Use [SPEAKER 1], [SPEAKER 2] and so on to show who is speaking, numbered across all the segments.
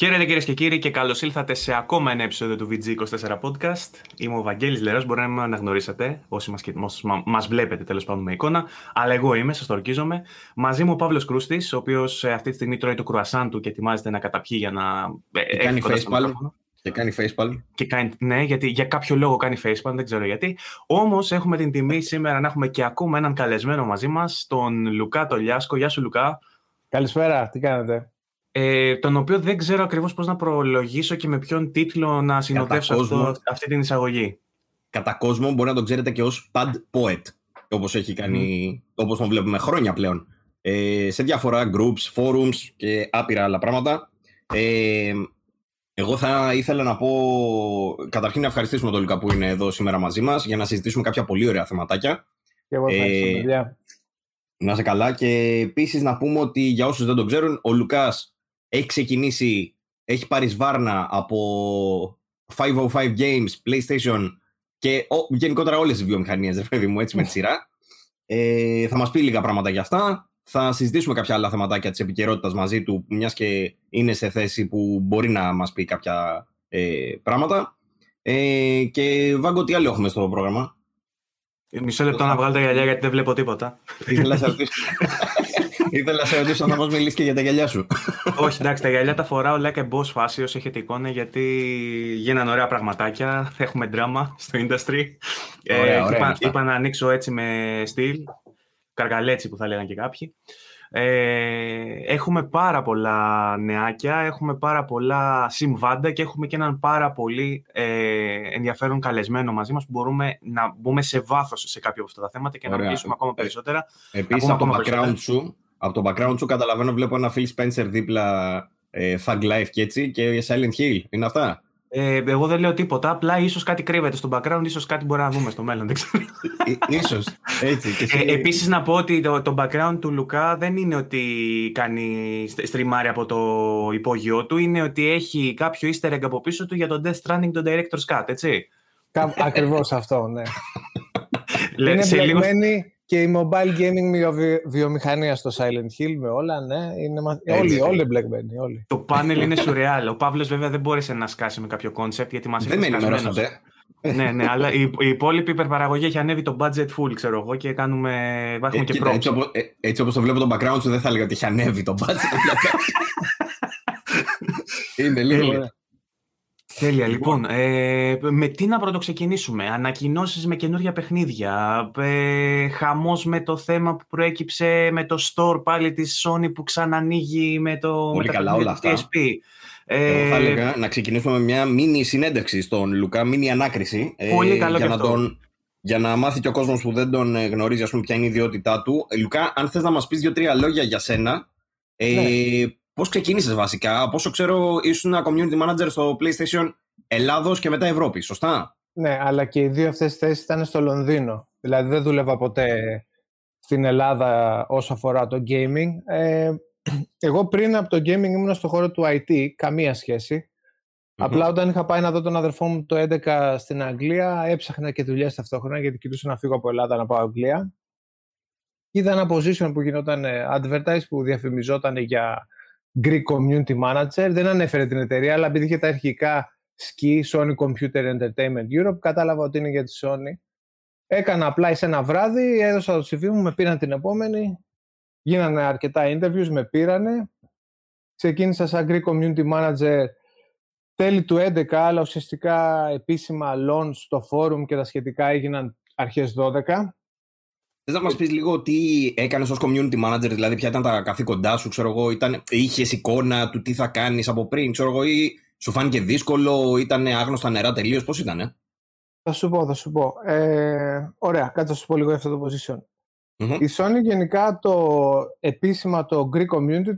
[SPEAKER 1] Χαίρετε κυρίες και κύριοι και καλώς ήλθατε σε ακόμα ένα επεισόδιο του VG24 Podcast. Είμαι ο Βαγγέλης Λερός, μπορεί να με αναγνωρίσατε όσοι μας, μας βλέπετε τέλος πάντων με εικόνα, αλλά εγώ είμαι, σας το ορκίζομαι. Μαζί μου ο Παύλος Κρούστης, ο οποίος ε, αυτή τη στιγμή τρώει το κρουασάν του και ετοιμάζεται να καταπιεί για να.
[SPEAKER 2] Ε, και κάνει facepalm. Και κάνει facepalm.
[SPEAKER 1] Και κάνει, ναι, γιατί για κάποιο λόγο κάνει facepalm, δεν ξέρω γιατί. Όμως έχουμε την τιμή σήμερα να έχουμε και ακόμα έναν καλεσμένο μαζί μας, τον Λουκά Τολιάσκο. Γεια σου, Λουκά.
[SPEAKER 3] Καλησπέρα, τι κάνετε;
[SPEAKER 1] Ε, τον οποίο δεν ξέρω ακριβώς πώς να προλογίσω και με ποιον τίτλο να συνοδεύσω αυτό, αυτή την εισαγωγή.
[SPEAKER 2] Κατά κόσμο μπορεί να τον ξέρετε και ως Pad Poet, όπως έχει κάνει, mm. όπως τον βλέπουμε χρόνια πλέον, ε, σε διάφορα groups, forums και άπειρα άλλα πράγματα. Ε, εγώ θα ήθελα να πω, καταρχήν να ευχαριστήσουμε τον Λουκά που είναι εδώ σήμερα μαζί μας για να συζητήσουμε κάποια πολύ ωραία θεματάκια.
[SPEAKER 3] Και εγώ ευχαριστώ, ε,
[SPEAKER 2] Να σε καλά και επίσης να πούμε ότι για όσους δεν τον ξέρουν, ο Λουκάς έχει ξεκινήσει, έχει πάρει σβάρνα από 505 Games, PlayStation και ο, γενικότερα όλες τις βιομηχανίες, ρε παιδί μου, έτσι με τη σειρά. Ε, θα μας πει λίγα πράγματα για αυτά. Θα συζητήσουμε κάποια άλλα θεματάκια της επικαιρότητας μαζί του, μιας και είναι σε θέση που μπορεί να μας πει κάποια ε, πράγματα. Ε, και Βάγκο, τι άλλο έχουμε στο πρόγραμμα;
[SPEAKER 1] Μισό λεπτό να βγάλω τα γυαλιά γιατί δεν βλέπω τίποτα.
[SPEAKER 2] Ήθελα να Ήθελα να σε ρωτήσω να μας μιλήσεις και για τα γυαλιά σου.
[SPEAKER 1] Όχι, εντάξει, τα γυαλιά τα φοράω like a boss φάση όσο έχετε εικόνα γιατί γίνανε ωραία πραγματάκια. Έχουμε δράμα στο industry.
[SPEAKER 2] Ωραία, ε, ωραία,
[SPEAKER 1] είπα, είπα, να ανοίξω έτσι με στυλ. Καργαλέτσι που θα λέγανε και κάποιοι. Ε, έχουμε πάρα πολλά νεάκια, έχουμε πάρα πολλά συμβάντα και έχουμε και έναν πάρα πολύ ε, ενδιαφέρον καλεσμένο μαζί μας που μπορούμε να μπούμε σε βάθος σε κάποια από αυτά τα θέματα και να μιλήσουμε ακόμα περισσότερα.
[SPEAKER 2] Επίσης από το background σου, από το background σου καταλαβαίνω βλέπω ένα Phil Spencer δίπλα ε, Thug Life και έτσι και Silent Hill. Είναι αυτά;
[SPEAKER 1] Ε, εγώ δεν λέω τίποτα. Απλά ίσως κάτι κρύβεται στο background, ίσως κάτι μπορεί να δούμε στο μέλλον. Δεν ξέρω.
[SPEAKER 2] Ε, ίσως. Έτσι.
[SPEAKER 1] Ε, Επίσης να πω ότι το, το background του Λουκά δεν είναι ότι κάνει στριμάρι από το υπόγειό του. Είναι ότι έχει κάποιο easter egg από πίσω του για το Death Stranding, το Director's Cut, έτσι.
[SPEAKER 3] Ακριβώς αυτό, ναι. είναι μπλεγμένη και η mobile gaming βιομηχανία στο Silent Hill με όλα, ναι. Είναι όλοι, όλοι μπλεγμένοι. Όλοι.
[SPEAKER 1] Το πάνελ είναι σουρεάλ. Ο Παύλος βέβαια δεν μπόρεσε να σκάσει με κάποιο concept γιατί μας
[SPEAKER 2] έχει Δεν
[SPEAKER 1] με ναι, ναι, αλλά η, η υπόλοιπη υπερπαραγωγή έχει ανέβει το budget full, ξέρω εγώ, και κάνουμε. Έχουμε ε, και
[SPEAKER 2] κοίτα, έτσι, όπως, ε, έτσι όπως το βλέπω το background σου, δεν θα έλεγα ότι έχει ανέβει το budget. είναι λίγο.
[SPEAKER 1] Τέλεια, λοιπόν. Ε, με τι να πρωτοξεκινήσουμε. Ανακοινώσεις με καινούργια παιχνίδια. Ε, χαμός με το θέμα που προέκυψε με το store πάλι της Sony που ξανανοίγει με το
[SPEAKER 2] Πολύ καλά όλα αυτά.
[SPEAKER 1] PSP.
[SPEAKER 2] Ε, θα έλεγα να ξεκινήσουμε με μια μίνι συνέντευξη στον Λουκά, μίνι ανάκριση.
[SPEAKER 1] Ε, Πολύ καλό για, να τον,
[SPEAKER 2] για να μάθει και ο κόσμος που δεν τον ε, γνωρίζει ας πούμε, ποια είναι η ιδιότητά του. Ε, Λουκά, αν θες να μας πεις δύο-τρία λόγια για σένα, ε, ναι. Πώς ξεκίνησες βασικά, από όσο ξέρω, ήσουν ένα community manager στο PlayStation Ελλάδος και μετά Ευρώπη, σωστά;
[SPEAKER 3] Ναι, αλλά και οι δύο αυτές θέσεις ήταν στο Λονδίνο. Δηλαδή δεν δούλευα ποτέ στην Ελλάδα όσο αφορά το gaming. Ε, εγώ πριν από το gaming ήμουν στο χώρο του IT, καμία Απλά όταν είχα πάει να δω τον αδερφό μου το 2011 στην Αγγλία, έψαχνα και δουλειέ ταυτόχρονα γιατί κοιτούσα να φύγω από Ελλάδα να πάω Αγγλία. Είδα ένα position που γινόταν ε, advertise που διαφημιζόταν για Greek Community Manager. Δεν ανέφερε την εταιρεία, αλλά επειδή είχε τα αρχικά SKI, Sony Computer Entertainment Europe, κατάλαβα ότι είναι για τη Sony. Έκανα απλά σε ένα βράδυ, έδωσα το CV μου, με πήραν την επόμενη. Γίνανε αρκετά interviews, με πήρανε. Ξεκίνησα σαν Greek Community Manager τέλη του 2011, αλλά ουσιαστικά επίσημα launch στο forum και τα σχετικά έγιναν αρχές 12.
[SPEAKER 2] Θες να μας πεις λίγο τι έκανες ως community manager, δηλαδή ποια ήταν τα καθήκοντά σου, ξέρω εγώ, είχες εικόνα του τι θα κάνεις από πριν, ξέρω εγώ, ή σου φάνηκε δύσκολο, ήταν άγνωστα νερά τελείως, πώς ήταν.
[SPEAKER 3] Θα σου πω, θα σου πω. Ε, ωραία, κάτσε να σου πω λίγο για αυτό το position. Η Sony γενικά το επίσημα το Greek community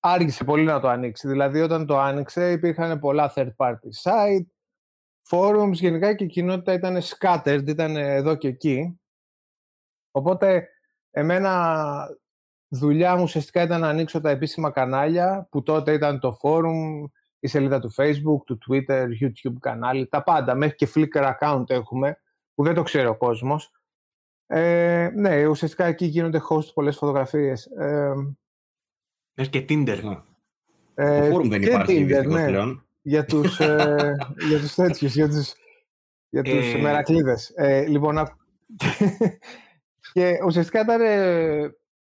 [SPEAKER 3] άργησε πολύ να το ανοίξει. Δηλαδή όταν το άνοιξε υπήρχαν πολλά third party site, forums, γενικά και η κοινότητα ήταν scattered, ήταν εδώ και εκεί. Οπότε, εμένα δουλειά μου ουσιαστικά ήταν να ανοίξω τα επίσημα κανάλια, που τότε ήταν το forum, η σελίδα του Facebook, του Twitter, YouTube κανάλι, τα πάντα. Μέχρι και Flickr account έχουμε, που δεν το ξέρει ο κόσμος. Ε, ναι, ουσιαστικά εκεί γίνονται host πολλές φωτογραφίες. Ε,
[SPEAKER 1] Έχει και Tinder.
[SPEAKER 2] Ε, το forum δεν υπάρχει Tinder, ναι, πλέον.
[SPEAKER 3] Για τους, ε, για τους τέτοιους, για τους, για τους ε... μερακλείδες. Ε, λοιπόν, και ουσιαστικά ήταν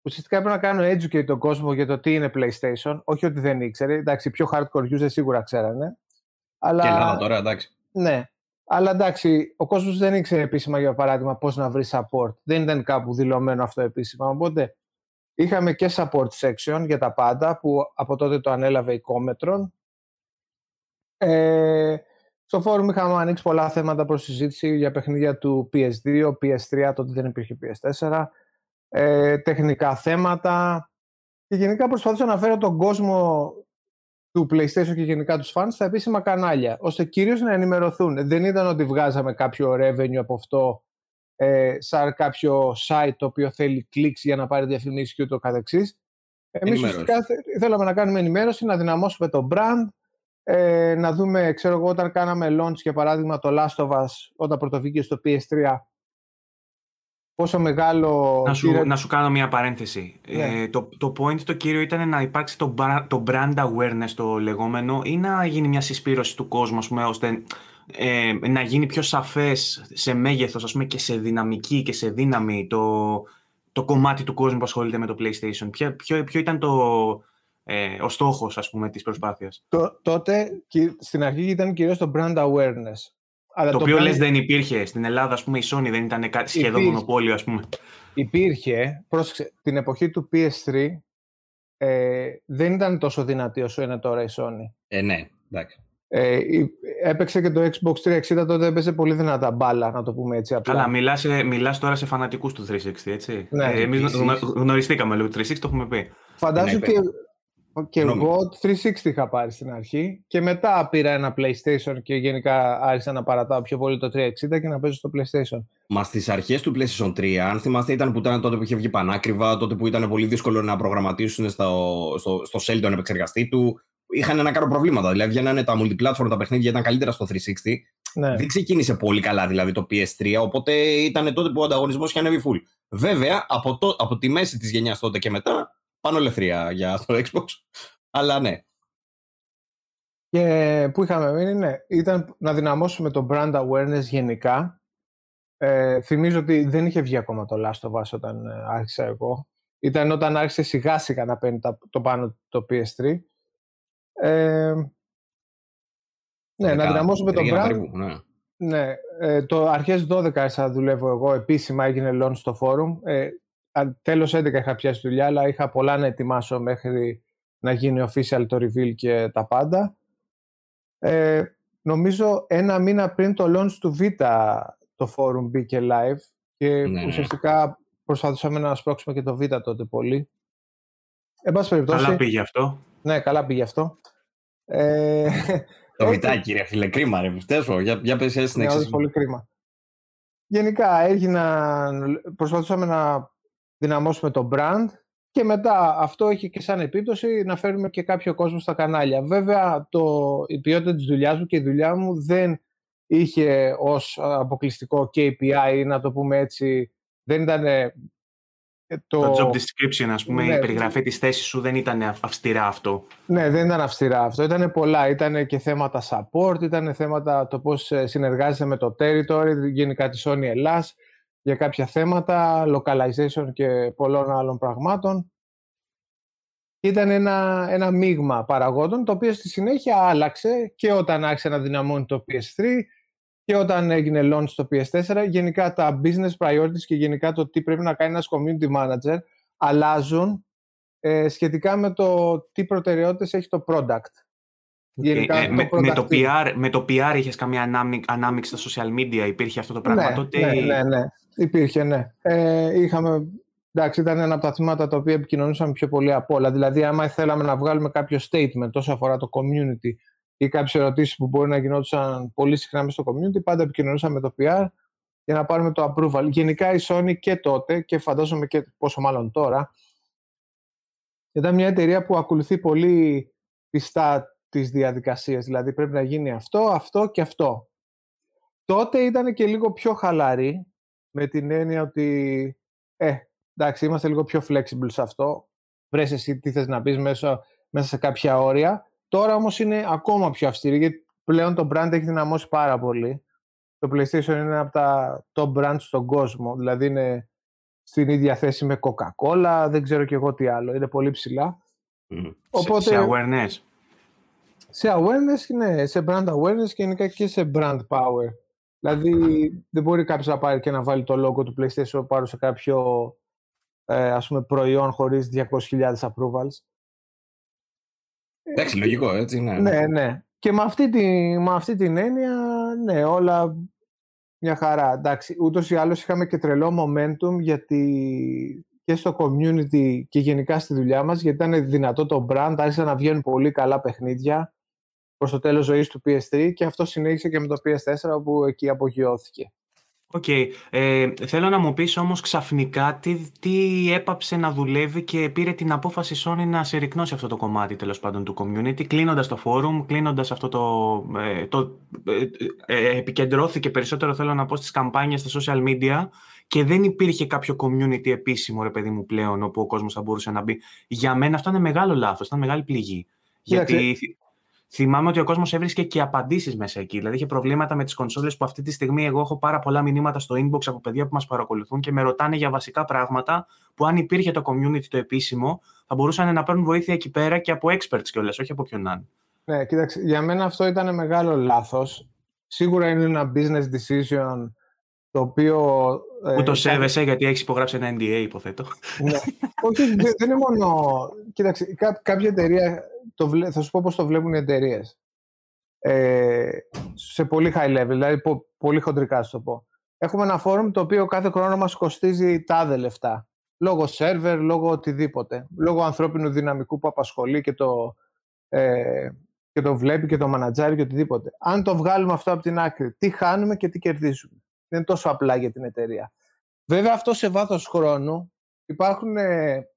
[SPEAKER 3] ουσιαστικά έπρεπε να κάνω educate τον κόσμο για το τι είναι PlayStation. Όχι ότι δεν ήξερε. Εντάξει, πιο hardcore users σίγουρα ξέρανε. Αλλά...
[SPEAKER 2] Και Ελλάδα τώρα, εντάξει.
[SPEAKER 3] Ναι. Αλλά εντάξει, ο κόσμος δεν ήξερε επίσημα, για παράδειγμα, πώς να βρει support. Δεν ήταν κάπου δηλωμένο αυτό επίσημα. Οπότε είχαμε και support section για τα πάντα, που από τότε το ανέλαβε η Cometron. Ε, στο φόρουμ είχαμε ανοίξει πολλά θέματα προς συζήτηση για παιχνίδια του PS2, PS3, τότε δεν υπήρχε PS4 ες, τεχνικά θέματα και γενικά προσπαθούσα να φέρω τον κόσμο του PlayStation και γενικά τους fans στα επίσημα κανάλια, ώστε κυρίως να ενημερωθούν. Δεν ήταν ότι βγάζαμε κάποιο revenue από αυτό ε, σαν κάποιο site το οποίο θέλει κλικς για να πάρει διαφημίσεις και ούτω καθεξής. Εμείς ουσιαστικά θέλαμε να κάνουμε ενημέρωση, να δυναμώσουμε το brand, ε, να δούμε, ξέρω εγώ, όταν κάναμε launch για παράδειγμα το Last of Us, όταν πρωτοβήκε στο PS3, πόσο μεγάλο...
[SPEAKER 1] Να σου, να σου κάνω μια παρένθεση. Ναι. Ε, το, το point το κύριο ήταν να υπάρξει το, το brand awareness το λεγόμενο ή να γίνει μια συσπήρωση του κόσμου, πούμε, ώστε ε, να γίνει πιο σαφές σε μέγεθος ας πούμε, και σε δυναμική και σε δύναμη το, το κομμάτι του κόσμου που ασχολείται με το PlayStation. Ποιο, ποιο, ποιο ήταν το, ε, ο στόχος ας πούμε, της προσπάθειας.
[SPEAKER 3] Το, τότε στην αρχή ήταν κυρίως το brand awareness.
[SPEAKER 1] Αλλά το, το οποίο λες δεν υπήρχε. Στην Ελλάδα, ας πούμε, η Sony δεν ήταν σχεδόν μονοπόλιο, ας πούμε.
[SPEAKER 3] Υπήρχε. Πρόσεξε, την εποχή του PS3 ες, δεν ήταν τόσο δυνατή όσο είναι τώρα η Sony.
[SPEAKER 2] Ε, ναι, εντάξει.
[SPEAKER 3] Ε, έπαιξε και το Xbox 360 τότε έπαιζε πολύ δυνατά μπάλα, να το πούμε έτσι απλά.
[SPEAKER 1] Καλά, μιλάς, μιλάς τώρα σε φανατικούς του 360, έτσι. Ναι, ε, εμείς γνωριστήκαμε λίγο 360, το έχουμε πει.
[SPEAKER 3] Φαντάζομαι ναι, και και εγώ 360 είχα πάρει στην αρχή και μετά πήρα ένα PlayStation και γενικά άρχισα να παρατάω πιο πολύ το 360 και να παίζω στο PlayStation.
[SPEAKER 2] Μα στις αρχές του PlayStation 3, αν θυμάστε, ήταν που ήταν τότε που είχε βγει πανάκριβα, τότε που ήταν πολύ δύσκολο να προγραμματίσουν στο, στο, στο Shell τον επεξεργαστή του. Είχαν ένα κάρο προβλήματα. Δηλαδή, βγαίνανε τα multiplatform, τα παιχνίδια ήταν καλύτερα στο 360. Ναι. Δεν ξεκίνησε πολύ καλά δηλαδή το PS3, οπότε ήταν τότε που ο ανταγωνισμός είχε ανέβει full. Βέβαια, από, το, από τη μέση της γενιάς τότε και μετά, πάνω ελευθερία για το Xbox. Αλλά ναι.
[SPEAKER 3] Και που είχαμε μείνει, ναι, ήταν να δυναμώσουμε το brand awareness γενικά. Ε, θυμίζω ότι δεν είχε βγει ακόμα το Last of Us όταν ε, άρχισα εγώ. Ήταν όταν άρχισε σιγά σιγά να παίρνει το πάνω το PS3. Ε, ναι, να δυναμώσουμε το brand. ναι. ναι ε, το αρχές 12 άρχισα δουλεύω εγώ, επίσημα έγινε launch στο forum. Ε, τέλος 11 είχα πιάσει δουλειά, αλλά είχα πολλά να ετοιμάσω μέχρι να γίνει official το reveal και τα πάντα. Ε, νομίζω ένα μήνα πριν το launch του Β το forum μπήκε live και ναι, ναι. ουσιαστικά προσπαθούσαμε να σπρώξουμε και το Β τότε πολύ.
[SPEAKER 1] Εν πάση περιπτώσει, καλά πήγε αυτό.
[SPEAKER 3] Ναι, καλά πήγε αυτό. Ε,
[SPEAKER 2] το βιτάκι ρε φίλε, κρίμα ρε, φταίω, για, για πες έτσι
[SPEAKER 3] ναι, πολύ κρίμα. Γενικά έγιναν, προσπαθούσαμε να δυναμώσουμε το brand και μετά αυτό έχει και σαν επίπτωση να φέρουμε και κάποιο κόσμο στα κανάλια. Βέβαια το, η ποιότητα της δουλειάς μου και η δουλειά μου δεν είχε ως αποκλειστικό KPI να το πούμε έτσι, δεν ήταν
[SPEAKER 1] το... το job description, ας πούμε, ναι, η περιγραφή της θέσης σου δεν ήταν αυστηρά αυτό.
[SPEAKER 3] Ναι, δεν ήταν αυστηρά αυτό. Ήταν πολλά. Ήταν και θέματα support, ήταν θέματα το πώς ε, συνεργάζεσαι με το territory, γενικά τη Sony Ελλάς για κάποια θέματα, localization και πολλών άλλων πραγμάτων. Ήταν ένα, ένα μείγμα παραγόντων, το οποίο στη συνέχεια άλλαξε και όταν άρχισε να δυναμώνει το PS3 και όταν έγινε launch στο PS4. Γενικά τα business priorities και γενικά το τι πρέπει να κάνει ένας community manager αλλάζουν ε, σχετικά με το τι προτεραιότητες έχει το product.
[SPEAKER 1] Γενικά, ε, με, το με, το PR, με το PR είχες καμία ανάμειξη στα social media, υπήρχε αυτό το πράγμα
[SPEAKER 3] ναι,
[SPEAKER 1] τότε.
[SPEAKER 3] Ναι, ναι, ναι. Υπήρχε, ναι. Ε, είχαμε, εντάξει, ήταν ένα από τα θύματα τα οποία επικοινωνούσαμε πιο πολύ από όλα. Δηλαδή, άμα θέλαμε να βγάλουμε κάποιο statement τόσο αφορά το community ή κάποιες ερωτήσεις που μπορεί να γινόντουσαν πολύ συχνά με στο community, πάντα επικοινωνούσαμε με το PR για να πάρουμε το approval. Γενικά η Sony και τότε και φαντάζομαι και πόσο μάλλον τώρα ήταν μια εταιρεία που ακολουθεί πολύ πιστά τις διαδικασίες. Δηλαδή πρέπει να γίνει αυτό, αυτό και αυτό. Τότε ήταν και λίγο πιο χαλαρή με την έννοια ότι ε, εντάξει, είμαστε λίγο πιο flexible σε αυτό. Βρες εσύ τι θες να πεις μέσα, μέσα σε κάποια όρια. Τώρα όμως είναι ακόμα πιο αυστηρή γιατί πλέον το brand έχει δυναμώσει πάρα πολύ. Το PlayStation είναι από τα top brands στον κόσμο. Δηλαδή είναι στην ίδια θέση με Coca-Cola, δεν ξέρω και εγώ τι άλλο. Είναι πολύ ψηλά.
[SPEAKER 1] Οπότε, σε, awareness.
[SPEAKER 3] Σε awareness, ναι. Σε brand awareness και γενικά και σε brand power. Δηλαδή δεν μπορεί κάποιος να πάρει και να βάλει το logo του PlayStation πάνω σε κάποιο ε, ας πούμε, προϊόν χωρίς 200.000 approvals.
[SPEAKER 2] Εντάξει, λογικό, έτσι, ναι.
[SPEAKER 3] Ναι, ναι. Και με αυτή, τη, με αυτή την έννοια, ναι, όλα μια χαρά. Εντάξει, ούτως ή άλλως είχαμε και τρελό momentum γιατί και στο community και γενικά στη δουλειά μας, γιατί ήταν δυνατό το brand, άρχισαν να βγαίνουν πολύ καλά παιχνίδια προς το τέλος ζωής του PS3 και αυτό συνέχισε και με το PS4 όπου εκεί απογειώθηκε.
[SPEAKER 1] Οκ. Okay. Ε, θέλω να μου πεις όμως ξαφνικά τι, τι έπαψε να δουλεύει και πήρε την απόφαση Sony να συρρικνώσει αυτό το κομμάτι τέλος πάντων του community, κλείνοντας το forum, κλείνοντας αυτό το... Ε, το ε, ε, επικεντρώθηκε περισσότερο θέλω να πω στις καμπάνιες στα social media και δεν υπήρχε κάποιο community επίσημο ρε παιδί μου πλέον όπου ο κόσμος θα μπορούσε να μπει. Για μένα αυτό είναι μεγάλο λάθος, ήταν μεγάλη πληγή. Γιατί Θυμάμαι ότι ο κόσμος έβρισκε και απαντήσεις μέσα εκεί. Δηλαδή είχε προβλήματα με τις κονσόλες που αυτή τη στιγμή εγώ έχω πάρα πολλά μηνύματα στο inbox από παιδιά που μας παρακολουθούν και με ρωτάνε για βασικά πράγματα που αν υπήρχε το community το επίσημο θα μπορούσαν να παίρνουν βοήθεια εκεί πέρα και από experts κιόλας, όχι από ποιον να
[SPEAKER 3] Ναι, κοίταξε, για μένα αυτό ήταν μεγάλο λάθος. Σίγουρα είναι ένα business decision το οποίο.
[SPEAKER 1] Ε, που το σέβεσαι γιατί έχεις υπογράψει ένα NDA, υποθέτω.
[SPEAKER 3] Ναι. Όχι, δεν είναι μόνο. Κοίταξε, κάποια εταιρεία το, θα σου πω πώς το βλέπουν οι εταιρείες. Ε, σε πολύ high level, δηλαδή πολύ χοντρικά σου το πω. Έχουμε ένα φόρουμ το οποίο κάθε χρόνο μας κοστίζει τάδε λεφτά. Λόγω σερβερ, λόγω οτιδήποτε. Λόγω ανθρώπινου δυναμικού που απασχολεί και το, ε, και το βλέπει και το μανατζάρει και οτιδήποτε. Αν το βγάλουμε αυτό από την άκρη, τι χάνουμε και τι κερδίζουμε. Δεν είναι τόσο απλά για την εταιρεία. Βέβαια αυτό σε βάθος χρόνου υπάρχουν, ε,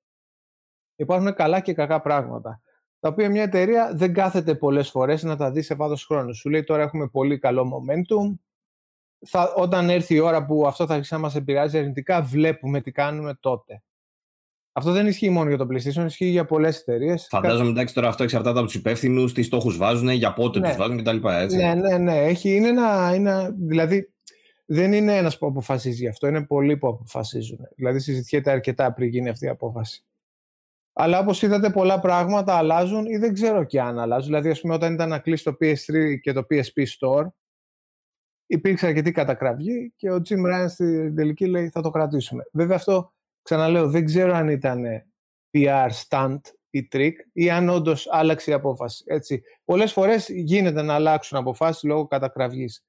[SPEAKER 3] υπάρχουν καλά και κακά πράγματα τα οποία μια εταιρεία δεν κάθεται πολλές φορές να τα δει σε βάθος χρόνου. Σου λέει τώρα έχουμε πολύ καλό momentum, θα, όταν έρθει η ώρα που αυτό θα αρχίσει να μας επηρεάζει αρνητικά, βλέπουμε τι κάνουμε τότε. Αυτό δεν ισχύει μόνο για το PlayStation, ισχύει για πολλές εταιρείες.
[SPEAKER 2] Φαντάζομαι εντάξει τώρα αυτό εξαρτάται από τους υπεύθυνους, τι στόχους βάζουν, για πότε ναι. τους βάζουν κτλ. Έτσι.
[SPEAKER 3] Ναι, ναι, ναι. Έχει, είναι ένα, είναι, δηλαδή δεν είναι ένας που αποφασίζει γι' αυτό, είναι πολλοί που αποφασίζουν. Δηλαδή συζητιέται αρκετά πριν γίνει αυτή η απόφαση. Αλλά όπως είδατε, πολλά πράγματα αλλάζουν ή δεν ξέρω και αν αλλάζουν. Δηλαδή, ας πούμε, όταν ήταν να κλείσει το PS3 και το PSP Store, υπήρξε αρκετή κατακραυγή και ο Jim Ryan στην τελική λέει θα το κρατήσουμε. Βέβαια, αυτό ξαναλέω, δεν ξέρω αν ήταν PR stunt ή trick ή αν όντως άλλαξε η απόφαση. Έτσι. Πολλές φορές γίνεται να αλλάξουν αποφάσεις λόγω κατακραυγής.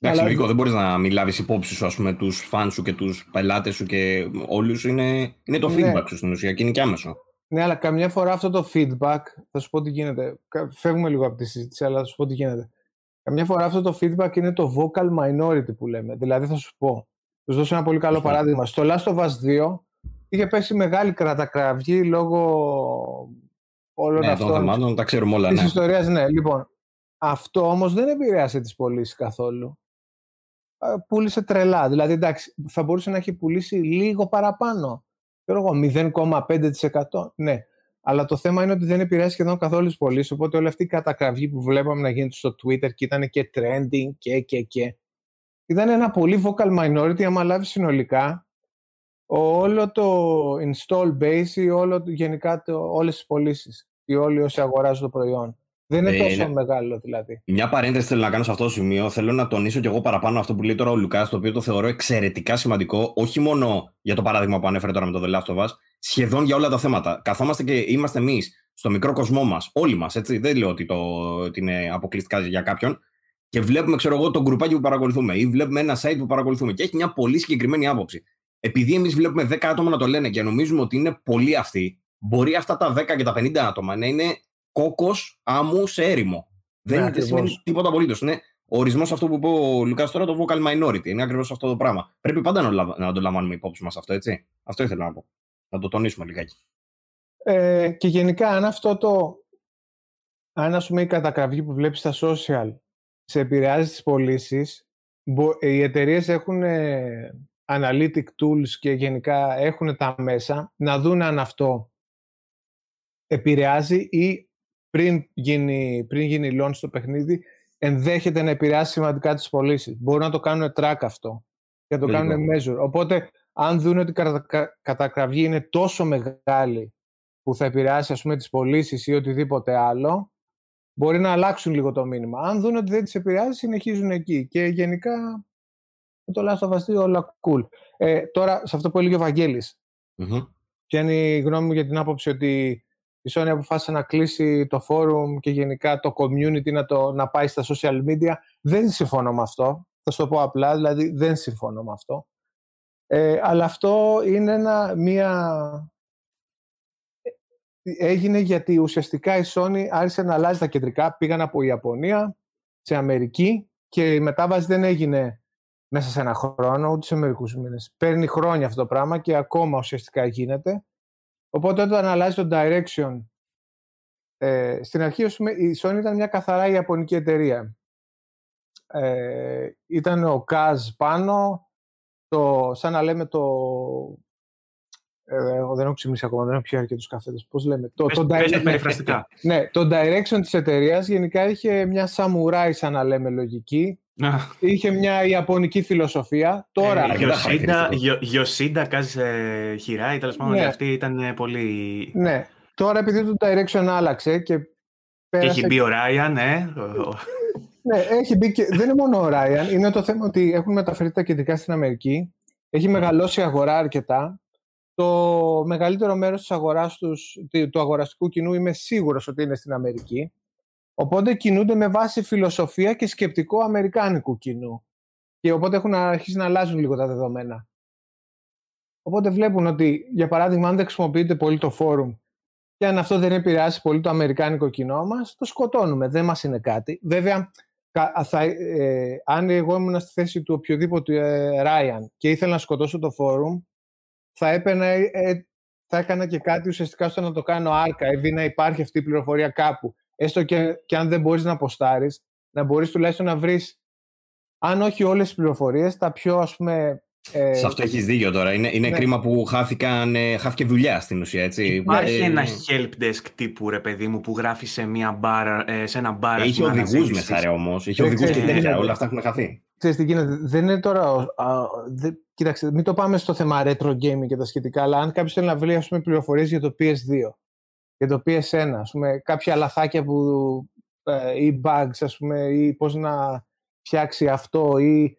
[SPEAKER 2] Εντάξει, λογικό. Δεν μπορείς να μην λάβει υπόψη σου, ας πούμε, τους φαν σου και τους πελάτες σου και όλους. Είναι, είναι το ναι. feedback σου στην ουσία και είναι και άμεσο.
[SPEAKER 3] Ναι, αλλά καμιά φορά αυτό το feedback, θα σου πω τι γίνεται. Φεύγουμε λίγο από τη συζήτηση, αλλά θα σου πω τι γίνεται. Καμιά φορά αυτό το feedback είναι το vocal minority που λέμε. Δηλαδή, θα σου πω. Θα σου δώσω ένα πολύ καλό παράδειγμα. Στο Last of Us 2 είχε πέσει μεγάλη κρατακραυγή λόγω όλων
[SPEAKER 2] ναι,
[SPEAKER 3] αυτών.
[SPEAKER 2] Των θεμάτων, τα ξέρουμε όλα.
[SPEAKER 3] Της ναι. ιστορίας, ναι. Λοιπόν, αυτό όμως δεν επηρέασε τις πωλήσεις καθόλου πούλησε τρελά. Δηλαδή, εντάξει, θα μπορούσε να έχει πουλήσει λίγο παραπάνω. Ξέρω εγώ, 0,5%. Ναι. Αλλά το θέμα είναι ότι δεν επηρεάζει σχεδόν καθόλου τις πωλήσεις. Οπότε όλη αυτή η κατακραυγή που βλέπαμε να γίνεται στο Twitter και ήταν και trending και και και. Ήταν ένα πολύ vocal minority, άμα λάβεις συνολικά όλο το install base ή όλο, γενικά το, όλες τις πωλήσεις ή όλοι όσοι αγοράζουν το προϊόν. Δεν είναι ε, τόσο μεγάλο δηλαδή.
[SPEAKER 2] Μια παρένθεση θέλω να κάνω σε αυτό το σημείο. Θέλω να τονίσω κι εγώ παραπάνω αυτό που λέει τώρα ο Λουκάς, το οποίο το θεωρώ εξαιρετικά σημαντικό, όχι μόνο για το παράδειγμα που ανέφερε τώρα με το The Last of Us, σχεδόν για όλα τα θέματα. Καθόμαστε και είμαστε εμείς στο μικρό κοσμό μας, όλοι μας, έτσι. Δεν λέω ότι, το, ότι είναι αποκλειστικά για κάποιον. Και βλέπουμε, ξέρω εγώ, τον γκρουπάκι που παρακολουθούμε ή βλέπουμε ένα site που παρακολουθούμε και έχει μια πολύ συγκεκριμένη άποψη. Επειδή εμείς βλέπουμε 10 άτομα να το λένε και νομίζουμε ότι είναι πολλοί αυτοί, μπορεί αυτά τα 10 και τα 50 άτομα να είναι κόκος άμμου σε έρημο. Δεν, ναι, σημαίνει τίποτα απολύτως. Είναι ο ορισμός αυτό που είπε ο Λουκάς τώρα, το vocal minority. Είναι ακριβώς αυτό το πράγμα. Πρέπει πάντα να, να το λαμβάνουμε υπόψη μας αυτό, έτσι. Αυτό ήθελα να πω. Να το τονίσουμε λιγάκι.
[SPEAKER 3] Ε, και γενικά, αν αυτό το. Αν ας πούμε η κατακραυγή που βλέπεις στα social σε επηρεάζει τις πωλήσεις, οι εταιρείες έχουν ε, analytic tools και γενικά έχουν τα μέσα να δουν αν αυτό επηρεάζει ή πριν γίνει, πριν γίνει launch στο παιχνίδι ενδέχεται να επηρεάσει σημαντικά τις πωλήσεις. Μπορούν να το κάνουν track αυτό και να το κάνουν measure. Οπότε αν δουν ότι η κατακραυγή είναι τόσο μεγάλη που θα επηρεάσει ας πούμε τις πωλήσεις ή οτιδήποτε άλλο, μπορεί να αλλάξουν λίγο το μήνυμα. Αν δουν ότι δεν τις επηρεάζει, συνεχίζουν εκεί. Και γενικά, με το Last of Us όλα cool. Ε, τώρα, σε αυτό που έλεγε ο Βαγγέλης, mm-hmm. ποια είναι η γνώμη μου για την άποψη ότι η Sony αποφάσισε να κλείσει το forum και γενικά το community να, το, να πάει στα social media. Δεν συμφωνώ με αυτό. Θα σου το πω απλά, δηλαδή δεν συμφωνώ με αυτό. Ε, αλλά αυτό είναι ένα, μία... Έγινε γιατί ουσιαστικά η Sony άρχισε να αλλάζει τα κεντρικά. Πήγαν από Ιαπωνία σε Αμερική και η μετάβαση δεν έγινε μέσα σε ένα χρόνο, ούτε σε μερικούς μήνες. Παίρνει χρόνια αυτό το πράγμα και ακόμα ουσιαστικά γίνεται. Οπότε όταν αλλάζει το direction, ε, στην αρχή η Sony ήταν μια καθαρά ιαπωνική εταιρεία. Ε, ήταν ο Kaz πάνω, το, σαν να λέμε το... Ε, δεν έχω ξυμίσει ακόμα, δεν έχω πιει αρκετούς καφέδες. Πώς λέμε.
[SPEAKER 1] Το, το, περιφραστικά.
[SPEAKER 3] ναι, το direction της εταιρείας γενικά είχε μια samurai σαν να λέμε λογική. Είχε μια ιαπωνική φιλοσοφία. Τώρα...
[SPEAKER 1] Ε, Γιωσίντα, Κάζ Χιράι, τέλος πάντων, ναι. αυτή ήταν ε, πολύ...
[SPEAKER 3] Ναι. Τώρα επειδή το direction άλλαξε και
[SPEAKER 1] πέρασε... Και έχει μπει ο Ράιαν, ναι.
[SPEAKER 3] Ναι, έχει μπει και... δεν είναι μόνο ο Ράιαν. Είναι το θέμα ότι έχουν μεταφερθεί τα κεντρικά στην Αμερική. Έχει μεγαλώσει η αγορά αρκετά. Το μεγαλύτερο μέρος της αγοράς τους, του αγοραστικού κοινού είμαι σίγουρος ότι είναι στην Αμερική. Οπότε κινούνται με βάση φιλοσοφία και σκεπτικό αμερικάνικου κοινού. Και οπότε έχουν αρχίσει να αλλάζουν λίγο τα δεδομένα. Οπότε βλέπουν ότι, για παράδειγμα, αν δεν χρησιμοποιείται πολύ το φόρουμ και αν αυτό δεν επηρεάσει πολύ το αμερικάνικο κοινό μας, το σκοτώνουμε. Δεν μας είναι κάτι. Βέβαια, θα, ε, αν εγώ ήμουν στη θέση του οποιοδήποτε ε, Ryan και ήθελα να σκοτώσω το φόρουμ, θα, έπαινα, ε, θα έκανα και κάτι ουσιαστικά ώστε να το κάνω archive ή να υπάρχει αυτή η πληροφορία κάπου. Έστω και, και αν δεν μπορείς να αποστάρεις, να μπορείς τουλάχιστον να βρεις, αν όχι όλες τις πληροφορίες, τα πιο ας πούμε
[SPEAKER 2] ε, Σε αυτό έχεις δίκιο τώρα. Είναι, είναι ναι. κρίμα που χάθηκαν, ε, χάθηκε δουλειά στην ουσία. Έτσι.
[SPEAKER 1] Υπάρχει ε, ένα help desk τύπου ρε παιδί μου που γράφει σε, μια μπάρα, ε, σε ένα μπαρ.
[SPEAKER 2] Έχει οδηγούς μέσα ρε όμως. Έχει οδηγούς και τέτοια. Όλα αυτά έχουν χαθεί.
[SPEAKER 3] Ξέρεις τι γίνεται. Δεν είναι τώρα. Α, δε, κοίταξε, μην το πάμε στο θέμα retro gaming και τα σχετικά, αλλά αν κάποιος θέλει να βρει πληροφορίες για το PS2, για το PS1, ας πούμε, κάποια λαθάκια που, ε, ή bugs, ας πούμε, ή πώς να φτιάξει αυτό, ή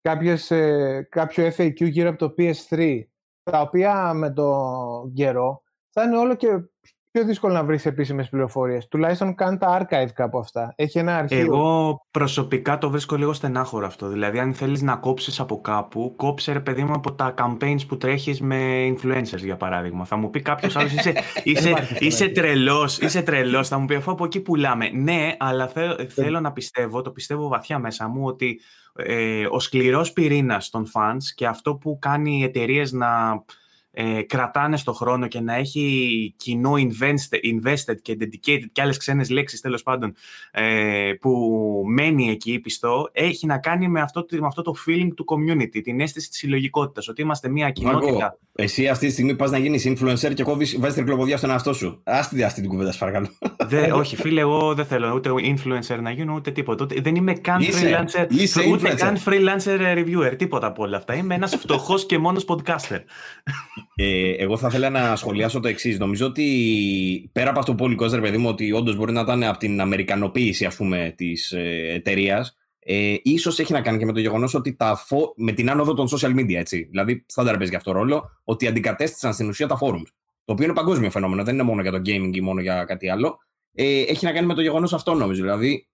[SPEAKER 3] κάποιες, ε, κάποιο FAQ γύρω από το PS3, τα οποία με τον καιρό θα είναι όλο και πιο δύσκολο να βρεις επίσημες πληροφορίες. Τουλάχιστον κάνει τα archive κάπου αυτά. Έχει ένα αρχείο.
[SPEAKER 1] Εγώ προσωπικά το βρίσκω λίγο στενάχωρο αυτό. Δηλαδή, αν θέλεις να κόψεις από κάπου, κόψε ρε παιδί μου από τα campaigns που τρέχεις με influencers, για παράδειγμα. Θα μου πει κάποιος άλλος, είσαι, είσαι, είσαι, τρελός, είσαι τρελός. Θα μου πει, αφού από εκεί πουλάμε. Ναι, αλλά θέλω, θέλω να πιστεύω, το πιστεύω βαθιά μέσα μου, ότι ε, ο σκληρός πυρήνας των fans και αυτό που κάνει οι εταιρείες να ε, κρατάνε στο χρόνο και να έχει κοινό invested, και dedicated και άλλες ξένες λέξεις τέλος πάντων ε, που μένει εκεί πιστό έχει να κάνει με αυτό, με αυτό το feeling του community, την αίσθηση της συλλογικότητας, ότι είμαστε μια κοινότητα.
[SPEAKER 2] εσύ αυτή τη στιγμή πας να γίνεις influencer και κόβεις, βάζεις τρικλοποδιά στον εαυτό σου. Άστι αυτή την κουβέντα, παρακαλώ.
[SPEAKER 1] Δε, όχι φίλε, εγώ δεν θέλω ούτε influencer να γίνω ούτε τίποτα. δεν είμαι καν freelancer, είσαι ούτε καν freelancer reviewer, τίποτα από όλα αυτά. Είμαι ένας φτωχός και μόνος podcaster.
[SPEAKER 2] Ε, εγώ θα ήθελα να σχολιάσω το εξής. Νομίζω ότι πέρα από αυτό που είπε ο παιδί μου, ότι όντως μπορεί να ήταν από την Αμερικανοποίηση ας πούμε, της ε, εταιρείας, ε, ίσως έχει να κάνει και με το γεγονός ότι τα φο... με την άνοδο των social media, έτσι. Δηλαδή, στάνταρ παίζει αυτό ρόλο, ότι αντικατέστησαν στην ουσία τα forums. Το οποίο είναι παγκόσμιο φαινόμενο, δεν είναι μόνο για το gaming ή μόνο για κάτι άλλο. Ε, έχει να κάνει με το γεγονός αυτό, νομίζω. Δηλαδή,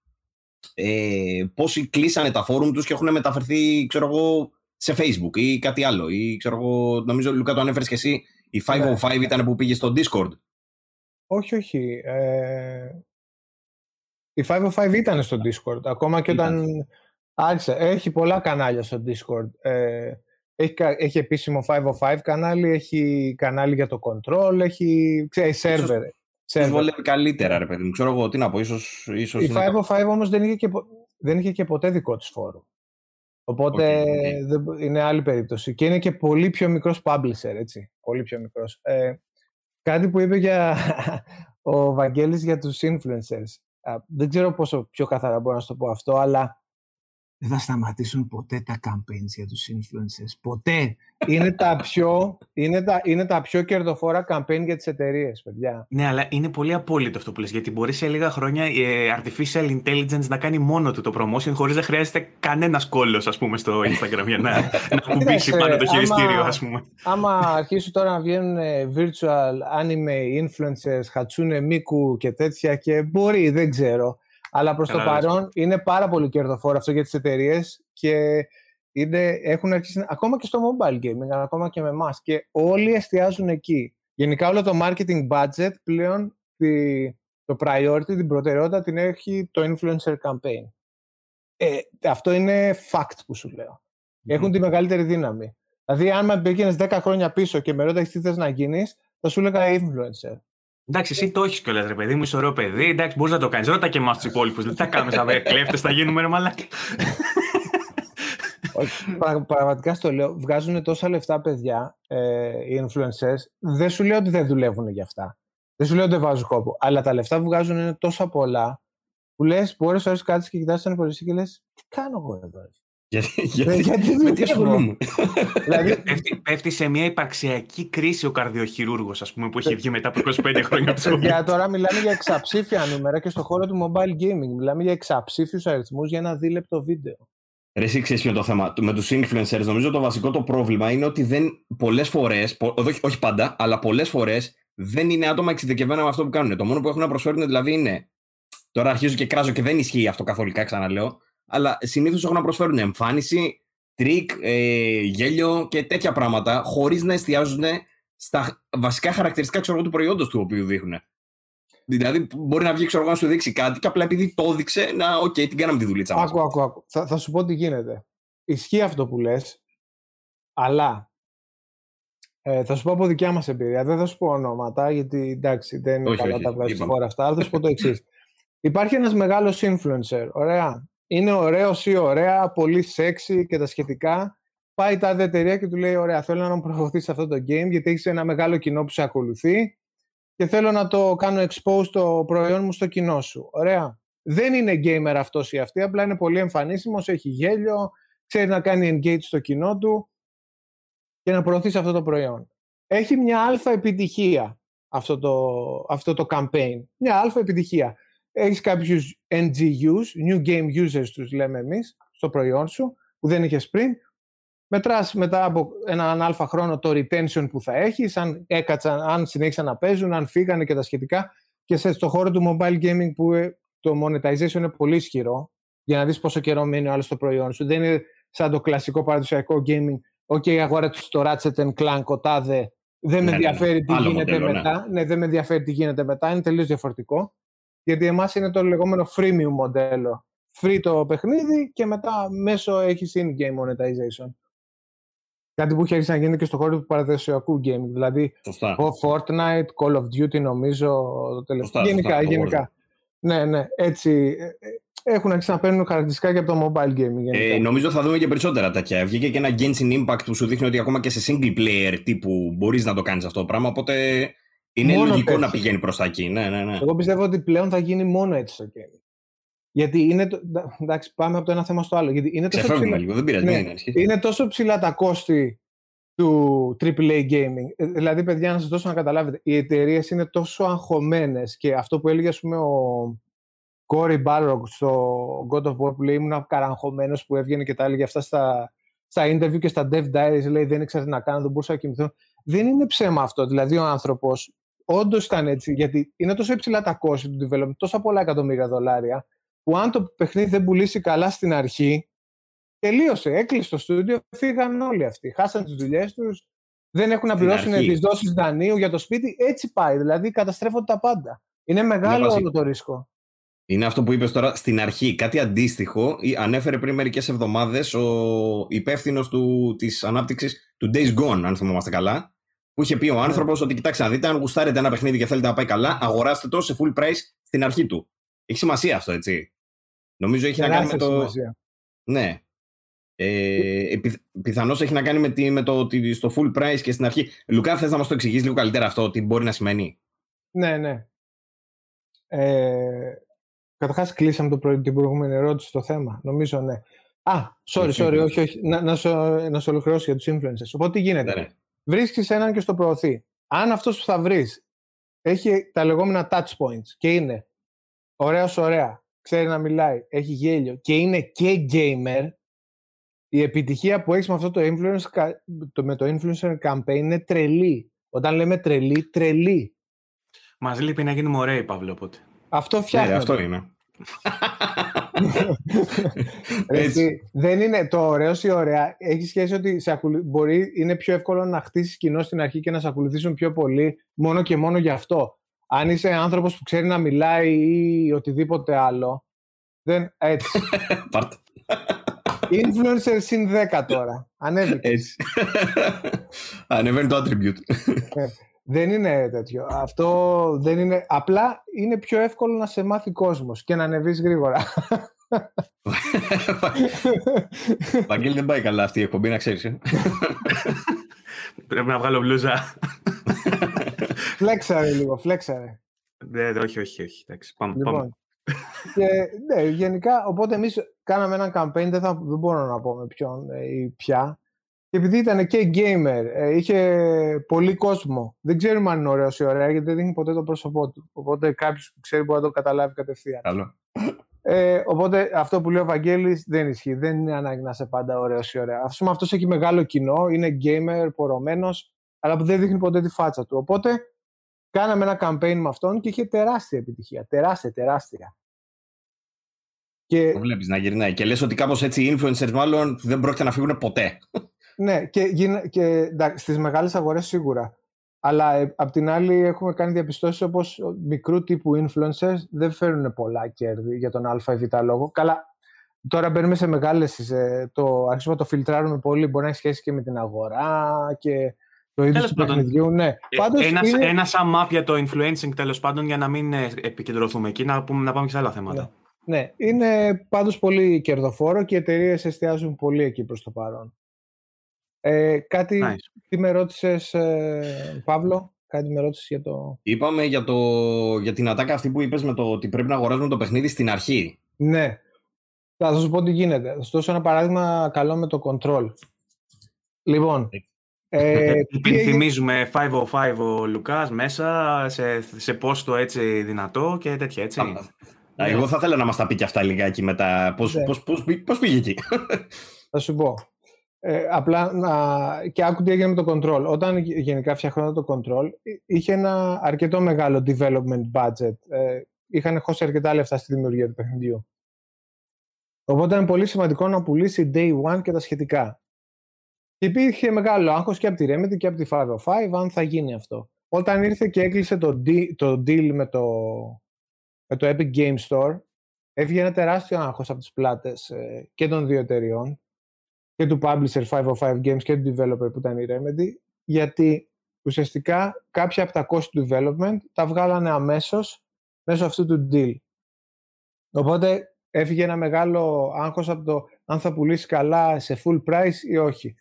[SPEAKER 2] ε, πόσοι κλείσανε τα forum τους και έχουν μεταφερθεί, ξέρω εγώ, σε Facebook ή κάτι άλλο. Ή ξέρω εγώ, νομίζω Λουκά το ανέφερες και εσύ, η 505 ναι. ήταν που πήγες στο Discord.
[SPEAKER 3] Όχι, όχι. Ε, Η 505 ήταν στο Discord, ακόμα και όταν άρχισε. Έχει πολλά κανάλια στο Discord. Ε, έχει, έχει επίσημο 505 κανάλι, έχει κανάλι για το control, έχει ξέρει, σερβερ.
[SPEAKER 2] Σε βολεύει καλύτερα, ρε παιδί μου. Ξέρω εγώ τι να πω, ίσως, ίσως
[SPEAKER 3] Η 505 όμως δεν είχε, και, δεν είχε και ποτέ δικό της φόρο. Οπότε okay, είναι άλλη περίπτωση. Και είναι και πολύ πιο μικρός publisher, έτσι. Πολύ πιο μικρός. Ε, κάτι που είπε για ο Βαγγέλης για τους influencers. δεν ξέρω πόσο πιο καθαρά μπορώ να σου το πω αυτό, αλλά δεν θα σταματήσουν ποτέ τα campaigns για τους influencers. Ποτέ. είναι, τα πιο, είναι, τα, είναι τα πιο κερδοφόρα campaign για τις εταιρείες, παιδιά.
[SPEAKER 1] Ναι, αλλά είναι πολύ απόλυτο αυτό που λες, γιατί μπορεί σε λίγα χρόνια η ε, artificial intelligence να κάνει μόνο του το promotion χωρίς να χρειάζεται κανένας κόλλος, ας πούμε, στο Instagram για να, να κουμπίσει πάνω το χειριστήριο, ας πούμε.
[SPEAKER 3] Άμα αρχίσουν τώρα να βγαίνουν ε, virtual anime influencers, χατσούνε μίκου και τέτοια και μπορεί, δεν ξέρω αλλά προς το παρόν είναι πάρα πολύ κερδοφόρο αυτό για τις εταιρείες και είναι, έχουν αρχίσει ακόμα και στο mobile gaming, ακόμα και με εμάς. Και όλοι εστιάζουν εκεί. Γενικά όλο το marketing budget πλέον τη, το priority, την προτεραιότητα την έχει το influencer campaign. Ε, αυτό είναι fact που σου λέω. Έχουν τη μεγαλύτερη δύναμη. Δηλαδή, αν με πήγαινε 10 χρόνια πίσω και με ρώταγες τι θες να γίνεις, θα σου έλεγα influencer.
[SPEAKER 1] Εντάξει, εσύ το έχεις κιόλας, ρε παιδί μου, είσαι ωραίο παιδί. Εντάξει, μπορείς να το κάνεις. Ρώτα και εμάς τους υπόλοιπους. Δεν θα κάνουμε σαν κλέφτες, θα γίνουμε ρε μαλάκα.
[SPEAKER 3] Πραγματικά στο λέω, βγάζουν τόσα λεφτά παιδιά ε, οι influencers. Δεν σου λέω ότι δεν δουλεύουν για αυτά. Δεν σου λέω ότι δεν βάζουν κόπο. Αλλά τα λεφτά που βγάζουν είναι τόσα πολλά που λες, μπορεί να κάτι και κοιτάς τον υπολογιστή και λες, τι κάνω εγώ εδώ.
[SPEAKER 2] Γιατί, γιατί, με τι ασχολούμαι.
[SPEAKER 1] δηλαδή, πέφτει, σε μια υπαρξιακή κρίση ο καρδιοχειρούργος, ας πούμε, που έχει βγει μετά από 25 χρόνια από
[SPEAKER 3] Για τώρα μιλάμε για εξαψήφια νούμερα και στον χώρο του mobile gaming. Μιλάμε για εξαψήφιους αριθμούς για ένα δίλεπτο βίντεο.
[SPEAKER 2] Ρε, εσύ ξέρεις ποιο το θέμα. Με τους influencers, νομίζω το βασικό το πρόβλημα είναι ότι δεν πολλές φορές, όχι, όχι πάντα, αλλά πολλές φορές δεν είναι άτομα εξειδικευμένα με αυτό που κάνουν. Το μόνο που έχουν να προσφέρουν δηλαδή είναι. Τώρα αρχίζω και κράζω και δεν ισχύει αυτό καθολικά, ξαναλέω αλλά συνήθως έχουν να προσφέρουν εμφάνιση, τρίκ, ε, γέλιο και τέτοια πράγματα, χωρίς να εστιάζουν στα βασικά χαρακτηριστικά ξέρω, του προϊόντος του οποίου δείχνουν. Δηλαδή, μπορεί να βγει ξέρω, να σου δείξει κάτι και απλά επειδή το έδειξε, να, οκ, okay, την κάναμε τη δουλίτσα
[SPEAKER 3] μας. Άκου, άκου, άκου. Θα, θα σου πω τι γίνεται. Ισχύει αυτό που λες, αλλά ε, θα σου πω από δικιά μας εμπειρία. Δεν θα σου πω ονόματα, γιατί εντάξει, δεν είναι καλά να τα βγάζεις φόρα αυτά, αλλά θα σου πω το εξής. Υπάρχει ένας μεγάλος influencer, ωραία, είναι ωραίο ή ωραία, πολύ σεξι και τα σχετικά. Πάει τα εταιρεία και του λέει: Ωραία, θέλω να μου σε αυτό το game, γιατί έχεις ένα μεγάλο κοινό που σε ακολουθεί και θέλω να το κάνω expose το προϊόν μου στο κοινό σου. Ωραία. Δεν είναι gamer αυτός ή αυτή, απλά είναι πολύ εμφανίσιμος, έχει γέλιο, ξέρει να κάνει engage στο κοινό του και να προωθήσει αυτό το προϊόν. Έχει μια αλφα επιτυχία αυτό το, αυτό το campaign. Μια αλφα επιτυχία έχεις κάποιους NGUs, New Game Users τους λέμε εμείς, στο προϊόν σου, που δεν είχες πριν. Μετράς μετά από έναν αλφα χρόνο το retention που θα έχεις, αν, έκατσαν, αν συνέχισαν να παίζουν, αν φύγανε και τα σχετικά. Και σε, στο χώρο του mobile gaming που ε, το monetization είναι πολύ ισχυρό, για να δεις πόσο καιρό μένει ο άλλος στο προϊόν σου. Δεν είναι σαν το κλασικό παραδοσιακό gaming. Οκ, okay, αγόρασες το Ratchet Clank, ο τάδε, δεν με ναι, ναι, ναι. ενδιαφέρει τι γίνεται μετά. Ναι. δεν με ενδιαφέρει τι γίνεται μετά, είναι τελείως διαφορετικό γιατί εμάς είναι το λεγόμενο freemium μοντέλο. Free το παιχνίδι και μετά μέσω έχεις in-game monetization. Κάτι που έχει αρχίσει να γίνει και στο χώρο του παραδοσιακού gaming. Δηλαδή,
[SPEAKER 2] Σωστά.
[SPEAKER 3] Fortnite, Call of Duty νομίζω. Το τελευταίο. γενικά, σωστά, γενικά. Ναι, ναι, έτσι. Ε, ε, έχουν αρχίσει να παίρνουν χαρακτηριστικά και από το mobile gaming.
[SPEAKER 2] Ε, νομίζω θα δούμε και περισσότερα τέτοια. Βγήκε και ένα Genshin Impact που σου δείχνει ότι ακόμα και σε single player τύπου μπορείς να το κάνεις αυτό το πράγμα. Οπότε είναι μόνο λογικό έτσι. να πηγαίνει προς τα εκεί. Ναι, ναι, ναι.
[SPEAKER 3] Εγώ πιστεύω ότι πλέον θα γίνει μόνο έτσι στο gaming. Γιατί είναι. Το... Εντάξει, πάμε από το ένα θέμα στο άλλο. Γιατί είναι τόσο ψηλά...
[SPEAKER 2] λίγο, δεν πειράζει. Ναι, ναι,
[SPEAKER 3] είναι τόσο ψηλά τα κόστη του AAA gaming. Ε, δηλαδή, παιδιά, να σας δώσω να καταλάβετε, οι εταιρείες είναι τόσο αγχωμένες και αυτό που έλεγε, ας πούμε, ο Κόρι Balrog στο God of War που λέει ήμουν καραγχωμένος που έβγαινε και τα έλεγε αυτά στα, στα interview και στα dev diaries. Λέει δεν ήξερα τι να κάνω, δεν μπορούσα να κοιμηθώ. Δεν είναι ψέμα αυτό. Δηλαδή, ο άνθρωπος όντως ήταν έτσι, γιατί είναι τόσο υψηλά τα κόστη του development, τόσα πολλά εκατομμύρια δολάρια, που αν το παιχνίδι δεν πουλήσει καλά στην αρχή, τελείωσε. Έκλεισε το στούντιο, φύγαν όλοι αυτοί. Χάσαν τις δουλειές τους, δεν έχουν να πληρώσουν τι δόσει δανείου για το σπίτι. Έτσι πάει. Δηλαδή καταστρέφονται τα πάντα. Είναι μεγάλο όλο το ρίσκο.
[SPEAKER 2] Είναι αυτό που είπες τώρα στην αρχή. Κάτι αντίστοιχο ανέφερε πριν μερικές εβδομάδες ο υπεύθυνος της ανάπτυξης του Days Gone, αν θυμόμαστε καλά. Που είχε πει ο ναι. άνθρωπος ότι κοιτάξτε να δείτε, αν γουστάρετε ένα παιχνίδι και θέλετε να πάει καλά, αγοράστε το σε full price στην αρχή του. Έχει σημασία αυτό, έτσι. Νομίζω έχει να κάνει με το. Σημασία. Ναι. Ε, Πιθανώς έχει να κάνει με, τη, με το ότι στο full price και στην αρχή. Λουκά, θες να μας το εξηγήσει λίγο καλύτερα αυτό, τι μπορεί να σημαίνει;
[SPEAKER 3] Ναι, ναι. Ε, Καταρχάς, κλείσαμε το προ... την προηγούμενη ερώτηση στο θέμα. Νομίζω ναι. Α, sorry, sorry, όχι, όχι. Να, να, σου, να σου ολοκληρώσω για τους influencers. Οπότε τι γίνεται; Ναι, ναι. Βρίσκεις έναν και στο προωθεί. Αν αυτός που θα βρεις έχει τα λεγόμενα touch points και είναι ωραίος, ωραία, ξέρει να μιλάει, έχει γέλιο και είναι και gamer, η επιτυχία που έχεις με αυτό το influencer, το, με το influencer campaign είναι τρελή. Όταν λέμε τρελή, τρελή.
[SPEAKER 1] Μας λείπει να γίνουμε ωραίοι, Παύλο, οπότε.
[SPEAKER 3] Αυτό φτιάχνει.
[SPEAKER 2] Ναι, αυτό είναι.
[SPEAKER 3] Έτσι. Δεν είναι το ωραίο ή ωραία. Έχει σχέση ότι σε μπορεί, είναι πιο εύκολο να χτίσεις κοινό στην αρχή και να σε ακολουθήσουν πιο πολύ μόνο και μόνο γι' αυτό. Αν είσαι άνθρωπος που ξέρει να μιλάει ή οτιδήποτε άλλο. Δεν. Έτσι.
[SPEAKER 2] Πάρτε.
[SPEAKER 3] Influencer συν 10 τώρα. Ανέβηκε. Έτσι.
[SPEAKER 2] Ανεβαίνει το attribute.
[SPEAKER 3] Ε, δεν είναι τέτοιο. Αυτό δεν είναι. Απλά είναι πιο εύκολο να σε μάθει κόσμος και να ανεβείς γρήγορα.
[SPEAKER 2] Βαγγέλη δεν πάει καλά αυτή η εκπομπή, να ξέρεις. Ε.
[SPEAKER 1] Πρέπει να βγάλω μπλούζα.
[SPEAKER 3] φλέξαρε λίγο, φλέξαρε.
[SPEAKER 1] Ναι, όχι, όχι, όχι. Εντάξει, πάμε, λοιπόν, πάμε.
[SPEAKER 3] Και, ναι, γενικά, οπότε εμείς κάναμε ένα campaign, δεν, θα, δεν μπορώ να πω με ποιον ε, ή ποια, και επειδή ήταν και gamer, ε, είχε πολύ κόσμο. Δεν ξέρουμε αν είναι ωραίος ή ωραία, γιατί δεν δείχνει ποτέ το πρόσωπό του. Οπότε κάποιος που ξέρει μπορεί να το καταλάβει κατευθείαν.
[SPEAKER 2] Καλό.
[SPEAKER 3] Ε, οπότε αυτό που λέει ο Βαγγέλης δεν ισχύει. Δεν είναι ανάγκη να είσαι πάντα ωραίος ή ωραία. Αυτό αυτός έχει μεγάλο κοινό, είναι gamer, πορωμένος, αλλά που δεν δείχνει ποτέ τη φάτσα του. Οπότε κάναμε ένα campaign με αυτόν και είχε τεράστια επιτυχία. Τεράστια, τεράστια.
[SPEAKER 2] Και... Το βλέπεις να γυρνάει. Και λες ότι κάπως έτσι οι influencers μάλλον δεν πρόκειται να φύγουν ποτέ.
[SPEAKER 3] Ναι, και, και εντάξει, στις μεγάλες αγορές σίγουρα. Αλλά ε, απ' την άλλη έχουμε κάνει διαπιστώσεις όπως μικρού τύπου influencers δεν φέρουν πολλά κέρδη για τον α ή β λόγο. Καλά, τώρα μπαίνουμε σε μεγάλες, ε, το αρχίσουμε να το φιλτράρουμε πολύ, μπορεί να έχει σχέση και με την αγορά και το ίδιο του παιχνιδιού. Ναι. Ε,
[SPEAKER 1] Πάντως ένα, είναι... ένα σαν map για το influencing τέλος πάντων για να μην ε, επικεντρωθούμε εκεί, να, πούμε, να πάμε και σε άλλα θέματα.
[SPEAKER 3] Ναι. ναι. είναι πάντως πολύ κερδοφόρο και οι εταιρείες εστιάζουν πολύ εκεί προς το παρόν. Ε, κάτι, nice. τι με ρώτησες, ε, Παύλο, κάτι με ρώτησες για το...
[SPEAKER 2] Είπαμε για, το, για την ατάκα αυτή που είπες με το ότι πρέπει να αγοράζουμε το παιχνίδι στην αρχή.
[SPEAKER 3] Ναι. Θα σου πω τι γίνεται. Θα σου δώσω ένα παράδειγμα καλό με το control. Λοιπόν,
[SPEAKER 1] ε, θυμίζουμε 505 ο Λουκάς μέσα σε, σε πόστο έτσι δυνατό και τέτοια έτσι.
[SPEAKER 2] Α, εγώ θα ήθελα να μας τα πει και αυτά λιγάκι μετά. Πώς, ναι. πώς, πώς, πώς πήγε εκεί.
[SPEAKER 3] Θα σου πω. Ε, απλά να... και άκου τι έγινε με το control. Όταν γενικά φτιαχνόταν το control, είχε ένα αρκετό μεγάλο development budget. Ε, είχαν χώσει αρκετά λεφτά στη δημιουργία του παιχνιδιού. Οπότε ήταν πολύ σημαντικό να πουλήσει day one και τα σχετικά. Και υπήρχε μεγάλο άγχος και από τη Remedy και από τη 505 αν θα γίνει αυτό. Όταν ήρθε και έκλεισε το, deal, το deal με το, με το Epic Game Store, έφυγε ένα τεράστιο άγχος από τις πλάτες ε, και των δύο εταιριών και του publisher 505 Games και του developer που ήταν η Remedy, γιατί ουσιαστικά κάποια από τα κόστη του development τα βγάλανε αμέσως μέσω αυτού του deal. Οπότε έφυγε ένα μεγάλο άγχος από το αν θα πουλήσει καλά σε full price ή όχι.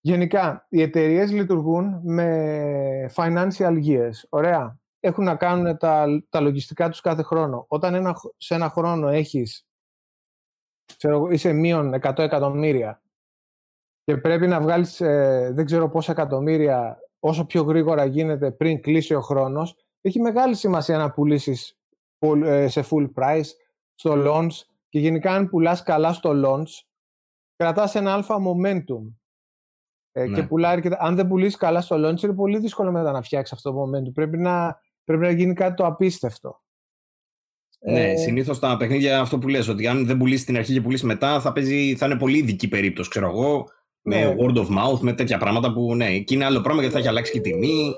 [SPEAKER 3] Γενικά, οι εταιρείες λειτουργούν με financial years. Ωραία. Έχουν να κάνουν τα, τα λογιστικά τους κάθε χρόνο. Όταν ένα, σε ένα χρόνο έχεις ξέρω, είσαι μείον 100 εκατομμύρια και πρέπει να βγάλεις ε, δεν ξέρω πόσα εκατομμύρια όσο πιο γρήγορα γίνεται πριν κλείσει ο χρόνος, έχει μεγάλη σημασία να πουλήσεις ε, σε full price, στο launch και γενικά αν πουλάς καλά στο launch, κρατάς ένα αλφα momentum. Ε, ναι. και πουλάει, αν δεν πουλήσεις καλά στο launch, είναι πολύ δύσκολο μετά να φτιάξεις αυτό το momentum. Πρέπει να, πρέπει να γίνει κάτι το απίστευτο.
[SPEAKER 2] Ναι, ε... συνήθως τα παιχνίδια αυτό που λες, ότι αν δεν πουλήσεις την αρχή και πουλήσεις μετά, θα, παίζει, θα είναι πολύ ειδική περίπτωση, ξέρω εγώ, με ναι. word of mouth, με τέτοια πράγματα που ναι, και είναι άλλο πράγμα γιατί θα έχει αλλάξει και η τιμή.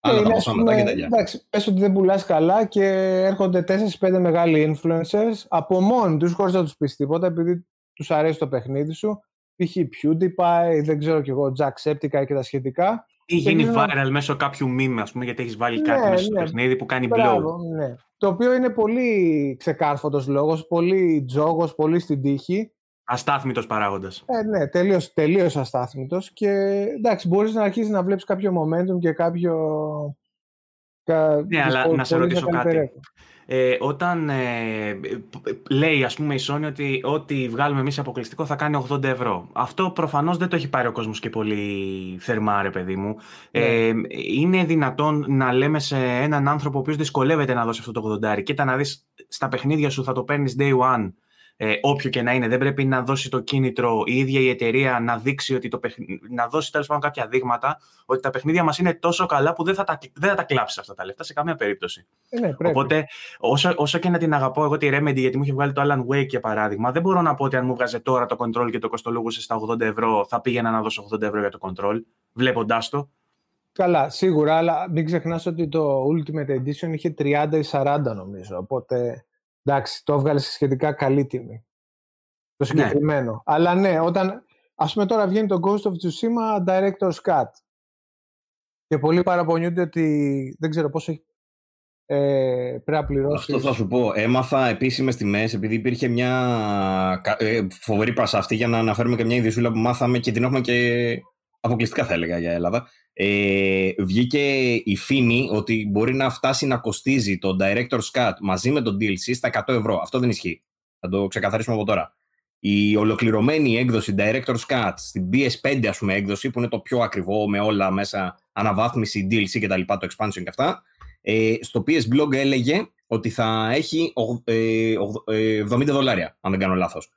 [SPEAKER 2] Άλλα
[SPEAKER 3] είναι,
[SPEAKER 2] τα
[SPEAKER 3] ας
[SPEAKER 2] ποσά
[SPEAKER 3] πούμε,
[SPEAKER 2] μετά και τέτοια.
[SPEAKER 3] Εντάξει, πες ότι δεν πουλάς καλά και έρχονται 4-5 μεγάλοι influencers από μόνοι τους, χωρίς να τους πεις τίποτα, επειδή τους αρέσει το παιχνίδι σου. Π.χ. PewDiePie, δεν ξέρω κι εγώ, Jacksepticeye και τα σχετικά.
[SPEAKER 1] Ή γίνει
[SPEAKER 3] γίνω-
[SPEAKER 1] viral μέσω κάποιου meme, ας πούμε, γιατί έχεις βάλει
[SPEAKER 3] Ναι,
[SPEAKER 1] κάτι μέσα στο
[SPEAKER 3] ναι.
[SPEAKER 1] παιχνίδι που κάνει blow.
[SPEAKER 3] Μπράβο, ναι. Το οποίο είναι πολύ ξεκάρφωτος λόγος, πολύ τζόγος, πολύ στην τύχη.
[SPEAKER 1] Αστάθμητος παράγοντας.
[SPEAKER 3] Ε, ναι, τελείως, τελείως αστάθμητος και εντάξει, μπορείς να αρχίσεις να βλέπεις κάποιο momentum και κάποιο... Κα...
[SPEAKER 1] Ναι, αλλά
[SPEAKER 3] δυσκολ-
[SPEAKER 1] να σε
[SPEAKER 3] πολύ
[SPEAKER 1] ρωτήσω
[SPEAKER 3] καλύτερο.
[SPEAKER 1] κάτι. Ε, όταν ε, π- λέει ας πούμε η Sony ότι ό,τι βγάλουμε εμείς αποκλειστικό θα κάνει 80 ευρώ. Αυτό προφανώς δεν το έχει πάρει ο κόσμος και πολύ θερμά ρε παιδί μου. Ε, είναι δυνατόν να λέμε σε έναν άνθρωπο ο οποίος δυσκολεύεται να δώσει αυτό το 80 και να δεις στα παιχνίδια σου θα το παίρνεις day one ε, όποιο και να είναι, δεν πρέπει να δώσει το κίνητρο η ίδια η εταιρεία να δείξει ότι το παιχν... να δώσει τέλος πάντων κάποια δείγματα ότι τα παιχνίδια μας είναι τόσο καλά που δεν θα τα, δεν θα τα κλάψει αυτά τα λεφτά σε καμία περίπτωση.
[SPEAKER 3] Ε, ναι, πρέπει.
[SPEAKER 1] Οπότε, όσο, όσο και να την αγαπώ εγώ τη Remedy, γιατί μου είχε βγάλει το Alan Wake για παράδειγμα, δεν μπορώ να πω ότι αν μου βγάζε τώρα το control και το κοστολόγουσε στα 80 ευρώ, θα πήγαινα να δώσω 80 ευρώ για το control, βλέποντάς το.
[SPEAKER 3] Καλά, σίγουρα, αλλά μην ξεχνάς ότι το Ultimate Edition είχε 30 ή 40 νομίζω, οπότε εντάξει, το έβγαλε σε σχετικά καλή τιμή. Το
[SPEAKER 1] Ναι.
[SPEAKER 3] συγκεκριμένο. Αλλά ναι, όταν, ας πούμε τώρα βγαίνει το Ghost of Tsushima Director's Cut και πολλοί παραπονιούνται ότι δεν ξέρω πόσο έχει ε, πρέπει να πληρώσεις.
[SPEAKER 2] Αυτό θα σου πω. Έμαθα επίσημες τιμές επειδή υπήρχε μια κα- ε, φοβερή πασαυτή για να αναφέρουμε και μια ιδιωσούλα που μάθαμε και την έχουμε και αποκλειστικά θα έλεγα για Ελλάδα. Ε, βγήκε η φήμη ότι μπορεί να φτάσει να κοστίζει το Director's Cut μαζί με το DLC στα 100 ευρώ. Αυτό δεν ισχύει. Θα το ξεκαθαρίσουμε από τώρα. Η ολοκληρωμένη έκδοση Director's Cut στην PS5 ας πούμε έκδοση που είναι το πιο ακριβό με όλα μέσα αναβάθμιση, DLC και τα λοιπά, το expansion και αυτά ε, στο PS Blog έλεγε ότι θα έχει ογ- ε, ογδ- ε, 70 δολάρια, αν δεν κάνω λάθος.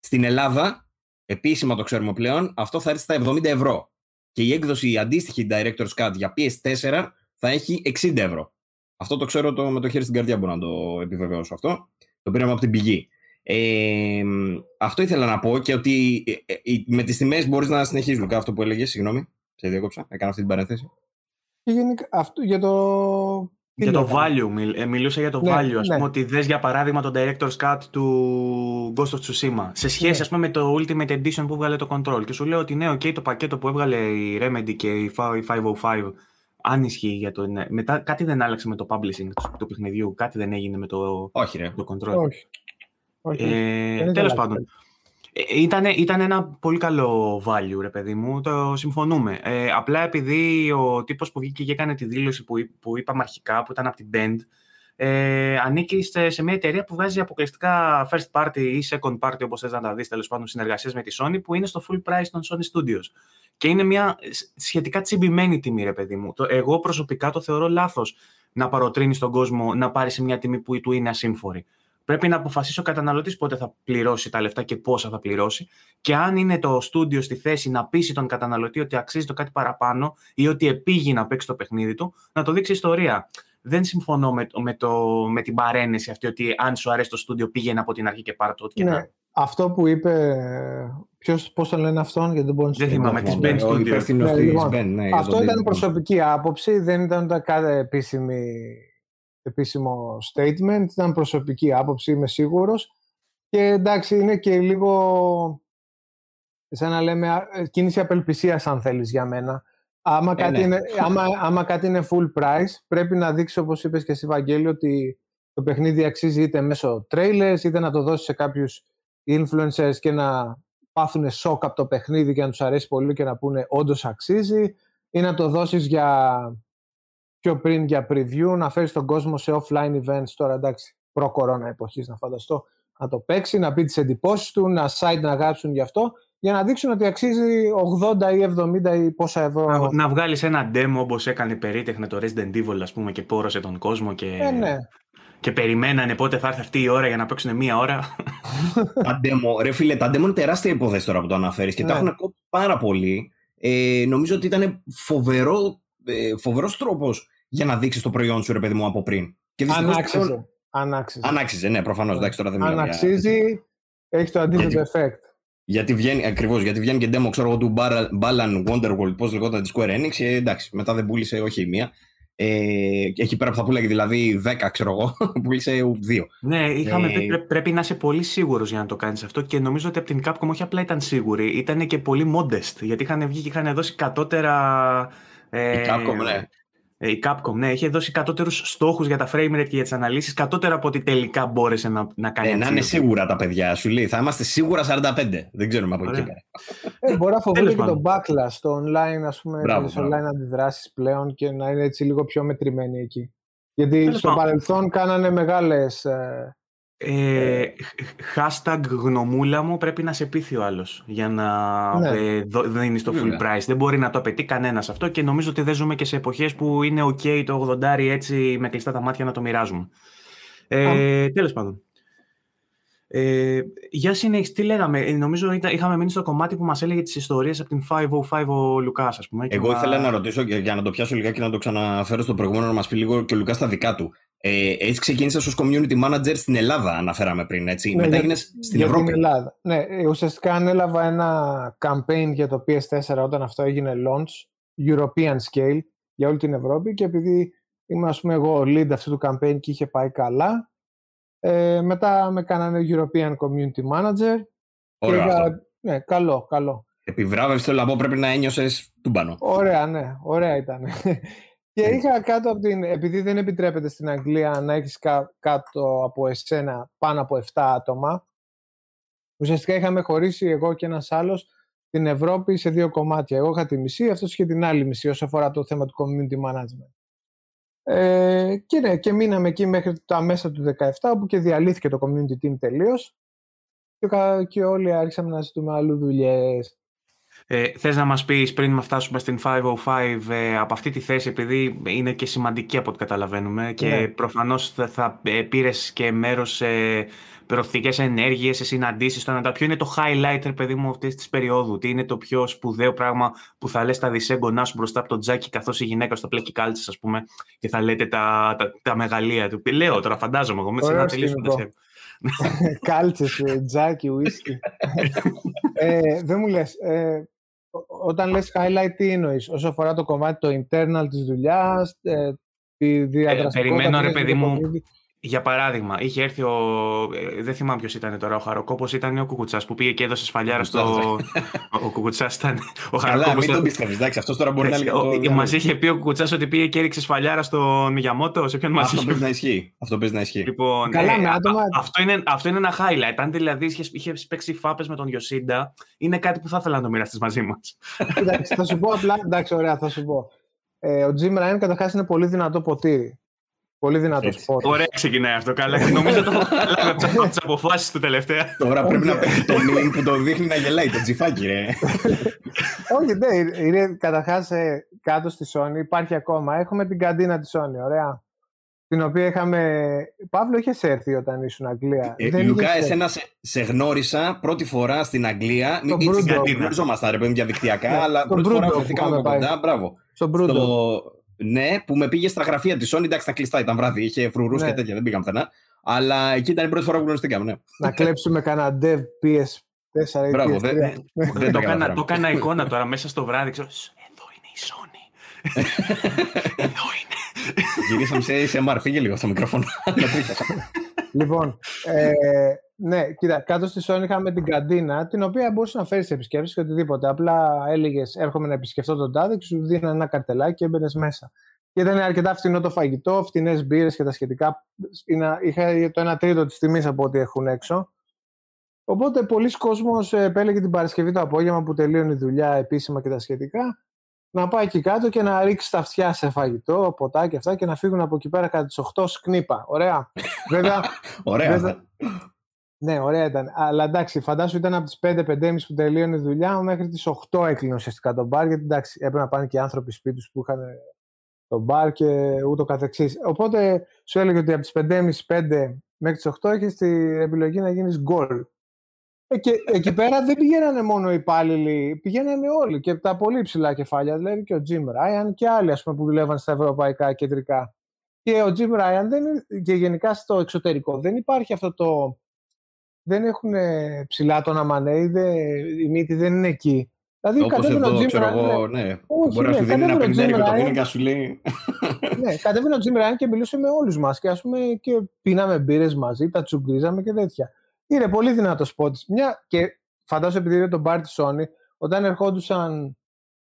[SPEAKER 2] Στην Ελλάδα, επίσημα το ξέρουμε πλέον, αυτό θα έρθει στα 70 ευρώ. Και η έκδοση η αντίστοιχη Director's Cut για PS4 θα έχει 60 ευρώ. Αυτό το ξέρω το, με το χέρι στην καρδιά, μπορώ να το επιβεβαιώσω αυτό. Το πήραμε από την πηγή. Ε, αυτό ήθελα να πω και ότι ε, ε, ε, με τις τιμές μπορείς να συνεχίσεις, Λουκά, αυτό που έλεγες, συγγνώμη, σε διάκοψα, έκανα αυτή την παρένθεση.
[SPEAKER 3] Και γενικά, αυτό, για το... τι
[SPEAKER 1] Για το
[SPEAKER 3] λέγαμε;
[SPEAKER 1] value, μιλ- ε, μιλούσα για το
[SPEAKER 3] Ναι,
[SPEAKER 1] value. Ας
[SPEAKER 3] ναι.
[SPEAKER 1] πούμε ότι δες για παράδειγμα το Director's Cut του Ghost of Tsushima. Σε σχέση
[SPEAKER 3] Ναι.
[SPEAKER 1] ας πούμε με το Ultimate Edition που έβγαλε το Control. Και σου λέω ότι ναι, ok, το πακέτο που έβγαλε η Remedy και η 505 αν ισχύει για το... ναι. Μετά κάτι δεν άλλαξε με το publishing του, του παιχνιδιού. Κάτι δεν έγινε με το,
[SPEAKER 2] Όχι ρε.
[SPEAKER 1] το Control.
[SPEAKER 3] Όχι. Όχι.
[SPEAKER 1] Ε,
[SPEAKER 3] Δεν
[SPEAKER 1] τέλος
[SPEAKER 3] αλλάξει
[SPEAKER 1] πάντων. Ήταν, ήταν ένα πολύ καλό value, ρε παιδί μου, το συμφωνούμε. Ε, απλά επειδή ο τύπος που βγήκε και έκανε τη δήλωση που, εί- που είπαμε αρχικά, που ήταν από την Bend, ε, ανήκει σε, σε μια εταιρεία που βγάζει αποκλειστικά first party ή second party, όπως θες να τα δεις, τέλος πάντων, συνεργασίες με τη Sony, που είναι στο full price των Sony Studios. Και είναι μια σ- σχετικά τσιμπημένη τιμή, ρε παιδί μου. Το, εγώ προσωπικά το θεωρώ λάθος να παροτρύνεις τον κόσμο να πάρει σε μια τιμή που του είναι ασύμφορη. Πρέπει να αποφασίσει ο καταναλωτής πότε θα πληρώσει τα λεφτά και πόσα θα πληρώσει. Και αν είναι το στούντιο στη θέση να πείσει τον καταναλωτή ότι αξίζει το κάτι παραπάνω ή ότι επήγει να παίξει το παιχνίδι του, να το δείξει ιστορία. Δεν συμφωνώ με, το- με, το, με την παρένεση αυτή ότι αν σου αρέσει το στούντιο πήγαινε από την αρχή και πάρε το ό,τι και να.
[SPEAKER 3] Ναι. Αυτό που είπε. Ποιος, πώς τον λένε αυτόν, γιατί δεν μπορώ να
[SPEAKER 1] Δεν θυμάμαι, της
[SPEAKER 2] Ναι,
[SPEAKER 1] Bend
[SPEAKER 2] Ο
[SPEAKER 1] Studios.
[SPEAKER 2] υπεύθυνος
[SPEAKER 3] Ναι,
[SPEAKER 2] της
[SPEAKER 3] λοιπόν,
[SPEAKER 2] Bend, ναι, για
[SPEAKER 3] Αυτό
[SPEAKER 2] τον
[SPEAKER 3] ήταν
[SPEAKER 2] David Bond.
[SPEAKER 3] προσωπική άποψη, δεν ήταν ούτε κάθε επίσημη, επίσημο statement, ήταν προσωπική άποψη, είμαι σίγουρος. Και εντάξει, είναι και λίγο, σαν να λέμε, α, ε, κίνηση απελπισίας αν θέλεις για μένα. Άμα, κάτι
[SPEAKER 2] ναι.
[SPEAKER 3] είναι, άμα, άμα κάτι είναι full price, πρέπει να δείξει, όπως είπες και εσύ, Βαγγέλη, ότι το παιχνίδι αξίζει είτε μέσω trailers, είτε να το δώσεις σε κάποιους influencers και να πάθουν σοκ από το παιχνίδι και να τους αρέσει πολύ και να πούνε όντως αξίζει ή να το δώσεις για πιο πριν για preview, να φέρεις τον κόσμο σε offline events τώρα εντάξει προ-κορώνα εποχής να φανταστώ να το παίξει, να πει τις εντυπώσεις του, να site να γράψουν γι' αυτό για να δείξουν ότι αξίζει 80 ή 70 ή πόσα ευρώ.
[SPEAKER 1] Να, να βγάλεις ένα demo όπως έκανε περίτεχνα το Resident Evil ας πούμε και πόρωσε τον κόσμο και,
[SPEAKER 3] Ε, ναι.
[SPEAKER 1] και περιμένανε πότε θα έρθει αυτή η ώρα για να παίξουν μία ώρα.
[SPEAKER 2] τα demo, ρε φίλε, τα demo είναι τεράστια υπόθεση τώρα που το αναφέρεις και τα
[SPEAKER 3] Ναι.
[SPEAKER 2] έχουν κόψει πάρα πολύ. Ε, νομίζω ότι ήταν φοβερό, ε, φοβερός τρόπος για να δείξεις το προϊόν σου, ρε παιδί μου, από πριν. Και
[SPEAKER 3] Αν
[SPEAKER 2] δυστυχώς
[SPEAKER 3] άξιζε.
[SPEAKER 2] πλέον-
[SPEAKER 3] Αν άξιζε.
[SPEAKER 2] Αν άξιζε, ναι, προφανώς. Εντάξει, τώρα δεν
[SPEAKER 3] Αν
[SPEAKER 2] μιλάμε για-
[SPEAKER 3] αξίζει, έχει το αντίθετο
[SPEAKER 2] Γιατί-
[SPEAKER 3] effect.
[SPEAKER 2] Γιατί βγαίνει, ακριβώς, γιατί βγαίνει και demo, ξέρω εγώ, του Balan Wonderworld, πώς λεγόταν της Square Enix, και εντάξει, μετά δεν πούλησε όχι η μία. Ε, εκεί πέρα που θα πουλάγε δηλαδή 10, ξέρω εγώ, πούλησε 2.
[SPEAKER 1] Ναι, είχαμε ε... πει πρέπει να είσαι πολύ σίγουρος για να το κάνεις αυτό και νομίζω ότι από την Capcom όχι απλά ήταν σίγουροι, ήταν και πολύ modest. Γιατί είχαν βγει και είχαν δώσει κατώτερα.
[SPEAKER 2] Ε, η Capcom, ναι.
[SPEAKER 1] Ε, η Capcom, ναι, είχε δώσει κατώτερους στόχους για τα frame rate και για τις αναλύσεις, κατώτερα από ό,τι τελικά μπόρεσε να, να κάνει.
[SPEAKER 2] Ε, να είναι σίγουρα τα παιδιά, σου λέει. Θα είμαστε σίγουρα 45. Δεν ξέρουμε από εκεί πέρα.
[SPEAKER 3] Ε, μπορεί να φοβούνται και το backlash στο online, ας πούμε, τις online αντιδράσεις πλέον και να είναι έτσι λίγο πιο μετρημένοι εκεί. Γιατί στο παρελθόν κάνανε μεγάλες ε,
[SPEAKER 1] ε, hashtag γνωμούλα μου πρέπει να σε πείθει ο άλλος για να ναι. ε, δίνει το full price. Δεν μπορεί να το απαιτεί κανένας αυτό και νομίζω ότι δεν ζούμε και σε εποχές που είναι OK το 80 έτσι με κλειστά τα μάτια να το μοιράζουμε. Ε, Τέλος πάντων. Ε, για συνέχιση, τι λέγαμε. Ε, νομίζω ήταν, είχαμε μείνει στο κομμάτι που μας έλεγε τις ιστορίες από την 505 ο Λουκάς, ας πούμε.
[SPEAKER 2] Εγώ ήθελα να ρωτήσω για να το πιάσω λιγάκι και να το ξαναφέρω στο προηγούμενο να μας πει λίγο και ο Λουκάς τα δικά του. Ε, έτσι ξεκίνησε ως community manager στην Ελλάδα, αναφέραμε πριν, έτσι. Ναι, Μετά έγινε στην Ευρώπη. Στην Ελλάδα.
[SPEAKER 3] Ναι, ε, ουσιαστικά ανέλαβα ένα campaign για το PS4 όταν αυτό έγινε launch, European scale, για όλη την Ευρώπη και επειδή ήμουν ας πούμε εγώ lead αυτού του campaign και είχε πάει καλά, ε, μετά με κάνανε European Community Manager.
[SPEAKER 2] Ωραία αυτό.
[SPEAKER 3] Ναι, καλό, καλό.
[SPEAKER 2] Επιβράβευση το λαμπό πρέπει να ένιωσες του πάνω.
[SPEAKER 3] Ωραία, ναι, ωραία ήταν. Και είχα κάτω από την. Επειδή δεν επιτρέπεται στην Αγγλία να έχεις κάτω από εσένα πάνω από 7 άτομα, ουσιαστικά είχαμε χωρίσει εγώ και ένας άλλος την Ευρώπη σε δύο κομμάτια. Εγώ είχα τη μισή, αυτός είχε την άλλη μισή όσο αφορά το θέμα του community management. Ε, και ναι, και μείναμε εκεί μέχρι τα μέσα του 17, όπου και διαλύθηκε το community team τελείως. Και, και όλοι άρχισαμε να ζητούμε αλλού δουλειές.
[SPEAKER 1] Ε, θες να μας πεις πριν να φτάσουμε στην 505 ε, από αυτή τη θέση επειδή είναι και σημαντική από ό,τι καταλαβαίνουμε και ναι. προφανώς θα, θα ε, πήρες και μέρος σε προωθητικές ενέργειες, σε συναντήσεις, στο ποιο είναι το highlighter παιδί μου αυτής της περίοδου, τι είναι το πιο σπουδαίο πράγμα που θα λες τα δισέγγονά σου μπροστά από τον τζάκι καθώς η γυναίκα στο πλέκει κάλτσες ας πούμε και θα λέτε τα, τα, τα μεγαλεία του; Λέω τώρα φαντάζομαι εγώ μέσα να τελείσουμε
[SPEAKER 3] Κάλτσες, ε, τζάκι, ουίσκι. ε, δεν μου λες, ε, όταν λες highlight τι εννοείς, όσο αφορά το κομμάτι το internal της δουλειάς, ε, τη ε, διαδραστικότητα.
[SPEAKER 1] περιμένω ρε παιδί μου, για παράδειγμα, είχε έρθει ο. Ε, δεν θυμάμαι ποιος ήταν τώρα. Ο Χαροκόπος ήταν ο Κουκουτσάς που πήγε και έδωσε σφαλιάρα στο. ο Κουκουτσάς ήταν.
[SPEAKER 2] Ο Χαροκόπος. Μην τον πιστεύεις, εντάξει, αυτός τώρα μπορεί να
[SPEAKER 1] λέει. Μας είχε πει ο Κουκουτσάς ότι πήγε και έριξε σφαλιάρα στον Μιγιαμότο. Σε ποιον μας
[SPEAKER 2] είχε. Αυτό πρέπει να ισχύει. Αυτό πρέπει να ισχύει.
[SPEAKER 1] Λοιπόν, Καλά, ε, άτομα... αυτό, είναι, αυτό είναι ένα highlight. Αν δηλαδή είχε, είχε παίξει φάπες με τον Ιωσίντα, είναι κάτι που θα ήθελα να το μοιραστείς μαζί μας.
[SPEAKER 3] εντάξει, θα σου πω απλά. Εντάξει, ωραία, θα σου πω. Ε, ο Τζιμ Ράιν καταρχάς είναι πολύ δυνατό ποτήρι. Πολύ δυνατός σπορ.
[SPEAKER 1] Ωραία ξεκινάει αυτό. Καλά. Νομίζω το λάβει από τις αποφάσεις του τελευταία.
[SPEAKER 2] Τώρα πρέπει να παίξει το link που το δείχνει να γελάει, το τζιφάκι, ρε.
[SPEAKER 3] Όχι, ναι, είναι καταρχάς ε, κάτω στη Sony. Υπάρχει ακόμα. Έχουμε την καντίνα της Sony, ωραία. Την οποία είχαμε. Παύλο, είχες έρθει όταν ήσουν Αγγλία.
[SPEAKER 2] Ε, Λουκά, εσένα σε, σε, γνώρισα πρώτη φορά στην Αγγλία. Μην γνωριζόμασταν, ρε παιδί διαδικτυακά, ναι, αλλά πρώτη φορά βρεθήκαμε κοντά. Μπράβο.
[SPEAKER 3] Στον Μπρούντο.
[SPEAKER 2] Ναι, που με πήγε στα γραφεία της Sony. Εντάξει, τα κλειστά ήταν βράδυ, είχε φρουρούς ναι. και τέτοια, δεν πήγαμε πουθενά. Αλλά εκεί ήταν η πρώτη φορά που γνωριστήκαμε. Ναι.
[SPEAKER 3] Να κλέψουμε κανένα dev PS4 ή
[SPEAKER 2] Μπράβο,
[SPEAKER 3] δεν,
[SPEAKER 1] δεν το, έκανα, το έκανα εικόνα τώρα μέσα στο βράδυ. Ξέρω, εδώ είναι η Sony. εδώ είναι.
[SPEAKER 2] Γυρίσαμε σε, σε MR, φύγε λίγο στο μικρόφωνο.
[SPEAKER 3] λοιπόν, ε, ναι, κοίτα, κάτω στη Sony είχαμε την καντίνα, την οποία μπορούσε να φέρει επισκέψεις και οτιδήποτε. Απλά έλεγες, έρχομαι να επισκεφτώ τον τάδε και σου δίνανε ένα καρτελάκι και έμπαινες μέσα. Και ήταν αρκετά φθηνό το φαγητό, φθηνές μπύρες και τα σχετικά. Είχα το 1 τρίτο της τιμής από ό,τι έχουν έξω. Οπότε πολλοί κόσμος ε, επέλεγε την Παρασκευή το απόγευμα που τελείωνε η δουλειά επίσημα και τα σχετικά να πάει εκεί κάτω και να ρίξει τα αυτιά σε φαγητό, ποτά και αυτά και να φύγουν από εκεί πέρα κατά τις 8 σκνίπα. Ωραία.
[SPEAKER 2] Βέβαια, Ωραία. Βέβαια,
[SPEAKER 3] ναι, ωραία ήταν. Αλλά εντάξει, φαντάσου ήταν από τις 5-5.30 που τελείωνε η δουλειά μέχρι τις 8 έκλεινε ουσιαστικά το μπαρ. Γιατί εντάξει, έπρεπε να πάνε και άνθρωποι σπίτι που είχαν το μπαρ και ούτω καθεξής. Οπότε σου έλεγε ότι από τις 5.30-5 μέχρι τις 8 έχει την επιλογή να γίνεις γκολ. Ε, και εκεί πέρα δεν πηγαίνανε μόνο οι υπάλληλοι, πηγαίνανε όλοι και τα πολύ ψηλά κεφάλια, δηλαδή και ο Jim Ryan και άλλοι ας πούμε, που δουλεύαν στα ευρωπαϊκά κεντρικά. Και ο Jim Ryan δεν, και γενικά στο εξωτερικό δεν υπάρχει αυτό το δεν έχουν ψηλά τον Αμανέιδε, η μύτη δεν είναι εκεί.
[SPEAKER 2] Δηλαδή, Όπως εδώ, Jim ξέρω εγώ, ναι. Όχι, μπορεί να σου δίνει ένα πεντέρικο το μήνα και σου λέει...
[SPEAKER 3] ναι, κατέβαινε ο Jim Ryan και μιλούσε με όλους μας και, ας πούμε, και πίναμε μπύρες μαζί, τα τσουγκρίζαμε και τέτοια. Είναι πολύ δυνατό σπότ. Μια και φαντάζομαι επειδή είναι το bar της Sony, όταν ερχόντουσαν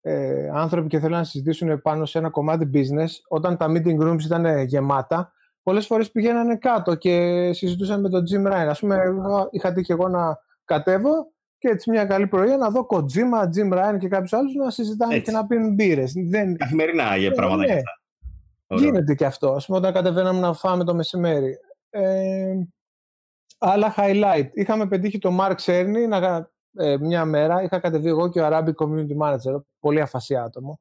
[SPEAKER 3] ε, άνθρωποι και θέλουν να συζητήσουν πάνω σε ένα κομμάτι business, όταν τα meeting rooms ήταν γεμάτα, πολλές φορές πηγαίνανε κάτω και συζητούσαν με τον Jim Ryan. Α πούμε, είχα τύχει εγώ να κατέβω και έτσι μια καλή πρωί να δω Kojima, Jim Ryan και κάποιους άλλους να συζητάνε έτσι. και να πίνουν μπύρες. Δεν...
[SPEAKER 2] Καθημερινά για πράγματα ναι.
[SPEAKER 3] Γίνεται και αυτό. Α πούμε, όταν κατεβαίναμε να φάμε το μεσημέρι. Ε, άλλα highlight. Είχαμε πετύχει τον Mark Cerny να, ε, μια μέρα. Είχα κατεβεί εγώ και ο Arabic Community Manager. Πολύ αφασία άτομο.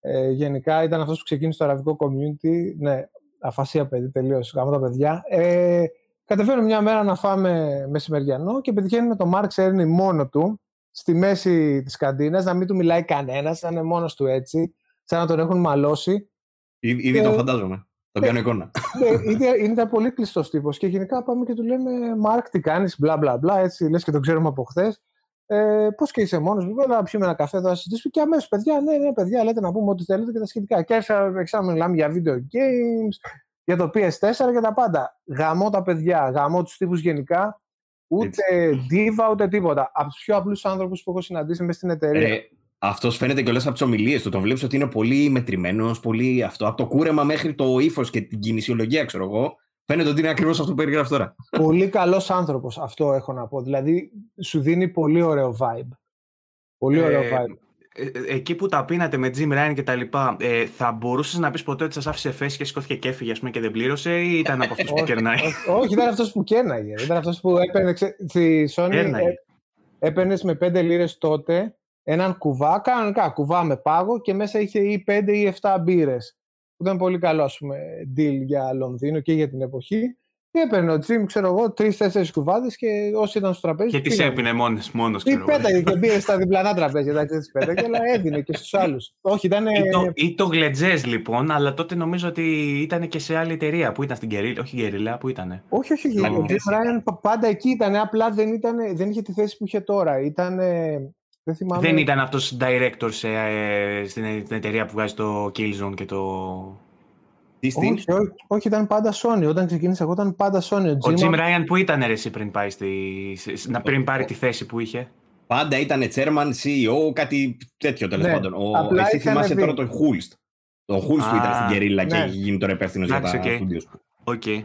[SPEAKER 3] Ε, γενικά ήταν αυτός που ξεκίνησε το αραβικό community. Ναι, αφασία παιδί, τελείως. Γάμω τα παιδιά. Ε, κατεβαίνω μια μέρα να φάμε μεσημεριανό και πετυχαίνουμε τον Mark Cerny μόνο του στη μέση της καντίνας, να μην του μιλάει κανένας, να είναι μόνος του έτσι, σαν να τον έχουν μαλώσει.
[SPEAKER 2] Ήδη και... τον φαντάζομαι. Το πιάνω εικόνα.
[SPEAKER 3] Ναι, είναι, είναι πολύ κλειστός τύπος. Και γενικά πάμε και του λέμε Μάρκ, τι κάνεις, μπλα μπλα μπλα. Έτσι λες και τον ξέρουμε από χθες. Ε, Πώς και είσαι μόνος μου, να πιούμε ένα καφέ, θα συζητήσουμε και αμέσως παιδιά. Ναι, ναι, παιδιά, λέτε να πούμε ό,τι θέλετε και τα σχετικά. Και άρχισα να μιλάμε για video games, για το PS4 και τα πάντα. Γαμώ τα παιδιά, γαμώ τους τύπους γενικά. Ούτε diva ούτε τίποτα. Από τους πιο απλούς άνθρωπους που έχω συναντήσει μες στην εταιρεία. Ε,
[SPEAKER 2] αυτός φαίνεται και όλε από τις ομιλίες του. Τον βλέπεις ότι είναι πολύ μετρημένος, πολύ αυτό. Από το κούρεμα μέχρι το ύφος και την κινησιολογία, ξέρω εγώ. Φαίνεται ότι είναι ακριβώς αυτό που περιγράφεις τώρα.
[SPEAKER 3] Πολύ καλός άνθρωπος, αυτό έχω να πω. Δηλαδή, σου δίνει πολύ ωραίο vibe. Πολύ ωραίο ε, vibe.
[SPEAKER 1] Ε, ε, εκεί που τα πίνατε με Jim Ryan και τα λοιπά, ε, θα μπορούσες να πεις ποτέ ότι σας άφησε φέση και σηκώθηκε και έφυγε πούμε, και δεν πλήρωσε, ή ήταν από αυτούς που κερνάει;
[SPEAKER 3] Όχι, ήταν αυτός που κέρναγε. Ήταν αυτός που έπαιρνε. Στη Sony έπαιρνες με 5 λίρες τότε έναν κουβά, κανονικά κουβά με πάγο και μέσα είχε ή 5 ή 7 μπύρες. Που ήταν πολύ καλό, ας πούμε, deal για Λονδίνο και για την εποχή. Και έπαιρνε ο Τζιμ, ξέρω εγώ, τρει-τέσσερι κουβάδες και όσοι ήταν στο τραπέζι.
[SPEAKER 1] Και τις έπινε μόνο, μόνος
[SPEAKER 3] Ή πέταγε και πήγε στα διπλανά τραπέζια, εντάξει, τι πέταγε, αλλά έδινε και στους άλλους. Όχι, ήταν.
[SPEAKER 1] Ή το, ή το Γλετζές, λοιπόν, αλλά τότε νομίζω ότι ήταν και σε άλλη εταιρεία που ήταν στην Γκερίλα. Όχι Γκερίλα, που ήταν.
[SPEAKER 3] Όχι, όχι. Ο Τζιμ Ράιαν πάντα εκεί ήταν, απλά δεν, ήταν, δεν είχε τη θέση που είχε τώρα. Ήταν δεν, θυμάμαι...
[SPEAKER 1] δεν ήταν αυτός director σε, ε, στην, εταιρεία που βγάζει το Killzone και το.
[SPEAKER 3] Τι όχι, όχι, όχι, ήταν πάντα Sony. Όταν ξεκίνησα εγώ ήταν πάντα Sony.
[SPEAKER 1] Ο, ο Jim Ryan που ήταν εσύ πριν, πάει στη, να πριν πάρει τη θέση που είχε.
[SPEAKER 2] Πάντα ήταν chairman, CEO, κάτι τέτοιο τέλος ναι, πάντων. Ο, εσύ θυμάσαι τώρα τον Hulst. Το Hulst που ήταν στην Κερίλα ναι. και έχει γίνει τώρα υπεύθυνο για τα okay. studios.
[SPEAKER 1] Okay.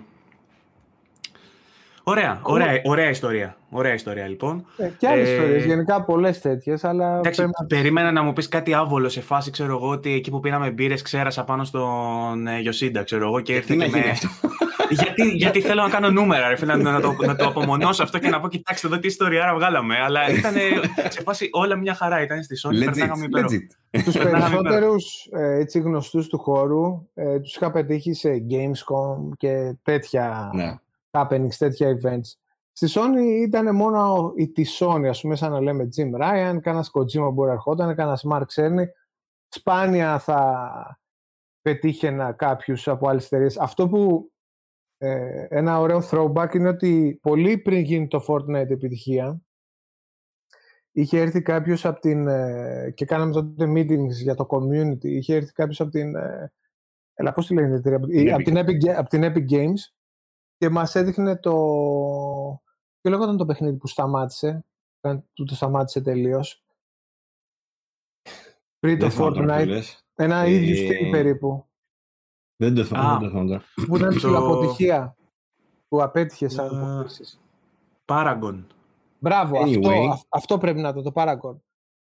[SPEAKER 1] Ωραία, ωραία, ωραία ιστορία. Ωραία ιστορία λοιπόν.
[SPEAKER 3] Ε, και άλλες ε, ιστορίες, γενικά πολλές τέτοιες. Αλλά
[SPEAKER 1] εντάξει, πρέπει... Περίμενα να μου πεις κάτι άβολο σε φάση, ξέρω εγώ, ότι εκεί που πήραμε μπύρες ξέρασα πάνω στον ε, Ιωσίντα, ξέρω εγώ. Και ήρθε και με... γιατί, γιατί θέλω να κάνω νούμερα, ρε, φίλε, να, το, να το απομονώσω αυτό και να πω: Κοιτάξτε εδώ τι ιστορία βγάλαμε. Αλλά ήταν σε φάση όλα μια χαρά. Ήταν στη Sony.
[SPEAKER 3] Τους περισσότερους ε, γνωστούς του χώρου ε, τους είχα πετύχει σε Gamescom και τέτοια. Ναι happenings, τέτοια events. Στη Sony ήταν μόνο η τη Sony, ας πούμε, σαν να λέμε Jim Ryan, κάνα Kojima που ερχόταν, κάνα Mark Cerny. Σπάνια θα πετύχαινα κάποιους από άλλες εταιρείες. Αυτό που ε, ένα ωραίο throwback είναι ότι πολύ πριν γίνει το Fortnite επιτυχία, είχε έρθει κάποιος από την. Ε, και κάναμε τότε meetings για το community. Είχε έρθει κάποιος από την. Ε, έλα, πώς τη λένε η εταιρεία, από την, Epic, από την Epic Games και μας έδειχνε το... Ποιο λέγονταν το παιχνίδι που σταμάτησε, που το σταμάτησε τελείως. Πριν το Fortnite. Ένα ε... ίδιο στυλ περίπου.
[SPEAKER 2] Δεν το θυμάμαι.
[SPEAKER 3] Που ήταν στην αποτυχία. Που απέτυχες σαν αποκρίσεις.
[SPEAKER 1] Paragon.
[SPEAKER 3] Μπράβο, αυτό, αυτό πρέπει να το, το Paragon.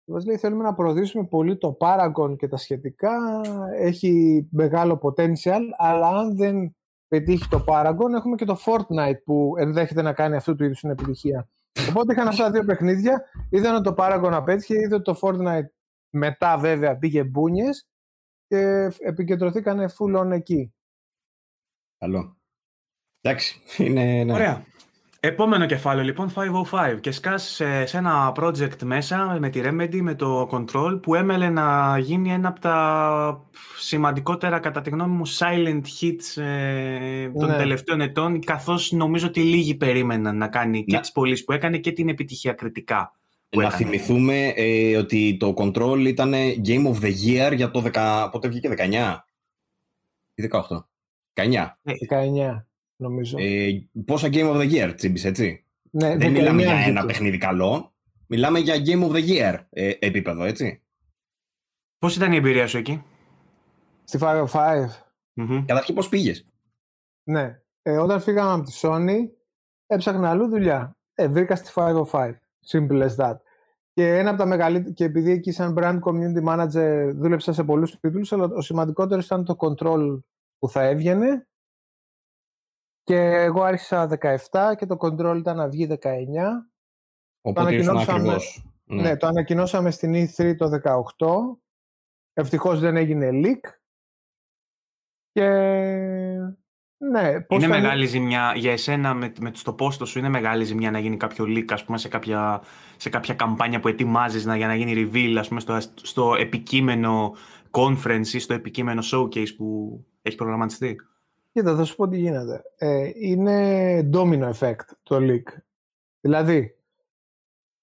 [SPEAKER 3] Μας λέει θέλουμε να προωθήσουμε πολύ το Paragon και τα σχετικά. Έχει μεγάλο potential, αλλά αν δεν πετύχει το Paragon, έχουμε και το Fortnite που ενδέχεται να κάνει αυτού του είδους την επιτυχία. Οπότε είχαν αυτά τα δύο παιχνίδια. Είδαν ότι το Paragon απέτυχε, είδε ότι το Fortnite μετά βέβαια πήγε μπούνιες και επικεντρωθήκαν full on εκεί.
[SPEAKER 2] Καλό. Εντάξει. Είναι,
[SPEAKER 1] ναι. Ωραία. Επόμενο κεφάλαιο λοιπόν 505 και σκάς σε, σε, ένα project μέσα με τη Remedy, με το Control που έμελε να γίνει ένα από τα σημαντικότερα κατά τη γνώμη μου silent hits ε, των ναι. τελευταίων ετών καθώς νομίζω ότι λίγοι περίμεναν να κάνει και ναι. τις πωλήσει που έκανε και την επιτυχία κριτικά
[SPEAKER 2] να θυμηθούμε ε, ότι το Control ήταν Game of the Year για το 10, πότε βγήκε, 19 ή 18. 19.
[SPEAKER 3] 19, νομίζω.
[SPEAKER 2] Ε, πόσα Game of the Year τσίμπησε, έτσι;
[SPEAKER 3] Ναι,
[SPEAKER 2] Δεν
[SPEAKER 3] 19
[SPEAKER 2] μιλάμε για
[SPEAKER 3] βγήκε.
[SPEAKER 2] ένα παιχνίδι καλό. Μιλάμε για Game of the Year ε, επίπεδο, έτσι.
[SPEAKER 1] Πώς ήταν η εμπειρία σου εκεί;
[SPEAKER 3] Στη 505.
[SPEAKER 1] Μμμ.
[SPEAKER 2] Καταρχήν πώς πήγες;
[SPEAKER 3] Ναι. Ε, όταν φύγαμε από τη Sony, έψαχνα αλλού δουλειά. Ε, βρήκα στη 505. Simple as that. Και ένα από τα μεγαλύτερα, και επειδή εκεί σαν brand community manager δούλεψα σε πολλούς τίτλους, αλλά ο σημαντικότερος ήταν το control που θα έβγαινε. Και εγώ άρχισα 17 και το control ήταν να βγει 19.
[SPEAKER 2] Οπότε ήσουν
[SPEAKER 3] ανακοινώσαμε-
[SPEAKER 2] ακριβώς.
[SPEAKER 3] Ναι. το ανακοινώσαμε στην E3 το 18. Ευτυχώς δεν έγινε leak. Και ναι, πώς
[SPEAKER 1] Είναι
[SPEAKER 3] θα-
[SPEAKER 1] μεγάλη ζημιά για εσένα με, με στο πόστο σου, είναι μεγάλη ζημιά να γίνει κάποιο leak, ας πούμε, σε κάποια, σε κάποια καμπάνια που ετοιμάζεις να, για να γίνει reveal, ας πούμε, στο, στο επικείμενο conference ή στο επικείμενο showcase που έχει προγραμματιστεί;
[SPEAKER 3] Κοίτα, θα σου πω τι γίνεται. Ε, είναι domino effect το leak. Δηλαδή,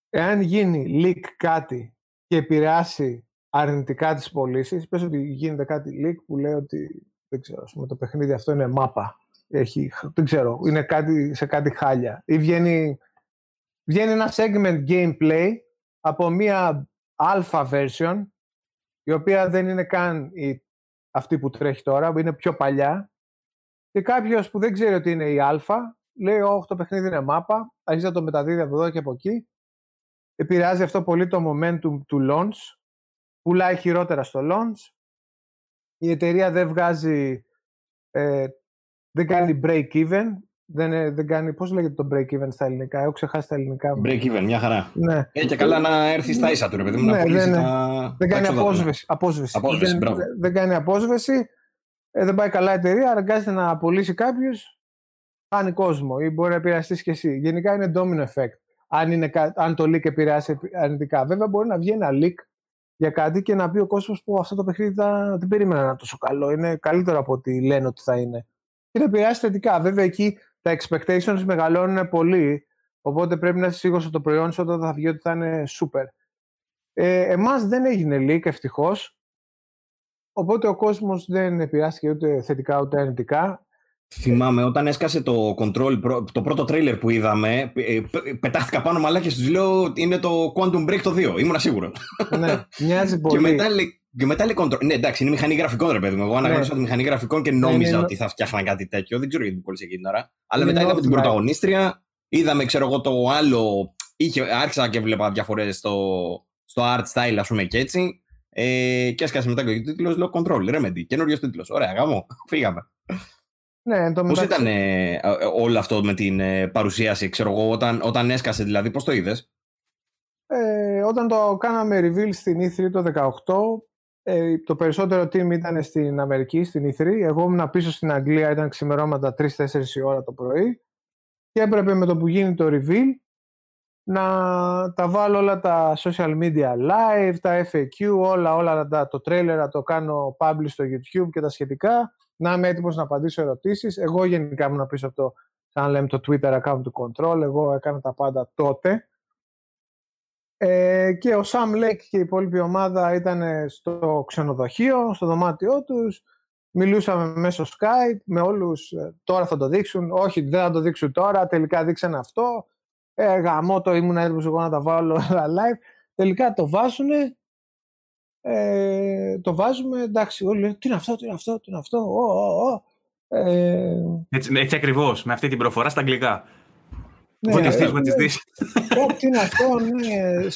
[SPEAKER 3] εάν γίνει leak κάτι και επηρεάσει αρνητικά τις πωλήσεις, πες ότι γίνεται κάτι leak που λέει ότι δεν ξέρω, ας πούμε, το παιχνίδι αυτό είναι μάπα. Έχει, δεν ξέρω, είναι κάτι, σε κάτι χάλια. Ή βγαίνει, βγαίνει ένα segment gameplay από μία alpha version, η οποία δεν είναι καν η, αυτή που τρέχει τώρα, που είναι πιο παλιά, και κάποιος που δεν ξέρει ότι είναι η Α, λέει: Όχι, το παιχνίδι είναι μάπα. Αρχίζει να το μεταδίδει από εδώ και από εκεί. Επηρεάζει αυτό πολύ το momentum του launch. Πουλάει χειρότερα στο launch. Η εταιρεία δεν βγάζει. Ε, δεν κάνει break even. Δεν, ε, δεν κάνει. Πώς λέγεται το break even στα ελληνικά. Έχω ξεχάσει τα ελληνικά μου.
[SPEAKER 2] Break even, μια χαρά.
[SPEAKER 3] Ναι.
[SPEAKER 2] Ε, και καλά να έρθει στα ίσα του, ρε παιδί μου,
[SPEAKER 3] Ναι,
[SPEAKER 2] να πουλήσεις
[SPEAKER 3] δεν-
[SPEAKER 2] τα...
[SPEAKER 3] Δεν
[SPEAKER 2] τα
[SPEAKER 3] κάνει
[SPEAKER 2] έξοδα του.
[SPEAKER 3] απόσβεση. απόσβεση.
[SPEAKER 2] Απόσβεση,
[SPEAKER 3] δεν,
[SPEAKER 2] μπράβο.
[SPEAKER 3] δεν- δεν κάνει απόσβεση. Ε, δεν πάει καλά η εταιρεία, αναγκάζεται να απολύσει κάποιος. Χάνει κόσμο ή μπορεί να επηρεαστείς και εσύ. Γενικά είναι domino effect. Αν, είναι, κα- αν το leak επηρεάσει επι- αρνητικά. Βέβαια, μπορεί να βγει ένα leak για κάτι και να πει ο κόσμος που αυτό το παιχνίδι θα- δεν περίμενα να είναι τόσο καλό. Είναι καλύτερο από ό,τι λένε ότι θα είναι. Και να επηρεάσει θετικά. Βέβαια, εκεί τα expectations μεγαλώνουν πολύ. Οπότε πρέπει να είσαι σίγουρος ότι το προϊόν σου όταν θα βγει ότι θα είναι super. Ε, εμάς δεν έγινε leak ευτυχώς, οπότε ο κόσμος δεν επηρεάστηκε ούτε θετικά ούτε αρνητικά.
[SPEAKER 2] Θυμάμαι όταν έσκασε το control, πρω- το πρώτο τρέιλερ που είδαμε, ε, πε- πετάχτηκα πάνω μαλάκια και τους λέω ότι είναι το Quantum Break το 2. Ήμουν σίγουρος.
[SPEAKER 3] ναι, μοιάζει
[SPEAKER 2] και,
[SPEAKER 3] πολύ.
[SPEAKER 2] μετά, λέει- και μετά λέει control. Ναι, εντάξει, είναι μηχανή γραφικών, ρε παιδί μου. Εγώ αναγνώρισα τη μηχανή γραφικών και νόμιζα
[SPEAKER 3] είναι-
[SPEAKER 2] ότι θα φτιάχναν κάτι τέτοιο. Δεν ξέρω γιατί μου κόλλησε εκείνη την ώρα. Αλλά
[SPEAKER 3] Είναι
[SPEAKER 2] μετά είδαμε την
[SPEAKER 3] offline.
[SPEAKER 2] πρωταγωνίστρια. Είδαμε, ξέρω εγώ, το άλλο. Είχε, άρχισα και βλέπα διαφορές στο, στο art style, ας πούμε και έτσι. Ε, και έσκασε μετά και ο τίτλος. Λέω Control, Remedy. Καινούριος τίτλος. Ωραία, γάμο. Φύγαμε.
[SPEAKER 3] Ναι, εν τω
[SPEAKER 2] Πώς
[SPEAKER 3] μεταξύ-
[SPEAKER 2] ήταν ε, ε, όλο αυτό με την ε, παρουσίαση, ξέρω εγώ, όταν, όταν έσκασε, δηλαδή, πώς το είδες;
[SPEAKER 3] Ε, όταν το κάναμε reveal στην E3 το 18, ε, το περισσότερο team ήταν στην Αμερική, στην E3. Εγώ ήμουν πίσω στην Αγγλία, ήταν ξημερώματα 3-4 η ώρα το πρωί. Και έπρεπε με το που γίνει το reveal να τα βάλω όλα τα social media live, τα FAQ, όλα, όλα τα, το trailer να το κάνω publish στο YouTube και τα σχετικά, να είμαι έτοιμος να απαντήσω ερωτήσεις. Εγώ γενικά ήμουν πίσω από το, σαν λέμε, το Twitter account του Control, εγώ έκανα τα πάντα τότε. Ε, και ο Sam Lake και η υπόλοιπη ομάδα ήταν στο ξενοδοχείο, στο δωμάτιό τους. Μιλούσαμε μέσω Skype με όλους. ε, Τώρα θα το δείξουν. Όχι, δεν θα το δείξουν τώρα. Τελικά δείξανε αυτό. Ε, γαμό το ήμουν έτοιμος εγώ να τα βάλω όλα live. Τελικά το βάζουνε. Ε, το βάζουμε. Εντάξει, όλοι λένε τι είναι αυτό, τι είναι αυτό, τι είναι αυτό. Ω, ω, ω. Ε,
[SPEAKER 1] Έτσι, έτσι ακριβώς, με αυτή την προφορά στα αγγλικά.
[SPEAKER 3] ναι,
[SPEAKER 1] What is this,
[SPEAKER 3] ε,
[SPEAKER 1] what is this.
[SPEAKER 3] Ω, τι είναι αυτό, ναι.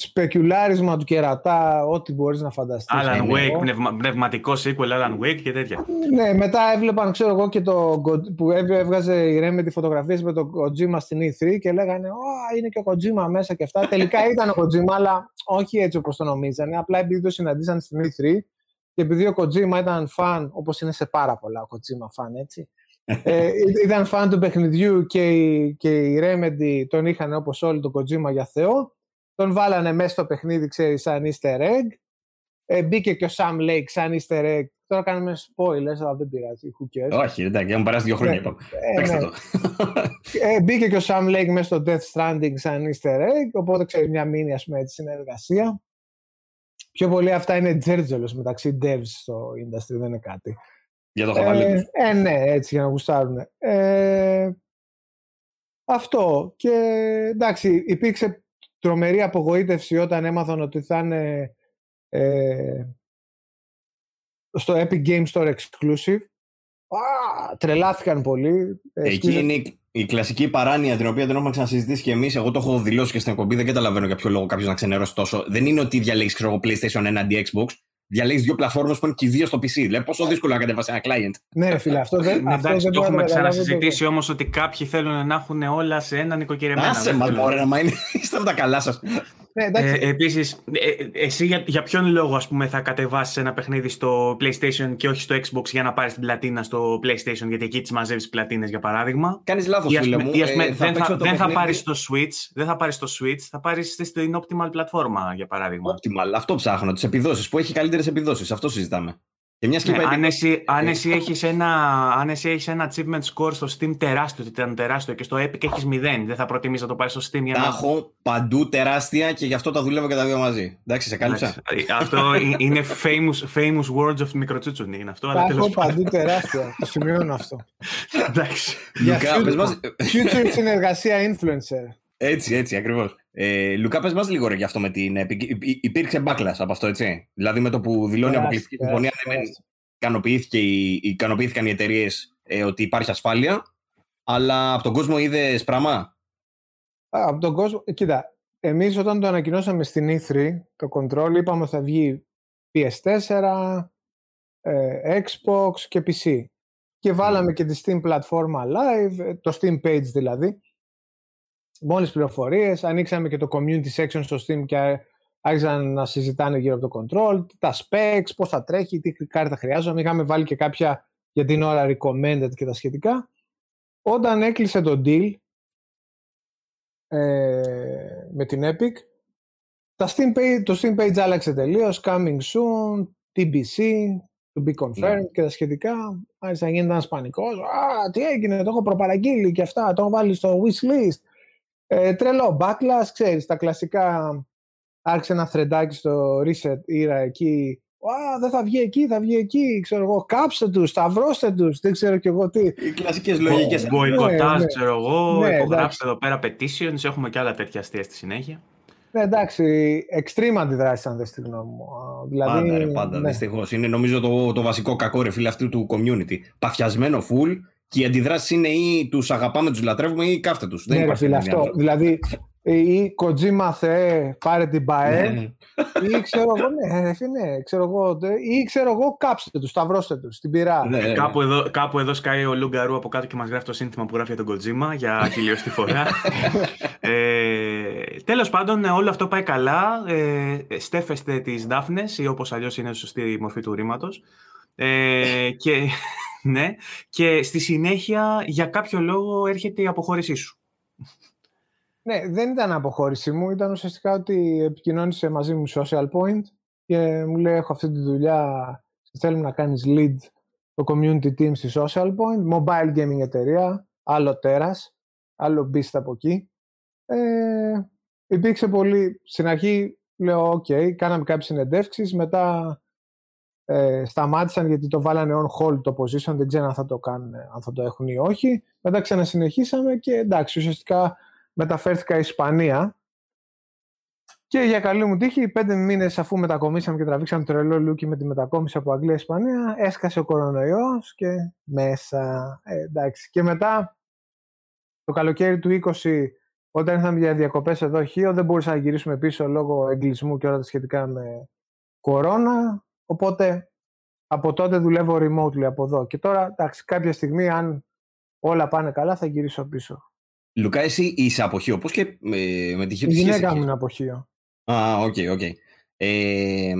[SPEAKER 3] Σ- Σπεκιουλάρισμα του κερατά, ό,τι μπορείς να φανταστείς.
[SPEAKER 1] Alan
[SPEAKER 3] Ναι,
[SPEAKER 1] Wake,
[SPEAKER 3] εγώ.
[SPEAKER 1] πνευμα, πνευματικό sequel Alan Wake και τέτοια.
[SPEAKER 3] Ναι, μετά έβλεπαν, ξέρω εγώ, και το Go- που έβ- έβγαζε η Remedy φωτογραφίες με τον Kojima στην E3 και λέγανε «Ω, είναι και ο Kojima μέσα και αυτά». Τελικά ήταν ο Kojima, αλλά όχι έτσι όπως το νομίζανε. Απλά επειδή το συναντήσαν στην E3 και επειδή ο Kojima ήταν φαν, όπως είναι σε πάρα πολλά ο Kojima φαν, έτσι. ε, ή- ήταν φαν του παιχνιδιού και η, και η Remedy τον είχαν όπως όλοι τον Kojima για Θεό. Τον βάλανε μέσα στο παιχνίδι, ξέρεις, σαν easter egg. Ε, μπήκε και ο Sam Lake σαν easter egg τώρα κάνουμε spoilers, αλλά δεν πειράζει. Who cares.
[SPEAKER 2] Όχι, εντάξει, έχουν περάσει δύο χρόνια. Ναι. Ε, ναι. το.
[SPEAKER 3] ε, μπήκε και ο Sam Lake μέσα στο Death Stranding σαν easter egg, οπότε ξέρεις μια μήνυ ας πούμε, συνεργασία. Πιο πολύ αυτά είναι τζέρτζελος μεταξύ devs στο industry, δεν είναι κάτι.
[SPEAKER 2] Για το χαβαλέ ε,
[SPEAKER 3] ε, ναι, έτσι για να γουστάρουν. Ε, αυτό. Και εντάξει, υπήρξε τρομερή απογοήτευση όταν έμαθαν ότι θα είναι ε, στο Epic Games Store Exclusive. Α, τρελάθηκαν πολύ.
[SPEAKER 2] Ε, Εκεί είναι η, κλασική παράνοια την οποία δεν έχουμε ξανασυζητήσει και εμείς. Εγώ το έχω δηλώσει και στην εκπομπή. Δεν καταλαβαίνω για ποιο λόγο κάποιος να ξενερώσει τόσο. Δεν είναι ότι διαλέγεις PlayStation έναντι Xbox διαλέγεις δύο πλατφόρμες που είναι και οι δύο στο PC. Δηλαδή, πόσο δύσκολο να κατεβάσει ένα client.
[SPEAKER 3] Ναι, φίλε, αυτό δεν.
[SPEAKER 1] αυτό Εντάξει, δεν το έχουμε ξανασυζητήσει όμως ότι κάποιοι θέλουν να έχουν όλα σε έναν νοικοκυρεμένο.
[SPEAKER 2] Άσε μας, μπορεί να είναι. Είστε τα καλά σας.
[SPEAKER 1] Ναι, ε, Επίσης, ε, εσύ για, για ποιον λόγο ας πούμε, θα κατεβάσεις ένα παιχνίδι στο PlayStation και όχι στο Xbox για να πάρεις την πλατίνα στο PlayStation, γιατί εκεί τις μαζεύεις πλατίνες για παράδειγμα;
[SPEAKER 2] Κάνεις λάθος, φίλε μου.
[SPEAKER 1] Ε, δεν θα, δεν θα πάρεις το Switch, δεν θα πάρεις το Switch, θα πάρεις στην Optimal πλατφόρμα για παράδειγμα.
[SPEAKER 2] Optimal, αυτό ψάχνω. Τις επιδόσεις που έχει καλύτερες επιδόσεις. Αυτό συζητάμε.
[SPEAKER 1] Και μιας ναι, αν, εσύ, αν, εσύ έχεις ένα, αν εσύ έχεις ένα achievement score στο Steam τεράστιο, ότι ήταν τεράστιο και στο Epic έχεις 0, δεν θα προτιμήσεις να το πάρεις στο Steam για
[SPEAKER 2] να... Τα έχω παντού τεράστια και γι' αυτό τα δουλεύω και τα δύο μαζί. Εντάξει, σε κάλυψα.
[SPEAKER 1] αυτό είναι famous, famous words of μικροτσούτσουνι. Είναι αυτό,
[SPEAKER 3] τα έχω παντού τεράστια. το σημειώνω αυτό.
[SPEAKER 1] Εντάξει.
[SPEAKER 3] Για future συνεργασία influencer.
[SPEAKER 2] Έτσι, έτσι, ακριβώς. Ε, Λουκά, πες μας λίγο ρε, για αυτό με την Epic. Υπήρξε backlash από αυτό, έτσι; Δηλαδή με το που δηλώνει αποκλειστική συμφωνία, ικανοποιήθηκαν οι εταιρείες ε, ότι υπάρχει ασφάλεια, αλλά από τον κόσμο είδε πράγμα.
[SPEAKER 3] Α, από τον κόσμο, κοίτα, εμείς όταν το ανακοινώσαμε στην E3, το Control, είπαμε ότι θα βγει PS4, ες, Xbox και PC. Και βάλαμε και τη Steam πλατφόρμα live, το Steam page δηλαδή, μόλις πληροφορίες. Ανοίξαμε και το community section στο Steam και άρχισαν να συζητάνε γύρω από το control, τα specs, πώς θα τρέχει, τι κάρτα χρειάζομαι. Είχαμε βάλει και κάποια για την ώρα recommended και τα σχετικά. Όταν έκλεισε το deal ε, με την Epic, τα Steam page, το Steam page άλλαξε τελείως. Coming soon, TBC, to be confirmed yeah. και τα σχετικά. Άρχισε να γίνεται ένας πανικός. Α, τι έγινε, το έχω προπαραγγείλει και αυτά. Το έχω βάλει στο wish list. Ε, τρελό, backlash, ξέρεις, τα κλασικά άρχισε ένα θρεντάκι στο reset ήρα εκεί Α, δεν θα βγει εκεί, θα βγει εκεί, ξέρω εγώ, κάψτε τους, σταυρώστε τους, δεν ξέρω κι εγώ τι.
[SPEAKER 2] Οι κλασικές λογικές.
[SPEAKER 1] Μποϊκοτάζ, ναι, ναι. ξέρω εγώ, ναι, υπογράψτε εδώ πέρα petitions, έχουμε και άλλα τέτοια αστεία στη συνέχεια.
[SPEAKER 3] Ναι, εντάξει, extreme αντιδράσεις, αν δεν στη γνώμη μου.
[SPEAKER 2] Δηλαδή, πάντα, ρε, πάντα, ναι. δυστυχώς. Είναι νομίζω το, το βασικό κακό ρε φίλε αυτού του community. Παθιασμένο full και οι αντιδράσει είναι ή τους αγαπάμε, τους λατρεύουμε ή κάφτε τους.
[SPEAKER 3] Ναι, δεν φίλε, αυτό. Δηλαδή, ή Kojima Θεέ, πάρε την ΠαΕ, ναι. ή ξέρω εγώ, ναι, ναι, ξέρω εγώ, ή ξέρω εγώ, κάψτε τους, σταυρώστε τους, στην πειρά.
[SPEAKER 1] Ναι, ναι. Κάπου, εδώ, κάπου εδώ σκάει ο Λούγκαρου από κάτω και μας γράφει το σύνθημα που γράφει για τον Kojima για χιλιοστή φορά. ε, Τέλος πάντων, όλο αυτό πάει καλά. Ε, στέφεστε τις Δάφνε, ή όπως αλλιώς είναι σωστή μορφή του ρήματος. Ε, και, ναι, και στη συνέχεια για κάποιο λόγο έρχεται η αποχώρησή σου.
[SPEAKER 3] Ναι, δεν ήταν αποχώρησή μου. Ήταν ουσιαστικά ότι επικοινώνησε μαζί μου social point και μου λέει έχω αυτή τη δουλειά, θέλουμε να κάνεις lead το community team στη social point, mobile gaming εταιρεία, άλλο τέρας, άλλο beast από εκεί. Ε, υπήρξε πολύ, στην αρχή λέω ok, κάναμε κάποιες συνεντεύξεις, μετά ε, σταμάτησαν γιατί το βάλανε on hold το position, δεν ξέρω αν θα το κάνουν, αν θα το έχουν ή όχι. Μετά ξανασυνεχίσαμε και εντάξει, ουσιαστικά μεταφέρθηκα Ισπανία και για καλή μου τύχη, πέντε μήνες αφού μετακομίσαμε και τραβήξαμε το τρελό λούκι με τη μετακόμιση από Αγγλία-Ισπανία, έσκασε ο κορονοϊός και μέσα. Ε, εντάξει. Και μετά, το καλοκαίρι του 20, όταν ήρθαμε για διακοπές εδώ χείο, δεν μπορούσαμε να γυρίσουμε πίσω λόγω εγκλισμού και όλα τα σχετικά με κορώνα. Οπότε από τότε δουλεύω remotely από εδώ. Και τώρα, εντάξει, κάποια στιγμή, αν όλα πάνε καλά, θα γυρίσω πίσω.
[SPEAKER 2] Λουκά, εσύ είσαι από Χίο. Πώς και με, με τη
[SPEAKER 3] Η γυναίκα μου είναι από Χίο;
[SPEAKER 2] Α, OK, okay, OK. Okay. Ε,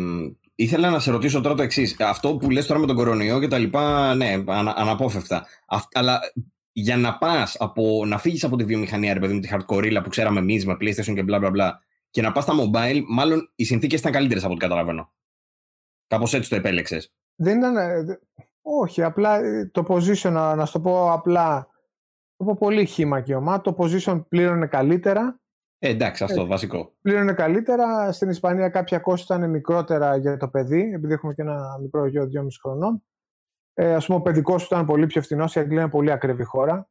[SPEAKER 2] ήθελα να σε ρωτήσω τώρα το εξής. Αυτό που λες τώρα με τον κορονοϊό και τα λοιπά, ναι, ανα, αναπόφευκτα. αλλά για να πας από, να φύγεις από τη βιομηχανία, ρε παιδί μου, τη hardcore που ξέραμε εμείς με PlayStation και bla bla bla, και να πας στα mobile, μάλλον οι συνθήκες ήταν καλύτερες από ό,τι καταλαβαίνω. Κάπως έτσι το επέλεξες.
[SPEAKER 3] δεν ήταν... ε, Όχι, απλά ε, το position, να, να σου το πω απλά, το πω πολύ χήμα και ομά, το position πλήρωνε καλύτερα.
[SPEAKER 2] Ε, εντάξει, αυτό βασικό.
[SPEAKER 3] Πλήρωνε καλύτερα. Στην Ισπανία κάποια κόστη ήταν μικρότερα για το παιδί, επειδή έχουμε και ένα μικρό γιο 2,5 χρονών. Ε, ας πούμε, ο παιδικός του ήταν πολύ πιο φθηνός, η Αγγλία είναι πολύ ακριβή χώρα.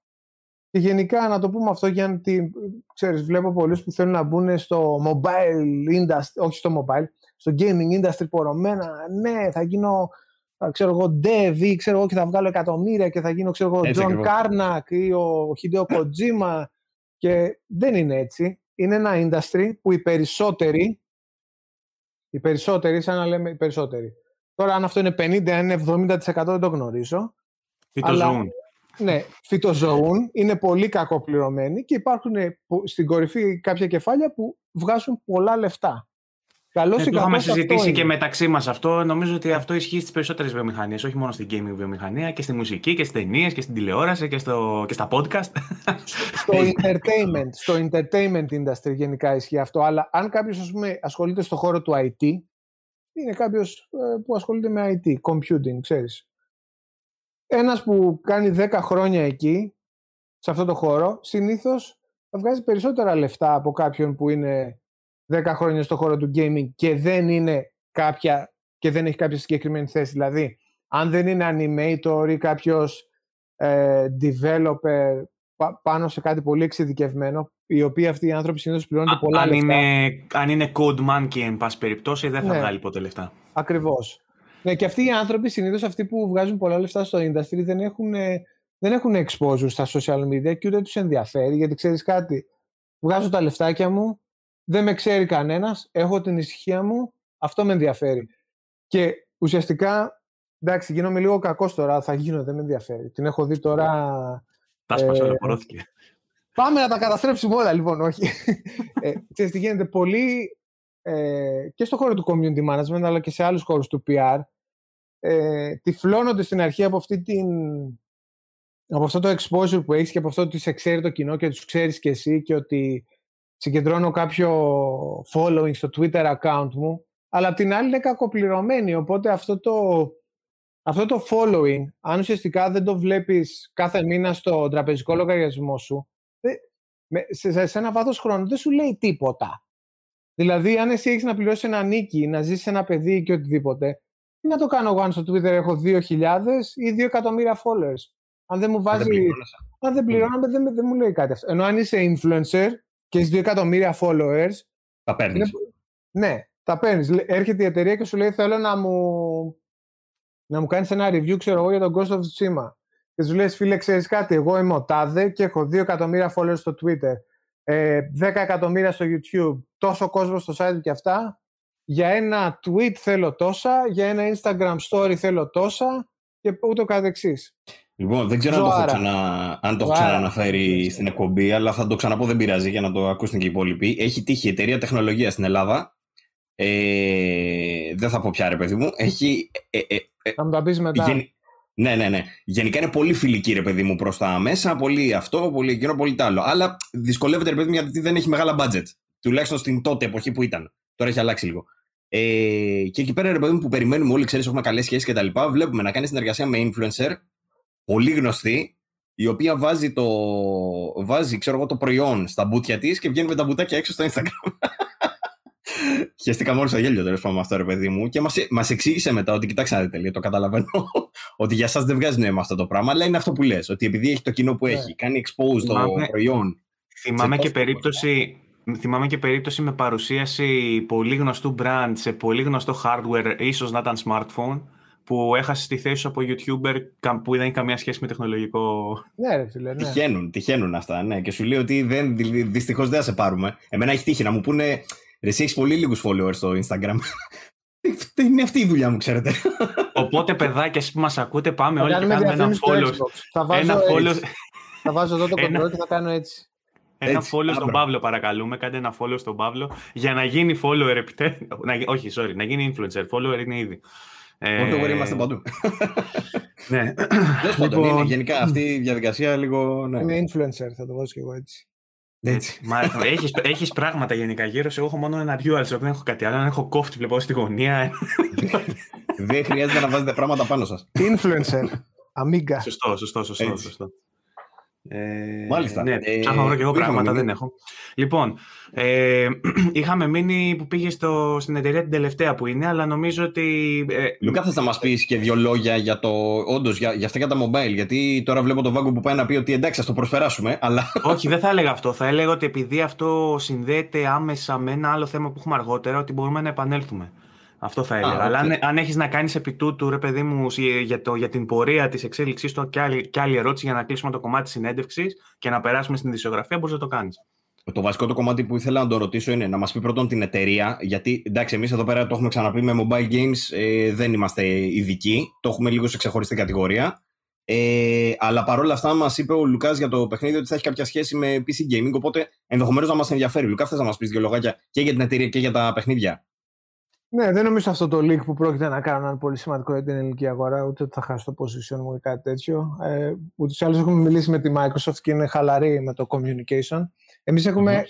[SPEAKER 3] Και γενικά, να το πούμε αυτό, γιατί ξέρεις, βλέπω πολλούς που θέλουν να μπουν στο mobile industry, όχι στο mobile, στο gaming industry πορωμένα. Ναι, θα γίνω, θα, ξέρω εγώ, dev ή ξέρω εγώ και θα βγάλω εκατομμύρια και θα γίνω, ξέρω εγώ,
[SPEAKER 2] Έτσι
[SPEAKER 3] John
[SPEAKER 2] ακριβώς.
[SPEAKER 3] Carnack ή ο Hideo Kojima. και δεν είναι έτσι. Είναι ένα industry που οι περισσότεροι, οι περισσότεροι, σαν να λέμε οι περισσότεροι, Τώρα, αν αυτό είναι 50, αν είναι 70% δεν το γνωρίζω.
[SPEAKER 1] Τι το
[SPEAKER 3] Αλλά-
[SPEAKER 1] ζουν.
[SPEAKER 3] Ναι, φυτοζωούν, είναι πολύ κακοπληρωμένοι και υπάρχουν ε, που- στην κορυφή κάποια κεφάλια που βγάζουν πολλά λεφτά. Καλό
[SPEAKER 1] Ε,
[SPEAKER 3] ή
[SPEAKER 1] το είχαμε
[SPEAKER 3] κακός αυτό
[SPEAKER 1] συζητήσει και
[SPEAKER 3] είναι.
[SPEAKER 1] μεταξύ μας αυτό. Νομίζω ότι αυτό ισχύει στις περισσότερες βιομηχανίες. Όχι μόνο στην gaming βιομηχανία, και στη μουσική και στις ταινίες και στην τηλεόραση και, στο, και στα podcast.
[SPEAKER 3] στο entertainment, στο entertainment industry γενικά ισχύει αυτό. Αλλά αν κάποιος ασχολείται στο χώρο του IT, είναι κάποιος που ασχολείται με IT, computing, ξέρεις. Ένας που κάνει 10 χρόνια εκεί, σε αυτό το χώρο, συνήθως θα βγάζει περισσότερα λεφτά από κάποιον που είναι 10 χρόνια στο χώρο του gaming και δεν είναι κάποια και δεν έχει κάποια συγκεκριμένη θέση. Δηλαδή, αν δεν είναι animator ή κάποιος ε, developer πα- πάνω σε κάτι πολύ εξειδικευμένο, οι οποίοι αυτοί οι άνθρωποι συνήθως πληρώνονται
[SPEAKER 1] Α-
[SPEAKER 3] πολλά
[SPEAKER 1] αν,
[SPEAKER 3] λεφτά.
[SPEAKER 1] είναι, αν είναι code monkey, εν πάση περιπτώσει, δεν θα
[SPEAKER 3] Ναι.
[SPEAKER 1] βγάλει ποτέ λεφτά.
[SPEAKER 3] Ακριβώς. Ναι, και αυτοί οι άνθρωποι, συνήθως αυτοί που βγάζουν πολλά λεφτά στο industry, δεν έχουν, ε, δεν έχουν exposure στα social media και ούτε τους ενδιαφέρει, γιατί ξέρεις κάτι, βγάζω τα λεφτάκια μου, δεν με ξέρει κανένας, έχω την ησυχία μου, αυτό με ενδιαφέρει. Και ουσιαστικά, εντάξει, γίνομαι λίγο κακός τώρα, θα γίνω, δεν με ενδιαφέρει. Την έχω δει τώρα
[SPEAKER 1] Τα σπάσε,
[SPEAKER 3] Ε,
[SPEAKER 1] ολοκληρώθηκε.
[SPEAKER 3] Πάμε να τα καταστρέψουμε όλα, λοιπόν, όχι. ε, ξέρεις τι γίνεται, πολύ ε, και στο χώρο του community management, αλλά και σε άλλους χώρους του PR, ε, τυφλώνονται στην αρχή από, αυτή την, από αυτό το exposure που έχεις και από αυτό ότι σε ξέρει το κοινό και τους ξέρεις και εσύ και ότι συγκεντρώνω κάποιο following στο Twitter account μου, αλλά απ' την άλλη είναι κακοπληρωμένοι, οπότε αυτό το, αυτό το following, αν ουσιαστικά δεν το βλέπεις κάθε μήνα στο τραπεζικό λογαριασμό σου, δεν- με- σε, σε- σε ένα βάθος χρόνου δεν σου λέει τίποτα. Δηλαδή, αν εσύ έχεις να πληρώσεις ένα νίκη, να ζήσεις ένα παιδί και οτιδήποτε, τι να το κάνω εγώ αν στο Twitter έχω 2.000 ή 2 εκατομμύρια followers; Αν δεν μου
[SPEAKER 2] Δεν
[SPEAKER 3] βάζει
[SPEAKER 2] πληρώνεσαι.
[SPEAKER 3] αν δεν πληρώναμε, δεν, με- δεν μου λέει κάτι αυτό. Ενώ αν είσαι influencer και έχεις 2 εκατομμύρια followers,
[SPEAKER 2] Τα παίρνεις.
[SPEAKER 3] είναι- ναι, τα παίρνεις. Έρχεται η εταιρεία και σου λέει: Θέλω να μου, να μου κάνεις ένα review, ξέρω εγώ, για τον Ghost of Tsushima. Και σου λέει: Φίλε, ξέρεις κάτι, εγώ είμαι ο Τάδε και έχω 2 εκατομμύρια followers στο Twitter, ε, 10 εκατομμύρια στο YouTube, τόσο κόσμο στο site και αυτά. Για ένα tweet θέλω τόσα, για ένα Instagram story θέλω τόσα και ούτω καθεξής.
[SPEAKER 2] Λοιπόν, δεν ξέρω αν το έχω,
[SPEAKER 3] Ζωάρα.
[SPEAKER 2] ξανα... αν το έχω
[SPEAKER 3] Ζωάρα.
[SPEAKER 2] ξανααναφέρει στην εκπομπή, αλλά θα το ξαναπώ, δεν πειράζει για να το ακούσουν και οι υπόλοιποι. Έχει τύχει η εταιρεία τεχνολογίας στην Ελλάδα. Ε, δεν θα πω πια, ρε παιδί μου. Έχει. Ε, ε, ε,
[SPEAKER 3] Θα μου τα πεις μετά.
[SPEAKER 2] γεν- Ναι, ναι, ναι. Γενικά είναι πολύ φιλική, ρε παιδί μου, προς τα μέσα. Πολύ αυτό, πολύ εκείνο, πολύ τ' άλλο. Αλλά δυσκολεύεται, ρε παιδί μου, γιατί δεν έχει μεγάλα budget. Τουλάχιστον στην τότε εποχή που ήταν. Τώρα έχει αλλάξει λίγο. Ε, και εκεί πέρα, ρε παιδί μου, που περιμένουμε όλοι, ξέρεις, έχουμε καλές σχέσεις κτλ. Βλέπουμε να κάνει συνεργασία με influencer, πολύ γνωστή, η οποία βάζει το, βάζει, ξέρω εγώ, το προϊόν στα μπουτια της και βγαίνει με τα μπουτάκια έξω στο Instagram. Χαίστηκα μόλις στο γέλιο τέλος πάντων με αυτό, ρε παιδί μου. Και μας μας εξήγησε μετά ότι, κοιτάξτε να δείτε, λέει, το καταλαβαίνω, ότι για εσά δεν βγάζει νόημα αυτό το πράγμα, αλλά είναι αυτό που λες. Ότι επειδή έχει το κοινό που
[SPEAKER 3] Ναι.
[SPEAKER 2] έχει, κάνει expose το
[SPEAKER 1] Θυμάμαι-
[SPEAKER 2] προϊόν.
[SPEAKER 1] Θυμάμαι
[SPEAKER 2] Σε
[SPEAKER 1] και,
[SPEAKER 2] τόσο
[SPEAKER 1] περίπτωση, θυμάμαι και περίπτωση με παρουσίαση πολύ γνωστού brand σε πολύ γνωστό hardware, ίσως να ήταν smartphone, που έχασες τη θέση σου από YouTuber κα- που δεν έχει καμία σχέση με τεχνολογικό...
[SPEAKER 3] Ναι, ρε φίλε, ναι.
[SPEAKER 2] Τυχαίνουν, τυχαίνουν αυτά, ναι. Και σου λέει ότι δεν, δυστυχώς δεν θα σε πάρουμε. Εμένα έχει τύχει να μου πούνε, ρε, εσύ έχεις πολύ λίγους followers στο Instagram. είναι αυτή η δουλειά μου, ξέρετε.
[SPEAKER 1] Οπότε, παιδάκια, εσείς που μας ακούτε, πάμε
[SPEAKER 3] Θα
[SPEAKER 1] όλοι και
[SPEAKER 3] κάνουμε
[SPEAKER 1] κάνουμε ένα
[SPEAKER 3] διαφήμιση στο
[SPEAKER 1] follow,
[SPEAKER 3] Xbox. Θα βάζω,
[SPEAKER 1] ένα
[SPEAKER 3] έτσι.
[SPEAKER 1] follow,
[SPEAKER 3] θα βάζω εδώ το
[SPEAKER 1] Ένα-
[SPEAKER 3] control και θα κάνω έτσι.
[SPEAKER 1] ένα
[SPEAKER 2] Έτσι,
[SPEAKER 1] follow στον
[SPEAKER 2] άμπρα.
[SPEAKER 1] Παύλο, παρακαλούμε. Κάντε ένα follow στον Παύλο για να γίνει follower επιτέλους. Να γι- όχι, sorry, να γίνει influencer. Follower είναι ήδη. Ε,
[SPEAKER 2] Follower είμαστε παντού.
[SPEAKER 1] Ναι.
[SPEAKER 2] Τέλος πάντων,
[SPEAKER 1] Λοιπόν,
[SPEAKER 2] είναι γενικά αυτή η διαδικασία λίγο. Ναι.
[SPEAKER 3] Είμαι influencer, θα το βάζω κι εγώ έτσι.
[SPEAKER 1] Έτσι. Μα, έχεις, έχεις πράγματα γενικά γύρω Εγώ έχω μόνο ένα dual δεν έχω κάτι άλλο. Αν έχω κόφτη, βλέπω στη γωνία.
[SPEAKER 2] δεν χρειάζεται να βάζετε πράγματα πάνω σας.
[SPEAKER 3] Influencer. Amiga.
[SPEAKER 1] Σωστό, σωστό, σωστό. σωστό.
[SPEAKER 2] Ε, Μάλιστα.
[SPEAKER 1] Ναι, ε, ψάχνω να βρω και εγώ πράγματα, δεν έχω. Λοιπόν, ε, είχαμε μείνει που πήγες στο, στην εταιρεία την τελευταία που είναι, αλλά νομίζω ότι...
[SPEAKER 2] Ε, Λουκά, θες να μας πεις και δύο λόγια για το, όντως, για, για αυτά για τα mobile, γιατί τώρα βλέπω τον Βάγκο που πάει να πει ότι εντάξει, ας το προσπεράσουμε, αλλά...
[SPEAKER 1] Όχι, δεν θα έλεγα αυτό. Θα έλεγα ότι επειδή αυτό συνδέεται άμεσα με ένα άλλο θέμα που έχουμε αργότερα, ότι μπορούμε να επανέλθουμε. Αυτό θα έλεγα. Αλλά αν, αν έχεις να κάνεις επί τούτου, ρε παιδί μου, για, το, για την πορεία της εξέλιξής του και άλλη, και άλλη ερώτηση για να κλείσουμε το κομμάτι της συνέντευξης και να περάσουμε στην ειδησιογραφία, μπορείς να το κάνεις.
[SPEAKER 2] Το βασικό το κομμάτι που ήθελα να το ρωτήσω είναι να μας πει πρώτον την εταιρεία. Γιατί εντάξει, εμείς εδώ πέρα το έχουμε ξαναπεί με mobile games, ε, δεν είμαστε ειδικοί. Το έχουμε λίγο σε ξεχωριστή κατηγορία. Ε, αλλά παρόλα αυτά μας είπε ο Λουκάς για το παιχνίδι ότι θα έχει κάποια σχέση με PC gaming. Οπότε ενδεχομένως να μας ενδιαφέρει. Λουκά, θες να μας πεις δύο λογάκια και για την εταιρεία και για τα παιχνίδια;
[SPEAKER 3] Ναι, δεν νομίζω αυτό το leak που πρόκειται να κάνω είναι πολύ σημαντικό για την ελληνική αγορά, ούτε ότι θα χάσω το position μου ή κάτι τέτοιο. Ε, Ούτως ή άλλως έχουμε μιλήσει με τη Microsoft και είναι χαλαρή με το communication. Εμείς έχουμε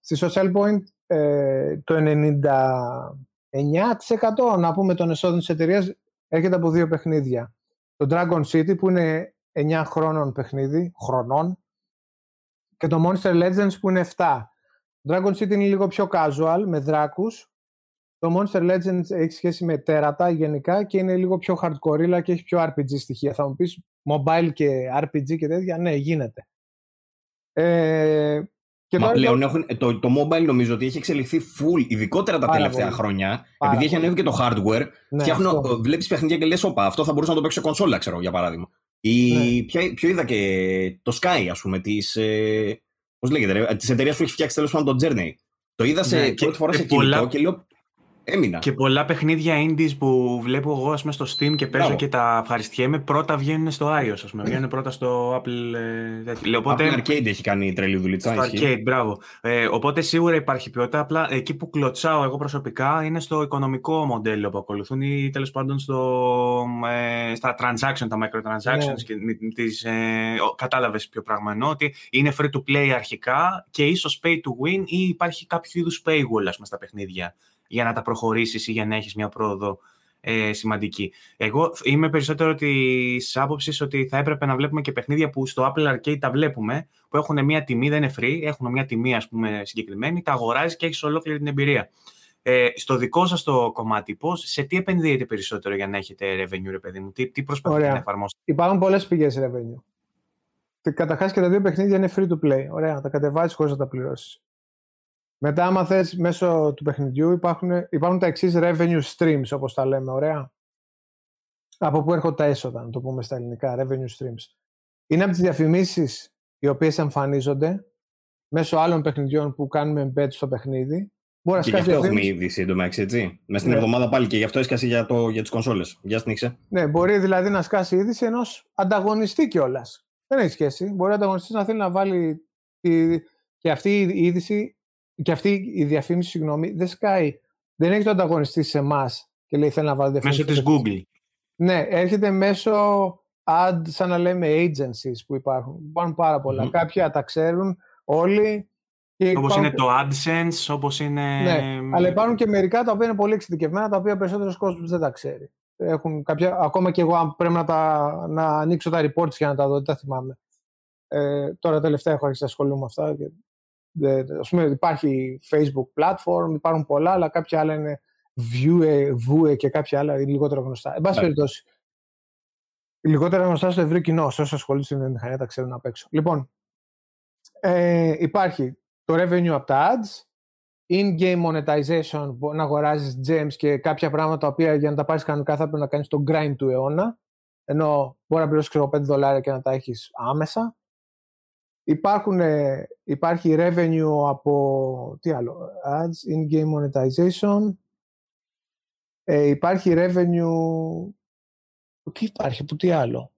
[SPEAKER 3] στη Social Point ε, το 99% να πούμε των εσόδων της εταιρείας έρχεται από δύο παιχνίδια. Το Dragon City που είναι 9 χρόνων παιχνίδι, χρονών, και το Monster Legends που είναι 7. Το Dragon City είναι λίγο πιο casual, με δράκους, το Monster Legends έχει σχέση με τέρατα γενικά και είναι λίγο πιο hardcore και έχει πιο RPG στοιχεία. Θα μου πεις mobile και RPG και τέτοια, ναι γίνεται.
[SPEAKER 2] Ε, και Μα πλέον έχουν, το, το mobile νομίζω ότι έχει εξελιχθεί full, ειδικότερα τα τελευταία πολύ. χρόνια. Πάρα επειδή έχει ανέβει και το hardware, ναι, φτιάχνω, βλέπεις παιχνίδια και λες, όπα, αυτό θα μπορούσα να το παίξω σε κονσόλα, ξέρω, για παράδειγμα. Η, ναι. ποιο, ποιο είδα και το Sky, ας πούμε, της, ε, πώς λέγεται, της εταιρείας που έχει φτιάξει τέλος πάντων το Journey. Το είδα σε ναι, πρώτη φορά σε κινητό και λέω έμεινα.
[SPEAKER 1] Και πολλά παιχνίδια indies που βλέπω εγώ ας πούμε, στο Steam και παίζω και τα ευχαριστιέμαι, πρώτα βγαίνουν στο iOS, ας πούμε. Βγαίνουν πρώτα στο Apple...
[SPEAKER 2] Ε, οπότε... Apple Arcade έχει κάνει τρελή δουλειά.
[SPEAKER 1] Στο Arcade, μπράβο. Ε, οπότε σίγουρα υπάρχει ποιότητα, απλά εκεί που κλωτσάω εγώ προσωπικά είναι στο οικονομικό μοντέλο που ακολουθούν ή τέλος πάντων στο, ε, στα transaction, τα microtransactions yeah. Ναι. και τις, ε, κατάλαβες ποιο πράγμα εννοώ, ότι είναι free to play αρχικά και ίσως pay to win ή υπάρχει κάποιο είδους paywall ας πούμε, στα παιχνίδια για να τα προχωρήσεις ή για να έχεις μια πρόοδο ε, σημαντική. Εγώ είμαι περισσότερο της άποψης ότι θα έπρεπε να βλέπουμε και παιχνίδια που στο Apple Arcade τα βλέπουμε, που έχουν μια τιμή, δεν είναι free, έχουν μια τιμή ας πούμε συγκεκριμένη, τα αγοράζεις και έχεις ολόκληρη την εμπειρία. Ε, στο δικό σας το κομμάτι, πώς, σε τι επενδύετε περισσότερο για να έχετε revenue, ρε παιδί μου, τι, τι προσπαθείτε να εφαρμόσετε;
[SPEAKER 3] Υπάρχουν πολλές πηγές revenue. Καταρχάς και τα δύο παιχνίδια είναι free to play. Ωραία, τα κατεβάζει χωρίς να τα πληρώσεις. Μετά, άμα θες, μέσω του παιχνιδιού υπάρχουν, υπάρχουν τα εξής revenue streams, όπως τα λέμε, ωραία. Από πού έρχονται τα έσοδα, να το πούμε στα ελληνικά, revenue streams. Είναι από τις διαφημίσεις οι οποίες εμφανίζονται μέσω άλλων παιχνιδιών που κάνουμε embed στο παιχνίδι.
[SPEAKER 2] Μπορεί και γι' αυτό έχουμε είδηση εντωμεταξύ, έτσι. Μες στην ναι. εβδομάδα πάλι και γι' αυτό έσκασε για, το, για τις κονσόλες. Για σνίξε.
[SPEAKER 3] Ναι, μπορεί δηλαδή να σκάσει είδηση ενός ανταγωνιστή κιόλας. Δεν έχει σχέση. Μπορεί ο ανταγωνιστής να θέλει να βάλει. Τη... Και αυτή η είδηση και αυτή η διαφήμιση, συγγνώμη, δεν σκάει. Δεν έχει το ανταγωνιστή σε εμάς και λέει θέλει να βάλει
[SPEAKER 1] διαφήμιση. Μέσω της Google.
[SPEAKER 3] Ναι, έρχεται μέσω ad, σαν να λέμε agencies που υπάρχουν. Υπάρχουν πάρα πολλά. Mm-hmm. Κάποια τα ξέρουν όλοι.
[SPEAKER 1] Όπως υπάρχουν... είναι το AdSense, όπως είναι...
[SPEAKER 3] Ναι, αλλά υπάρχουν και μερικά τα οποία είναι πολύ εξειδικευμένα, τα οποία περισσότερος κόσμος δεν τα ξέρει. Έχουν κάποια... Ακόμα και εγώ αν πρέπει να, τα... να ανοίξω τα reports για να τα δω, δεν τα θυμάμαι. Ε, τώρα τελευταία έχω αρχίσει να ασχολούμαι με αυτά ας πούμε, υπάρχει Facebook platform, υπάρχουν πολλά, αλλά κάποια άλλα είναι Vue, Vue και κάποια άλλα είναι λιγότερο γνωστά. Εν πάση yeah. Ναι. περιπτώσει, λιγότερα γνωστά στο ευρύ κοινό, όσο ασχολούνται με μηχανία τα ξέρουν απ' έξω. Λοιπόν, ε, υπάρχει το revenue από τα ads, in-game monetization, να αγοράζεις gems και κάποια πράγματα τα οποία για να τα πάρεις κανονικά θα πρέπει να κάνεις το grind του αιώνα. Ενώ μπορεί να πληρώσεις 5 δολάρια και να τα έχεις άμεσα. Υπάρχουν, υπάρχει revenue από, τι άλλο, ads, in-game monetization, ε, υπάρχει revenue, τι υπάρχει, από τι άλλο.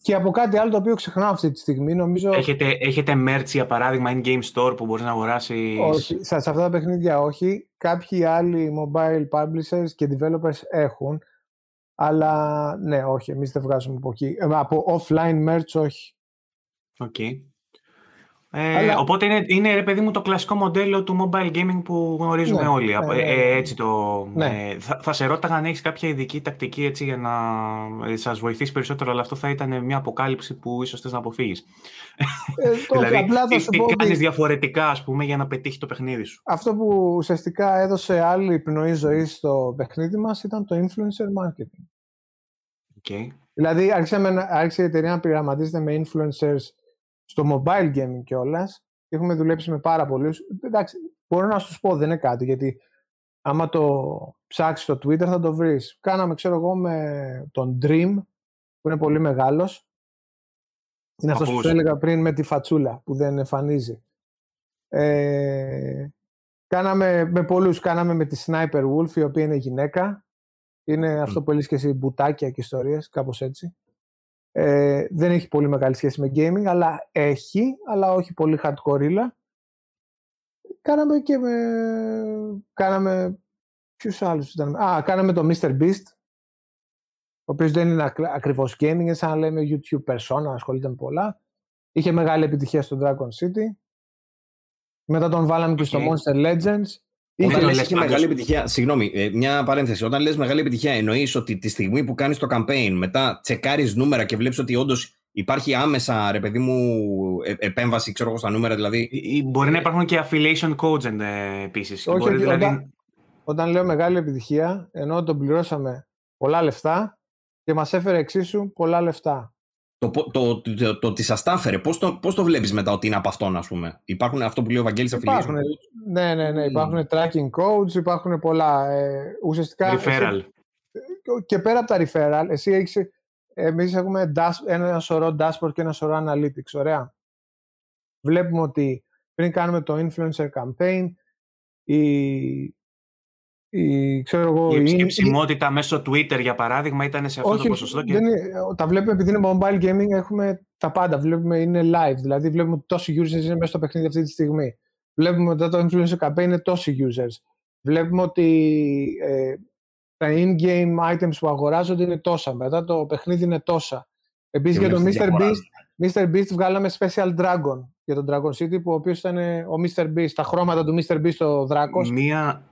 [SPEAKER 3] Και από κάτι άλλο το οποίο ξεχνάω αυτή τη στιγμή, νομίζω...
[SPEAKER 1] Έχετε, έχετε merch, για παράδειγμα, in-game store που μπορείς να αγοράσεις...
[SPEAKER 3] Όχι, σε αυτά τα παιχνίδια όχι. Κάποιοι άλλοι mobile publishers και developers έχουν, αλλά ναι, όχι, εμείς δεν βγάζουμε από εκεί. Ε, από offline merch όχι.
[SPEAKER 1] Οκ. Ε, Αλλά... Οπότε είναι, είναι, ρε παιδί μου, το κλασικό μοντέλο του mobile gaming που γνωρίζουμε ναι, όλοι. Ναι, ναι, ε, ναι. έτσι το, ναι. ε, θα, θα, σε ρώταγα αν έχεις κάποια ειδική τακτική έτσι, για να ε, σας βοηθήσει περισσότερο, αλλά αυτό θα ήταν μια αποκάλυψη που ίσως θες να αποφύγεις. Ε, δηλαδή, απλά τι, τι κάνεις διαφορετικά, ας πούμε, για να πετύχει το παιχνίδι σου.
[SPEAKER 3] Αυτό που ουσιαστικά έδωσε άλλη πνοή ζωή στο παιχνίδι μας ήταν το influencer marketing.
[SPEAKER 1] Okay.
[SPEAKER 3] Δηλαδή, άρχισε, άρχισε η εταιρεία να πειραματίζεται με influencers στο mobile gaming κιόλας. Έχουμε δουλέψει με πάρα πολλούς. Εντάξει, μπορώ να σου πω, δεν είναι κάτι, γιατί άμα το ψάξεις στο Twitter θα το βρεις. Κάναμε, ξέρω εγώ, με τον Dream, που είναι πολύ μεγάλος. Είναι αυτός που σου έλεγα πριν με τη φατσούλα που δεν εμφανίζει. Ε, κάναμε με πολλούς, κάναμε με τη Sniper Wolf η οποία είναι γυναίκα. Είναι αυτό που έλεγες και εσύ μπουτάκια και ιστορίες, κάπως έτσι. Ε, δεν έχει πολύ μεγάλη σχέση με gaming, αλλά έχει, αλλά όχι πολύ hardcore. Κάναμε και με... Κάναμε... Ποιους άλλους ήταν... Α, κάναμε το Mr. Beast, ο οποίος δεν είναι ακριβώς gaming, είναι σαν να λέμε YouTube persona, ασχολείται με πολλά. Είχε μεγάλη επιτυχία στο Dragon City. Μετά τον βάλαμε και στο Monster Legends.
[SPEAKER 2] Όταν λες έχει μεγάλη επιτυχία, συγγνώμη, ε, μια παρένθεση. Όταν λες μεγάλη επιτυχία, εννοείς ότι τη στιγμή που κάνεις το campaign, μετά τσεκάρεις νούμερα και βλέπεις ότι όντως υπάρχει άμεσα, ρε παιδί μου, ε, επέμβαση, ξέρω εγώ, στα νούμερα, δηλαδή.
[SPEAKER 1] Μπορεί να υπάρχουν και affiliation codes ε, επίσης.
[SPEAKER 3] Όχι, μπορεί, δηλαδή... όταν, όταν λέω μεγάλη επιτυχία, ενώ τον πληρώσαμε πολλά λεφτά και μας έφερε εξίσου πολλά λεφτά
[SPEAKER 2] το, το, το, το, ότι σας τα έφερε, πώς το, πώς το βλέπεις μετά ότι είναι από αυτόν, ας πούμε; Υπάρχουν αυτό που λέει ο Βαγγέλης
[SPEAKER 3] Υπάρχουν, ναι, ναι, ναι. Υπάρχουν tracking codes, υπάρχουν πολλά. Ε, ουσιαστικά.
[SPEAKER 1] Referral.
[SPEAKER 3] και πέρα από τα referral, εσύ έχεις, εμείς έχουμε ένα σωρό dashboard και ένα σωρό analytics, ωραία. Βλέπουμε ότι πριν κάνουμε το influencer campaign, η, η, ξέρω εγώ,
[SPEAKER 1] η επισκεψιμότητα μέσω Twitter, για παράδειγμα, ήταν σε αυτό
[SPEAKER 3] όχι,
[SPEAKER 1] το ποσοστό. Και...
[SPEAKER 3] Δεν είναι, τα βλέπουμε επειδή είναι mobile gaming, έχουμε τα πάντα. Βλέπουμε είναι live, δηλαδή βλέπουμε τόσοι users είναι μέσα στο παιχνίδι αυτή τη στιγμή. Βλέπουμε ότι το influencer campaign είναι τόσοι users. Βλέπουμε ότι ε, τα in-game items που αγοράζονται είναι τόσα. Μετά το παιχνίδι είναι τόσα. Επίσης για το Mr. Beast, Mr. Beast βγάλαμε Special Dragon για τον Dragon City, που ο οποίος ήταν ο Mr. Beast, τα χρώματα του Mr. Beast ο Δράκος.
[SPEAKER 1] Μία,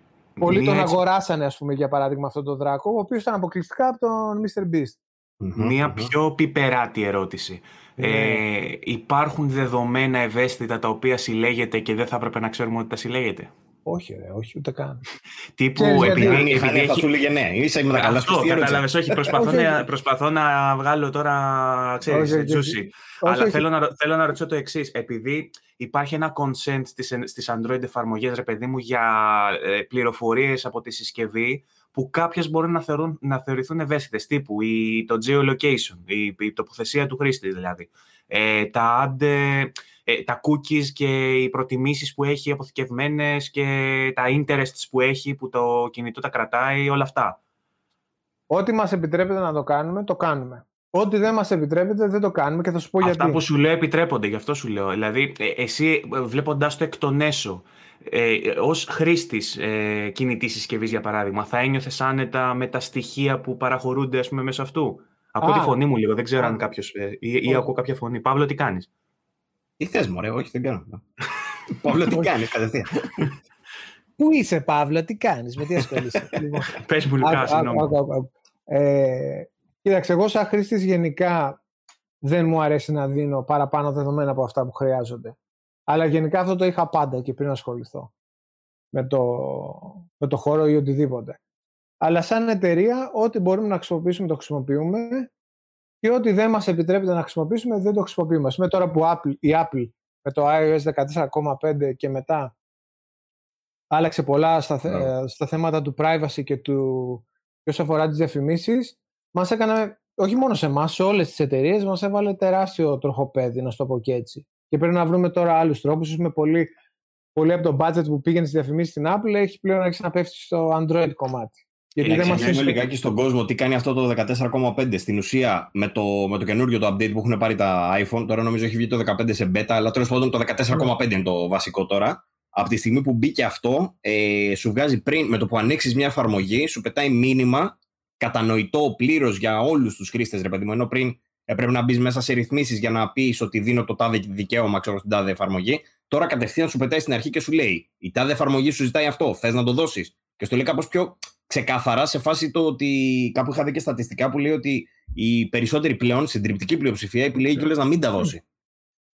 [SPEAKER 3] Πολλοί τον αγοράσανε, ας πούμε, για παράδειγμα, αυτόν τον δράκο, ο οποίος ήταν αποκλειστικά από τον Mr. Beast.
[SPEAKER 1] Μια πιο πιπεράτη ερώτηση. Ναι. Ε, υπάρχουν δεδομένα ευαίσθητα τα οποία συλλέγεται και δεν θα έπρεπε να ξέρουμε ότι τα συλλέγεται;
[SPEAKER 3] Όχι, ρε, όχι, ούτε καν.
[SPEAKER 1] Τύπου επειδή,
[SPEAKER 2] επειδή, επειδή έχει... θα σου λέγε ναι, είσαι με τα καλά
[SPEAKER 1] Αυτό, κατάλαβες, όχι, προσπαθώ, να, προσπαθώ να βγάλω τώρα, ξέρεις, τζούσι. Αλλά θέλω να, θέλω να ρωτήσω το εξής. Επειδή υπάρχει ένα consent στις, στις Android εφαρμογές, ρε παιδί μου, για ε, πληροφορίες από τη συσκευή που κάποιες μπορούν να, θεωρούν, να θεωρηθούν ευαίσθητες, τύπου η, το geolocation, η, η τοποθεσία του χρήστη δηλαδή. Ε, τα ad, ε, τα cookies και οι προτιμήσεις που έχει αποθηκευμένες και τα interests που έχει που το κινητό τα κρατάει, όλα αυτά.
[SPEAKER 3] Ό,τι μας επιτρέπεται να το κάνουμε, το κάνουμε. Ό,τι δεν μας επιτρέπεται δεν το κάνουμε και θα σου πω
[SPEAKER 1] Αυτά
[SPEAKER 3] γιατί.
[SPEAKER 1] Αυτά που σου λέω επιτρέπονται, γι' αυτό σου λέω. Δηλαδή, ε, εσύ ε, βλέποντάς το εκ των έσω, ε, ως χρήστης ε, κινητής συσκευής, για παράδειγμα, θα ένιωθες άνετα με τα στοιχεία που παραχωρούνται, ας πούμε, μέσω αυτού; Ακούω τη φωνή μου λίγο, δεν ξέρω αν κάποιος, ε, ή, ή ακούω κάποια φωνή. Παύλο, τι κάνεις;
[SPEAKER 2] Τι θες, μωρέ, όχι, δεν κάνω. Παύλο, τι κάνεις, κατευθείαν;
[SPEAKER 3] Πού είσαι, Παύλο, τι κάνεις, με τι ασχολείσαι.
[SPEAKER 1] Λοιπόν. Πες μου, Λουκά, συγγνώμη.
[SPEAKER 3] Κοίταξε, εγώ σαν χρήστης γενικά δεν μου αρέσει να δίνω παραπάνω δεδομένα από αυτά που χρειάζονται. Αλλά γενικά αυτό το είχα πάντα και πριν ασχοληθώ με το, με το χώρο ή οτιδήποτε. Αλλά σαν εταιρεία, ό,τι μπορούμε να χρησιμοποιήσουμε το χρησιμοποιούμε και ό,τι δεν μας επιτρέπεται να χρησιμοποιήσουμε δεν το χρησιμοποιούμε. Με τώρα που Apple, η Apple με το iOS 14.5 και μετά άλλαξε πολλά στα, yeah. στα θέματα του privacy και του και όσο αφορά τις διαφημίσεις, μας έκανε, όχι μόνο σε εμάς, σε όλες τις εταιρείες μας έβαλε τεράστιο τροχοπέδι, να σου το πω και έτσι. Και πρέπει να βρούμε τώρα άλλους τρόπους, με πολύ, πολύ από το budget που πήγαινε στη διαφημίση στην Apple, έχει πλέον αρχίσει να πέφτει στο Android κομμάτι.
[SPEAKER 2] Γιατί δεν μας λιγάκι στον κόσμο τι κάνει αυτό το 14,5 στην ουσία με το, με το καινούριο το update που έχουν πάρει τα iPhone. Τώρα νομίζω έχει βγει το 15 σε beta, αλλά τέλος πάντων το 14,5 είναι το βασικό τώρα. Από τη στιγμή που μπήκε αυτό, ε, σου βγάζει πριν, με το που ανοίξεις μια εφαρμογή, σου πετάει μήνυμα κατανοητό πλήρως για όλους τους χρήστες, ρε παιδί μου. Ενώ πριν έπρεπε να μπεις μέσα σε ρυθμίσεις για να πεις ότι δίνω το τάδε δικαίωμα ξέρω, στην τάδε εφαρμογή. Τώρα κατευθείαν σου πετάει στην αρχή και σου λέει: Η τάδε εφαρμογή σου ζητάει αυτό. Θες να το δώσεις. Και στο λέει κάπως πιο ξεκάθαρα σε φάση το ότι κάπου είχα δει και στατιστικά που λέει ότι οι περισσότεροι πλέον, συντριπτική πλειοψηφία, επιλέγει κιόλας να μην τα δώσει.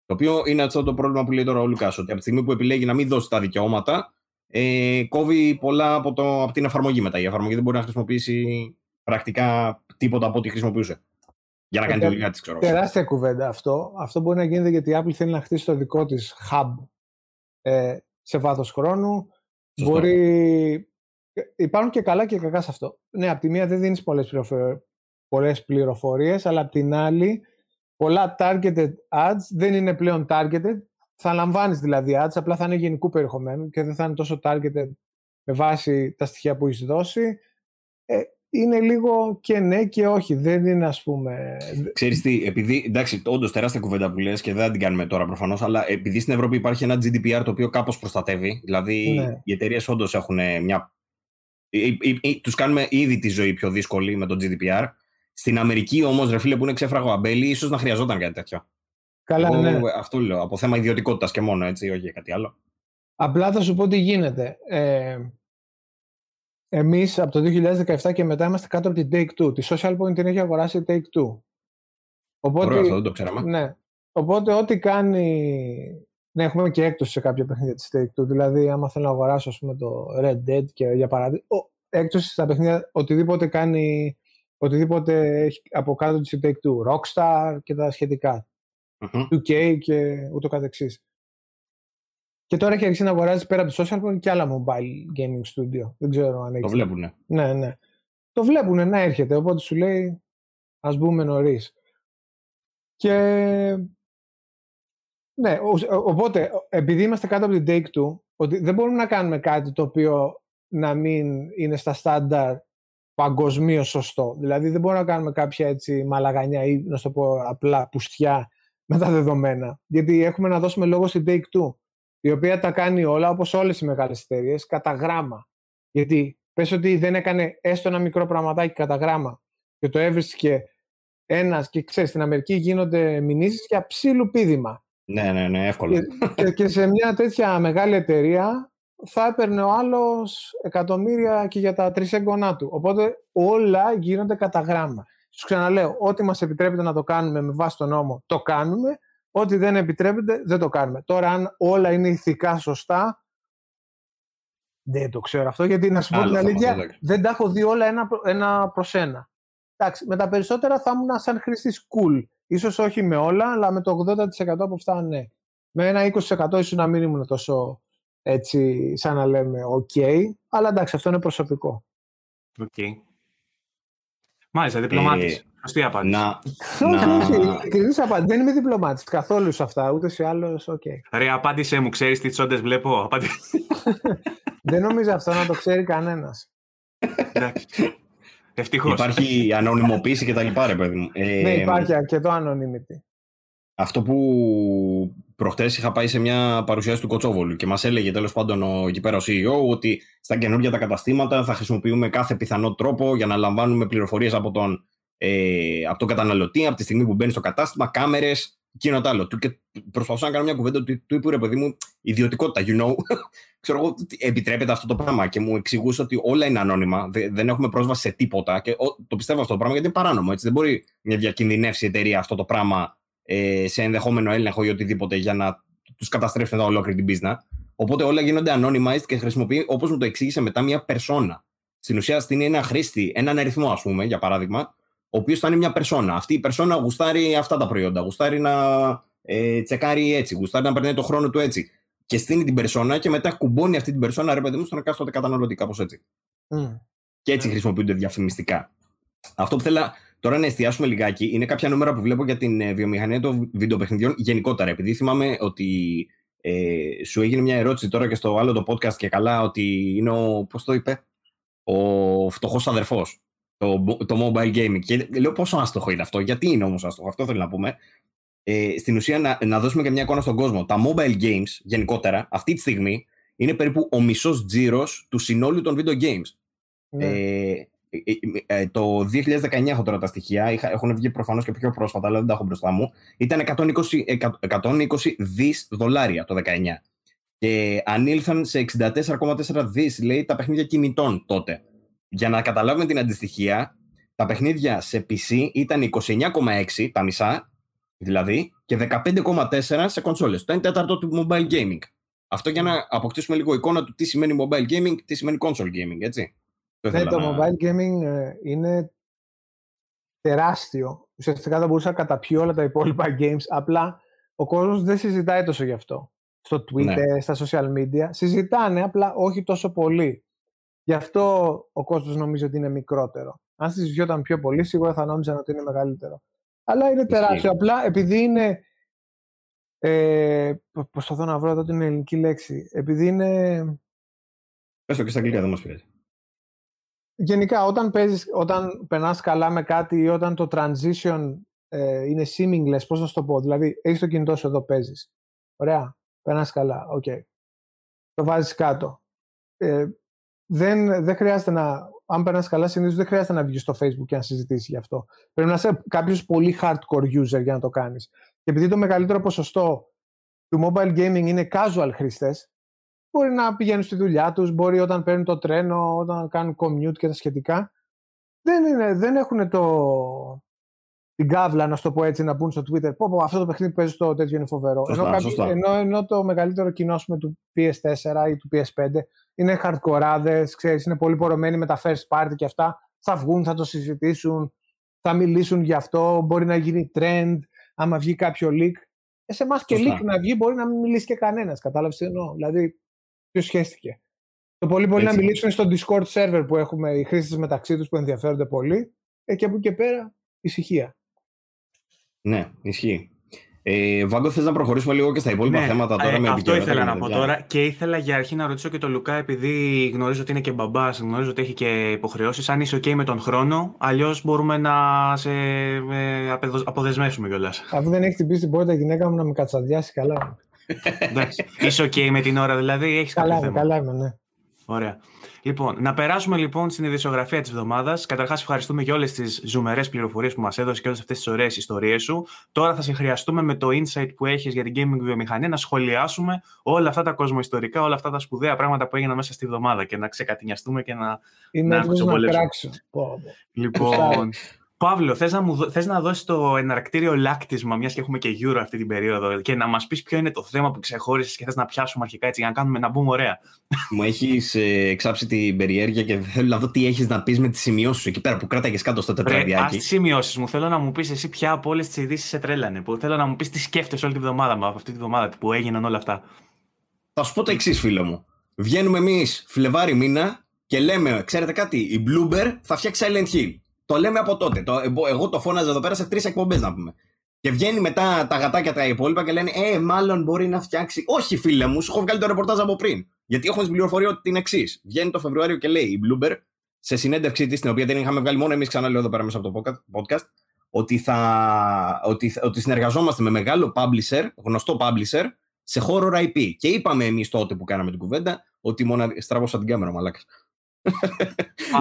[SPEAKER 2] Το οποίο είναι αυτό το πρόβλημα που λέει τώρα ο Λουκάς, ότι από τη στιγμή που επιλέγει να μην δώσει τα δικαιώματα, ε, κόβει πολλά από, το, από την εφαρμογή μετά. Η εφαρμογή δεν μπορεί να χρησιμοποιήσει πρακτικά τίποτα από ό,τι χρησιμοποιούσε. Για να κάνει τη δουλειά της, ξέρω.
[SPEAKER 3] Τεράστια κουβέντα αυτό. Αυτό μπορεί να γίνεται γιατί η Apple θέλει να χτίσει το δικό της hub ε, σε βάθος χρόνου. Σωστό. Μπορεί. Υπάρχουν και καλά και κακά σε αυτό. Ναι, από τη μία δεν δίνεις πολλές πολλές πληροφορίες, αλλά από την άλλη πολλά targeted ads δεν είναι πλέον targeted. Θα λαμβάνεις δηλαδή ads, απλά θα είναι γενικού περιεχομένου και δεν θα είναι τόσο targeted με βάση τα στοιχεία που έχεις δώσει. Ε, είναι λίγο και ναι και όχι. Δεν είναι ας πούμε...
[SPEAKER 2] Ξέρεις τι, επειδή, εντάξει, όντως τεράστια κουβέντα που λες και δεν την κάνουμε τώρα προφανώς, αλλά επειδή στην Ευρώπη υπάρχει ένα GDPR το οποίο κάπως προστατεύει, δηλαδή ναι. οι εταιρείες όντως έχουν μια... Τους κάνουμε ήδη τη ζωή πιο δύσκολη με το GDPR στην Αμερική όμως, ρε φίλε, που είναι ξέφραγο αμπέλι, ίσως να χρειαζόταν κάτι τέτοιο.
[SPEAKER 3] Καλά, Εγώ, ναι.
[SPEAKER 2] Αυτό λέω. Από θέμα ιδιωτικότητας και μόνο, έτσι, όχι κάτι άλλο.
[SPEAKER 3] Απλά θα σου πω τι γίνεται. Ε, Εμείς από το 2017 και μετά είμαστε κάτω από την Take-Two. Τη Social Point την έχει αγοράσει η Take-Two.
[SPEAKER 2] Οπότε, Ωραία, αυτό δεν το ξέραμε.
[SPEAKER 3] Ναι. Οπότε ό,τι κάνει... Ναι, έχουμε και έκπτωση σε κάποια παιχνίδια της Take-Two. Δηλαδή, άμα θέλω να αγοράσω ας πούμε, το Red Dead και για παράδειγμα... Έκπτωση στα παιχνίδια, οτιδήποτε κάνει οτιδήποτε έχει από κάτω της Take Two, Rockstar και τα σχετικά. Mm-hmm. 2K και ούτω καθεξής. Και τώρα έχει αρχίσει να αγοράζει πέρα από το social point και άλλα mobile gaming studio. Δεν ξέρω αν έχει.
[SPEAKER 2] Το βλέπουνε.
[SPEAKER 3] Ναι, ναι. Το βλέπουνε να έρχεται, οπότε σου λέει ας μπούμε νωρίς. Και ναι, οπότε επειδή είμαστε κάτω από την Take Two, ότι δεν μπορούμε να κάνουμε κάτι το οποίο να μην είναι στα στάνταρ παγκοσμίως σωστό. Δηλαδή δεν μπορούμε να κάνουμε κάποια έτσι μαλαγανιά ή να το πω απλά πουστιά με τα δεδομένα. Γιατί έχουμε να δώσουμε λόγο στην Take-Two, η οποία τα κάνει όλα όπως όλες οι μεγάλες εταιρείες κατά γράμμα. Γιατί πες ότι δεν έκανε έστω ένα μικρό πραγματάκι κατά γράμμα και το έβρισκε ένας και ξέρεις στην Αμερική γίνονται μηνύσεις για ψήλου πίδημα.
[SPEAKER 2] Ναι, ναι, ναι, εύκολο.
[SPEAKER 3] Και, και σε μια τέτοια μεγάλη εταιρεία θα έπαιρνε ο άλλος εκατομμύρια και για τα τρισέγγονά του. Οπότε όλα γίνονται κατά γράμμα. Σου ξαναλέω, ό,τι μας επιτρέπεται να το κάνουμε με βάση τον νόμο, το κάνουμε. Ό,τι δεν επιτρέπεται, δεν το κάνουμε. Τώρα, αν όλα είναι ηθικά σωστά, δεν το ξέρω αυτό, γιατί να σου πω την αλήθεια, δεν τα έχω δει όλα ένα, ένα προς ένα. Εντάξει, με τα περισσότερα θα ήμουν σαν χρήστη cool. Ίσως όχι με όλα, αλλά με το 80% από αυτά ναι. Με ένα 20% ίσως να μην ήμουν τόσο έτσι σαν να λέμε ok, αλλά εντάξει αυτό είναι προσωπικό.
[SPEAKER 1] OK. Okay. Μάλιστα, διπλωμάτης. Ε, Σωστή απάντηση.
[SPEAKER 2] Να,
[SPEAKER 3] όχι, απάντηση. Δεν είμαι διπλωμάτης καθόλου σε αυτά, ούτε σε άλλους, OK. Okay.
[SPEAKER 1] Ρε, απάντησέ μου, ξέρεις τι τσόντες βλέπω;
[SPEAKER 3] Δεν νομίζω αυτό να το ξέρει κανένας.
[SPEAKER 1] Εντάξει. Ευτυχώς.
[SPEAKER 2] Υπάρχει ανωνυμοποίηση και τα λοιπά, ρε παιδί μου.
[SPEAKER 3] Ε, ναι, υπάρχει αρκετό anonymity.
[SPEAKER 2] Αυτό που προχτές είχα πάει σε μια παρουσίαση του Κοτσόβολου και μας έλεγε τέλος πάντων ο, εκεί πέρα ο CEO ότι στα καινούργια τα καταστήματα θα χρησιμοποιούμε κάθε πιθανό τρόπο για να λαμβάνουμε πληροφορίες από τον, ε, από τον καταναλωτή από τη στιγμή που μπαίνει στο κατάστημα, κάμερες, εκείνο το άλλο. Και προσπαθούσα να κάνω μια κουβέντα του, του είπε ρε παιδί μου, ιδιωτικότητα, you know. Ξέρω εγώ, επιτρέπεται αυτό το πράγμα και μου εξηγούσε ότι όλα είναι ανώνυμα, δεν έχουμε πρόσβαση σε τίποτα. Και το πιστεύω αυτό το πράγμα γιατί είναι παράνομο. Έτσι. Δεν μπορεί μια διακινδυνεύσει εταιρεία αυτό το πράγμα ε, σε ενδεχόμενο έλεγχο ή οτιδήποτε για να τους καταστρέψουν τα ολόκληρη την πίσνα. Οπότε όλα γίνονται anonymized και χρησιμοποιεί, όπως μου το εξήγησε μετά, μια περσόνα. Στην ουσία στείνει ένα χρήστη, έναν αριθμό, ας πούμε, για παράδειγμα, ο οποίος θα είναι μια περσόνα. Αυτή η περσόνα γουστάρει αυτά τα προϊόντα. Γουστάρει να ε, τσεκάρει έτσι, γουστάρει να περνάει το χρόνο του έτσι. Και στείνει την περσόνα και μετά κουμπώνει αυτή την περσόνα, ρε παιδί μου, στον εκάστοτε καταναλωτή, κάπως έτσι. Mm. Και έτσι χρησιμοποιούνται διαφημιστικά. Αυτό που θέλω Τώρα να εστιάσουμε λιγάκι. Είναι κάποια νούμερα που βλέπω για την ε, βιομηχανία των βιντεοπαιχνιδιών γενικότερα. Επειδή θυμάμαι ότι ε, σου έγινε μια ερώτηση τώρα και στο άλλο το podcast και καλά ότι είναι ο. Πώς το είπε, ο φτωχός αδερφός. Το, το mobile gaming. Και λέω πόσο άστοχο είναι αυτό. Γιατί είναι όμως άστοχο. Αυτό θέλω να πούμε. Ε, στην ουσία να, να δώσουμε και μια εικόνα στον κόσμο. Τα mobile games γενικότερα αυτή τη στιγμή είναι περίπου ο μισός τζίρος του συνόλου των video games. Ναι. Ε, ε, ε, το 2019 έχω τώρα τα στοιχεία, έχουν βγει προφανώς και πιο πρόσφατα, αλλά δεν τα έχω μπροστά μου. Ήταν 120, 120 δις δολάρια το 19. Και ανήλθαν σε 64,4 δις, λέει, τα παιχνίδια κινητών τότε. Για να καταλάβουμε την αντιστοιχεία, τα παιχνίδια σε PC ήταν 29,6, τα μισά, δηλαδή, και 15,4 σε κονσόλες. Το 1 τέταρτο του mobile gaming. Αυτό για να αποκτήσουμε λίγο εικόνα του τι σημαίνει mobile gaming, τι σημαίνει console gaming, έτσι.
[SPEAKER 3] Ναι, το mobile gaming ε, είναι τεράστιο. Ουσιαστικά θα μπορούσα να καταπιώ όλα τα υπόλοιπα games. Απλά ο κόσμος δεν συζητάει τόσο γι' αυτό. Στο Twitter, ναι. στα social media. Συζητάνε, απλά όχι τόσο πολύ. Γι' αυτό ο κόσμος νομίζει ότι είναι μικρότερο. Αν συζητιόταν πιο πολύ, σίγουρα θα νόμιζαν ότι είναι μεγαλύτερο. Αλλά είναι τεράστιο. Απλά επειδή είναι. Ε, προσπαθώ να βρω εδώ την ελληνική λέξη. Επειδή είναι.
[SPEAKER 2] Πες το και στα αγγλικά, δεν μας πειράζει.
[SPEAKER 3] Γενικά, όταν, παίζεις, όταν περνάς καλά με κάτι ή όταν το transition ε, είναι seamless, πώς να σου το πω, δηλαδή έχεις το κινητό σου εδώ, παίζεις. Ωραία, περνάς καλά, OK. Okay. Το βάζεις κάτω. Ε, δεν, δεν χρειάζεται να, αν περνάς καλά, συνήθως δεν χρειάζεται να βγεις στο facebook και να συζητήσεις γι' αυτό. Πρέπει να είσαι κάποιος πολύ hardcore user για να το κάνεις. Και επειδή το μεγαλύτερο ποσοστό του mobile gaming είναι casual χρήστες, Μπορεί να πηγαίνουν στη δουλειά τους, μπορεί όταν παίρνουν το τρένο, όταν κάνουν commute και τα σχετικά. Δεν, είναι, δεν έχουν το, την κάβλα, να το πω έτσι, να μπουν στο Twitter. Πω, πω, αυτό το παιχνίδι που παίζεις στο τέτοιο είναι φοβερό.
[SPEAKER 2] Σωστά,
[SPEAKER 3] ενώ, Ενώ, ενώ, το μεγαλύτερο κοινό πούμε, του PS4 ή του PS5 είναι hardcore, ξέρεις, είναι πολύ πορωμένοι με τα first party και αυτά. Θα βγουν, θα το συζητήσουν, θα μιλήσουν γι' αυτό, μπορεί να γίνει trend, άμα βγει κάποιο leak. Ε, σε εμάς και leak να βγει μπορεί να μην μιλήσει και κανένας. Κατάλαβες τι εννοώ. Δηλαδή, ποιος σχέστηκε. Το πολύ πολύ να μιλήσουν στο Discord server που έχουμε οι χρήστες μεταξύ τους που ενδιαφέρονται πολύ. Ε, και από εκεί και πέρα ησυχία.
[SPEAKER 2] Ναι, ισχύει. Ε, Βάγκο, θες να προχωρήσουμε λίγο και στα υπόλοιπα ναι, θέματα τώρα ε, με
[SPEAKER 1] Αυτό ήθελα να πω τώρα και ήθελα για αρχή να ρωτήσω και τον Λουκά, επειδή γνωρίζω ότι είναι και μπαμπάς, γνωρίζω ότι έχει και υποχρεώσεις. Αν είσαι OK με τον χρόνο, αλλιώς μπορούμε να σε ε, αποδεσμεύσουμε κιόλας.
[SPEAKER 3] Αφού δεν έχεις χτυπήσει την πόρτα η γυναίκα μου να με κατσαδιάσει καλά.
[SPEAKER 1] Εντάξει. Είσαι OK με την ώρα, δηλαδή, έχεις
[SPEAKER 3] καλά, θέμα. Καλά είμαι, ναι.
[SPEAKER 1] Ωραία. Λοιπόν, να περάσουμε λοιπόν στην ειδησιογραφία της εβδομάδας. Καταρχάς, ευχαριστούμε για όλες τις ζουμερές πληροφορίες που μας έδωσε και όλες αυτές τις ωραίες ιστορίες σου. Τώρα θα σε χρειαστούμε με το insight που έχεις για την gaming βιομηχανία να σχολιάσουμε όλα αυτά τα κοσμοϊστορικά, όλα αυτά τα σπουδαία πράγματα που έγιναν μέσα στη εβδομάδα και να ξεκατηνιαστούμε και να.
[SPEAKER 3] Είναι να, να
[SPEAKER 1] Λοιπόν, Παύλο, θες να, μου, θες να δώσεις το εναρκτήριο λάκτισμα, μιας και έχουμε και Euro αυτή την περίοδο, και να μας πεις ποιο είναι το θέμα που ξεχώρισες και θες να πιάσουμε αρχικά έτσι για να κάνουμε να μπούμε ωραία.
[SPEAKER 2] Μου έχεις ε, εξάψει την περιέργεια και θέλω να δω τι έχεις να πεις με τις σημειώσεις σου εκεί πέρα που κράταγες κάτω στο τετραδιάκι. Ας
[SPEAKER 1] τις σημειώσεις μου. Θέλω να μου πεις εσύ ποια από όλες τις ειδήσεις σε τρέλανε. Που θέλω να μου πεις τι σκέφτεσαι όλη τη βδομάδα μου, αυτή τη βδομάδα που έγιναν όλα αυτά.
[SPEAKER 2] Θα σου πω το εξής, φίλο μου. Βγαίνουμε εμείς Φλεβάρι μήνα και λέμε, ξέρετε κάτι, η Bloomberg θα φτιάξει Silent Hill. Το λέμε από τότε. Το, εγώ το φώναζα εδώ πέρα σε τρεις εκπομπές να πούμε. Και βγαίνει μετά τα γατάκια τα υπόλοιπα και λένε Ε, μάλλον μπορεί να φτιάξει. Όχι, φίλε μου, σου έχω βγάλει το ρεπορτάζ από πριν. Γιατί έχω την πληροφορία την εξής. Βγαίνει το Φεβρουάριο και λέει η Bloomberg σε συνέντευξή της, την οποία δεν είχαμε βγάλει μόνο εμείς, ξανά λέω εδώ πέρα μέσα από το podcast, ότι, θα, ότι, ότι συνεργαζόμαστε με μεγάλο publisher, γνωστό publisher, σε horror IP. Και είπαμε εμείς τότε που κάναμε την κουβέντα ότι μόνο. Στραβώσα την κάμερα, μαλάκα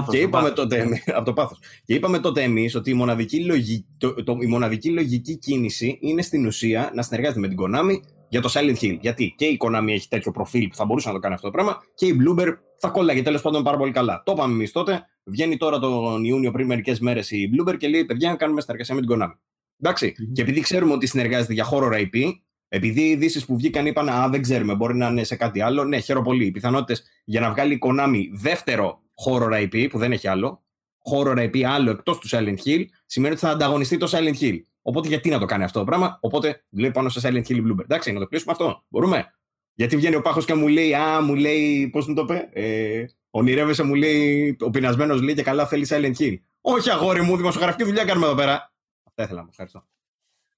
[SPEAKER 2] και είπαμε τότε, από το πάθος. Και είπαμε τότε εμείς ότι η μοναδική, λογική, το, το, η μοναδική λογική κίνηση είναι στην ουσία να συνεργάζεται με την Konami για το Silent Hill. Γιατί και η Konami έχει τέτοιο προφίλ που θα μπορούσε να το κάνει αυτό το πράγμα και η Bloomberg θα κόλλαγε τέλος πάντων πάρα πολύ καλά. Το είπαμε εμείς τότε. Βγαίνει τώρα τον Ιούνιο πριν μερικές μέρες η Bloomberg και λέει: Παιδιά, να κάνουμε συνεργασία με την Konami. ενταξει Και επειδή ξέρουμε ότι συνεργάζεται για horror IP, επειδή οι ειδήσεις που βγήκαν είπαν Α, δεν ξέρουμε, μπορεί να είναι σε κάτι άλλο. Ναι, χαίρομαι πολύ. Οι πιθανότητες για να βγάλει η Konami δεύτερο horror IP, που δεν έχει άλλο, horror IP άλλο εκτός του Silent Hill, σημαίνει ότι θα ανταγωνιστεί το Silent Hill. Οπότε γιατί να το κάνει αυτό το πράγμα; Οπότε λέει πάνω σε Silent Hill Bloomberg. Εντάξει, να το κλείσουμε αυτό. Μπορούμε. Γιατί βγαίνει ο Πάχος και μου λέει, Α, μου λέει, πώς μου το είπε, ε, ονειρεύεσαι, μου λέει, ο πεινασμένος λέει και καλά θέλει Silent Hill. Όχι, αγόρι μου, δημοσιογραφική δουλειά κάνουμε εδώ πέρα. Αυτά ήθελα να μου ευχαριστώ.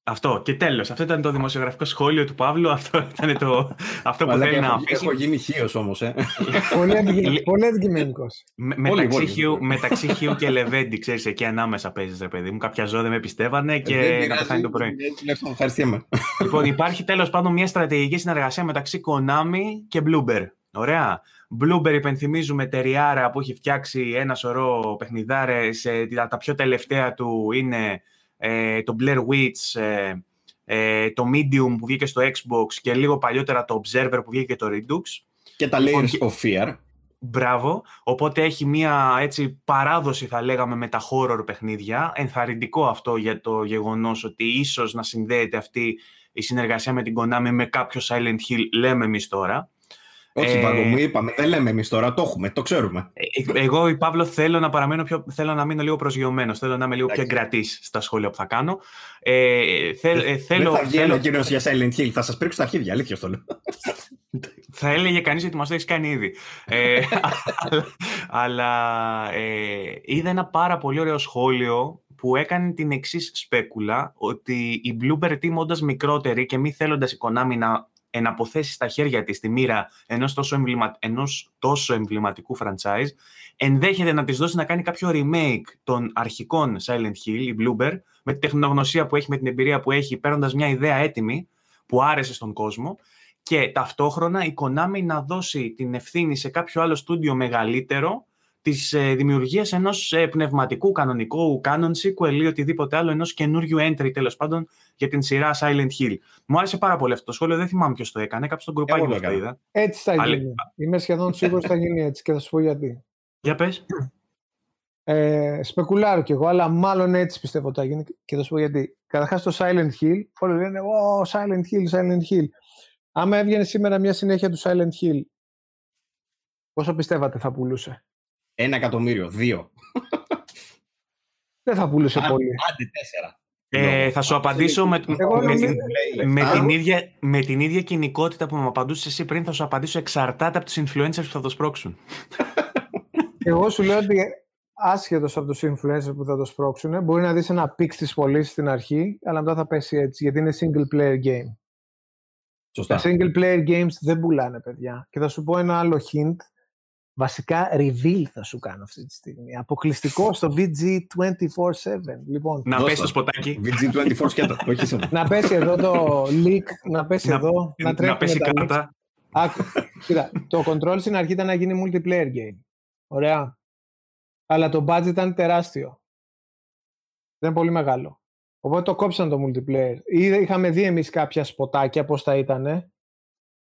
[SPEAKER 1] Αυτό και τέλος. Αυτό ήταν το δημοσιογραφικό σχόλιο του Παύλου. Αυτό ήταν το, αυτό που θέλει να
[SPEAKER 2] αφήσει. Έχω γίνει χείος όμως. Ε.
[SPEAKER 3] πολύ αντικειμενικό.
[SPEAKER 1] μεταξύ Χίου και Λεβέντη, ξέρεις, εκεί ανάμεσα παίζεις, ρε παιδί μου. Κάποια ζώδια με πιστεύανε και να πεθάνει το πρωί.
[SPEAKER 2] Ευχαριστούμε.
[SPEAKER 1] Λοιπόν, υπάρχει τέλος πάντων μια στρατηγική συνεργασία μεταξύ Konami και Bloomberg. Ωραία. Blueberry, υπενθυμίζουμε, τεριάρα που έχει φτιάξει ένα σωρό παιχνιδάρες. Ε, τα πιο τελευταία του είναι ε, το Blair Witch, ε, ε, το Medium που βγήκε στο Xbox και λίγο παλιότερα το Observer που βγήκε το Redux.
[SPEAKER 2] Και τα
[SPEAKER 1] Λοιπόν,
[SPEAKER 2] Layers of Fear.
[SPEAKER 1] Μπράβο. Οπότε έχει μία έτσι παράδοση, θα λέγαμε, με τα horror παιχνίδια. Ενθαρρυντικό αυτό για το γεγονός ότι ίσως να συνδέεται αυτή η συνεργασία με την Konami με κάποιο Silent Hill, λέμε εμείς τώρα.
[SPEAKER 2] Όχι,
[SPEAKER 1] Ε,
[SPEAKER 2] Βάγκο μου, είπαμε. Δεν λέμε εμείς τώρα, το έχουμε, το ξέρουμε.
[SPEAKER 1] Ε, Εγώ, η Παύλο, θέλω να παραμένω πιο, θέλω να μείνω λίγο προσγειωμένος. Θέλω να είμαι λίγο πιο
[SPEAKER 2] Εντάξει.
[SPEAKER 1] εγκρατής στα σχόλια που θα κάνω. Ε, θέλ- ε, θέλω,
[SPEAKER 2] Δεν θα βγει
[SPEAKER 1] θέλω-
[SPEAKER 2] ανακοίνωση για Silent Hill. Θα σας πρίξω τα αρχίδια, αλήθεια στο λέω.
[SPEAKER 1] Θα έλεγε κανείς ότι μας το έχεις κάνει ήδη. ε, αλλά αλλά, ε, είδα ένα πάρα πολύ ωραίο σχόλιο που έκανε την εξής σπέκουλα, ότι η Bloober Team όντας μικρότερη και μη θέλοντας η Konami να εναποθέσει στα χέρια της τη μοίρα ενός τόσο, εμβλημα... ενός τόσο εμβληματικού franchise, ενδέχεται να της δώσει να κάνει κάποιο remake των αρχικών Silent Hill, η Bloober, με τη τεχνογνωσία που έχει, με την εμπειρία που έχει, παίρνοντας μια ιδέα έτοιμη, που άρεσε στον κόσμο, και ταυτόχρονα η Konami να δώσει την ευθύνη σε κάποιο άλλο στούντιο μεγαλύτερο της ε, δημιουργίας ενός ε, πνευματικού, κανονικού, canon sequel ή οτιδήποτε άλλο, ενός καινούριου entry τέλος πάντων για την σειρά Silent Hill. Μου άρεσε πάρα πολύ αυτό το σχόλιο, δεν θυμάμαι ποιος το έκανε, κάποιος στον γκρουπάκι
[SPEAKER 2] Εγώ
[SPEAKER 1] μου
[SPEAKER 2] το
[SPEAKER 1] το
[SPEAKER 2] έκανα.
[SPEAKER 1] είδα.
[SPEAKER 3] Έτσι θα
[SPEAKER 1] Άλλη-
[SPEAKER 3] γίνει. Είμαι σχεδόν σίγουρος ότι θα γίνει έτσι και θα σου πω γιατί.
[SPEAKER 1] Για πες.
[SPEAKER 3] Ε, σπεκουλάρω κι εγώ, αλλά μάλλον έτσι πιστεύω ότι θα γίνει και θα σου πω γιατί. Καταρχάς το Silent Hill, όλοι λένε «Ω, Silent Hill, Silent Hill». Άμα έβγαινε σήμερα μια συνέχεια του Silent Hill, πόσο πιστεύατε θα πουλούσε;
[SPEAKER 2] Ένα εκατομμύριο, δύο.
[SPEAKER 3] Δεν θα πουλούσε
[SPEAKER 2] Αν-
[SPEAKER 3] πολύ.
[SPEAKER 2] Άντε τέσσερα.
[SPEAKER 1] Ε, θα σου απαντήσω με,
[SPEAKER 3] Εγώ
[SPEAKER 1] με,
[SPEAKER 3] νομίζω-
[SPEAKER 1] την, με,
[SPEAKER 2] Α,
[SPEAKER 1] την ίδια, με την ίδια κυνικότητα που μου απαντούσες εσύ πριν, θα σου απαντήσω εξαρτάται από τους influencers που θα το σπρώξουν.
[SPEAKER 3] Εγώ σου λέω ότι ασχέτως από τους influencers που θα το σπρώξουν, μπορεί να δεις ένα peak στις πωλήσεις στην αρχή, αλλά μετά θα πέσει έτσι, γιατί είναι single player game.
[SPEAKER 2] Σωστά.
[SPEAKER 3] Τα single player games δεν πουλάνε, παιδιά. Και θα σου πω ένα άλλο hint. Βασικά, reveal θα σου κάνω αυτή τη στιγμή. Αποκλειστικό στο VG247. Λοιπόν,
[SPEAKER 1] Να
[SPEAKER 2] Δώσ'
[SPEAKER 1] πέσει το
[SPEAKER 2] το.
[SPEAKER 1] σποτάκι.
[SPEAKER 2] VG24 σκέτο. Όχι σε
[SPEAKER 3] να πέσει εδώ το leak, να πέσει
[SPEAKER 1] Να-
[SPEAKER 3] εδώ, να,
[SPEAKER 1] Να,
[SPEAKER 3] τρέχουν
[SPEAKER 1] πέσει
[SPEAKER 3] τα leaks.
[SPEAKER 1] κάρτα.
[SPEAKER 3] Άκου, κοίτα, το control στην αρχή ήταν να γίνει multiplayer game. Ωραία. Αλλά το budget ήταν τεράστιο. Δεν είναι πολύ μεγάλο. Οπότε το κόψαν το multiplayer. Ή είχαμε δει εμείς κάποια σποτάκια πώς θα ήτανε.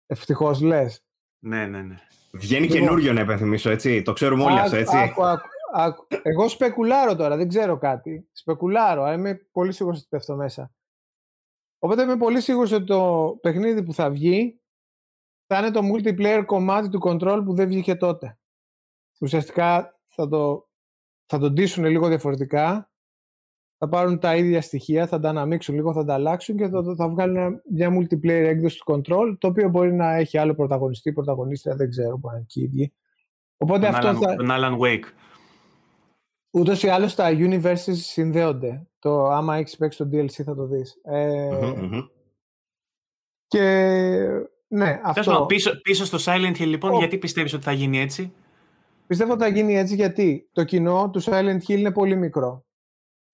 [SPEAKER 3] Ευτυχώς λες.
[SPEAKER 1] Ναι, ναι, ναι.
[SPEAKER 2] Βγαίνει
[SPEAKER 3] Λοιπόν.
[SPEAKER 2] καινούριο να υπενθυμίσω, έτσι. Το ξέρουμε όλοι αυτό, έτσι.
[SPEAKER 3] Άκου, άκου, άκου. Εγώ σπεκουλάρω τώρα, δεν ξέρω κάτι. Σπεκουλάρω, αλλά είμαι πολύ σίγουρος ότι πέφτω μέσα. Οπότε είμαι πολύ σίγουρος ότι το παιχνίδι που θα βγει θα είναι το multiplayer κομμάτι του control που δεν βγήκε τότε. Ουσιαστικά θα το, θα το ντύσουν λίγο διαφορετικά, θα πάρουν τα ίδια στοιχεία, θα τα αναμίξουν λίγο, θα τα αλλάξουν και θα, θα βγάλουν μια multiplayer έκδοση του control, το οποίο μπορεί να έχει άλλο πρωταγωνιστή, πρωταγωνίστρια, δεν ξέρω, μπορεί να είναι και οι ίδιοι. Οπότε
[SPEAKER 1] Τον
[SPEAKER 3] αυτό
[SPEAKER 1] Alan,
[SPEAKER 3] θα,
[SPEAKER 1] τον Alan Wake.
[SPEAKER 3] Ούτως ή άλλως τα universes συνδέονται. Το άμα έχεις παίξει το DLC θα το δεις. Ε,
[SPEAKER 2] Μμμ, μμμ.
[SPEAKER 3] Και ναι,
[SPEAKER 1] Τέλος
[SPEAKER 3] αυτό.
[SPEAKER 1] πάντων, πίσω, πίσω στο Silent Hill, λοιπόν,
[SPEAKER 3] Ω.
[SPEAKER 1] γιατί πιστεύεις ότι θα γίνει έτσι;
[SPEAKER 3] Πιστεύω ότι θα γίνει έτσι γιατί το κοινό του Silent Hill είναι πολύ μικρό.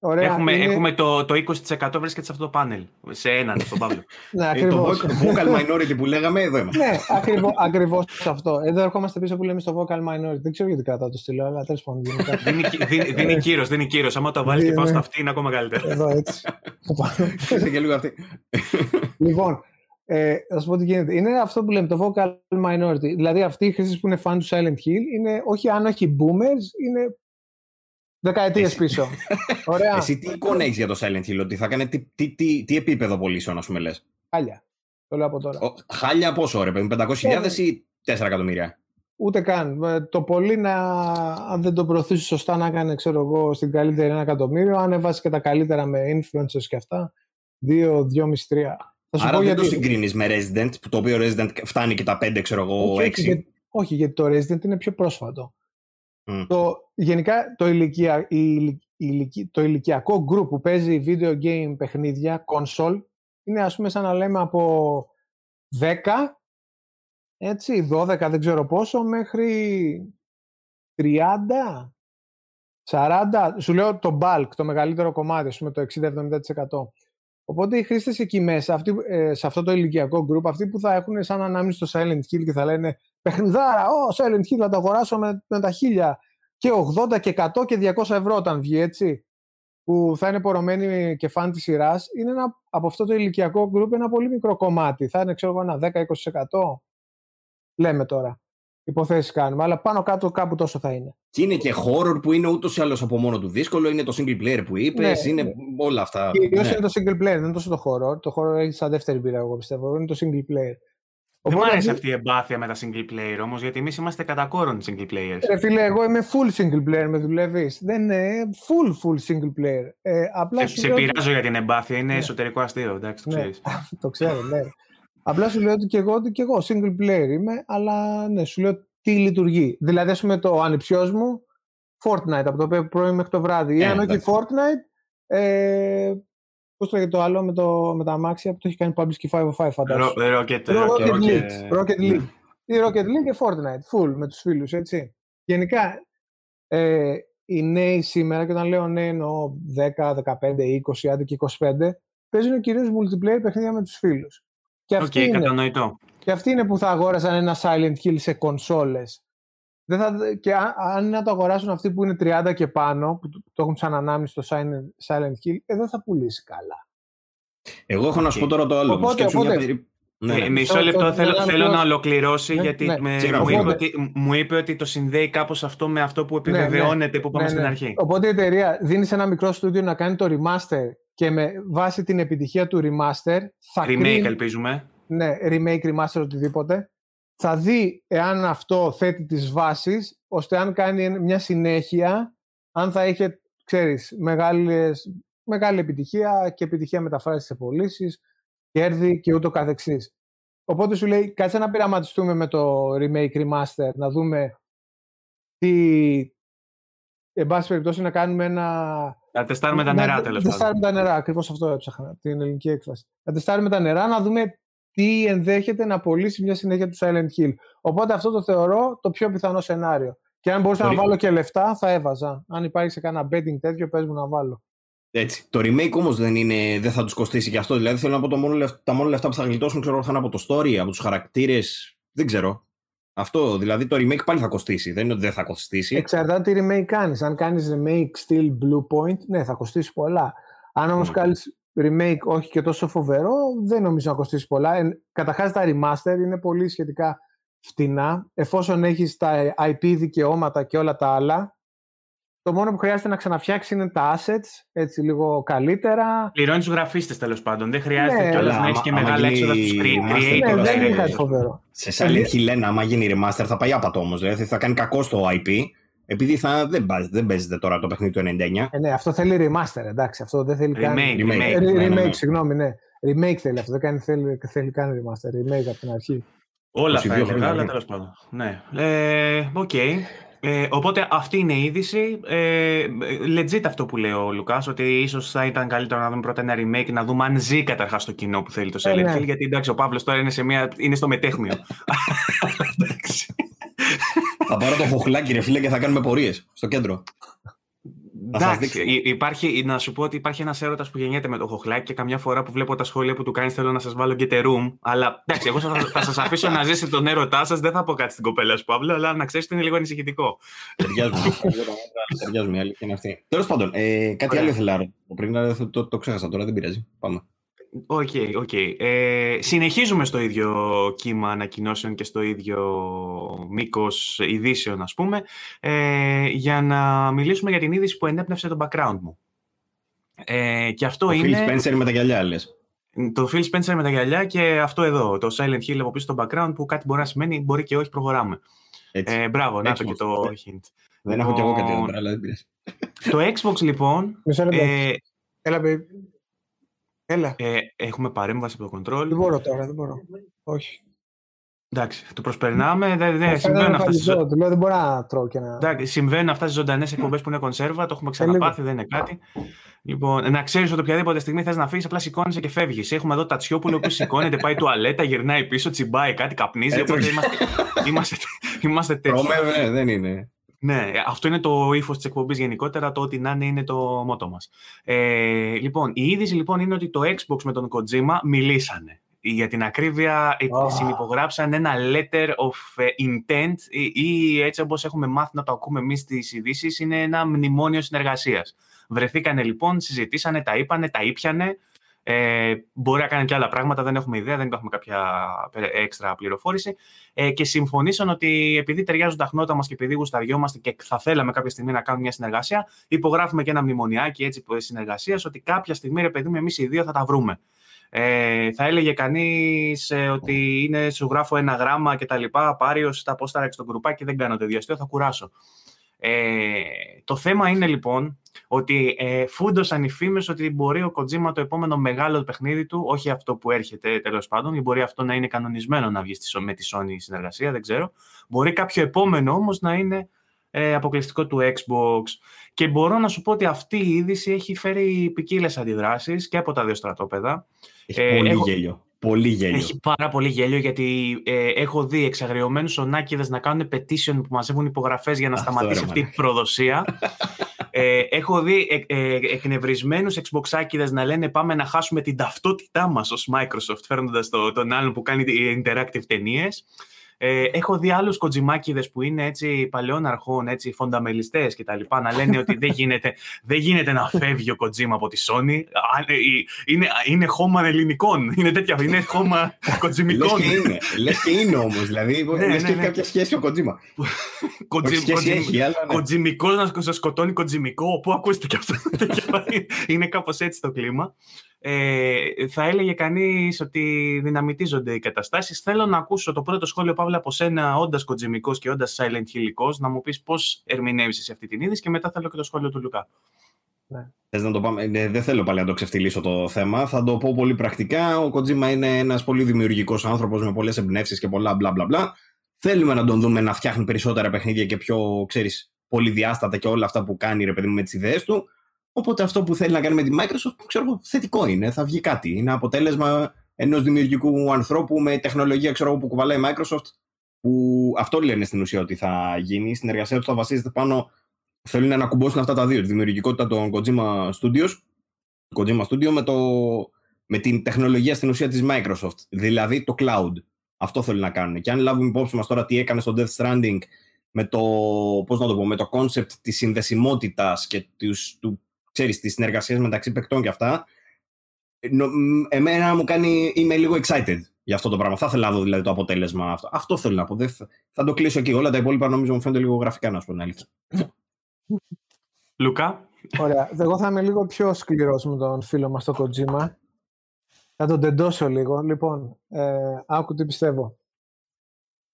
[SPEAKER 3] Ωραία,
[SPEAKER 1] έχουμε,
[SPEAKER 3] είναι...
[SPEAKER 1] έχουμε το, το 20% βρίσκεται σε αυτό το πάνελ. Σε έναν, στον Παύλο.
[SPEAKER 3] Ναι,
[SPEAKER 2] Ε, το
[SPEAKER 3] ακριβώς.
[SPEAKER 2] vocal- vocal minority που λέγαμε, εδώ είμαστε.
[SPEAKER 3] ναι, ακριβώς, ακριβώς αυτό. Εδώ ερχόμαστε πίσω που λέμε στο vocal minority. Δεν ξέρω γιατί κρατάω το στυλό, αλλά τέλος πάντων. γενικά.
[SPEAKER 1] δίνει, κι- δίνει, δίνει κύρος, δίνει κύρος. Άμα το βάλεις και
[SPEAKER 3] Ναι,
[SPEAKER 1] πάνω
[SPEAKER 3] ναι.
[SPEAKER 1] στο αυτή είναι ακόμα καλύτερο.
[SPEAKER 3] Εδώ έτσι. Που πάνω.
[SPEAKER 2] Είσαι και λίγο αυτή.
[SPEAKER 3] Λοιπόν, ε, θα σου πω τι γίνεται. Είναι αυτό που λέμε, το vocal minority. Δηλαδή, αυτοί οι χρήστες που είναι fan του Silent Hill είναι όχι αν όχι boomers, είναι δεκαετίε
[SPEAKER 2] Εσύ.
[SPEAKER 3] πίσω. Ωραία.
[SPEAKER 2] Εσύ τι εικόνα έχεις για το Silent Hill, ότι θα κάνει τι, τι, τι, τι επίπεδο πωλήσεων, ας πούμε, λες;
[SPEAKER 3] Χάλια. Το λέω από τώρα.
[SPEAKER 2] Χάλια πόσο, ρε παιδί, 500.000 ή 4 εκατομμύρια;
[SPEAKER 3] Ούτε καν. Ε, Το πολύ να, αν δεν το προωθήσει σωστά, να κάνει, ξέρω εγώ, στην καλύτερη ένα εκατομμύριο. Αν έβασε και τα καλύτερα με influencers και αυτά, δύο, δυόμιση, τρία. Θα σου
[SPEAKER 2] Άρα
[SPEAKER 3] πω
[SPEAKER 2] δεν
[SPEAKER 3] γιατί.
[SPEAKER 2] το συγκρίνεις με Resident, που το οποίο Resident φτάνει και τα 5, ξέρω εγώ,
[SPEAKER 3] όχι,
[SPEAKER 2] 6.
[SPEAKER 3] όχι, γιατί, όχι, γιατί το Resident είναι πιο πρόσφατο.
[SPEAKER 2] Μμ.
[SPEAKER 3] Το, γενικά το, ηλικια, η, ηλικ- η ηλικι- το ηλικιακό group που παίζει video game παιχνίδια, console, είναι ας πούμε σαν να λέμε από 10, έτσι, 12, δεν ξέρω πόσο, μέχρι 30, 40, σου λέω το bulk, το μεγαλύτερο κομμάτι, ας πούμε το 60-70%. Οπότε οι χρήστες εκεί μέσα, αυτοί, ε, σε αυτό το ηλικιακό group, αυτοί που θα έχουν σαν ανάμνηση στο Silent Hill και θα λένε παιχνιδάρα, ω, Silent Hill να το αγοράσω με, με τα χίλια και 80 και 100 και 200 ευρώ όταν βγει, έτσι, που θα είναι πορωμένοι και φαν της σειράς, είναι ένα, από αυτό το ηλικιακό γκρουπ ένα πολύ μικρό κομμάτι. Θα είναι, ξέρω εγώ, ένα 10-20%. Λέμε τώρα. Υποθέσεις κάνουμε, αλλά πάνω κάτω κάπου τόσο θα είναι.
[SPEAKER 2] Και είναι και horror που είναι ούτως ή άλλως από μόνο του δύσκολο, είναι το single player που είπες, ναι, είναι ναι. όλα αυτά.
[SPEAKER 3] Κυρίως ναι. είναι το single player, δεν είναι τόσο το horror. Το horror έχει σαν δεύτερη πείρα, εγώ πιστεύω. Είναι το single player.
[SPEAKER 1] Δεν μου αρέσει αυτή η εμπάθεια με τα single player όμως, γιατί εμείς είμαστε κατά κόρον single players.
[SPEAKER 3] Ε, φίλε, εγώ είμαι full single player, με δουλεύεις. Δεν είναι full full single player. Ε,
[SPEAKER 1] απλά σε, σε πειράζω για την εμπάθεια, είναι ναι. εσωτερικό αστείο, εντάξει, το ναι.
[SPEAKER 3] το ξέρω, ναι. Απλά σου λέω ότι και εγώ, ότι και εγώ single player είμαι, αλλά ναι, σου λέω τι λειτουργεί. Δηλαδή, ας πούμε, το ανιψιός μου, Fortnite, από το πρωί μέχρι το βράδυ. Ή ε, αν όχι Fortnite, ε, Πώς το λέγεται το άλλο με, το, με τα αμάξια που το έχει κάνει publish και 505 φαντάζομαι.
[SPEAKER 1] Rocket,
[SPEAKER 3] Rocket, Rocket, League. Rocket League. Ή Rocket League και Fortnite. Full με τους φίλους, έτσι. Γενικά, ε, οι νέοι σήμερα, και όταν λέω νέοι εννοώ 10, 15, 20, άντε και 25, παίζουν κυρίως multiplayer παιχνίδια με τους φίλους.
[SPEAKER 1] Και αυτή, okay, είναι, κατανοητό.
[SPEAKER 3] και αυτή είναι που θα αγόρασαν ένα Silent Hill σε κονσόλες. Δεν θα, και αν, αν να το αγοράσουν αυτοί που είναι 30 και πάνω, που το έχουν σαν ανάμνη στο Silent Hill, ε, δεν θα πουλήσει καλά.
[SPEAKER 2] Εγώ έχω να σου πω τώρα το άλλο.
[SPEAKER 3] Οπότε, οπότε,
[SPEAKER 1] μια... Ναι, ναι. Μισό λεπτό θέλω, θέλω να ολοκληρώσει ναι, γιατί ναι. Με, μου, είπε ότι, μου είπε ότι το συνδέει κάπως αυτό με αυτό που ναι, επιβεβαιώνεται που πάμε στην αρχή.
[SPEAKER 3] Οπότε η εταιρεία δίνει ένα μικρό στούντιο να κάνει το remaster και με βάση την επιτυχία του remaster θα
[SPEAKER 1] Remake κρίνει, ελπίζουμε.
[SPEAKER 3] Ναι, remake, remaster, οτιδήποτε θα δει εάν αυτό θέτει τις βάσεις, ώστε αν κάνει μια συνέχεια, αν θα είχε, ξέρεις, μεγάλες, μεγάλη επιτυχία και επιτυχία μεταφράσει σε πωλήσεις, κέρδη και ούτω καθεξής. Οπότε σου λέει, κάτσε να πειραματιστούμε με το remake, remaster, να δούμε τι, εν πάση περιπτώσει, να κάνουμε ένα...
[SPEAKER 1] Να τεστάρουμε τα νερά, τέλος πάντων.
[SPEAKER 3] Να τεστάρουμε τα νερά, ακριβώς αυτό έψαχνα, την ελληνική έκφραση. Να τεστάρουμε τα νερά, να δούμε τι ενδέχεται να πωλήσει μια συνέχεια του Silent Hill. Οπότε αυτό το θεωρώ το πιο πιθανό σενάριο. Και αν μπορούσα να βάλω και λεφτά, θα έβαζα. Αν υπάρχει σε κανένα betting τέτοιο, πες μου να βάλω.
[SPEAKER 2] Έτσι. Το remake όμως δεν, δεν θα τους κοστίσει και αυτό. Δηλαδή θέλω να πω το μόνο, τα μόνο λεφτά που θα γλιτώσουν ξέρω, θα είναι από το story, από τους χαρακτήρες. Δεν ξέρω. Αυτό. Δηλαδή το remake πάλι θα κοστίσει. Δεν είναι ότι δεν θα κοστίσει.
[SPEAKER 3] Εξαρτάται τι remake κάνεις. Αν κάνεις remake still Blue Point, ναι, θα κοστίσει πολλά. Αν όμως mm. κάνεις remake όχι και τόσο φοβερό, δεν νομίζω να κοστίσει πολλά. Καταρχάς τα remaster είναι πολύ σχετικά φτηνά. Εφόσον έχεις τα IP δικαιώματα και όλα τα άλλα, το μόνο που χρειάζεται να ξαναφτιάξεις είναι τα assets, έτσι λίγο καλύτερα.
[SPEAKER 1] Πληρώνεις τους γραφίστες τέλος πάντων. Δεν χρειάζεται ναι, κιόλας να έχεις και μεγάλα έξοδα στους creators.
[SPEAKER 3] Ναι, δεν είναι κάτι φοβερό.
[SPEAKER 2] Σε Silent Hill 1, άμα γίνει remaster, θα πάει άπατο όμως. Δηλαδή θα κάνει κακό στο IP επειδή θα, δεν, δεν παίζεται τώρα το παιχνίδι του 99.
[SPEAKER 3] Ε, ναι, αυτό θέλει remaster, εντάξει. Αυτό δεν θέλει
[SPEAKER 1] καν. Remake, remake,
[SPEAKER 3] remake, remake, ναι, ναι, ναι. συγγνώμη, ναι. Remake θέλει αυτό. Δεν κάνει, θέλει, θέλει καν remaster. Remake από την αρχή.
[SPEAKER 1] Όλα θα έλεγα, αλλά τέλος πάντων. Ναι. Ε, okay. Ε, οπότε αυτή είναι η είδηση. Ε, legit αυτό που λέει ο Λουκάς, ότι ίσως θα ήταν καλύτερο να δούμε πρώτα ένα remake, να δούμε αν ζει καταρχάς το κοινό που θέλει το Silent ε, Hill. Γιατί εντάξει, ο Παύλος τώρα είναι, σε μια, είναι στο μετέχμιο. εντάξει.
[SPEAKER 2] Θα πάρω το χοχλάκι, ρε φίλε, και θα κάνουμε πορείες στο κέντρο.
[SPEAKER 1] Εντάξει, υπάρχει, να σου πω ότι υπάρχει ένας έρωτας που γεννιέται με το χοχλάκι και καμιά φορά που βλέπω τα σχόλια που του κάνεις θέλω να σας βάλω get a room. Αλλά εντάξει, εγώ θα, θα σας αφήσω να ζήσετε τον έρωτά σας. Δεν θα πω κάτι στην κοπέλα σου, Παύλο, αλλά να ξέρεις ότι είναι λίγο ανησυχητικό.
[SPEAKER 2] Ταιριάζουμε. Ταιριάζουμε, η αλήθεια είναι αυτή. Τέλος πάντων, ε, κάτι άλλο ήθελα να Πριν το, το, το ξέχασα τώρα, δεν πειράζει. Πάμε.
[SPEAKER 1] OK, okay, OK. Okay. Ε, συνεχίζουμε στο ίδιο κύμα ανακοινώσεων και στο ίδιο μήκος ειδήσεων, ας πούμε, ε, για να μιλήσουμε για την είδηση που ενέπνευσε το background μου. Ε, και αυτό
[SPEAKER 2] το
[SPEAKER 1] είναι...
[SPEAKER 2] Phil Spencer με τα γυαλιά, λες.
[SPEAKER 1] Το Phil Spencer με τα γυαλιά και αυτό εδώ, το Silent Hill από πίσω στο background, που κάτι μπορεί να σημαίνει, μπορεί και όχι, προχωράμε. Έτσι. Ε, μπράβο, να το και το hint.
[SPEAKER 2] Δεν έχω κι εγώ κάτι εδώ, αλλά δεν πειράζει.
[SPEAKER 1] Το Xbox, λοιπόν...
[SPEAKER 3] ε, Έλα, Έλα.
[SPEAKER 1] Ε, έχουμε παρέμβαση από το control.
[SPEAKER 3] Δεν μπορώ τώρα, δεν μπορώ. Όχι.
[SPEAKER 1] Εντάξει, το προσπερνάμε. Δεν, δε, συμβαίνουν αυτά.
[SPEAKER 3] Ζω... Δηλαδή δεν μπορώ να τρώω και να.
[SPEAKER 1] Εντάξει, συμβαίνουν αυτά στις ζωντανές εκπομπές που είναι κονσέρβα. Το έχουμε ε, ξαναπάθει, δεν είναι κάτι. Λοιπόν, να ξέρεις ότι οποιαδήποτε στιγμή θες να φύγεις, απλά σηκώνεσαι και φεύγεις. Έχουμε εδώ τα τσιόπουλο που σηκώνεται, πάει τουαλέτα, γυρνάει πίσω, τσιμπάει κάτι, καπνίζει. οπότε είμαστε, είμαστε, είμαστε τέτοιοι.
[SPEAKER 2] Ναι, δεν είναι.
[SPEAKER 1] Ναι, αυτό είναι το ύφος της εκπομπής γενικότερα. Το ότι να είναι είναι το μότο μας. Ε, λοιπόν, η είδηση λοιπόν είναι ότι το Xbox με τον Kojima μιλήσανε. για την ακρίβεια oh. συνυπογράψαν ένα letter of intent ή, έτσι όπως έχουμε μάθει να το ακούμε εμείς στις ειδήσεις, είναι ένα μνημόνιο συνεργασίας. Βρεθήκανε λοιπόν, συζητήσανε, τα είπανε, τα ήπιανε, ε, μπορεί να κάνει και άλλα πράγματα, δεν έχουμε ιδέα, δεν έχουμε κάποια έξτρα πληροφόρηση. Ε, και συμφωνήσαν ότι επειδή ταιριάζουν τα χνότα μας και επειδή γουσταριόμαστε και θα θέλαμε κάποια στιγμή να κάνουμε μια συνεργασία, υπογράφουμε και ένα μνημονιάκι έτσι συνεργασίας ότι κάποια στιγμή, ρε παιδί μου, εμείς οι δύο θα τα βρούμε. Ε, θα έλεγε κανείς ε, ότι είναι, σου γράφω ένα γράμμα και τα λοιπά, πάριο τα πόσταρα στο γκρουπάκι, δεν κάνω το διαστήριο, θα κουράσω. Ε, το θέμα είναι λοιπόν ότι ε, φούντωσαν οι φήμες ότι μπορεί ο Kojima το επόμενο μεγάλο παιχνίδι του, όχι αυτό που έρχεται τέλος πάντων, ή μπορεί αυτό να είναι κανονισμένο να βγει με τη Sony συνεργασία, δεν ξέρω. Μπορεί κάποιο επόμενο όμως να είναι ε, αποκλειστικό του Xbox. Και μπορώ να σου πω ότι αυτή η είδηση έχει φέρει ποικίλες αντιδράσεις και από τα δύο στρατόπεδα.
[SPEAKER 2] Έχει ε, πολύ έχω... γέλιο. Πολύ γέλιο.
[SPEAKER 1] Έχει πάρα πολύ γέλιο γιατί ε, έχω δει εξαγριωμένους ονάκηδες να κάνουν petition που μαζεύουν υπογραφές για να σταματήσει αυτή η προδοσία. ε, έχω δει ε, ε, εκνευρισμένους Xboxάκηδες να λένε πάμε να χάσουμε την ταυτότητά μας ως Microsoft φέρνοντας το, τον άλλον που κάνει interactive ταινίες. Ε, έχω δει άλλους κοτζιμάκιδε που είναι έτσι παλαιών αρχών, έτσι φονταμελιστές και τα λοιπά, να λένε ότι δεν γίνεται, δεν γίνεται να φεύγει ο Κοτζίμα από τη Sony. Ε, είναι, είναι χώμα ελληνικών. Είναι τέτοια, είναι χώμα κοτζιμικών.
[SPEAKER 2] Λες και είναι, λες και είναι όμως, δηλαδή, ναι, λες ναι, και έχει ναι. κάποια σχέση ο Κοτζίμα.
[SPEAKER 1] Κοτζιμικός να σκοτώνει κοτζιμικό, πού ακούστε και αυτό. είναι κάπως έτσι το κλίμα ε, θα έλεγε κανείς ότι δυναμητίζονται οι καταστάσεις. Θέλω να ακούσω το πρώτο σχόλιο, Παύλα, από σένα, όντας κοντζημικό και όντας silent hillικό, να μου πεις πώς ερμηνεύει εσύ αυτή την είδηση και μετά θέλω και το σχόλιο του Λουκά.
[SPEAKER 2] Ναι. Θες να το πάμε; Ναι, δεν θέλω πάλι να το ξεφτυλίσω το θέμα. Θα το πω πολύ πρακτικά. Ο Κοτζίμα είναι ένας πολύ δημιουργικός άνθρωπος με πολλές εμπνεύσεις και πολλά μπλα μπλα μπλα. Θέλουμε να τον δούμε να φτιάχνει περισσότερα παιχνίδια και πιο, ξέρεις, πολυδιάστατα και όλα αυτά που κάνει ρε παιδί με τις ιδέες του. Οπότε αυτό που θέλει να κάνει με τη Microsoft, ξέρω θετικό είναι, θα βγει κάτι. Είναι αποτέλεσμα ενός δημιουργικού ανθρώπου με τεχνολογία ξέρω, που κουβαλάει η Microsoft, που αυτό λένε στην ουσία ότι θα γίνει. Η συνεργασία τους θα βασίζεται πάνω. Θέλουν να ανακουμπώσουν αυτά τα δύο. Τη δημιουργικότητα των Kojima Studios, Kojima Studio με, το, με την τεχνολογία στην ουσία της Microsoft. Δηλαδή το cloud. Αυτό θέλουν να κάνουν. Και αν λάβουμε υπόψη μας τώρα τι έκανε στο Death Stranding με το, πώς να το πω, με το concept της συνδεσιμότητας και τους, του ξέρεις, τις συνεργασίες μεταξύ παικτών και αυτά, εμένα μου κάνει, είμαι λίγο excited για αυτό το πράγμα. Θα ήθελα να δω δηλαδή το αποτέλεσμα αυτό. Αυτό θέλω να πω. Δεν θα, το κλείσω εκεί. Όλα τα υπόλοιπα νομίζω μου φαίνονται λίγο γραφικά, να σου πω την αλήθεια.
[SPEAKER 1] Λουκά.
[SPEAKER 3] Ωραία. Εγώ θα είμαι λίγο πιο σκληρός με τον φίλο μας το Kojima. Θα τον τεντώσω λίγο. Λοιπόν, ε, άκου τι πιστεύω.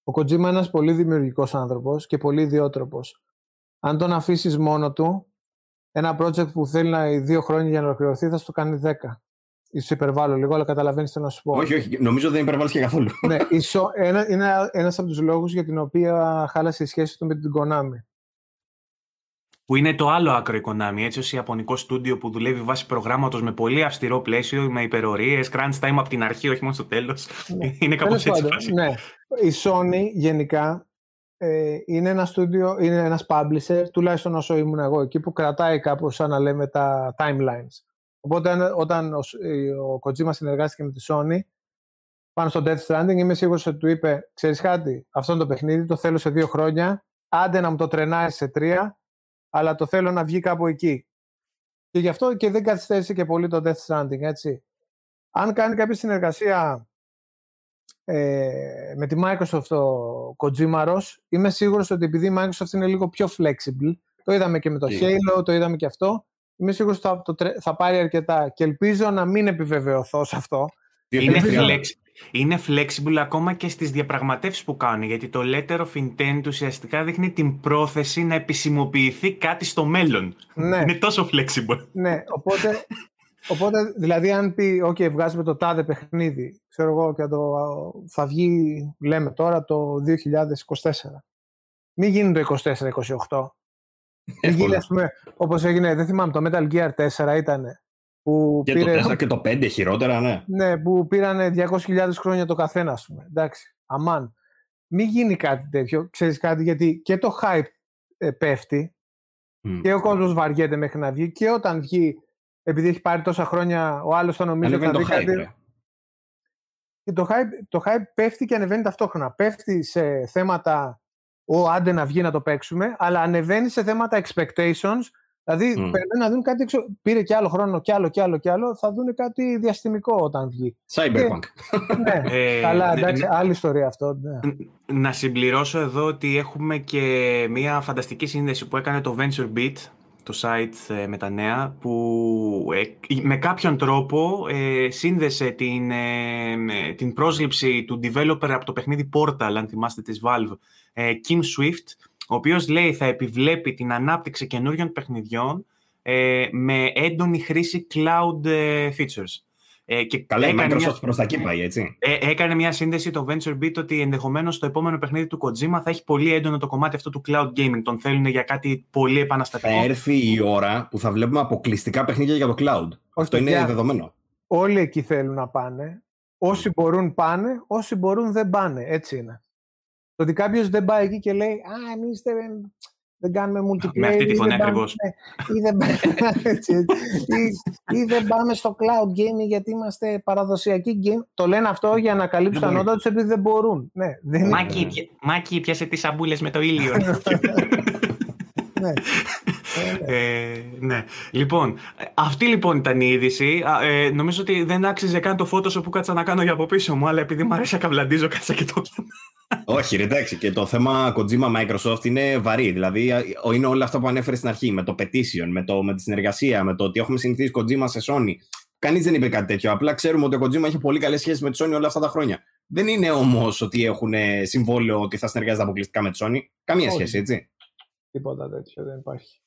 [SPEAKER 3] Ο Kojima είναι ένας πολύ δημιουργικός άνθρωπος και πολύ ιδιότροπος. Αν τον αφήσεις μόνο του, ένα project που θέλει να δύο χρόνια για να ολοκληρωθεί θα στο κάνει δέκα. Ίσως υπερβάλλω λίγο, αλλά καταλαβαίνεις τι να σου πω.
[SPEAKER 2] Όχι, όχι, νομίζω δεν υπερβάλλεις και καθόλου.
[SPEAKER 3] ναι, ισο, ένα, είναι ένας από τους λόγους για την οποία χάλασε η σχέση του με την Konami.
[SPEAKER 1] Που είναι το άλλο άκρο η Konami, έτσι ως Ιαπωνικό στούντιο που δουλεύει βάσει προγράμματος με πολύ αυστηρό πλαίσιο, με υπερορίες, crunch time από την αρχή, όχι μόνο στο τέλος. Ναι. είναι κάπως έτσι φάση.
[SPEAKER 3] Ναι. Η Sony γενικά ε, είναι ένα studio, είναι ένας publisher, τουλάχιστον όσο ήμουν εγώ εκεί, που κρατάει κάπως σαν να λέμε τα timelines. Οπότε όταν ο, ο Kojima συνεργάστηκε με τη Sony, πάνω στο Death Stranding, είμαι σίγουρος ότι του είπε, ξέρεις κάτι, αυτό είναι το παιχνίδι, το θέλω σε δύο χρόνια, άντε να μου το τρενάει σε τρία, αλλά το θέλω να βγει κάπου εκεί. Και γι' αυτό και δεν καθυστέρησε και πολύ το Death Stranding, έτσι. Αν κάνει κάποια συνεργασία ε, με τη Microsoft ο Kojima είμαι σίγουρος ότι επειδή η Microsoft είναι λίγο πιο flexible, το είδαμε και με το Halo, το είδαμε και αυτό, είμαι σίγουρος ότι θα, θα πάρει αρκετά και ελπίζω να μην επιβεβαιωθώ σε αυτό.
[SPEAKER 1] Είναι, flex, είναι flexible ακόμα και στις διαπραγματεύσεις που κάνει, γιατί το letter of intent ουσιαστικά δείχνει την πρόθεση να επισημοποιηθεί κάτι στο μέλλον. Ναι. Είναι τόσο flexible.
[SPEAKER 3] Ναι, οπότε Οπότε, δηλαδή, αν πει, OK, βγάζουμε το τάδε παιχνίδι, ξέρω εγώ, και το, θα βγει, λέμε τώρα, το 2024. Μην γίνει το 24-28. Μην γίνει, ας πούμε, όπως έγινε, δεν θυμάμαι, το Metal Gear 4 ήταν. Που
[SPEAKER 2] και πήρε, το 4 και το 5 χειρότερα, ναι.
[SPEAKER 3] Ναι, που πήραν 200.000 χρόνια το καθένας, ας πούμε. Εντάξει, αμάν. Μην γίνει κάτι τέτοιο, ξέρεις κάτι, γιατί και το hype ε, πέφτει mm. και ο κόσμος βαριέται μέχρι να βγει και όταν βγει επειδή έχει πάρει τόσα χρόνια, ο άλλος θα νομίζει ότι θα δει κάτι. Και το hype, το hype πέφτει και ανεβαίνει ταυτόχρονα. Πέφτει σε θέματα ο άντε να βγει να το παίξουμε, αλλά ανεβαίνει σε θέματα expectations. Δηλαδή, mm. να δουν κάτι εξω... Πήρε και άλλο χρόνο, κι άλλο, κι άλλο, κι άλλο. Θα δουν κάτι διαστημικό όταν βγει.
[SPEAKER 2] Cyberpunk.
[SPEAKER 3] ναι, ε, καλά, εντάξει, ναι, άλλη ιστορία αυτό. Ναι.
[SPEAKER 1] Να συμπληρώσω εδώ ότι έχουμε και μια φανταστική σύνδεση που έκανε το Venture Beat, το site ε, με τα νέα, που ε, με κάποιον τρόπο ε, σύνδεσε την, την πρόσληψη του developer από το παιχνίδι Portal, αν θυμάστε της Valve, Kim Swift, ο οποίος λέει θα επιβλέπει την ανάπτυξη καινούριων παιχνιδιών με έντονη χρήση cloud features.
[SPEAKER 2] Ε, και Καλά, η Microsoft μια... προς τα εκεί πάει, έτσι.
[SPEAKER 1] Ε, έκανε μια σύνδεση το Venture Beat ότι ενδεχομένως το επόμενο παιχνίδι του Kojima θα έχει πολύ έντονο το κομμάτι αυτό του cloud gaming. Τον θέλουν για κάτι πολύ επαναστατικό.
[SPEAKER 2] Θα έρθει η ώρα που θα βλέπουμε αποκλειστικά παιχνίδια για το cloud. αυτό είναι δεδομένο.
[SPEAKER 3] Όλοι εκεί θέλουν να πάνε. Όσοι μπορούν πάνε, όσοι μπορούν δεν πάνε. Έτσι είναι. Το ότι κάποιος δεν πάει εκεί και λέει Α, εμείς δεν κάνουμε multiplayer.
[SPEAKER 1] Με αυτή τη φωνή ακριβώς.
[SPEAKER 3] Ή, δεν... ή, ή, δεν πάμε στο cloud gaming γιατί είμαστε παραδοσιακοί game. Το λένε αυτό για να καλύψουν τα νότα του επειδή δεν μπορούν. Ναι, δεν
[SPEAKER 1] Μάκη, Μάκη, πιάσε τις σαμπούλες με το ήλιο. ναι. Ε, ναι. Λοιπόν, αυτή λοιπόν ήταν η είδηση. Ε, νομίζω ότι δεν άξιζε καν το Photoshop που κάτσα να κάνω για από πίσω μου, αλλά επειδή μου αρέσει να καβλαντίζω, κάτσα και το
[SPEAKER 2] όχι, ρε, εντάξει. Και το θέμα Kojima Microsoft είναι βαρύ. Δηλαδή, είναι όλα αυτά που ανέφερε στην αρχή. Με το petition, με, το, με τη συνεργασία, με το ότι έχουμε συνηθίσει Kojima σε Sony. Κανείς δεν είπε κάτι τέτοιο. Απλά ξέρουμε ότι ο Kojima έχει πολύ καλές σχέσεις με τη Sony όλα αυτά τα χρόνια. Δεν είναι όμως ότι έχουν συμβόλαιο ότι θα συνεργάζεται αποκλειστικά με τη Sony. Καμία σχέση, έτσι.
[SPEAKER 3] Τίποτα τέτοιο δεν υπάρχει.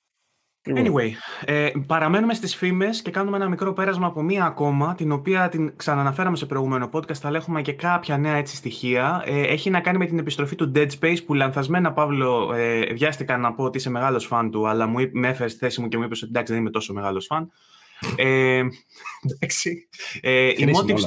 [SPEAKER 1] Anyway, ε, παραμένουμε στις φήμες και κάνουμε ένα μικρό πέρασμα από μία ακόμα, την οποία την ξαναναφέραμε σε προηγούμενο podcast, αλλά έχουμε και κάποια νέα έτσι στοιχεία. Ε, έχει να κάνει με την επιστροφή του Dead Space, που λανθασμένα, Παύλο, ε, βιάστηκα να πω ότι είσαι μεγάλος φαν του, αλλά μου, με έφερες στη θέση μου και μου είπες ότι εντάξει δεν είμαι τόσο μεγάλος φαν. Ε, εντάξει. Ε, η, Motive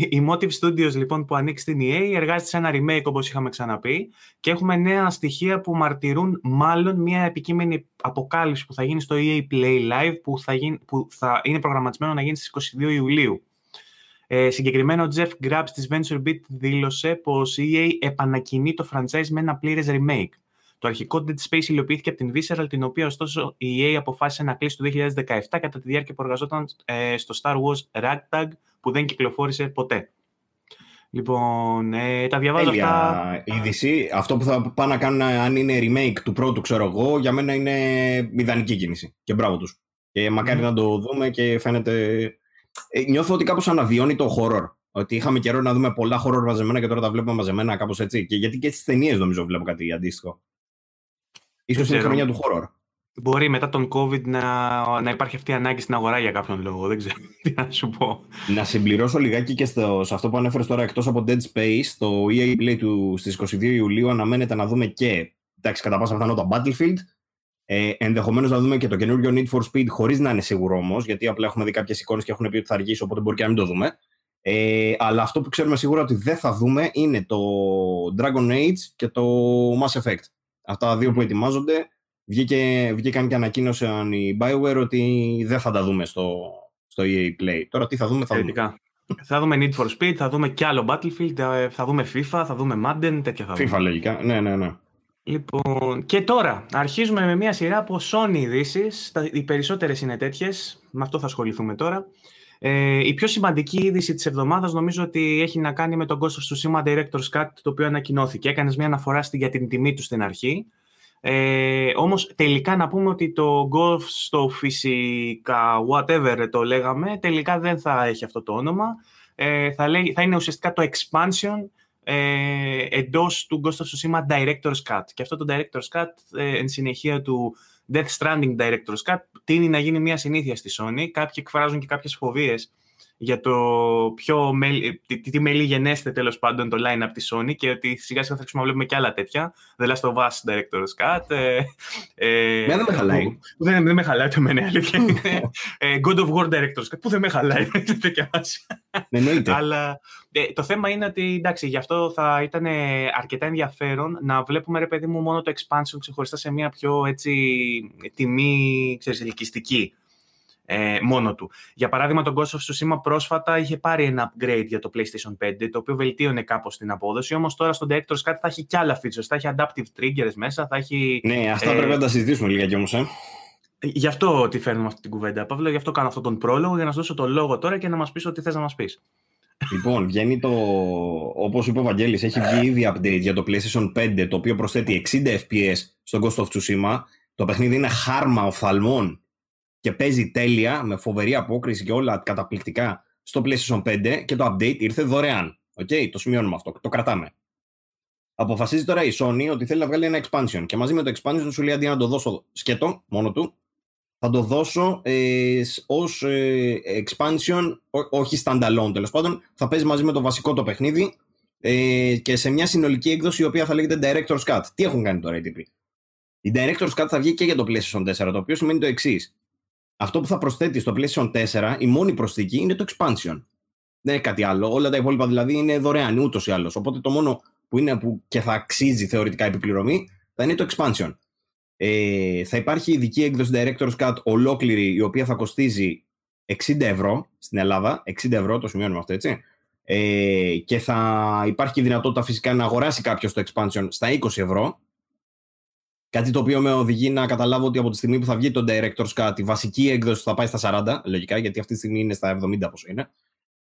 [SPEAKER 1] η Motive Studios λοιπόν που ανοίξει στην EA εργάζεται σε ένα remake όπως είχαμε ξαναπεί και έχουμε νέα στοιχεία που μαρτυρούν μάλλον μια επικείμενη αποκάλυψη που θα γίνει στο EA Play Live που θα, γίνει, που θα είναι προγραμματισμένο να γίνει στις 22 Ιουλίου. Ε, συγκεκριμένα ο Jeff Grubbs της VentureBeat δήλωσε πως η EA επανακινεί το franchise με ένα πλήρες remake. Το αρχικό Dead Space υλοποιήθηκε από την Visceral, την οποία ωστόσο η EA αποφάσισε να κλείσει το 2017 κατά τη διάρκεια που εργαζόταν ε, στο Star Wars Ragtag, που δεν κυκλοφόρησε ποτέ. Λοιπόν, ε, τα διαβάζω Έλια αυτά.
[SPEAKER 2] είδηση. Αυτό που θα πάνε να κάνουν αν είναι remake του πρώτου, ξέρω εγώ, για μένα είναι μηδανική κίνηση. Και μπράβο τους. Και μακάρι να το δούμε και φαίνεται... Ε, νιώθω ότι κάπως αναβιώνει το horror. Ότι είχαμε καιρό να δούμε πολλά horror μαζεμένα και τώρα τα βλέπουμε μαζεμένα κάπως έτσι. Και γιατί και στις ταινίες νομίζω βλέπω κάτι αντίστοιχο. Ίσως είναι χρονιά του horror.
[SPEAKER 1] Μπορεί μετά τον COVID να, να υπάρχει αυτή η ανάγκη στην αγορά για κάποιον λόγο. Δεν ξέρω τι να σου πω.
[SPEAKER 2] Να συμπληρώσω λιγάκι και στο, σε αυτό που ανέφερες τώρα εκτός από Dead Space, το EA Play του στις 22 Ιουλίου αναμένεται να δούμε και εντάξει, κατά πάσα πιθανότητα Battlefield. Ε, Ενδεχομένως να δούμε και το καινούριο Need for Speed χωρίς να είναι σίγουρο όμως, γιατί απλά έχουμε δει κάποιες εικόνες και έχουν πει ότι θα αργήσει, οπότε μπορεί και να μην το δούμε. Ε, αλλά αυτό που ξέρουμε σίγουρα ότι δεν θα δούμε είναι το Dragon Age και το Mass Effect. Αυτά τα δύο που ετοιμάζονται βγήκε, βγήκαν και ανακοίνωσαν οι Bioware ότι δεν θα τα δούμε στο, στο EA Play. Τώρα τι θα δούμε, θα δούμε.
[SPEAKER 1] Θα δούμε Need for Speed, θα δούμε κι άλλο Battlefield, ε, θα δούμε FIFA, θα δούμε Madden, τέτοια θα
[SPEAKER 2] δούμε. FIFA λογικά, ναι, ναι, ναι.
[SPEAKER 1] Λοιπόν, και τώρα αρχίζουμε με μια σειρά από Sony ειδήσεις. Οι περισσότερες είναι τέτοιες. Με αυτό θα ασχοληθούμε τώρα. Ε, η πιο σημαντική είδηση της εβδομάδας νομίζω ότι έχει να κάνει με τον Ghost of Tsushima Director's Cut, το οποίο ανακοινώθηκε. Έκανες μια αναφορά για την τιμή του στην αρχή. Ε, όμως τελικά να πούμε ότι το Golf στο φυσικά whatever το λέγαμε, τελικά δεν θα έχει αυτό το όνομα. Ε, θα, λέει, θα είναι ουσιαστικά το expansion ε, εντός του Ghost of Tsushima Director's Cut. Και αυτό το Director's Cut ε, εν συνεχεία του Death Stranding Director's Cut τίνει να γίνει μια συνήθεια στη Sony. Κάποιοι εκφράζουν και κάποιες φοβίες για το πιο μέλη, τι, τι μέλη γενέστε τέλος πάντων το line-up της Sony και ότι σιγά σιγά θα αρχίσουμε να βλέπουμε και άλλα τέτοια. The Last of Us Director's Cut. Ε,
[SPEAKER 2] ε, δεν με χαλάει.
[SPEAKER 1] Δεν, δεν με χαλάει το εμένα, αλήθεια. ε, God of War Director's Cut, που δεν με χαλάει.
[SPEAKER 2] Εννοείται.
[SPEAKER 1] Αλλά ε, το θέμα είναι ότι εντάξει, γι' αυτό θα ήταν αρκετά ενδιαφέρον να βλέπουμε, ρε παιδί μου, μόνο το expansion ξεχωριστά σε μια πιο έτσι τιμή, ξέρεις, ελκυστική. Ε, μόνο του. Για παράδειγμα, το Ghost of Tsushima πρόσφατα είχε πάρει ένα upgrade για το PlayStation 5, το οποίο βελτίωνε κάπως την απόδοση, όμως τώρα στο Director's Cut θα έχει κι άλλα features, θα έχει adaptive triggers μέσα, θα έχει...
[SPEAKER 2] Ναι, αυτά ε, πρέπει να τα συζητήσουμε λίγα κι όμως, ε.
[SPEAKER 1] Γι' αυτό τη φέρνουμε αυτή την κουβέντα, Παύλο, γι' αυτό κάνω αυτόν τον πρόλογο, για να σου δώσω το λόγο τώρα και να μας πεις ό,τι θες να μας πεις.
[SPEAKER 2] Λοιπόν, βγαίνει το. Όπως είπε ο Βαγγέλης, έχει βγει ήδη update για το PlayStation 5, το οποίο προσθέτει 60 FPS στο Ghost of Tsushima. Το παιχνίδι είναι χάρμα οφθαλμών και παίζει τέλεια, με φοβερή απόκριση και όλα καταπληκτικά στο PlayStation 5 και το update ήρθε δωρεάν. Okay, το σημειώνουμε αυτό, το κρατάμε. Αποφασίζει τώρα η Sony ότι θέλει να βγάλει ένα expansion και μαζί με το expansion σου λέει αντί να το δώσω σκέτο μόνο του, θα το δώσω ε, ως ε, expansion, όχι standalone τέλος πάντων, θα παίζει μαζί με το βασικό το παιχνίδι ε, και σε μια συνολική έκδοση η οποία θα λέγεται Director's Cut. Τι έχουν κάνει τώρα οι τύποι; Η Director's Cut θα βγει και για το PlayStation 4, το οποίο σημαίνει το εξής. Αυτό που θα προσθέτει στο PlayStation 4, η μόνη προσθήκη είναι το expansion. Δεν είναι κάτι άλλο. Όλα τα υπόλοιπα δηλαδή είναι δωρεάν ούτως ή άλλως. Οπότε το μόνο που είναι που και θα αξίζει θεωρητικά επιπληρωμή θα είναι το expansion. Ε, θα υπάρχει ειδική έκδοση Director's Cut ολόκληρη, η οποία θα κοστίζει 60 ευρώ στην Ελλάδα. 60 ευρώ, το σημειώνουμε αυτό, έτσι. Ε, και θα υπάρχει και δυνατότητα φυσικά να αγοράσει κάποιος το expansion στα 20 ευρώ. Κάτι το οποίο με οδηγεί να καταλάβω ότι από τη στιγμή που θα βγει το Director's Cut, η βασική έκδοση θα πάει στα 40, λογικά, γιατί αυτή τη στιγμή είναι στα 70 πόσο είναι.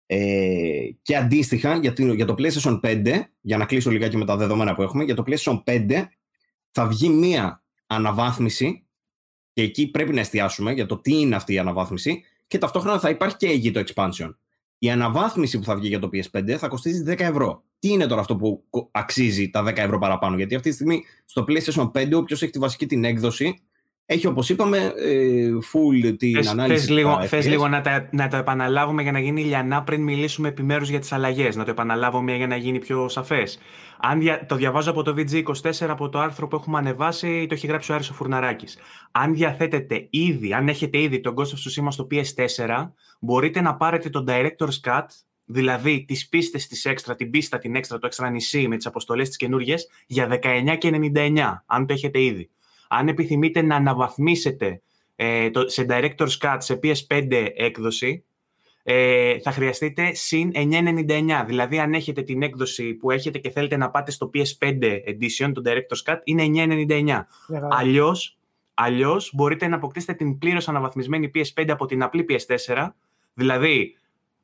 [SPEAKER 2] Ε, και αντίστοιχα, για, για το PlayStation 5, για να κλείσω λιγάκι με τα δεδομένα που έχουμε, για το PlayStation 5 θα βγει μία αναβάθμιση και εκεί πρέπει να εστιάσουμε για το τι είναι αυτή η αναβάθμιση και ταυτόχρονα θα υπάρχει και εκεί το expansion. Η αναβάθμιση που θα βγει για το PS5 θα κοστίζει 10 ευρώ. Τι είναι τώρα αυτό που αξίζει τα 10 ευρώ παραπάνω, Γιατί αυτή τη στιγμή στο PlayStation 5, όποιος έχει τη βασική την έκδοση, έχει όπως είπαμε ε, full την θες, ανάλυση.
[SPEAKER 1] Θες λίγο, θες λίγο να, τα, να το επαναλάβουμε για να γίνει λιανά πριν μιλήσουμε επιμέρους για τις αλλαγές. Να το επαναλάβουμε για να γίνει πιο σαφές. Αν το διαβάζω από το VG24 από το άρθρο που έχουμε ανεβάσει, το έχει γράψει ο Άρης ο Φουρναράκης. Αν διαθέτετε ήδη, αν έχετε ήδη τον Ghost of Tsushima στο PS4, μπορείτε να πάρετε το Director's Cut, δηλαδή τις πίστες της έξτρα, την πίστα την έξτρα, το έξτρα νησί με τις αποστολές τις καινούριε για 19,99, αν το έχετε ήδη. Αν επιθυμείτε να αναβαθμίσετε ε, το, σε Director's Cut σε PS5 έκδοση, ε, θα χρειαστείτε συν 9,99. Δηλαδή, αν έχετε την έκδοση που έχετε και θέλετε να πάτε στο PS5 Edition, το Director's Cut, είναι 9,99. Αλλιώς, αλλιώς, μπορείτε να αποκτήσετε την πλήρως αναβαθμισμένη PS5 από την απλή PS4, δηλαδή,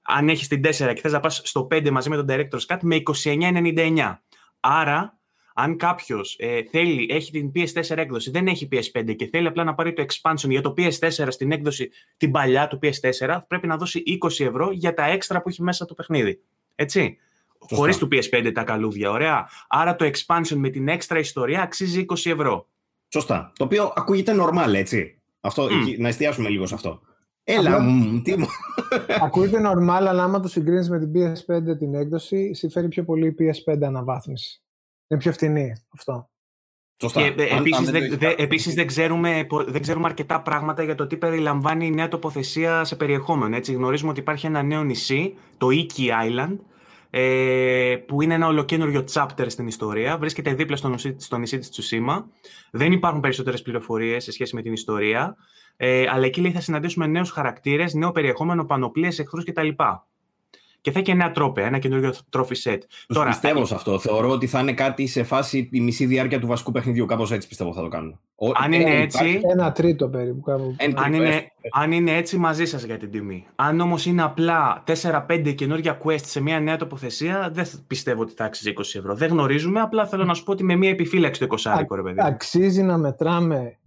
[SPEAKER 1] αν έχεις την 4 και θες να πας στο 5 μαζί με τον Director's Cut, με 29,99. Άρα, αν κάποιος ε, θέλει, έχει την PS4 έκδοση, δεν έχει PS5 και θέλει απλά να πάρει το expansion για το PS4 στην έκδοση την παλιά του PS4, πρέπει να δώσει 20 ευρώ για τα έξτρα που έχει μέσα το παιχνίδι. Έτσι. Χωρίς του PS5 τα καλούδια, ωραία. Άρα το expansion με την έξτρα ιστορία αξίζει 20 ευρώ.
[SPEAKER 2] Σωστά. Το οποίο ακούγεται normal, έτσι. Αυτό, Να εστιάσουμε λίγο σε αυτό. Έλα, μου, τι μου.
[SPEAKER 3] Ακούγεται normal, αλλά άμα το συγκρίνεις με την PS5 την έκδοση, συμφέρει πιο πολύ η PS5 αναβάθμιση. Είναι πιο φθηνή αυτό.
[SPEAKER 1] Σωστά. Και, ε, επίσης, δεν, δε, επίσης δεν, ξέρουμε, δεν ξέρουμε αρκετά πράγματα για το τι περιλαμβάνει η νέα τοποθεσία σε περιεχόμενο. Έτσι. Γνωρίζουμε ότι υπάρχει ένα νέο νησί, το Iki Island, ε, που είναι ένα ολοκένουργιο chapter στην ιστορία. Βρίσκεται δίπλα στο νησί, στο νησί της Τσουσίμα. Δεν υπάρχουν περισσότερες πληροφορίες σε σχέση με την ιστορία. Ε, αλλά εκεί λέει, θα συναντήσουμε νέους χαρακτήρες, νέο περιεχόμενο, πανοπλίες, εχθρούς κτλ και θα έχει ένα τρόπε, ένα καινούριο τρόφι σετ.
[SPEAKER 2] Τώρα, πιστεύω σε αυτό. Θεωρώ ότι θα είναι κάτι σε φάση τη μισή διάρκεια του βασικού παιχνιδιού. Κάπως έτσι πιστεύω θα το κάνουν.
[SPEAKER 1] Αν είναι έτσι.
[SPEAKER 3] Ένα τρίτο περίπου. Κάπου.
[SPEAKER 1] Αν, είναι, αν είναι έτσι, μαζί σας για την τιμή. Αν όμως είναι απλά 4-5 καινούργια quest σε μια νέα τοποθεσία, δεν πιστεύω ότι θα αξίζει 20 ευρώ. Δεν γνωρίζουμε. Απλά θέλω να σου πω ότι με μια επιφύλαξη το 20 ρε παιδί.
[SPEAKER 3] Αξίζει να μετράμε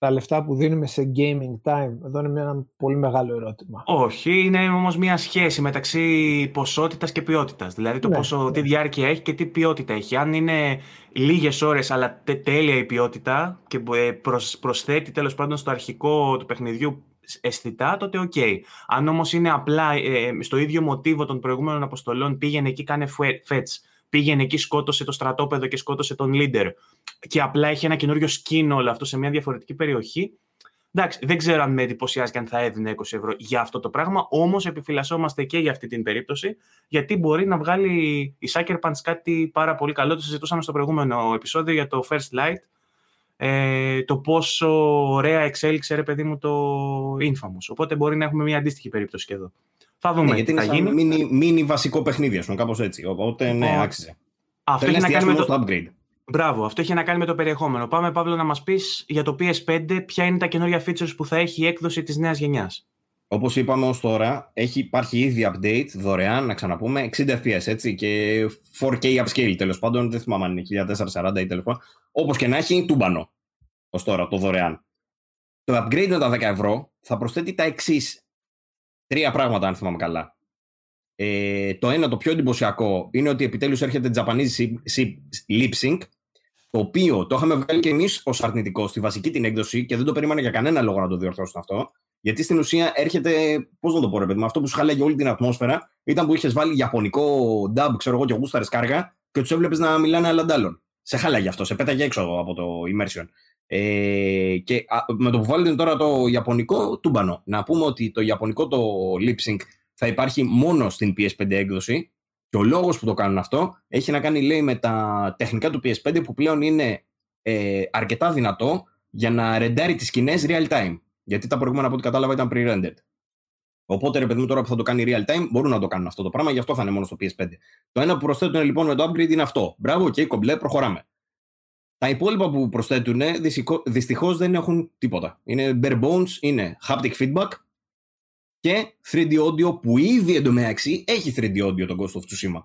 [SPEAKER 3] τα λεφτά που δίνουμε σε gaming time. Εδώ είναι ένα πολύ μεγάλο ερώτημα.
[SPEAKER 1] Όχι, είναι όμως μια σχέση μεταξύ ποσότητας και ποιότητας. Δηλαδή το ναι, πόσο, ναι. τι διάρκεια έχει και τι ποιότητα έχει. Αν είναι λίγες ώρες αλλά τέλεια η ποιότητα και ε, προσθέτει τέλος πάντων στο αρχικό του παιχνιδιού αισθητά, τότε OK. Okay. Αν όμως είναι απλά ε, στο ίδιο μοτίβο των προηγούμενων αποστολών, πήγαινε εκεί, κάνε fetch, πήγαινε εκεί, σκότωσε το στρατόπεδο και σκότωσε τον leader και απλά έχει ένα καινούριο skin όλο αυτό σε μια διαφορετική περιοχή. Εντάξει, δεν ξέρω αν με εντυπωσιάζει και αν θα έδινε 20 ευρώ για αυτό το πράγμα, όμως επιφυλασσόμαστε και για αυτή την περίπτωση, γιατί μπορεί να βγάλει η Sucker Punch κάτι πάρα πολύ καλό. Το συζητούσαμε στο προηγούμενο επεισόδιο για το First Light. ε, το πόσο ωραία εξέλιξε ρε παιδί μου το Infamous. Οπότε μπορεί να έχουμε μια αντίστοιχη περίπτωση και εδώ. Θα δούμε
[SPEAKER 2] ναι, γιατί
[SPEAKER 1] τι θα γίνει.
[SPEAKER 2] Μίνι, μίνι βασικό παιχνίδι, ας πούμε, κάπως έτσι. Οπότε ναι,
[SPEAKER 1] Λοιπόν,
[SPEAKER 2] άξιζε.
[SPEAKER 1] Αυτό
[SPEAKER 2] Θέλει
[SPEAKER 1] έχει
[SPEAKER 2] να
[SPEAKER 1] να κάνει με
[SPEAKER 2] εστιάσουμε
[SPEAKER 1] το...
[SPEAKER 2] στο upgrade.
[SPEAKER 1] Μπράβο, αυτό έχει να κάνει με το περιεχόμενο. Πάμε, Παύλο, να μας πεις για το PS5 ποια είναι τα καινούργια features που θα έχει η έκδοση της νέας γενιάς.
[SPEAKER 2] Όπως είπαμε ως τώρα, έχει, υπάρχει ήδη update δωρεάν, να ξαναπούμε, 60 FPS έτσι και 4K upscale τέλος πάντων. Δεν θυμάμαι αν είναι 1440 ή τέλος πάντων. Όπως και να έχει, τούμπανο ως τώρα το δωρεάν. Το upgrade με τα 10 ευρώ θα προσθέτει τα εξής τρία πράγματα, αν θυμάμαι καλά. Ε, το ένα, το πιο εντυπωσιακό, είναι ότι επιτέλους έρχεται Japanese si- si- lip sync, το οποίο το είχαμε βγάλει και εμείς ως αρνητικό στη βασική την έκδοση και δεν το περίμενα για κανένα λόγο να το διορθώσουν αυτό. Γιατί στην ουσία έρχεται, πώς να το πω, ρε παιδί μου, αυτό που σου χάλαγε όλη την ατμόσφαιρα ήταν που είχες βάλει ιαπωνικό dub, ξέρω εγώ, και γούσταρες κάργα και τους έβλεπες να μιλάνε αλλαντάλλον. Σε χάλαγε αυτό, σε πέταγε έξω από το immersion. Ε, και α, με το που βάλετε τώρα το ιαπωνικό, τούμπανο. Να πούμε ότι το ιαπωνικό το lip sync θα υπάρχει μόνο στην PS5 έκδοση και ο λόγος που το κάνουν αυτό έχει να κάνει, λέει, με τα τεχνικά του PS5 που πλέον είναι ε, αρκετά δυνατό για να ρεντάρει τις σκηνές real time. Γιατί τα προηγούμενα από ό,τι κατάλαβα ήταν pre-rendered. Οπότε, ρε παιδί μου, τώρα που θα το κάνει real time, μπορούν να το κάνουν αυτό το πράγμα, γι' αυτό θα είναι μόνο στο PS5. Το ένα που προσθέτουν λοιπόν με το upgrade είναι αυτό. Μπράβο, και κομπλέ, προχωράμε. Τα υπόλοιπα που προσθέτουν δυστυχώς δεν έχουν τίποτα. Είναι bare bones, είναι haptic feedback και 3D audio που ήδη εντωμεταξύ έχει 3D audio τον Ghost of Tsushima.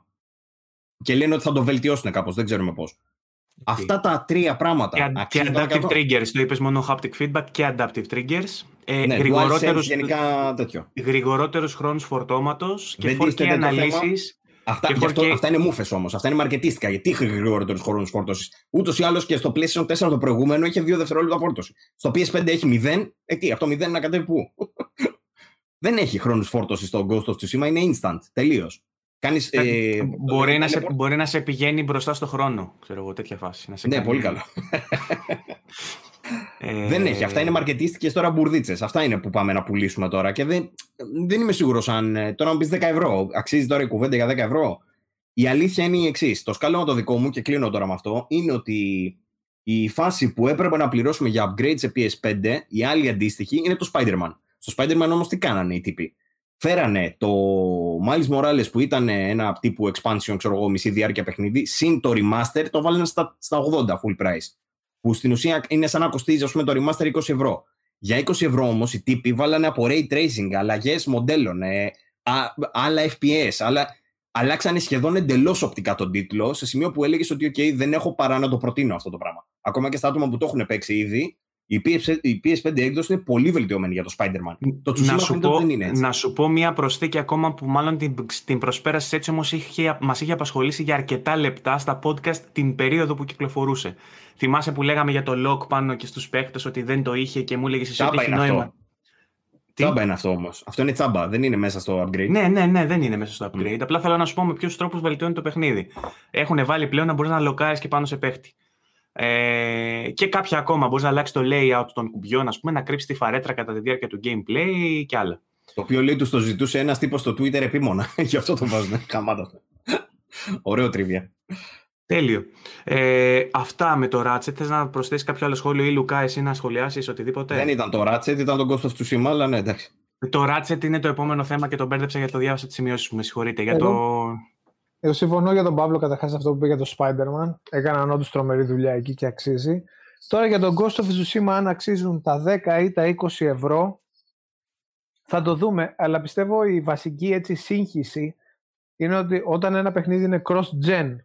[SPEAKER 2] Και λένε ότι θα το βελτιώσουν κάπως, δεν ξέρουμε πώς. Αυτά τα τρία πράγματα.
[SPEAKER 1] Και, και
[SPEAKER 2] αξίζουν τα
[SPEAKER 1] adaptive
[SPEAKER 2] 100.
[SPEAKER 1] triggers, το είπες μόνο haptic feedback και adaptive triggers. Ε,
[SPEAKER 2] Ναι,
[SPEAKER 1] γρηγορότερους,
[SPEAKER 2] DualSense, γενικά τέτοιο.
[SPEAKER 1] γρηγορότερους χρόνους φορτώματος και
[SPEAKER 2] Δεν
[SPEAKER 1] 4K
[SPEAKER 2] τίθεται το
[SPEAKER 1] αναλύσεις.
[SPEAKER 2] Αυτά,
[SPEAKER 1] Και
[SPEAKER 2] γι' αυτό,
[SPEAKER 1] 4K.
[SPEAKER 2] αυτά είναι μούφε όμως. Αυτά είναι μαρκετίστικα. Γιατί είχε γρηγορότερου χρόνου φόρτωση. Ούτως ή άλλως και στο PlayStation 4 το προηγούμενο είχε 2 δευτερόλεπτα φόρτωση. Στο PS5 έχει 0. Ε, τι, από το 0 να κατέβει πού; Δεν έχει χρόνου φόρτωσης στο Ghost of Tsushima, είναι instant. Τελείως. Κάνεις, ε,
[SPEAKER 1] μπορεί, να σε,
[SPEAKER 2] teleport-
[SPEAKER 1] μπορεί να σε πηγαίνει μπροστά στο χρόνο, ξέρω εγώ, τέτοια φάση. Να σε
[SPEAKER 2] Ναι,
[SPEAKER 1] κάνει-
[SPEAKER 2] πολύ καλό.
[SPEAKER 1] Ε,
[SPEAKER 2] Δεν έχει. Αυτά είναι μαρκετίστικε τώρα μπουρδίτσες. Αυτά είναι που πάμε να πουλήσουμε τώρα. Και δεν, δεν είμαι σίγουρος αν. ε, Τώρα να πεις 10 ευρώ. Αξίζει τώρα η κουβέντα για 10 ευρώ. Η αλήθεια είναι η εξής. Το σκάλωμα το δικό μου, και κλείνω τώρα με αυτό, είναι ότι η φάση που έπρεπε να πληρώσουμε για upgrade σε PS5, η άλλη αντίστοιχη, είναι το Spider-Man. Στο Spider-Man όμως τι κάνανε οι τύποι; Φέρανε το Miles Morales που ήταν ένα τύπου expansion, ξέρω εγώ, μισή διάρκεια παιχνίδι, συν το remaster, το βάλανε στα, στα 80 full price που στην ουσία είναι σαν να κοστίζει ας πούμε, το remaster 20 ευρώ. Για 20 ευρώ όμως οι τύποι βάλανε από ray tracing, αλλαγές μοντέλων, ε, α, άλλα FPS, άλλα, αλλάξανε σχεδόν εντελώς οπτικά τον τίτλο, σε σημείο που έλεγες ότι OK, δεν έχω παρά να το προτείνω αυτό το πράγμα. Ακόμα και στα άτομα που το έχουν παίξει ήδη, η PS, η PS5 έκδοση είναι πολύ βελτιωμένη για το Spider-Man. Το Tsushima
[SPEAKER 1] να, σου
[SPEAKER 2] φαίνεται
[SPEAKER 1] πω,
[SPEAKER 2] ότι δεν είναι έτσι.
[SPEAKER 1] να σου πω μια προσθήκη ακόμα που μάλλον την, την προσπέρασες έτσι όμως είχε, μας είχε απασχολήσει για αρκετά λεπτά στα podcast την περίοδο που κυκλοφορούσε. Θυμάσαι που λέγαμε για το lock πάνω και στους παίχτες ότι δεν το είχε και μου έλεγες εσύ ότι
[SPEAKER 2] Τσάμπα
[SPEAKER 1] έχει
[SPEAKER 2] είναι
[SPEAKER 1] νόημα.
[SPEAKER 2] αυτό.
[SPEAKER 1] Τι;
[SPEAKER 2] Τσάμπα είναι αυτό όμως. Αυτό είναι τσάμπα, δεν είναι μέσα στο upgrade.
[SPEAKER 1] Ναι, ναι, ναι, δεν είναι μέσα στο upgrade. Απλά θέλω να σου πω με ποιους τρόπους βελτιώνει το παιχνίδι. Έχουν βάλει πλέον να μπορείς να λοκάρεις και πάνω σε παίχτη. Ε, και κάποια ακόμα. Μπορείς να αλλάξεις το layout των κουμπιών, ας πούμε, να κρύψεις τη φαρέτρα κατά τη διάρκεια του gameplay και άλλα.
[SPEAKER 2] Το οποίο λέει τους το ζητούσε ένας τύπος στο Twitter επίμονα. Γι' αυτό το βάζουν. Καμάτα αυτό. Ωραίο τρίβια.
[SPEAKER 1] Τέλειο. Ε, αυτά με το Ratchet. Θες να προσθέσεις κάποιο άλλο σχόλιο ή Λουκά, εσύ να σχολιάσεις οτιδήποτε;
[SPEAKER 2] Δεν ήταν το Ratchet, ήταν το Ghost of Tsushima, αλλά ναι, εντάξει.
[SPEAKER 1] Το Ratchet είναι το επόμενο θέμα και το μπέρδεψα γιατί το διάβασα τις σημειώσεις μου. Με συγχωρείτε. Για το...
[SPEAKER 3] Εγώ συμφωνώ για τον Παύλο καταρχάς αυτό που είπε για το Spider-Man. Έκαναν όντως τρομερή δουλειά εκεί και αξίζει. Τώρα για τον Ghost of Tsushima, αν αξίζουν τα 10 ή τα 20 ευρώ, θα το δούμε. Αλλά πιστεύω η βασική έτσι σύγχυση είναι ότι όταν ένα παιχνίδι είναι cross-gen,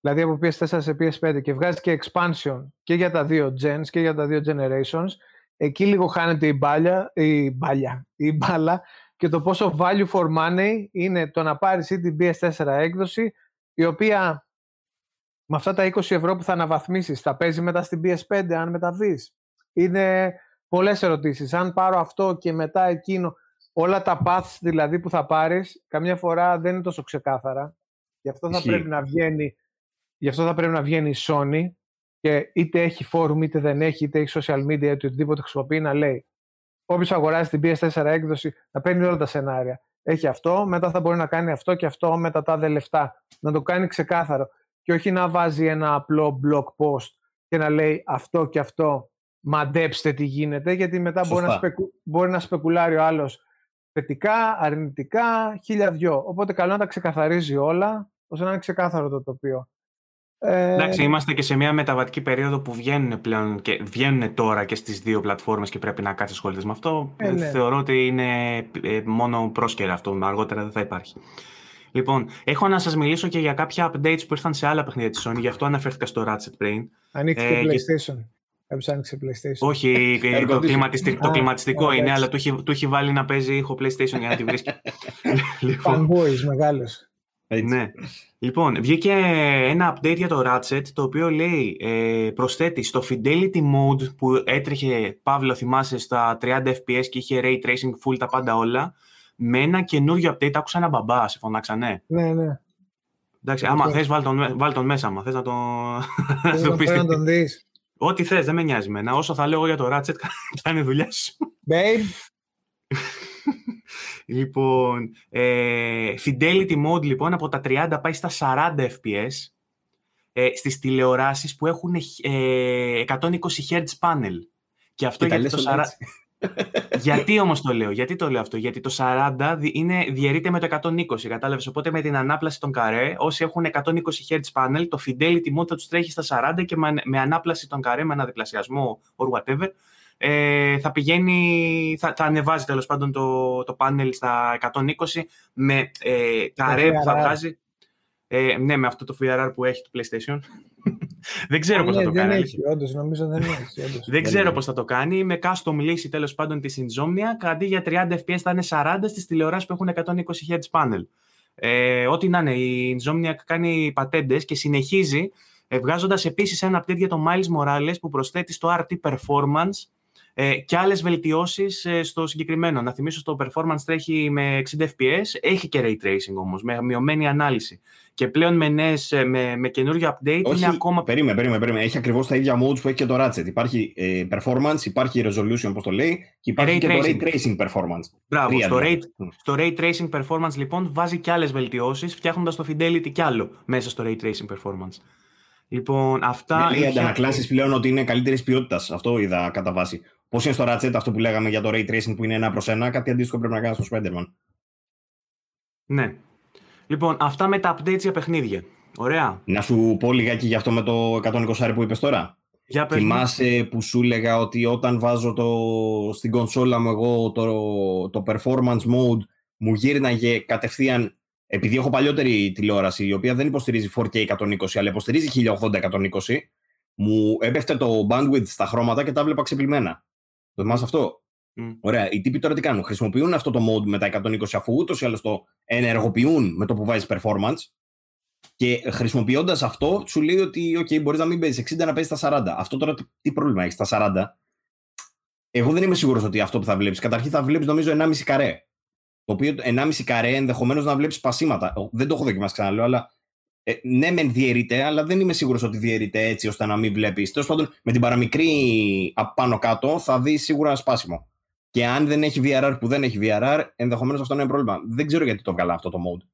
[SPEAKER 3] δηλαδή από PS4 σε PS5 και βγάζει και expansion και για τα δύο gens και για τα δύο generations, εκεί λίγο χάνεται η μπάλια, η μπάλια, η μπάλα και το πόσο value for money είναι το να πάρεις ή την PS4 έκδοση η οποία με αυτά τα 20 ευρώ που θα αναβαθμίσεις θα παίζει μετά στην PS5 αν μεταβείς. Είναι πολλές ερωτήσεις. Αν πάρω αυτό και μετά εκείνο όλα τα paths δηλαδή που θα πάρεις καμιά φορά δεν είναι τόσο ξεκάθαρα. Γι' αυτό θα
[SPEAKER 2] Ισχύει.
[SPEAKER 3] πρέπει να βγαίνει Γι' αυτό θα πρέπει να βγαίνει η Sony και είτε έχει forum είτε δεν έχει, είτε έχει social media είτε οτιδήποτε χρησιμοποιεί να λέει όποιος αγοράζει την PS4 έκδοση να παίρνει όλα τα σενάρια. Έχει αυτό, μετά θα μπορεί να κάνει αυτό και αυτό με τα τάδε λεφτά. Να το κάνει ξεκάθαρο. Και όχι να βάζει ένα απλό blog post και να λέει αυτό και αυτό, μαντέψτε τι γίνεται, γιατί μετά μπορεί να, σπεκου, μπορεί να σπεκουλάρει ο άλλος θετικά, αρνητικά, χίλια δυο. Οπότε καλό να τα ξεκαθαρίζει όλα, ώστε να είναι ξεκάθαρο το τοπίο.
[SPEAKER 1] Ε... Εντάξει, είμαστε και σε μια μεταβατική περίοδο που βγαίνουν πλέον και βγαίνουν τώρα και στις δύο πλατφόρμες και πρέπει να κάτσεις ασχολητές με αυτό. Ε, ναι. Θεωρώ ότι είναι ε, μόνο πρόσκαιρα αυτό, αργότερα δεν θα υπάρχει. Λοιπόν, έχω να σας μιλήσω και για κάποια updates που ήρθαν σε άλλα παιχνίδια της Sony, γι' αυτό αναφέρθηκα στο Ratchet πριν.
[SPEAKER 3] Ανοίξει ε, PlayStation. Κάποιος άνοιξε PlayStation.
[SPEAKER 1] Όχι, το, κλιματιστικό, το κλιματιστικό είναι, αλλά του έχει, του έχει βάλει να παίζει ήχο PlayStation για να τη βρίσκει.
[SPEAKER 3] λοιπόν, Fanboys, μεγάλος.
[SPEAKER 1] Ναι. Λοιπόν, βγήκε ένα update για το Ratchet, το οποίο λέει, ε, προσθέτει στο Fidelity Mode που έτρεχε, Παύλο θυμάσαι, στα 30 FPS και είχε Ray Tracing full τα πάντα όλα, με ένα καινούριο update, άκουσα ένα μπαμπά, σε φωνάξανε.
[SPEAKER 3] Ναι, ναι.
[SPEAKER 1] Εντάξει, άμα θες βάλ τον, βάλ τον μέσα, άμα θες να τον,
[SPEAKER 3] πεις. να τον δεις.
[SPEAKER 1] Ό,τι θες, δεν με νοιάζει μένα. Όσο θα λέω για το Ratchet, κάνει δουλειά σου.
[SPEAKER 3] Babe.
[SPEAKER 1] Λοιπόν, ε, Fidelity Mode λοιπόν από τα 30 πάει στα 40 FPS ε, στις τηλεοράσεις που έχουν ε, 120 Hz panel. Και αυτό γιατί το 40... γιατί όμως το λέω, γιατί το λέω αυτό, Γιατί το 40 είναι, διαιρείται με το 120, κατάλαβες. Οπότε με την ανάπλαση των καρέ, όσοι έχουν 120 Hz panel, το fidelity mode θα τους τρέχει στα 40 και με, ανάπλαση των καρέ, με ένα διπλασιασμό or whatever, ε, θα πηγαίνει, θα, θα ανεβάζει τέλος πάντων το, το panel στα 120 με ε, καρέ που θα βγάζει. Ε, ναι, με αυτό το VRR που έχει το PlayStation. δεν ξέρω πώς θα το
[SPEAKER 3] δεν
[SPEAKER 1] κάνει.
[SPEAKER 3] Έχει, όντως, νομίζω δεν έχει. Όντως.
[SPEAKER 1] δεν ξέρω πώς θα το κάνει. Με custom λύση τέλος πάντων τη Insomnia, αντί για 30 FPS θα είναι 40 στις τηλεοράσεις που έχουν 120 Hz panel. Ε, ό,τι να είναι, η Insomnia κάνει πατέντες και συνεχίζει βγάζοντας επίσης ένα update για το Miles Morales που προσθέτει στο RT Performance ε, και άλλες βελτιώσεις ε, στο συγκεκριμένο. Να θυμίσω στο performance τρέχει με 60 fps, έχει και ray tracing όμως, με μειωμένη ανάλυση. Και πλέον με, νέες, ε, με, με καινούριο update
[SPEAKER 2] Όχι,
[SPEAKER 1] είναι ακόμα...
[SPEAKER 2] Περίμενε, περίμενε, περίμενε. Έχει ακριβώς τα ίδια modes που έχει και το Ratchet. Υπάρχει ε, performance, υπάρχει resolution όπως το λέει και υπάρχει ray και tracing. το ray tracing performance.
[SPEAKER 1] Μπράβο, στο ray, στο ray tracing performance λοιπόν βάζει και άλλες βελτιώσεις, φτιάχνοντας το fidelity κι άλλο μέσα στο ray tracing performance. Λοιπόν, αυτά.
[SPEAKER 2] Λέει αντανακλάσεις πλέον ότι είναι καλύτερης ποιότητας. Αυτό είδα κατά βάση. Πώς είναι στο Ratchet αυτό που λέγαμε για το Ray Tracing που είναι ένα προς ένα, κάτι αντίστοιχο πρέπει να κάνει στο Spider-Man.
[SPEAKER 1] Ναι. Λοιπόν, αυτά με τα updates για παιχνίδια. Ωραία.
[SPEAKER 2] Να σου πω λιγάκι για αυτό με το 120 που είπες τώρα.
[SPEAKER 1] Για
[SPEAKER 2] Θυμάσαι που σου έλεγα ότι όταν βάζω το, στην κονσόλα μου εγώ το, το performance mode μου γύρναγε κατευθείαν επειδή έχω παλιότερη τηλεόραση η οποία δεν υποστηρίζει 4K 120 αλλά υποστηρίζει 1080-120 μου έπεφτε το bandwidth στα χρώματα και τα βλέπα ξεπλημμένα. Το θυμάσαι αυτό; Mm. Ωραία. Οι τύποι τώρα τι κάνουν; Χρησιμοποιούν αυτό το mode με τα 120 αφού ούτως ή άλλως το ενεργοποιούν με το που βάζει performance. Και χρησιμοποιώντας αυτό, σου λέει ότι OK, μπορείς να μην παίζεις 60 να παίζεις στα 40. Αυτό τώρα τι πρόβλημα έχει στα 40. Εγώ δεν είμαι σίγουρος ότι αυτό που θα βλέπεις. Καταρχήν θα βλέπεις νομίζω 1,5 καρέ. Το οποίο 1,5 καρέ ενδεχομένως να βλέπεις πασίματα. Δεν το έχω δοκιμάσει ξαναλέω, αλλά ε, ναι, μεν διαιρείται, αλλά δεν είμαι σίγουρος ότι διαιρείται έτσι ώστε να μην βλέπεις. Τέλος πάντων, με την παραμικρή πάνω κάτω θα δεις σίγουρα ένα σπάσιμο. Και αν δεν έχει VRR που δεν έχει VRR, ενδεχομένως αυτό είναι ένα πρόβλημα. Δεν ξέρω γιατί το βγάλα αυτό το mode.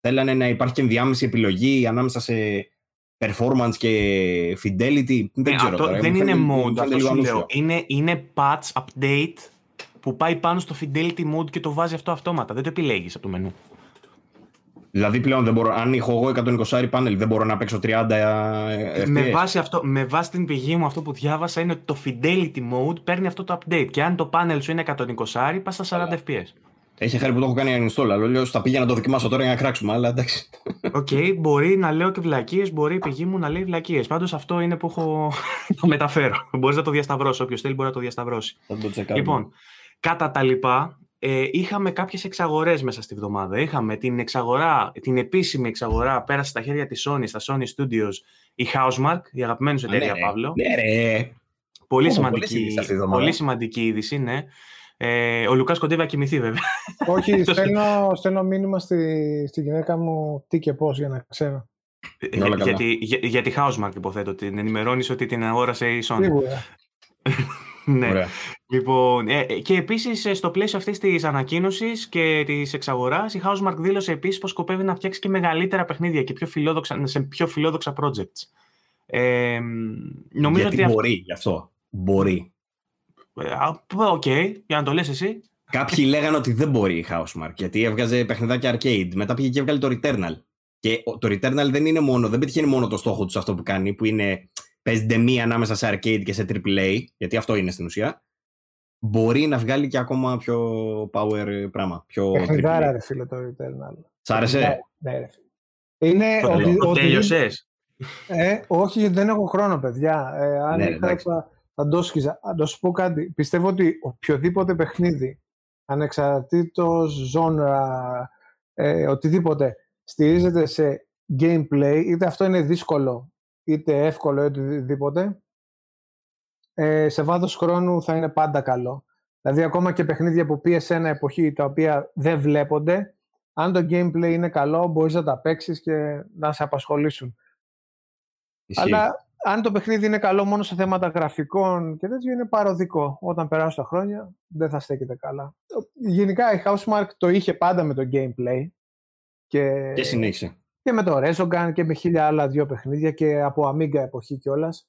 [SPEAKER 2] Θέλανε να υπάρχει και ενδιάμεση επιλογή ανάμεσα σε performance και fidelity. Δεν
[SPEAKER 1] ε,
[SPEAKER 2] ξέρω.
[SPEAKER 1] Αυτό
[SPEAKER 2] τώρα.
[SPEAKER 1] δεν είναι mode, αυτό σου λέω. Είναι, είναι patch, update που πάει πάνω στο fidelity mode και το βάζει αυτό αυτόματα. Δεν το επιλέγεις από το μενού.
[SPEAKER 2] Δηλαδή πλέον δεν μπορώ, αν έχω εγώ 120 πάνελ, δεν μπορώ να παίξω 30 FPS.
[SPEAKER 1] Με βάση, αυτό, με βάση την πηγή μου, αυτό που διάβασα είναι ότι το Fidelity Mode παίρνει αυτό το update. Και αν το πάνελ σου είναι 120, πας στα 40 FPS.
[SPEAKER 2] Έχει χάρη που το έχω κάνει uninstall, αλλά θα πήγα να το δοκιμάσω τώρα για να κράξουμε, αλλά εντάξει.
[SPEAKER 1] OK, okay, μπορεί να λέω και βλακίες, μπορεί η πηγή μου να λέει βλακίες. Πάντως αυτό είναι που έχω το μεταφέρω. μπορείς να το διασταυρώσεις. Όποιος θέλει μπορεί να το διασταυρώσει.
[SPEAKER 2] Θα το
[SPEAKER 1] λοιπόν, κατά τα λοιπά, ε, είχαμε κάποιες εξαγορές μέσα στη βδομάδα. Είχαμε την εξαγορά, την επίσημη εξαγορά, πέρασε στα χέρια της Sony, στα Sony Studios, η Housemarque, η αγαπημένη σου εταιρεία,
[SPEAKER 2] ναι,
[SPEAKER 1] Παύλο.
[SPEAKER 2] Ναι, ρε.
[SPEAKER 1] Πολύ, σημαντική, πολύ σημαντική είδηση, ναι. Ε, ο Λουκάς κοντεύει να κοιμηθεί, βέβαια.
[SPEAKER 3] Όχι, στέλνω, στέλνω μήνυμα στη, στη γυναίκα μου τι και πώς, για να ξέρω.
[SPEAKER 1] Για, γιατί, για, για, τη Housemark, υποθέτω, την ενημερώνεις ότι την αγόρασε η Sony.
[SPEAKER 3] Σίγουρα.
[SPEAKER 1] ναι. Λοιπόν, ε, και επίσης ε, στο πλαίσιο αυτής της ανακοίνωσης και της εξαγοράς, η Housemark δήλωσε επίσης πως σκοπεύει να φτιάξει και μεγαλύτερα παιχνίδια και πιο φιλόδοξα, σε πιο φιλόδοξα projects. Ε, νομίζω
[SPEAKER 2] Γιατί
[SPEAKER 1] ότι
[SPEAKER 2] μπορεί γι' αυτό. Μπορεί.
[SPEAKER 1] OK, okay, για να το λες εσύ.
[SPEAKER 2] Κάποιοι λέγανε ότι δεν μπορεί η Housemarque γιατί έβγαζε παιχνιδάκια arcade. Μετά πήγε και έβγαλε το Returnal. Και το Returnal δεν είναι μόνο, δεν πετυχαίνει μόνο το στόχο τους αυτό που κάνει, που είναι παίζεται μία ανάμεσα σε arcade και σε AAA, γιατί αυτό είναι στην ουσία. Μπορεί να βγάλει και ακόμα πιο power πράγμα. Πιο
[SPEAKER 3] Παιχνιδάρα, ρε φίλε, το Returnal.
[SPEAKER 2] Σ' άρεσε;
[SPEAKER 3] Ναι, ρε φίλε. Είναι
[SPEAKER 1] Το,
[SPEAKER 3] ότι,
[SPEAKER 1] το
[SPEAKER 3] ότι-
[SPEAKER 1] τέλειωσες.
[SPEAKER 3] Ε, όχι, γιατί δεν έχω χρόνο, παιδιά. Ε, αν
[SPEAKER 2] Ναι,
[SPEAKER 3] είχα,
[SPEAKER 2] εντάξει.
[SPEAKER 3] θα, θα το σκίζα. Να σου πω κάτι. Πιστεύω ότι οποιοδήποτε παιχνίδι, ανεξαρτήτως ζώνρα, ε, οτιδήποτε, στηρίζεται σε gameplay, είτε αυτό είναι δύσκολο, είτε εύκολο, είτε οτιδήποτε, ε, σε βάθος χρόνου θα είναι πάντα καλό. Δηλαδή, ακόμα και παιχνίδια που PS1 εποχή, τα οποία δεν βλέπονται, αν το gameplay είναι καλό, μπορείς να τα παίξεις και να σε απασχολήσουν.
[SPEAKER 2] Ισχύει.
[SPEAKER 3] Αλλά αν το παιχνίδι είναι καλό μόνο σε θέματα γραφικών και τέτοιο, είναι παροδικό. Όταν περάσουν τα χρόνια, δεν θα στέκεται καλά. Γενικά η Housemark το είχε πάντα με το gameplay και,
[SPEAKER 2] Και συνέχισε.
[SPEAKER 3] Και με το Resogun και με χίλια άλλα δύο παιχνίδια και από Amiga εποχή κιόλας.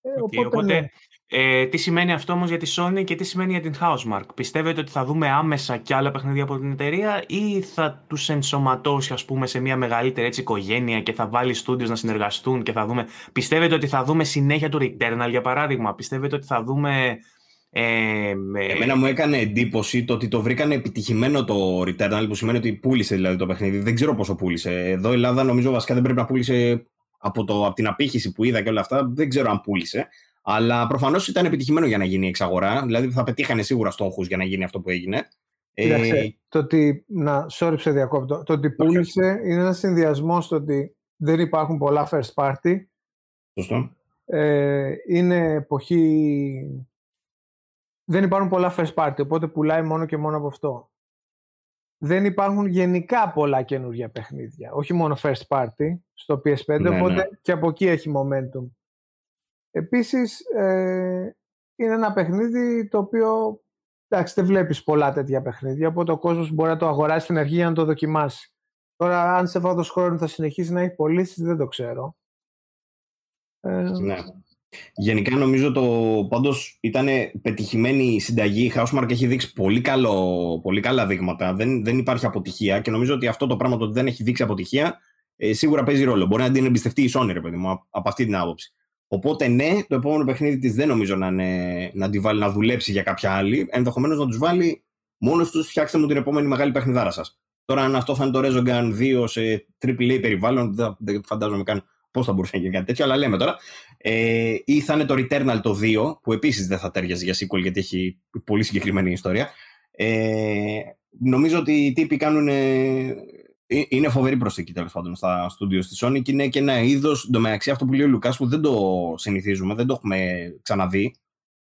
[SPEAKER 3] Ε,
[SPEAKER 1] Οκ, οπότε, ε, τι σημαίνει αυτό όμως για τη Sony και τι σημαίνει για την Housemarque. Πιστεύετε ότι θα δούμε άμεσα και άλλα παιχνίδια από την εταιρεία ή θα τους ενσωματώσει ας πούμε σε μια μεγαλύτερη έτσι, οικογένεια και θα βάλει studios να συνεργαστούν και θα δούμε... Πιστεύετε ότι θα δούμε συνέχεια του Returnal για παράδειγμα; Πιστεύετε ότι θα δούμε... Ε, με-
[SPEAKER 2] Εμένα μου έκανε εντύπωση το ότι το βρήκανε επιτυχημένο το Returnal, που σημαίνει ότι πούλησε δηλαδή το παιχνίδι. Δεν ξέρω πόσο πούλησε. Εδώ η Ελλάδα νομίζω βασικά δεν πρέπει να πούλησε από, το, από την απήχηση που είδα και όλα αυτά. Δεν ξέρω αν πούλησε. Αλλά προφανώς ήταν επιτυχημένο για να γίνει η εξαγορά. Δηλαδή θα πετύχανε σίγουρα στόχους για να γίνει αυτό που έγινε. Ε,
[SPEAKER 3] Κοίταξε, το ότι, να, sorry που σε διακόπτω, το ότι πούλησε είναι ένας συνδυασμός στο ότι δεν υπάρχουν πολλά first party,
[SPEAKER 2] σωστό.
[SPEAKER 3] ε, είναι εποχή. Δεν υπάρχουν πολλά first party, οπότε πουλάει μόνο και μόνο από αυτό. Δεν υπάρχουν γενικά πολλά καινούργια παιχνίδια, όχι μόνο first party στο PS5,
[SPEAKER 2] Ναι,
[SPEAKER 3] οπότε
[SPEAKER 2] ναι.
[SPEAKER 3] και από εκεί έχει momentum. Επίσης, ε, είναι ένα παιχνίδι το οποίο, εντάξει, δεν βλέπεις πολλά τέτοια παιχνίδια, οπότε ο κόσμος μπορεί να το αγοράσει στην αρχή για να το δοκιμάσει. Τώρα, αν σε βάθος χρόνου θα συνεχίσει να έχει πωλήσεις, δεν το ξέρω. Ε,
[SPEAKER 2] Ναι. Γενικά νομίζω το πάντως ήταν πετυχημένη η συνταγή. Η Housemark έχει δείξει πολύ, καλό, πολύ καλά δείγματα. Δεν, δεν υπάρχει αποτυχία και νομίζω ότι αυτό το πράγμα το ότι δεν έχει δείξει αποτυχία ε, σίγουρα παίζει ρόλο. Μπορεί να την εμπιστευτεί η Sony, ρε παιδί μου, α- από αυτή την άποψη. Οπότε ναι, το επόμενο παιχνίδι της δεν νομίζω να, είναι, να τη βάλει να δουλέψει για κάποια άλλη. Ενδεχομένως να τους βάλει μόνος τους φτιάξτε μου την επόμενη μεγάλη παιχνιδάρα σας. Τώρα, αν αυτό θα είναι το Resogun 2 σε AAA περιβάλλον, δεν, δεν φαντάζομαι καν πώς θα μπορούσε να γίνει κάτι τέτοιο, αλλά λέμε τώρα. Ε, ή θα είναι το Returnal το 2, που επίσης δεν θα τέριαζε για sequel γιατί έχει πολύ συγκεκριμένη ιστορία. Ε, νομίζω ότι οι τύποι κάνουν. ε, είναι φοβερή προσθήκη τέλος πάντων στα studios της Sony και είναι και ένα είδος εντωμεταξύ αυτό που λέει ο Λουκάς που δεν το συνηθίζουμε, δεν το έχουμε ξαναδεί.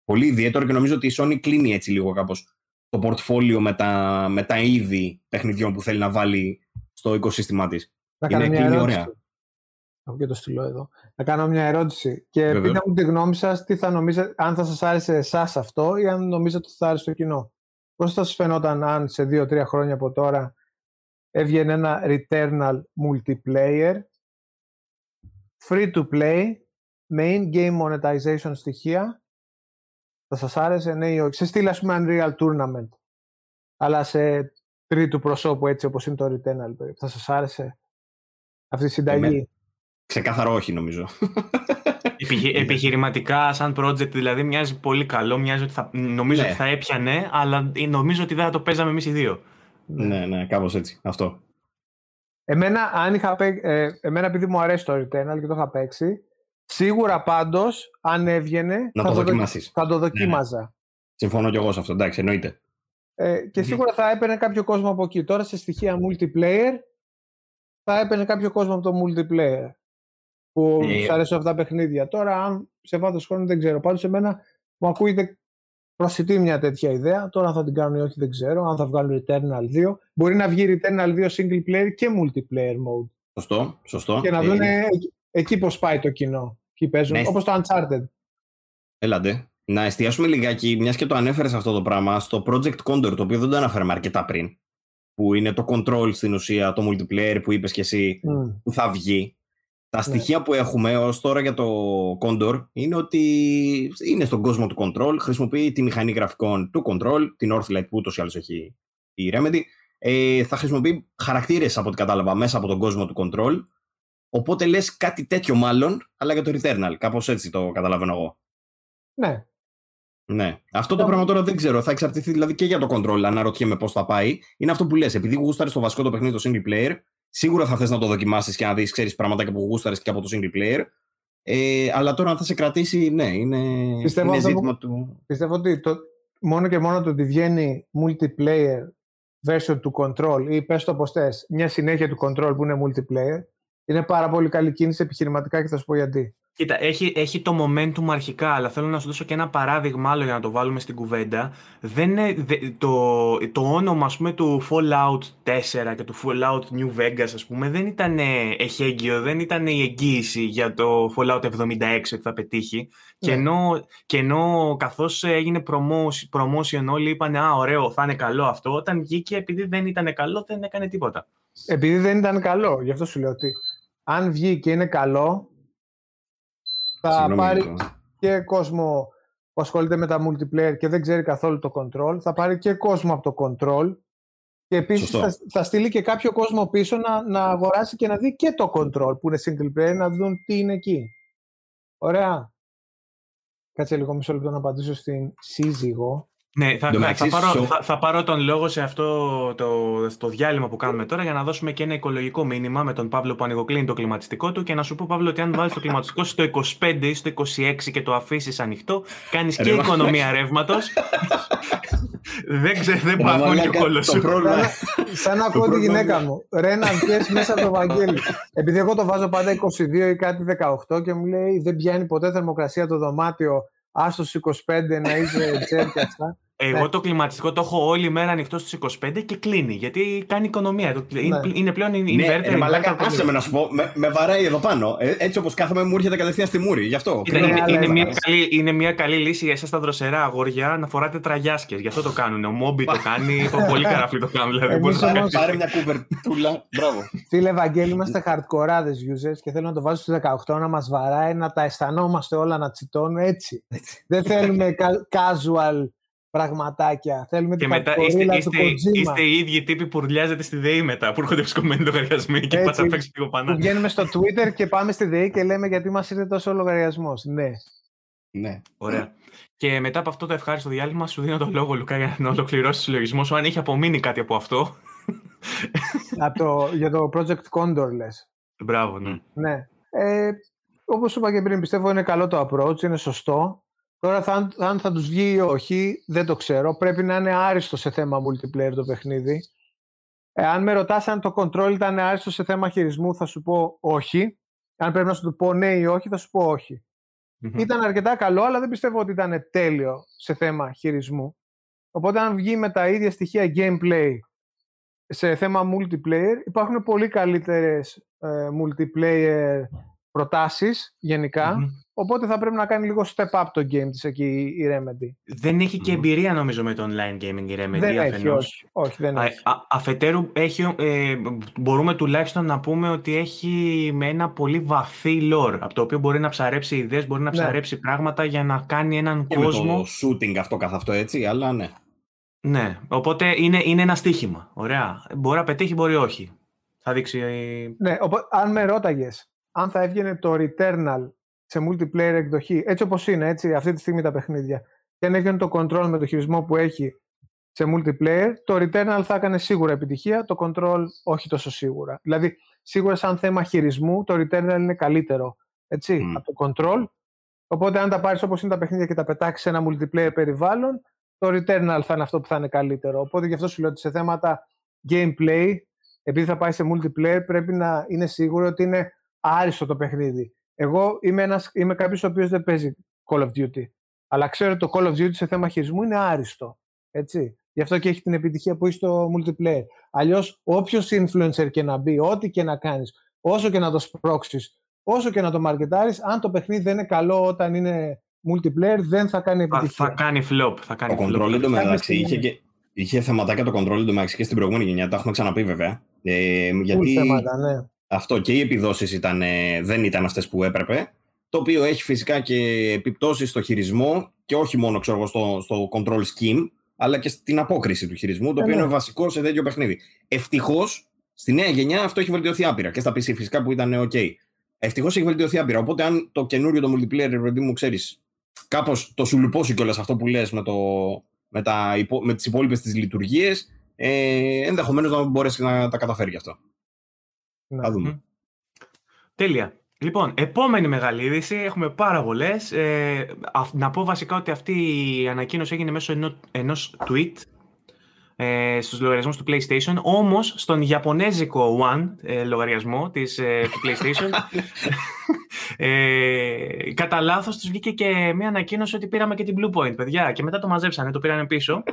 [SPEAKER 2] Πολύ ιδιαίτερο και νομίζω ότι η Sony κλείνει έτσι λίγο κάπως το portfolio με τα, με τα είδη παιχνιδιών που θέλει να βάλει στο οικοσύστημά της.
[SPEAKER 3] Να κάνω
[SPEAKER 2] Είναι
[SPEAKER 3] μια
[SPEAKER 2] κλείνει
[SPEAKER 3] ερώτηση.
[SPEAKER 2] ωραία.
[SPEAKER 3] Έχω και το στυλό εδώ. Να κάνω μια ερώτηση. Και
[SPEAKER 2] Βεβαίως.
[SPEAKER 3] πείτε μου τη γνώμη σας, τι θα νομίζετε, αν θα σας άρεσε εσάς αυτό ή αν νομίζετε ότι θα άρεσε το κοινό. Πώς θα σας φαινόταν αν σε δύο-τρία χρόνια από τώρα έβγαινε ένα Returnal multiplayer, free to play, με in-game monetization στοιχεία; Θα σας άρεσε, ναι ή όχι; Σε στυλ, ας πούμε, Unreal Tournament. Αλλά σε τρίτου προσώπου, έτσι όπως είναι το Returnal. περίπου. Θα σας άρεσε αυτή η συνταγή;
[SPEAKER 2] Εμένα. Ξεκάθαρο όχι νομίζω.
[SPEAKER 1] Επιχει- επιχειρηματικά, σαν project δηλαδή, μοιάζει πολύ καλό. Μοιάζει ότι θα, νομίζω
[SPEAKER 2] Ναι.
[SPEAKER 1] ότι θα έπιανε, αλλά νομίζω ότι δεν θα το παίζαμε εμείς οι δύο.
[SPEAKER 2] ναι, ναι, κάπως έτσι. Αυτό.
[SPEAKER 3] Εμένα, αν είχα παί- ε, εμένα επειδή μου αρέσει το Returnal και το είχα παίξει, σίγουρα πάντως, αν έβγαινε,
[SPEAKER 2] Να
[SPEAKER 3] θα,
[SPEAKER 2] το
[SPEAKER 3] δοκι-
[SPEAKER 2] δοκιμάσεις.
[SPEAKER 3] θα το δοκίμαζα.
[SPEAKER 2] Συμφωνώ κι εγώ σε αυτό. Εντάξει, εννοείται.
[SPEAKER 3] Ε, και
[SPEAKER 1] Μμμ.
[SPEAKER 3] σίγουρα θα έπαιρνε κάποιο κόσμο από εκεί. Τώρα σε στοιχεία multiplayer, θα έπαιρνε κάποιο κόσμο από το multiplayer. Που
[SPEAKER 2] Ε,
[SPEAKER 3] σου αρέσουν αυτά τα παιχνίδια. Τώρα, αν σε βάθος χρόνου δεν ξέρω. Πάντως, εμένα μου ακούγεται προσιτή μια τέτοια ιδέα. Τώρα, αν θα την κάνουν ή όχι, δεν ξέρω. Αν θα βγάλουν Returnal 2. Μπορεί να βγει Returnal 2 single player και multiplayer mode.
[SPEAKER 2] Σωστό, σωστό.
[SPEAKER 3] Και να
[SPEAKER 2] Ε,
[SPEAKER 3] δουν εκεί, εκεί πώς πάει το κοινό. Εκεί παίζουν,
[SPEAKER 2] Ναι.
[SPEAKER 3] όπως το Uncharted.
[SPEAKER 2] Έλαντε. Να εστιάσουμε λιγάκι, μιας και το ανέφερες αυτό το πράγμα, στο Project Condor, το οποίο δεν το αναφέραμε αρκετά πριν. Που είναι το control στην ουσία, το multiplayer που είπες και εσύ,
[SPEAKER 3] Μμ.
[SPEAKER 2] που θα βγει. Τα στοιχεία που έχουμε ως τώρα για το Condor είναι ότι είναι στον κόσμο του Control, χρησιμοποιεί τη μηχανή γραφικών του Control, την Orthlight που ούτως ή άλλως έχει η Remedy. Ε, θα χρησιμοποιεί χαρακτήρες από ό,τι κατάλαβα μέσα από τον κόσμο του Control. Οπότε λες κάτι τέτοιο μάλλον, αλλά για το Returnal. Κάπως έτσι το καταλαβαίνω εγώ.
[SPEAKER 3] Ναι.
[SPEAKER 2] Ναι. Αυτό το πράγμα τώρα δεν ξέρω. Θα εξαρτηθεί δηλαδή και για το control, αναρωτιέμαι πώς θα πάει. Είναι αυτό που λες. Επειδή γούσταρες το βασικό το παιχνίδι το single player, σίγουρα θα θες να το δοκιμάσεις και να δεις, ξέρεις πράγματα που γούσταρες και από το single player. Ε, αλλά τώρα αν θα σε κρατήσει, ναι, είναι,
[SPEAKER 3] Πιστεύω
[SPEAKER 2] είναι
[SPEAKER 3] αυτό
[SPEAKER 2] ζήτημα
[SPEAKER 3] που-
[SPEAKER 2] του.
[SPEAKER 3] Πιστεύω ότι το, μόνο και μόνο το ότι βγαίνει multiplayer version του Control ή πες το πως θες, μια συνέχεια του Control που είναι multiplayer, είναι πάρα πολύ καλή κίνηση επιχειρηματικά και θα σου πω γιατί.
[SPEAKER 1] Κοίτα, έχει, έχει το momentum αρχικά, αλλά θέλω να σου δώσω και ένα παράδειγμα άλλο για να το βάλουμε στην κουβέντα. Δεν είναι, δε- το, το όνομα ας πούμε, του Fallout 4 και του Fallout New Vegas ας πούμε, δεν ήταν εχέγγυο, δεν ήταν η εγγύηση για το Fallout 76 ότι θα πετύχει. Και,
[SPEAKER 3] Ναι.
[SPEAKER 1] ενώ, και ενώ καθώς έγινε promotion, promotion όλοι είπαν «Α, ωραίο, θα είναι καλό αυτό», όταν βγήκε επειδή δεν ήταν καλό δεν έκανε τίποτα.
[SPEAKER 3] Επειδή δεν ήταν καλό, γι' αυτό σου λέω ότι αν βγει και είναι καλό, θα
[SPEAKER 2] Συγγνώμη,
[SPEAKER 3] πάρει
[SPEAKER 2] Νίκο.
[SPEAKER 3] και κόσμο που ασχολείται με τα multiplayer και δεν ξέρει καθόλου το control, θα πάρει και κόσμο από το control και επίσης
[SPEAKER 2] Σωστό.
[SPEAKER 3] θα, θα στείλει και κάποιο κόσμο πίσω να, να αγοράσει και να δει και το control που είναι single player, να δουν τι είναι εκεί. Ωραία. Κάτσε λίγο μισό λεπτό να απαντήσω στην σύζυγο.
[SPEAKER 1] Ναι, θα,
[SPEAKER 2] Εν τω
[SPEAKER 1] θα,
[SPEAKER 2] μεταξύ,
[SPEAKER 1] θα, πάρω,
[SPEAKER 2] στο-
[SPEAKER 1] θα, θα πάρω τον λόγο σε αυτό το, το διάλειμμα που κάνουμε τώρα για να δώσουμε και ένα οικολογικό μήνυμα με τον Παύλο που ανοιγοκλίνει το κλιματιστικό του και να σου πω, Παύλο, ότι αν βάλεις το κλιματιστικό σου στο 25 ή στο 26 και το αφήσεις ανοιχτό, κάνεις και
[SPEAKER 2] Ρε, μα-
[SPEAKER 1] οικονομία ρεύματος. δεν ξέρω, δεν
[SPEAKER 2] Ρε,
[SPEAKER 1] παγώνει ο
[SPEAKER 2] μαλάκα,
[SPEAKER 1] κόλλο
[SPEAKER 2] το
[SPEAKER 1] σου.
[SPEAKER 2] πρόβλημα-
[SPEAKER 3] Σαν, σαν να ακούω τη
[SPEAKER 2] πρόβλημα
[SPEAKER 3] γυναίκα
[SPEAKER 2] είναι-
[SPEAKER 3] μου. Ρε να βγες μέσα από το Βαγγέλη. Επειδή εγώ το βάζω πάντα 22 ή κάτι 18 και μου λέει δεν πιάνει ποτέ θερμοκρασία το δωμάτιο. Άστος στους 25 να είσαι τζέρ και αυτά.
[SPEAKER 1] Εγώ
[SPEAKER 3] Ναι.
[SPEAKER 1] το κλιματιστικό το έχω όλη μέρα ανοιχτό στου 25 και κλείνει. Γιατί κάνει οικονομία. Το- Είναι,
[SPEAKER 3] Ναι.
[SPEAKER 1] είναι πλέον
[SPEAKER 2] Ναι,
[SPEAKER 1] inverter.
[SPEAKER 2] ρε, μαλάκα,
[SPEAKER 1] inverter
[SPEAKER 2] άσε με να σου πω, με, με βαράει εδώ πάνω. Ε, έτσι όπως κάθομαι, μου έρχεται κατευθείαν στη μούρη. Γι' αυτό.
[SPEAKER 1] Κοίτα,
[SPEAKER 3] Ναι,
[SPEAKER 1] είναι,
[SPEAKER 3] αλλά
[SPEAKER 1] είναι,
[SPEAKER 3] είναι-
[SPEAKER 1] μια καλή, είναι μια καλή λύση για εσάς τα δροσερά αγόρια να φοράτε τραγιάσκες. Γι' αυτό το κάνουν. Ο Μόμπι το κάνει, ο πολύ καραφλή το κάνουν. Δηλαδή,
[SPEAKER 3] Εμείς
[SPEAKER 1] μπορείς να
[SPEAKER 3] όμως-
[SPEAKER 1] κάνεις-
[SPEAKER 2] Πάρε μια κουβερτούλα. Μπράβο.
[SPEAKER 3] Φίλε Βαγγέλη, είμαστε hardcore users και θέλω να το βάζω στους 18 να μας βαράει, να τα αισθανόμαστε όλα να τσιτώνουν έτσι. Δεν θέλουμε ca- casual πραγματάκια. Θέλουμε
[SPEAKER 1] Και
[SPEAKER 3] την
[SPEAKER 1] μετά
[SPEAKER 3] hardcore
[SPEAKER 1] είστε,
[SPEAKER 3] του
[SPEAKER 1] είστε,
[SPEAKER 3] Kojima.
[SPEAKER 1] είστε οι ίδιοι τύποι που ρουλιάζετε στη ΔΕΗ μετά, που έρχονται ψκομμένοι λογαριασμοί και
[SPEAKER 3] Έτσι.
[SPEAKER 1] πας να παίξεις λίγο
[SPEAKER 3] Που
[SPEAKER 1] πανά.
[SPEAKER 3] βγαίνουμε στο Twitter και πάμε στη ΔΕΗ και λέμε γιατί μας ήρθε τόσο λογαριασμός. Ναι.
[SPEAKER 2] Ναι.
[SPEAKER 1] Ωραία. Και μετά από αυτό το ευχάριστο διάλειμμα, σου δίνω τον λόγο, Λουκά, για να ολοκληρώσεις το συλλογισμός σου. Αν έχει απομείνει κάτι από αυτό.
[SPEAKER 3] Από το, για το Project Condor λες.
[SPEAKER 1] Μπράβο, ναι.
[SPEAKER 3] Ναι. Ε, όπως είπα και πριν, πιστεύω είναι καλό το approach, είναι σωστό. Τώρα θα, αν θα τους βγει ή όχι, δεν το ξέρω. Πρέπει να είναι άριστο σε θέμα multiplayer το παιχνίδι. Ε, αν με ρωτάς αν το control ήταν άριστο σε θέμα χειρισμού, θα σου πω όχι. Αν πρέπει να σου το πω ναι ή όχι, θα σου πω όχι.
[SPEAKER 1] Μμμ.
[SPEAKER 3] Ήταν αρκετά καλό, αλλά δεν πιστεύω ότι ήταν τέλειο σε θέμα χειρισμού. Οπότε αν βγει με τα ίδια στοιχεία gameplay σε θέμα multiplayer, υπάρχουν πολύ καλύτερες ε, multiplayer προτάσεις γενικά.
[SPEAKER 1] Μμμ.
[SPEAKER 3] Οπότε θα πρέπει να κάνει λίγο step up το game της εκεί η Remedy.
[SPEAKER 1] Δεν έχει και εμπειρία, νομίζω, με το online gaming η Remedy
[SPEAKER 3] δεν έχει,
[SPEAKER 1] αφενός.
[SPEAKER 3] όχι. όχι δεν
[SPEAKER 1] Α,
[SPEAKER 3] έχει.
[SPEAKER 1] α- αφετέρου, έχει, ε, μπορούμε τουλάχιστον να πούμε ότι έχει με ένα πολύ βαθύ lore, από το οποίο μπορεί να ψαρέψει ιδέες, μπορεί να
[SPEAKER 3] Ναι.
[SPEAKER 1] ψαρέψει πράγματα για να κάνει έναν
[SPEAKER 2] Και με
[SPEAKER 1] κόσμο.
[SPEAKER 2] το shooting αυτό καθ' αυτό έτσι, αλλά ναι.
[SPEAKER 1] Ναι, οπότε είναι, είναι ένα στοίχημα. Ωραία. Μπορεί να πετύχει, μπορεί όχι. Θα δείξει. ε,
[SPEAKER 3] Ναι, οπό- αν με ρώταγες αν θα έβγαινε το Returnal σε multiplayer εκδοχή, έτσι όπως είναι, έτσι, αυτή τη στιγμή τα παιχνίδια, και αν έβγαινε το Control με το χειρισμό που έχει σε multiplayer, το Returnal θα έκανε σίγουρα επιτυχία, το Control όχι τόσο σίγουρα. Δηλαδή, σίγουρα σαν θέμα χειρισμού, το Returnal είναι καλύτερο, έτσι,
[SPEAKER 2] Μμ.
[SPEAKER 3] από το Control. Οπότε, αν τα πάρεις όπως είναι τα παιχνίδια και τα πετάξεις σε ένα multiplayer περιβάλλον, το Returnal θα είναι αυτό που θα είναι καλύτερο. Οπότε, γι' αυτό σου λέω ότι σε θέματα gameplay, επειδή θα πάει σε multiplayer, πρέπει να είναι σίγουρο ότι είναι άριστο το παιχνίδι. Εγώ είμαι, ένας, είμαι κάποιος ο οποίος δεν παίζει Call of Duty. Αλλά ξέρω ότι το Call of Duty σε θέμα χειρισμού είναι άριστο. Έτσι. Γι' αυτό και έχει την επιτυχία που έχει στο multiplayer. Αλλιώς, όποιος influencer και να μπει, ό,τι και να κάνεις, όσο και να το σπρώξεις, όσο και να το μαρκετάρεις, αν το παιχνίδι δεν είναι καλό όταν είναι multiplayer, δεν θα κάνει
[SPEAKER 1] Θα,
[SPEAKER 3] επιτυχία.
[SPEAKER 1] θα κάνει flop. Θα κάνει
[SPEAKER 2] Το
[SPEAKER 1] flop.
[SPEAKER 2] control εντωμεταξύ
[SPEAKER 3] Κάποια
[SPEAKER 2] είχε,
[SPEAKER 3] στιγμή.
[SPEAKER 2] και, είχε θεματάκια το control εντωμεταξύ και στην προηγούμενη γενιά. Τα έχουμε ξαναπεί βέβαια. Ε,
[SPEAKER 3] Full
[SPEAKER 2] γιατί
[SPEAKER 3] θέματα, ναι.
[SPEAKER 2] Αυτό και οι επιδόσεις δεν ήταν αυτές που έπρεπε, το οποίο έχει φυσικά και επιπτώσεις στο χειρισμό και όχι μόνο ξέρω, στο, στο control scheme, αλλά και στην απόκριση του χειρισμού, το οποίο ναι. είναι βασικό σε τέτοιο παιχνίδι. Ευτυχώς, στη νέα γενιά αυτό έχει βελτιωθεί άπειρα και στα PC φυσικά που ήταν OK. Ευτυχώς έχει βελτιωθεί άπειρα. Οπότε, αν το καινούριο το multiplayer, παιδί μου, ξέρεις, κάπως το σου λουπώσει κιόλας αυτό που λες με, το, με, τα, με τις υπόλοιπες τις λειτουργίες, ε, ενδεχομένως να μπορέσει να τα καταφέρει γι' αυτό. Να. Θα δούμε.
[SPEAKER 1] Τέλεια. Λοιπόν, επόμενη μεγάλη είδηση, έχουμε πάρα πολλές. Ε, να πω βασικά ότι αυτή η ανακοίνωση έγινε μέσω ενό, ενός tweet ε, στους λογαριασμούς του PlayStation, όμως στον Ιαπωνέζικο One ε, λογαριασμό της, ε, του PlayStation ε, κατά λάθος τους βγήκε και μια ανακοίνωση ότι πήραμε και την Blue Point, παιδιά, και μετά το μαζέψανε, το πήρανε πίσω.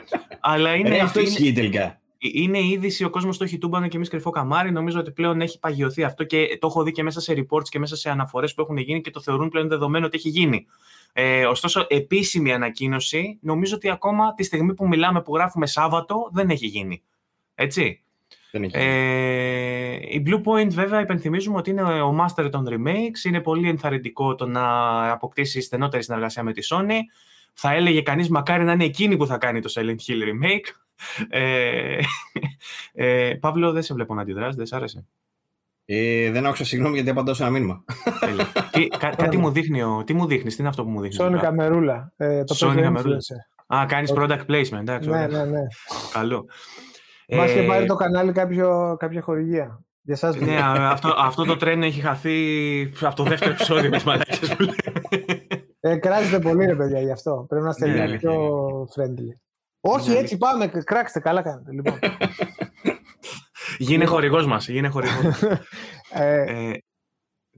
[SPEAKER 2] Αλλά είναι, αυτό ισχύει τελικά.
[SPEAKER 1] Είναι είδηση, ο κόσμος το έχει τούμπανο και εμείς κρυφό καμάρι. Νομίζω ότι πλέον έχει παγιωθεί αυτό και το έχω δει και μέσα σε reports και μέσα σε αναφορές που έχουν γίνει και το θεωρούν πλέον δεδομένο ότι έχει γίνει. Ε, ωστόσο, επίσημη ανακοίνωση, νομίζω ότι ακόμα τη στιγμή που μιλάμε, που γράφουμε Σάββατο, δεν έχει γίνει. Έτσι.
[SPEAKER 2] Δεν έχει
[SPEAKER 1] ε, η Blue Point, βέβαια, υπενθυμίζουμε ότι είναι ο master των remakes. Είναι πολύ ενθαρρυντικό το να αποκτήσει στενότερη συνεργασία με τη Sony. Θα έλεγε κανείς μακάρι να είναι εκείνη που θα κάνει το Silent Hill remake. Ε, ε, Παύλο, δεν σε βλέπω να αντιδράσεις, δεν σ' άρεσε.
[SPEAKER 2] Ε, δεν άκουσα συγγνώμη γιατί απαντάω σε ένα μήνυμα.
[SPEAKER 1] τι, κά, κάτι μου δείχνει, τι μου δείχνεις, τι είναι αυτό που μου δείχνεις.
[SPEAKER 3] Sony Καμερούλα. Ε, το Sony Καμερούλα.
[SPEAKER 1] Α, κάνεις product placement, εντάξει.
[SPEAKER 3] Ναι, ναι, ναι.
[SPEAKER 1] Καλό.
[SPEAKER 3] Μας είχε πάρει το κανάλι κάποιο, κάποια χορηγία. Για σας
[SPEAKER 1] ναι, αυτό, αυτό το τρένο έχει χαθεί από το δεύτερο επεισόδιο με τις μαλάκες που
[SPEAKER 3] ε, κράζετε πολύ ρε παιδιά γι' αυτό. Πρέπει να είστε ναι, λίγο πιο friendly. Όχι, έτσι πάμε. Κράξτε, καλά κάνετε. Λοιπόν.
[SPEAKER 1] Γίνε χορηγός μας. Γίνε χορηγός. ε, ε,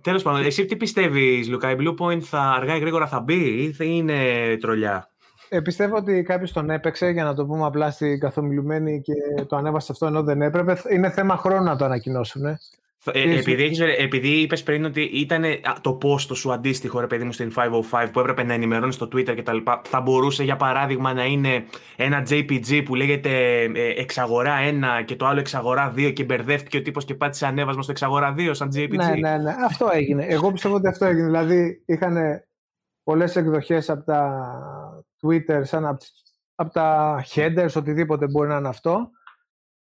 [SPEAKER 1] Τέλος πάντων, εσύ τι πιστεύεις, Λουκά, η Blue Point θα αργά ή γρήγορα θα μπει ή θα είναι τρολιά;
[SPEAKER 3] Ε, πιστεύω ότι κάποιος τον έπαιξε για να το πούμε απλά στην καθομιλουμένη και το ανέβασε αυτό ενώ δεν έπρεπε. Είναι θέμα χρόνου να το ανακοινώσουν.
[SPEAKER 1] Ε, επειδή, έχεις, επειδή είπες πριν ότι ήταν το πόστο σου αντίστοιχο ρε παιδί μου στην 505 που έπρεπε να ενημερώνεις στο Twitter κτλ. Θα μπορούσε για παράδειγμα να είναι ένα JPG που λέγεται ε, εξαγορά 1 και το άλλο εξαγορά 2 και μπερδεύτηκε ο τύπος και πάτησε ανέβασμα στο εξαγορά 2 σαν JPG.
[SPEAKER 3] Ναι, ναι, ναι. Αυτό έγινε. Εγώ πιστεύω ότι αυτό έγινε. Δηλαδή είχαν πολλές εκδοχές από τα Twitter, σαν από, από τα headers, οτιδήποτε μπορεί να είναι αυτό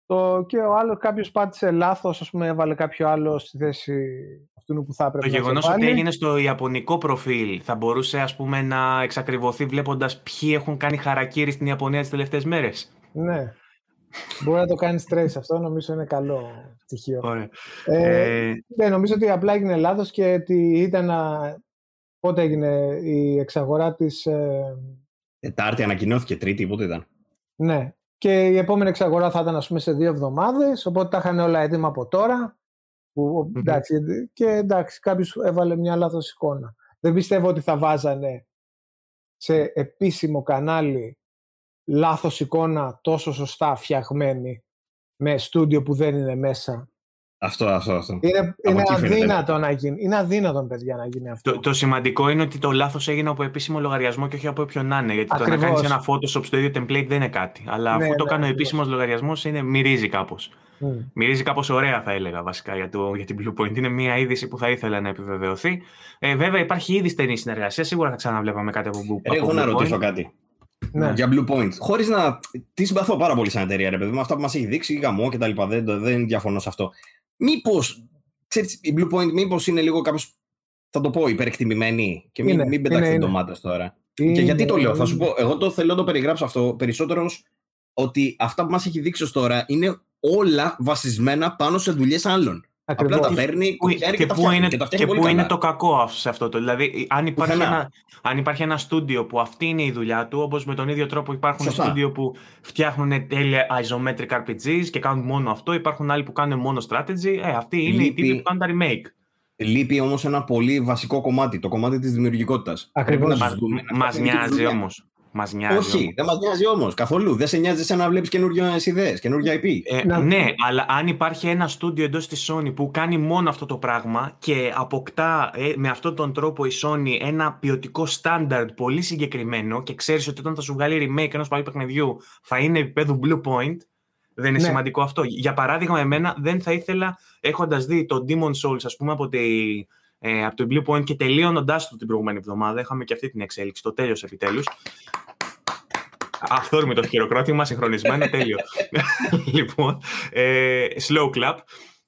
[SPEAKER 3] το, και ο άλλος κάποιος πάτησε λάθος, ας πούμε, έβαλε κάποιο άλλο στη θέση αυτού που θα έπρεπε.
[SPEAKER 1] Το γεγονός ότι έγινε στο ιαπωνικό προφίλ θα μπορούσε ας πούμε, να εξακριβωθεί βλέποντας ποιοι έχουν κάνει χαρακτήρι στην Ιαπωνία τις τελευταίες μέρες;
[SPEAKER 3] Ναι. Μπορεί να το κάνει trace αυτό, νομίζω είναι καλό στοιχείο.
[SPEAKER 1] Ωραία.
[SPEAKER 3] Ε, ε... Ναι, νομίζω ότι απλά έγινε λάθος και ότι ήταν. Πότε έγινε η εξαγορά της. Ε...
[SPEAKER 2] Τετάρτη ανακοινώθηκε, Τρίτη, πότε ήταν;
[SPEAKER 3] Ναι, και η επόμενη εξαγορά θα ήταν ας πούμε σε δύο εβδομάδες, οπότε τα είχαν όλα έτοιμα από τώρα. Που, εντάξει, και εντάξει, κάποιος έβαλε μια λάθος εικόνα. Δεν πιστεύω ότι θα βάζανε σε επίσημο κανάλι λάθος εικόνα τόσο σωστά φτιαγμένη με στούντιο που δεν είναι μέσα
[SPEAKER 2] αυτό, αυτό, αυτό.
[SPEAKER 3] Είναι, είναι αδύνατο να γίνει. Είναι αδύνατο, παιδιά, να γίνει αυτό.
[SPEAKER 1] Το, το σημαντικό είναι ότι το λάθος έγινε από επίσημο λογαριασμό και όχι από όποιον να είναι. Γιατί Ακριβώς. το να κάνεις ένα Photoshop στο ίδιο template δεν είναι κάτι. Αλλά ναι, αφού το ναι, κάνει ο επίσημος λογαριασμός, μυρίζει κάπως. Mm. Μυρίζει κάπως ωραία, θα έλεγα βασικά για, το, για την Blue Point. Είναι μια είδηση που θα ήθελα να επιβεβαιωθεί. Ε, βέβαια, υπάρχει ήδη στενή συνεργασία. Σίγουρα θα ξαναβλέπαμε κάτι από Blue
[SPEAKER 2] Point. Εγώ να ρωτήσω κάτι. Ναι. Για Blue Point. Χωρίς να. Τη συμπαθώ πάρα πολύ σαν εταιρεία, ρε παιδί με αυτά που μας έχει δείξει, γαμό κτλ. Δεν, δεν διαφωνώ σε αυτό. Μήπως, η Blue Point μήπως είναι λίγο κάπω, θα το πω, υπερεκτιμημένη και μην, μην πετάξετε ντομάτε τώρα. και γιατί το λέω, θα σου πω, εγώ το θέλω να το περιγράψω αυτό περισσότερο ότι αυτά που μας έχει δείξει ως τώρα είναι όλα βασισμένα πάνω σε δουλειές άλλων. Ακριβώς. Απλά τα παίρνει και, και, τα πού είναι, και,
[SPEAKER 1] και πού είναι το κακό σε αυτό το. Δηλαδή, αν υπάρχει, ένα, αν υπάρχει ένα στούντιο που αυτή είναι η δουλειά του, όπως με τον ίδιο τρόπο υπάρχουν στούντιο που φτιάχνουν τέλεια isometric RPGs και κάνουν μόνο αυτό, υπάρχουν άλλοι που κάνουν μόνο strategy. Ε, αυτοί είναι Λείπει... οι τύποι που κάνουν τα remake.
[SPEAKER 2] Λείπει όμως ένα πολύ βασικό κομμάτι, το κομμάτι της δημιουργικότητας.
[SPEAKER 3] Ακριβώς.
[SPEAKER 1] Μας νοιάζει όμως. Μας νοιάζει
[SPEAKER 2] Όχι, όμως. δεν μας νοιάζει όμως καθόλου. Δεν σε νοιάζει σαν να βλέπεις καινούργιε ιδέες, καινούργια IP.
[SPEAKER 1] Ε, ναι, αλλά αν υπάρχει ένα στούντιο εντός της Sony που κάνει μόνο αυτό το πράγμα και αποκτά ε, με αυτόν τον τρόπο η Sony ένα ποιοτικό στάνταρτ πολύ συγκεκριμένο και ξέρεις ότι όταν θα σου βγάλει remake ενός παλιού παιχνιδιού θα είναι επίπεδου Blue Point, Δεν είναι
[SPEAKER 3] Ναι.
[SPEAKER 1] σημαντικό αυτό. Για παράδειγμα, εμένα δεν θα ήθελα, έχοντας δει το Demon Souls, ας πούμε, από, τη, ε, από το Blue Point και τελείωνοντάς το την προηγούμενη εβδομάδα, είχαμε και αυτή την εξέλιξη, το τέλειωσε επιτέλους. Αυτό με το χειροκρότημα, συγχρονισμένο, τέλειο. λοιπόν, ε, slow clap.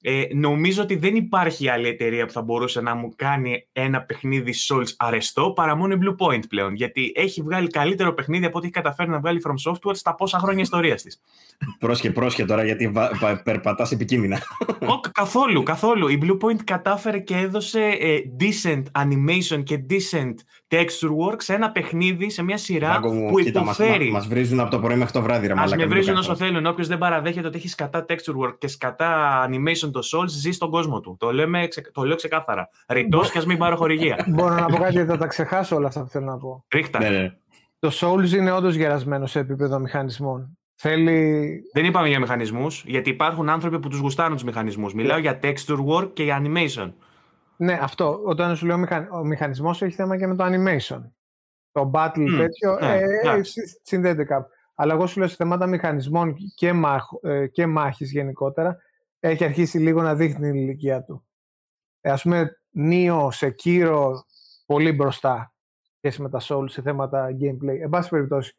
[SPEAKER 1] Ε, νομίζω ότι δεν υπάρχει άλλη εταιρεία που θα μπορούσε να μου κάνει ένα παιχνίδι Souls αρεστό παρά μόνο η Blue Point πλέον. Γιατί έχει βγάλει καλύτερο παιχνίδι από ό,τι έχει καταφέρει να βγάλει From Software στα πόσα χρόνια ιστορίας της.
[SPEAKER 2] Πρόσχε, πρόσχε τώρα γιατί περπατάς επικίνδυνα.
[SPEAKER 1] Όχι, καθόλου, καθόλου. Η Blue Point κατάφερε και έδωσε ε, decent animation και decent texture work σε ένα παιχνίδι, σε μια σειρά
[SPEAKER 2] Μάγκο μου,
[SPEAKER 1] που
[SPEAKER 2] κοίτα, μας,
[SPEAKER 1] υποφέρει.
[SPEAKER 2] μας βρίζουν από το πρωί μέχρι το βράδυ. Ρε,
[SPEAKER 1] Α
[SPEAKER 2] μαλάκα,
[SPEAKER 1] με
[SPEAKER 2] μην το
[SPEAKER 1] βρίζουν
[SPEAKER 2] κάνεις
[SPEAKER 1] όσο θέλουν. Όποιος δεν παραδέχεται ότι έχει κατά texture work και σκατά animation το Souls, ζει στον κόσμο του. Το, λέμε, ξε- το λέω ξεκάθαρα. Ρητός και ας μην πάρω χορηγία.
[SPEAKER 3] Μπορώ να πω κάτι γιατί θα τα ξεχάσω όλα αυτά που θέλω να πω.
[SPEAKER 1] Ρίχτα.
[SPEAKER 2] Ναι, ναι.
[SPEAKER 3] Το Souls είναι όντως γερασμένο σε επίπεδο μηχανισμών. Θέλει.
[SPEAKER 1] Δεν είπαμε για μηχανισμούς, γιατί υπάρχουν άνθρωποι που τους γουστάρουν τους μηχανισμούς. Μιλάω για texture work και για animation.
[SPEAKER 3] Ναι, αυτό. Όταν σου λέω μηχα... ο μηχανισμός έχει θέμα και με το animation. Το battle
[SPEAKER 1] Μμ,
[SPEAKER 3] τέτοιο
[SPEAKER 1] ναι,
[SPEAKER 3] ε,
[SPEAKER 1] εντάξει.
[SPEAKER 3] συ- συνδέεται κάπου. Αλλά εγώ σου λέω σε θέματα μηχανισμών και, μάχ, ε, και μάχης γενικότερα έχει αρχίσει λίγο να δείχνει την ηλικία του. Ε, ας πούμε, Νίο, Sekiro, πολύ μπροστά σχέση με τα Souls σε θέματα gameplay. Εν πάση περιπτώσει,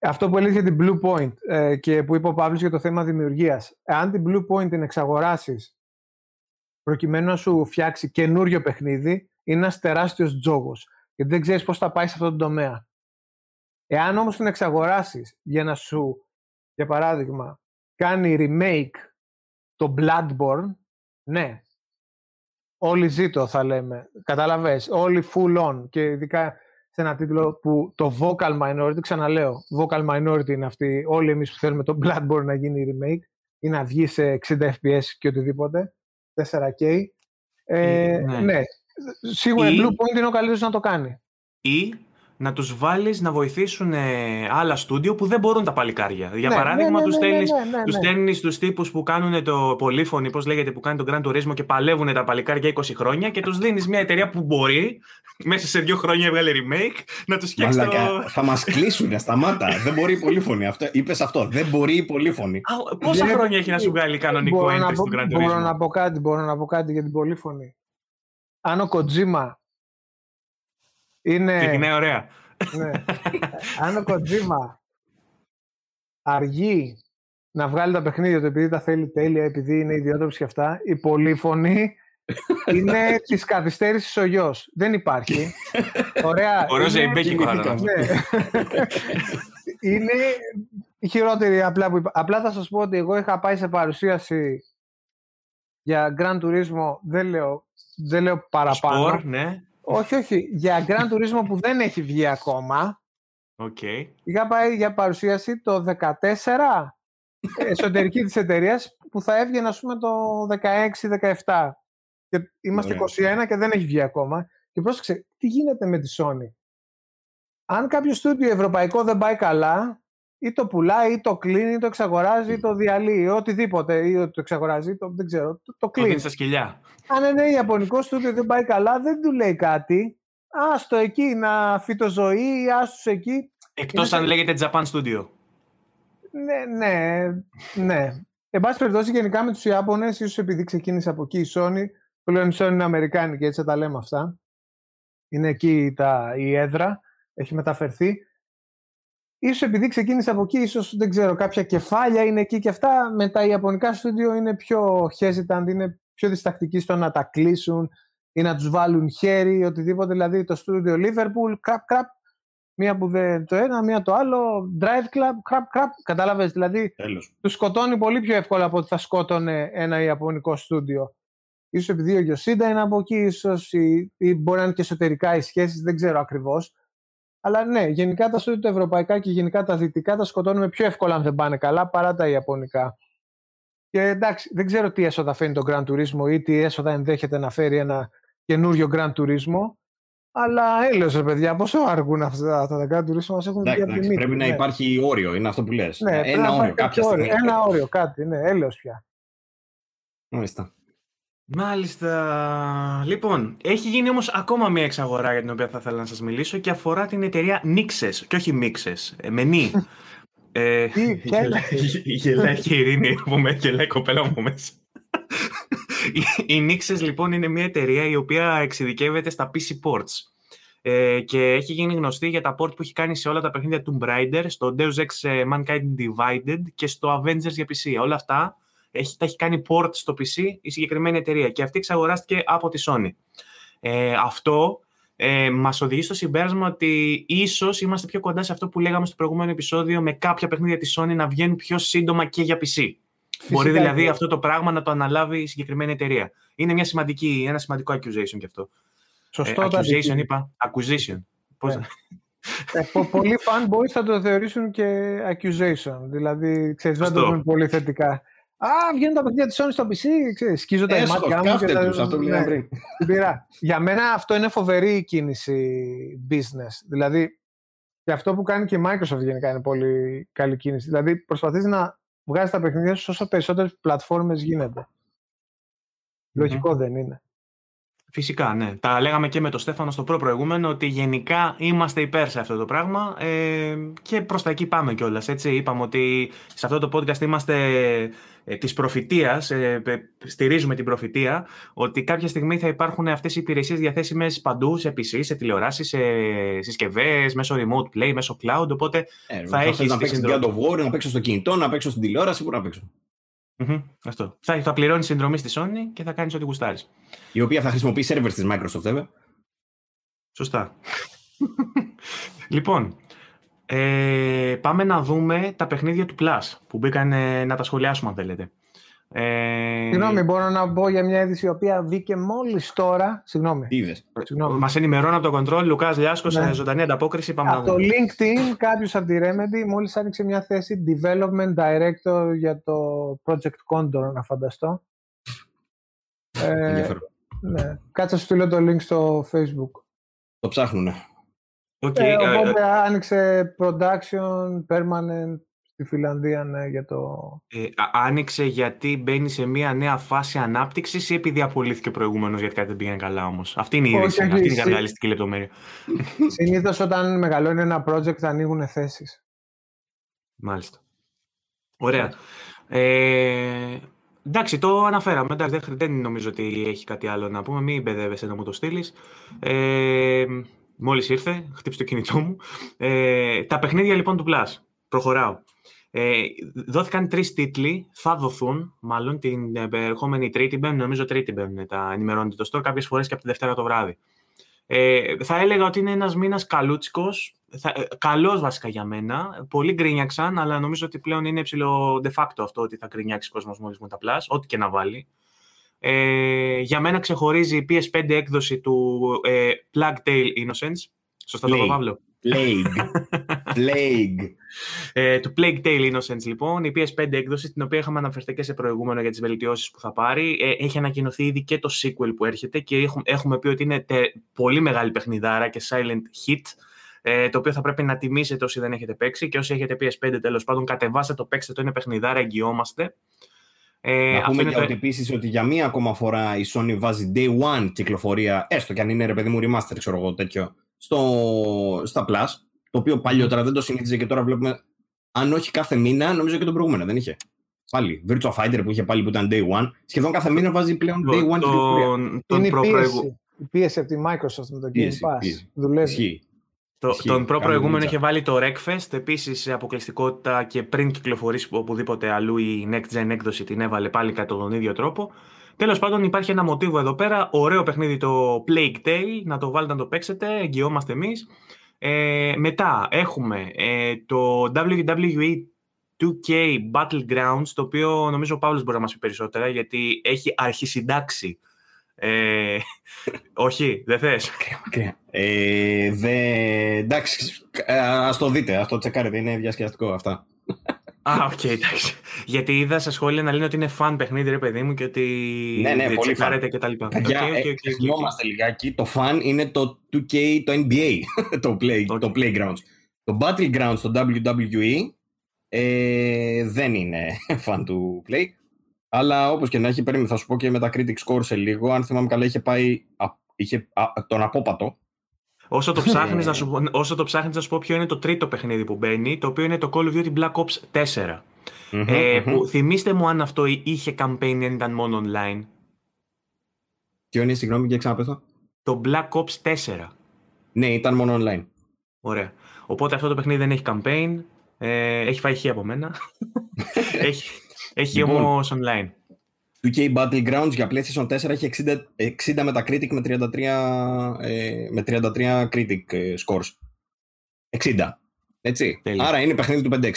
[SPEAKER 3] αυτό που έλεγες για την Blue Point ε, και που είπε ο Παύλος για το θέμα δημιουργίας. Αν την Blue Point την εξαγοράσεις προκειμένου να σου φτιάξει καινούριο παιχνίδι, είναι ένας τεράστιος τζόγος. Γιατί δεν ξέρεις πώς θα πάει σε αυτόν τον τομέα. Εάν όμως την εξαγοράσεις για να σου, για παράδειγμα, κάνει remake το Bloodborne, ναι. Όλοι ζήτω θα λέμε. Καταλαβες. Όλοι full on. Και ειδικά σε ένα τίτλο που το vocal minority, ξαναλέω, vocal minority είναι αυτοί, όλοι εμείς που θέλουμε το Bloodborne να γίνει remake ή να βγει σε 60 fps και οτιδήποτε, 4K. Ε,
[SPEAKER 1] ναι.
[SPEAKER 3] ναι. Σίγουρα η
[SPEAKER 1] Ή-
[SPEAKER 3] Blue Point είναι ο καλύτερος να το κάνει.
[SPEAKER 1] Ή να τους βάλεις να βοηθήσουν ε, άλλα στούντιο που δεν μπορούν τα παλικάρια. Για
[SPEAKER 3] Ναι,
[SPEAKER 1] παράδειγμα,
[SPEAKER 3] ναι, ναι,
[SPEAKER 1] τους
[SPEAKER 3] ναι,
[SPEAKER 1] στέλνει
[SPEAKER 3] ναι, ναι, ναι,
[SPEAKER 1] τους
[SPEAKER 3] ναι.
[SPEAKER 1] στέλνεις τους τύπους που κάνουν το πολύφωνη, πώς λέγεται, που κάνει τον Grand Turismo και παλεύουν τα παλικάρια 20 χρόνια και τους δίνεις μια εταιρεία που μπορεί, μέσα σε δύο χρόνια έβγαλε remake, να τους φτιάξει το...
[SPEAKER 2] Μαλάκα, θα μας κλείσουν, σταμάτα. δεν μπορεί η πολύφωνη. Αυτό, είπες αυτό. Δεν μπορεί η πολύφωνη.
[SPEAKER 1] Α, Πόσα
[SPEAKER 3] Δεν-
[SPEAKER 1] χρόνια έχει να σου βγάλει κανονικό
[SPEAKER 3] μπορώ να
[SPEAKER 1] entry
[SPEAKER 3] πω-
[SPEAKER 1] στο Grand
[SPEAKER 3] Μπορώ
[SPEAKER 1] Turismo;
[SPEAKER 3] να πω κάτι, μπορώ να πω κάτι για την πολύφωνη. Αν ο Kojima είναι...
[SPEAKER 1] Ξεκινάει ωραία.
[SPEAKER 3] ναι. Αν ο Kojima αργεί να βγάλει τα παιχνίδια του επειδή τα θέλει τέλεια, επειδή είναι ιδιότροπος και αυτά, η πολύφωνη είναι της καθυστέρησης ο γιος. Δεν υπάρχει. Ωραία.
[SPEAKER 1] Ωραίος
[SPEAKER 3] είναι-
[SPEAKER 1] ζεϊμπέκικο θα
[SPEAKER 2] Θυμήθηκα.
[SPEAKER 1] ήταν.
[SPEAKER 3] ναι. είναι η χειρότερη απλά που είπα. Απλά θα σας πω ότι εγώ είχα πάει σε παρουσίαση για Grand Turismo, δεν λέω, δεν λέω παραπάνω.
[SPEAKER 1] Σπορ, ναι.
[SPEAKER 3] Όχι, όχι, για Grand Turismo που δεν έχει βγει ακόμα.
[SPEAKER 1] Οκ.
[SPEAKER 3] Είχα πάει για παρουσίαση το 14 εσωτερική της εταιρείας που θα έβγαινε ας πούμε το 16-17. Και είμαστε
[SPEAKER 2] Ωραία.
[SPEAKER 3] 21 και δεν έχει βγει ακόμα. Και πρόσεξε, τι γίνεται με τη Sony; Αν κάποιος στούντιο ευρωπαϊκό δεν πάει καλά, ή το πουλάει, ή το κλείνει, ή το εξαγοράζει, ή το διαλύει, ή οτιδήποτε, ή το εξαγοράζει, ή το, δεν ξέρω, το, το
[SPEAKER 1] Το
[SPEAKER 3] κλείνει.
[SPEAKER 1] δίνει στα σκυλιά.
[SPEAKER 3] Αν ένα ιαπωνικό στούντιο δεν πάει καλά, δεν του λέει κάτι. Άστο εκεί να φυτοζωεί, άστο εκεί.
[SPEAKER 1] Εκτός
[SPEAKER 3] Είναι
[SPEAKER 1] αν
[SPEAKER 3] σε-
[SPEAKER 1] λέγεται Japan Studio.
[SPEAKER 3] Ναι, ναι, ναι. Εν πάση περιπτώσει, γενικά με τους Ιάπωνες, ίσως επειδή ξεκίνησε από εκεί η Sony, που λένε η Sony είναι Αμερικάνικη, έτσι θα τα λέμε αυτά. Είναι εκεί τα, η έδρα, έχει μεταφερθεί. Ίσως επειδή ξεκίνησε από εκεί, ίσως δεν ξέρω, κάποια κεφάλια είναι εκεί και αυτά. Με τα Ιαπωνικά στούντιο είναι πιο hesitant, είναι πιο διστακτικοί στο να τα κλείσουν ή να τους βάλουν χέρι, οτιδήποτε. Δηλαδή το στούντιο Liverpool, κραπ, κραπ, μία που δεν το ένα, μία το άλλο, drive club, κραπ, κραπ. Κατάλαβες, δηλαδή
[SPEAKER 2] Τέλος.
[SPEAKER 3] τους σκοτώνει πολύ πιο εύκολα από ότι θα σκότωνε ένα Ιαπωνικό στούντιο. Ίσως επειδή ο Γιωσίντα είναι από εκεί, ίσως ή, ή μπορεί να είναι και εσωτερικά οι σχέσεις, δεν ξέρω ακριβώς. Αλλά ναι, γενικά τα στούντιο τα ευρωπαϊκά και γενικά τα δυτικά τα σκοτώνουμε πιο εύκολα αν δεν πάνε καλά παρά τα ιαπωνικά. Και εντάξει, δεν ξέρω τι έσοδα φέρνει το Grand Turismo ή τι έσοδα ενδέχεται να φέρει ένα καινούριο Grand Turismo. Αλλά έλεος ρε παιδιά, πόσο αργούν αυτά, αυτά τα Grand Turismo μας έχουν
[SPEAKER 2] Εντάξει,
[SPEAKER 3] βγει από τη
[SPEAKER 2] εντάξει,
[SPEAKER 3] μύτη.
[SPEAKER 2] πρέπει να
[SPEAKER 3] ναι.
[SPEAKER 2] υπάρχει όριο, είναι αυτό που λες.
[SPEAKER 3] Ναι, πρέπει να
[SPEAKER 2] Ένα
[SPEAKER 3] υπάρχει
[SPEAKER 2] όριο,
[SPEAKER 3] κάποιο
[SPEAKER 2] κάποια στιγμή.
[SPEAKER 3] όριο. Ένα όριο, κάτι, ναι, έλεος πια.
[SPEAKER 2] Μάλιστα.
[SPEAKER 1] Μάλιστα. Λοιπόν, έχει γίνει όμως ακόμα μια εξαγορά για την οποία θα ήθελα να σας μιλήσω και αφορά την εταιρεία Nixes και όχι Mixes, ε, με νι. Ε,
[SPEAKER 3] Τι, γέλα.
[SPEAKER 1] γελάει και η Ειρήνη από μέσα, γελάει η κοπέλα μου από μέσα. η Nixes λοιπόν είναι μια εταιρεία η οποία εξειδικεύεται στα PC ports ε, και έχει γίνει γνωστή για τα port που έχει κάνει σε όλα τα παιχνίδια του Raider, στο Deus Ex ε, Mankind Divided και στο Avengers για PC. Όλα αυτά έχει, τα έχει κάνει port στο PC η συγκεκριμένη εταιρεία και αυτή εξαγοράστηκε από τη Sony. Ε, αυτό ε, μας οδηγεί στο συμπέρασμα ότι ίσως είμαστε πιο κοντά σε αυτό που λέγαμε στο προηγούμενο επεισόδιο με κάποια παιχνίδια της Sony να βγαίνουν πιο σύντομα και για PC. Μπορεί δηλαδή αυτό το πράγμα να το αναλάβει η συγκεκριμένη εταιρεία. Είναι μια σημαντική, ένα σημαντικό accusation κι αυτό.
[SPEAKER 3] Σωστό.
[SPEAKER 1] Ε,
[SPEAKER 3] το
[SPEAKER 1] accusation
[SPEAKER 3] αντικείμενο.
[SPEAKER 1] είπα. Acquisition. Πώς...
[SPEAKER 3] Ναι. Ε, πο- πολλοί fanboys θα το θεωρήσουν και accusation. Δηλαδή, ξέρεις, δεν το
[SPEAKER 1] Σωστό.
[SPEAKER 3] δουν πολύ θετικά. Α, βγαίνουν τα παιχνίδια της Sony στο PC, ξέρεις, σκίζω τα
[SPEAKER 2] Έσχος,
[SPEAKER 3] μάτια μου.
[SPEAKER 2] κάφτε
[SPEAKER 3] και τα-
[SPEAKER 2] τους, αυτό που
[SPEAKER 3] ναι,
[SPEAKER 2] λέγαμε πριν.
[SPEAKER 3] την πειρά. Για μένα αυτό είναι φοβερή κίνηση business. Δηλαδή, και αυτό που κάνει και η Microsoft γενικά είναι πολύ καλή κίνηση. Δηλαδή, προσπαθείς να βγάζεις τα παιχνίδια σου όσο περισσότερες πλατφόρμες γίνεται. Λογικό δεν είναι.
[SPEAKER 1] Φυσικά, ναι. Τα λέγαμε και με τον Στέφανο στο προ προηγούμενο ότι γενικά είμαστε υπέρ σε αυτό το πράγμα ε, και προς τα εκεί πάμε κιόλας. Έτσι, είπαμε ότι σε αυτό το podcast είμαστε ε, της προφητείας, ε, ε, στηρίζουμε την προφητεία, ότι κάποια στιγμή θα υπάρχουν αυτές οι υπηρεσίες διαθέσιμες παντού, σε PC, σε τηλεοράσεις, σε συσκευές, μέσω remote play, μέσω cloud, οπότε
[SPEAKER 2] Ε,
[SPEAKER 1] Θα
[SPEAKER 2] θα
[SPEAKER 1] έχεις
[SPEAKER 2] έχεις να
[SPEAKER 1] τη
[SPEAKER 2] παίξεις
[SPEAKER 1] συνδρομή.
[SPEAKER 2] God of War, να παίξω στο κινητό, να παίξω στην τηλεόραση, πού να παίξω.
[SPEAKER 1] Μμμ, αυτό. Θα, θα πληρώνεις συνδρομή στη Sony και θα κάνεις ό,τι γουστάρεις.
[SPEAKER 2] Η οποία θα χρησιμοποιεί servers της Microsoft, βέβαια.
[SPEAKER 1] Σωστά. λοιπόν, ε, πάμε να δούμε τα παιχνίδια του Plus που μπήκαν ε, να τα σχολιάσουμε αν θέλετε. Ε,
[SPEAKER 3] Συγγνώμη, μπορώ να πω για μια είδηση η οποία βγήκε μόλις τώρα. Συγγνώμη.
[SPEAKER 2] Τι είδες;
[SPEAKER 3] συγγνώμη.
[SPEAKER 1] Μας ενημερώνει από το control Λουκάς Λιάσκος,
[SPEAKER 3] Ναι.
[SPEAKER 1] σε ζωντανή ανταπόκριση. Πάμε
[SPEAKER 3] Από
[SPEAKER 1] να
[SPEAKER 3] το
[SPEAKER 1] δούμε.
[SPEAKER 3] LinkedIn κάποιος από τη Remedy μόλις άνοιξε μια θέση Development Director για το Project Condor, να φανταστώ. Ε,
[SPEAKER 2] Ενδιαφέρον.
[SPEAKER 3] ναι. Κάτσε να σου στείλω το link στο Facebook.
[SPEAKER 2] Το ψάχνουνε.
[SPEAKER 1] Οκ,
[SPEAKER 3] Ε,
[SPEAKER 1] ε,
[SPEAKER 3] οπότε άνοιξε production permanent στη Φιλανδία ναι, για το...
[SPEAKER 1] ε, α- άνοιξε γιατί μπαίνει σε μια νέα φάση ανάπτυξης ή επειδή απολύθηκε ο προηγούμενος γιατί κάτι δεν πήγαινε καλά όμως; Αυτή είναι η
[SPEAKER 3] Όχι,
[SPEAKER 1] είδηση,
[SPEAKER 3] όχι,
[SPEAKER 1] αυτή είναι η
[SPEAKER 3] εσύ-
[SPEAKER 1] ρεαλιστική λεπτομέρεια.
[SPEAKER 3] Συνήθως όταν μεγαλώνει ένα project ανοίγουν θέσεις.
[SPEAKER 1] Μάλιστα. Ωραία. Ε, εντάξει, το αναφέραμε. Εντάξει, δεν, δεν νομίζω ότι έχει κάτι άλλο να πούμε. Μην μπεδεύεσαι να μου το στείλεις. Ε, μόλις ήρθε, χτύψε το κινητό μου. Ε, τα παιχνίδια λοιπόν του Plus. Προχωράω. Ε, δόθηκαν τρεις τίτλοι, θα δοθούν, μάλλον την ερχόμενη Τρίτη, μπαίνουν, νομίζω Τρίτη μπαίνουν τα ενημερώνεται το store, κάποιες φορές και από τη Δευτέρα το βράδυ. Ε, θα έλεγα ότι είναι ένας μήνας καλούτσικος, θα, ε, καλός βασικά για μένα. Πολλοί γκρίνιαξαν, αλλά νομίζω ότι πλέον είναι ψηλό de facto αυτό ότι θα γκρινιάξει ο κόσμος μόλις με τα Plus, ό,τι και να βάλει. Ε, για μένα ξεχωρίζει η PS5 έκδοση του ε, Plague Tale Innocence. Σωστά το
[SPEAKER 2] Plague.
[SPEAKER 1] είπα, Παύλο;
[SPEAKER 2] Plague. Plague.
[SPEAKER 1] Ε, του Plague Tale Innocence, λοιπόν, η PS5 έκδοση, την οποία είχαμε αναφερθεί και σε προηγούμενο για τις βελτιώσεις που θα πάρει. Ε, έχει ανακοινωθεί ήδη και το sequel που έρχεται και έχουμε, έχουμε πει ότι είναι τε- πολύ μεγάλη παιχνιδάρα και silent hit, ε, το οποίο θα πρέπει να τιμήσετε όσοι δεν έχετε παίξει και όσοι έχετε PS5 τέλος πάντων, κατεβάστε το, παίξτε το, είναι παιχνιδάρα, εγγυόμαστε. Ε,
[SPEAKER 2] Να
[SPEAKER 1] αυτό
[SPEAKER 2] πούμε
[SPEAKER 1] είναι
[SPEAKER 2] για
[SPEAKER 1] το-
[SPEAKER 2] ότι επίσης ότι για μία ακόμα φορά η Sony βάζει day one κυκλοφορία, έστω και αν είναι ρε παιδί μου remaster, ξέρω εγώ τέτοιο, στο, στα Plus. Το οποίο παλιότερα δεν το συνήθιζε και τώρα βλέπουμε, αν όχι κάθε μήνα, νομίζω και τον προηγούμενο δεν είχε. Πάλι. Virtua Fighter που είχε πάλι που ήταν day one. Σχεδόν κάθε μήνα βάζει πλέον day one κυκλοφορία.
[SPEAKER 1] τον, τον
[SPEAKER 3] είναι η
[SPEAKER 1] προπροηγου-
[SPEAKER 3] πίεση. Η πίεση από τη Microsoft με το Game
[SPEAKER 2] Πίεση,
[SPEAKER 3] Pass.
[SPEAKER 2] πίεση.
[SPEAKER 3] Δουλεύει.
[SPEAKER 2] Ισχύει.
[SPEAKER 1] Το,
[SPEAKER 2] Ισχύει.
[SPEAKER 1] τον
[SPEAKER 2] Κάνουμε
[SPEAKER 1] προ-προηγούμενο
[SPEAKER 2] δουλίτσα.
[SPEAKER 1] είχε βάλει το Wreckfest, επίσης σε αποκλειστικότητα και πριν κυκλοφορήσει οπουδήποτε αλλού η Next Gen έκδοση την έβαλε πάλι κατά τον ίδιο τρόπο. Τέλος πάντων, υπάρχει ένα μοτίβο εδώ πέρα. Ωραίο παιχνίδι το Plague Tale. Να το βάλετε να το παίξετε. Εγγυόμαστε εμείς. Ε, μετά έχουμε ε, το WWE 2K Battlegrounds, το οποίο νομίζω ο Παύλος μπορεί να μας πει περισσότερα, γιατί έχει αρχισυντάξει. Ε, όχι, δεν θες;
[SPEAKER 2] Ε, δε... Εντάξει, ε, ας το δείτε, ας το τσεκάρετε, είναι διασκεδαστικό αυτά.
[SPEAKER 1] Α, οκ, εντάξει. Γιατί είδα σε σχόλια να λένε ότι είναι fun παιχνίδι, ρε παιδί μου, και ότι
[SPEAKER 2] Ναι, ναι,
[SPEAKER 1] δεν
[SPEAKER 2] πολύ
[SPEAKER 1] τσεκάρετε και τα λοιπά.
[SPEAKER 2] Παιδιά,
[SPEAKER 1] OK, OK,
[SPEAKER 2] ε,
[SPEAKER 1] OK, OK, OK.
[SPEAKER 2] θυμόμαστε λιγάκι, το fun είναι το 2K, το NBA, το, play,
[SPEAKER 1] OK.
[SPEAKER 2] το Playgrounds. Το Battlegrounds, το WWE, ε, δεν είναι fun to play. Αλλά όπως και να έχει, παίρνει, θα σου πω και με τα critic score σε λίγο. Αν θυμάμαι καλά, είχε πάει, α, είχε α, τον απόπατο.
[SPEAKER 1] Όσο το ψάχνεις, να σου, όσο το ψάχνεις να σου πω ποιο είναι το τρίτο παιχνίδι που μπαίνει, το οποίο είναι το Call of Duty Black Ops 4. ε, που, θυμήστε μου αν αυτό είχε campaign ή ήταν μόνο online;
[SPEAKER 2] Ποιο είναι, συγγνώμη, και ξαναπες το.
[SPEAKER 1] Το Black Ops 4.
[SPEAKER 2] Ναι, ήταν μόνο online.
[SPEAKER 1] Ωραία. Οπότε αυτό το παιχνίδι δεν έχει campaign. Ε, έχει φάει χή από μένα. έχει έχει λοιπόν, όμως online.
[SPEAKER 2] 2K Battlegrounds για PlayStation 4 έχει 60, 60 Metacritic με 33, ε, με 33 Critic ε, scores. 60. Έτσι. Άρα είναι παιχνίδι του 5-6.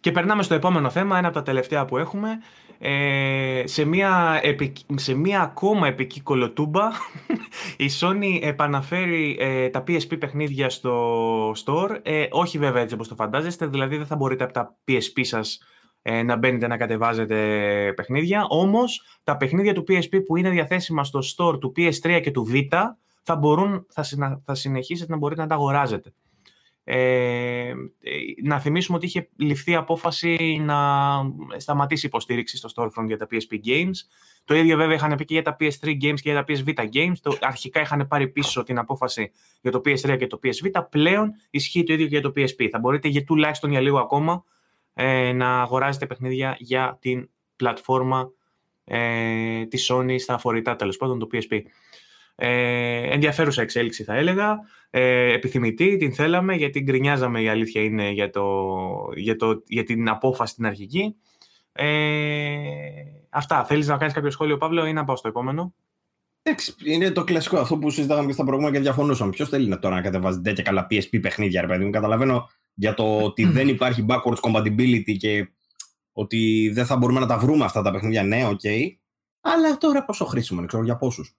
[SPEAKER 1] Και περνάμε στο επόμενο θέμα, ένα από τα τελευταία που έχουμε. Ε, σε, μια σε μια ακόμα επική κολοτούμπα, η Sony επαναφέρει ε, τα PSP παιχνίδια στο store. Ε, όχι βέβαια έτσι όπως το φαντάζεστε, δηλαδή δεν θα μπορείτε από τα PSP σας ε, να μπαίνετε να κατεβάζετε παιχνίδια. Όμως τα παιχνίδια του PSP που είναι διαθέσιμα στο store του PS3 και του Vita θα, μπορούν, θα, θα συνεχίσετε να μπορείτε να τα αγοράζετε. Ε, να θυμίσουμε ότι είχε ληφθεί απόφαση να σταματήσει υποστήριξη στο storefront για τα PSP games. Το ίδιο βέβαια είχαν πει και για τα PS3 games και για τα PS Vita games. Το, αρχικά είχαν πάρει πίσω την απόφαση για το PS3 και το PS Vita. Πλέον ισχύει το ίδιο και για το PSP. Θα μπορείτε για τουλάχιστον για λίγο ακόμα ε, να αγοράζετε παιχνίδια για την πλατφόρμα ε, της Sony στα φορητά τέλος πάντων το PSP. Ε, ενδιαφέρουσα εξέλιξη θα έλεγα, ε, επιθυμητή, την θέλαμε γιατί γκρινιάζαμε η αλήθεια είναι για, το, για, το, για την απόφαση την αρχική. Ε, αυτά. Θέλεις να κάνεις κάποιο σχόλιο Παύλο ή να πάω στο επόμενο;
[SPEAKER 2] Εντάξει, είναι το κλασικό αυτό που συζητάγαμε και στα προηγούμενα και διαφωνούσαμε. Ποιος θέλει να τώρα να κατεβάζει τέτοια καλά PSP παιχνίδια, ρε παιδί μου. Καταλαβαίνω για το ότι δεν υπάρχει backwards compatibility και ότι δεν θα μπορούμε να τα βρούμε αυτά τα παιχνίδια. Ναι, OK. Okay. Αλλά τώρα πόσο χρήσιμο είναι, ξέρω για πόσους.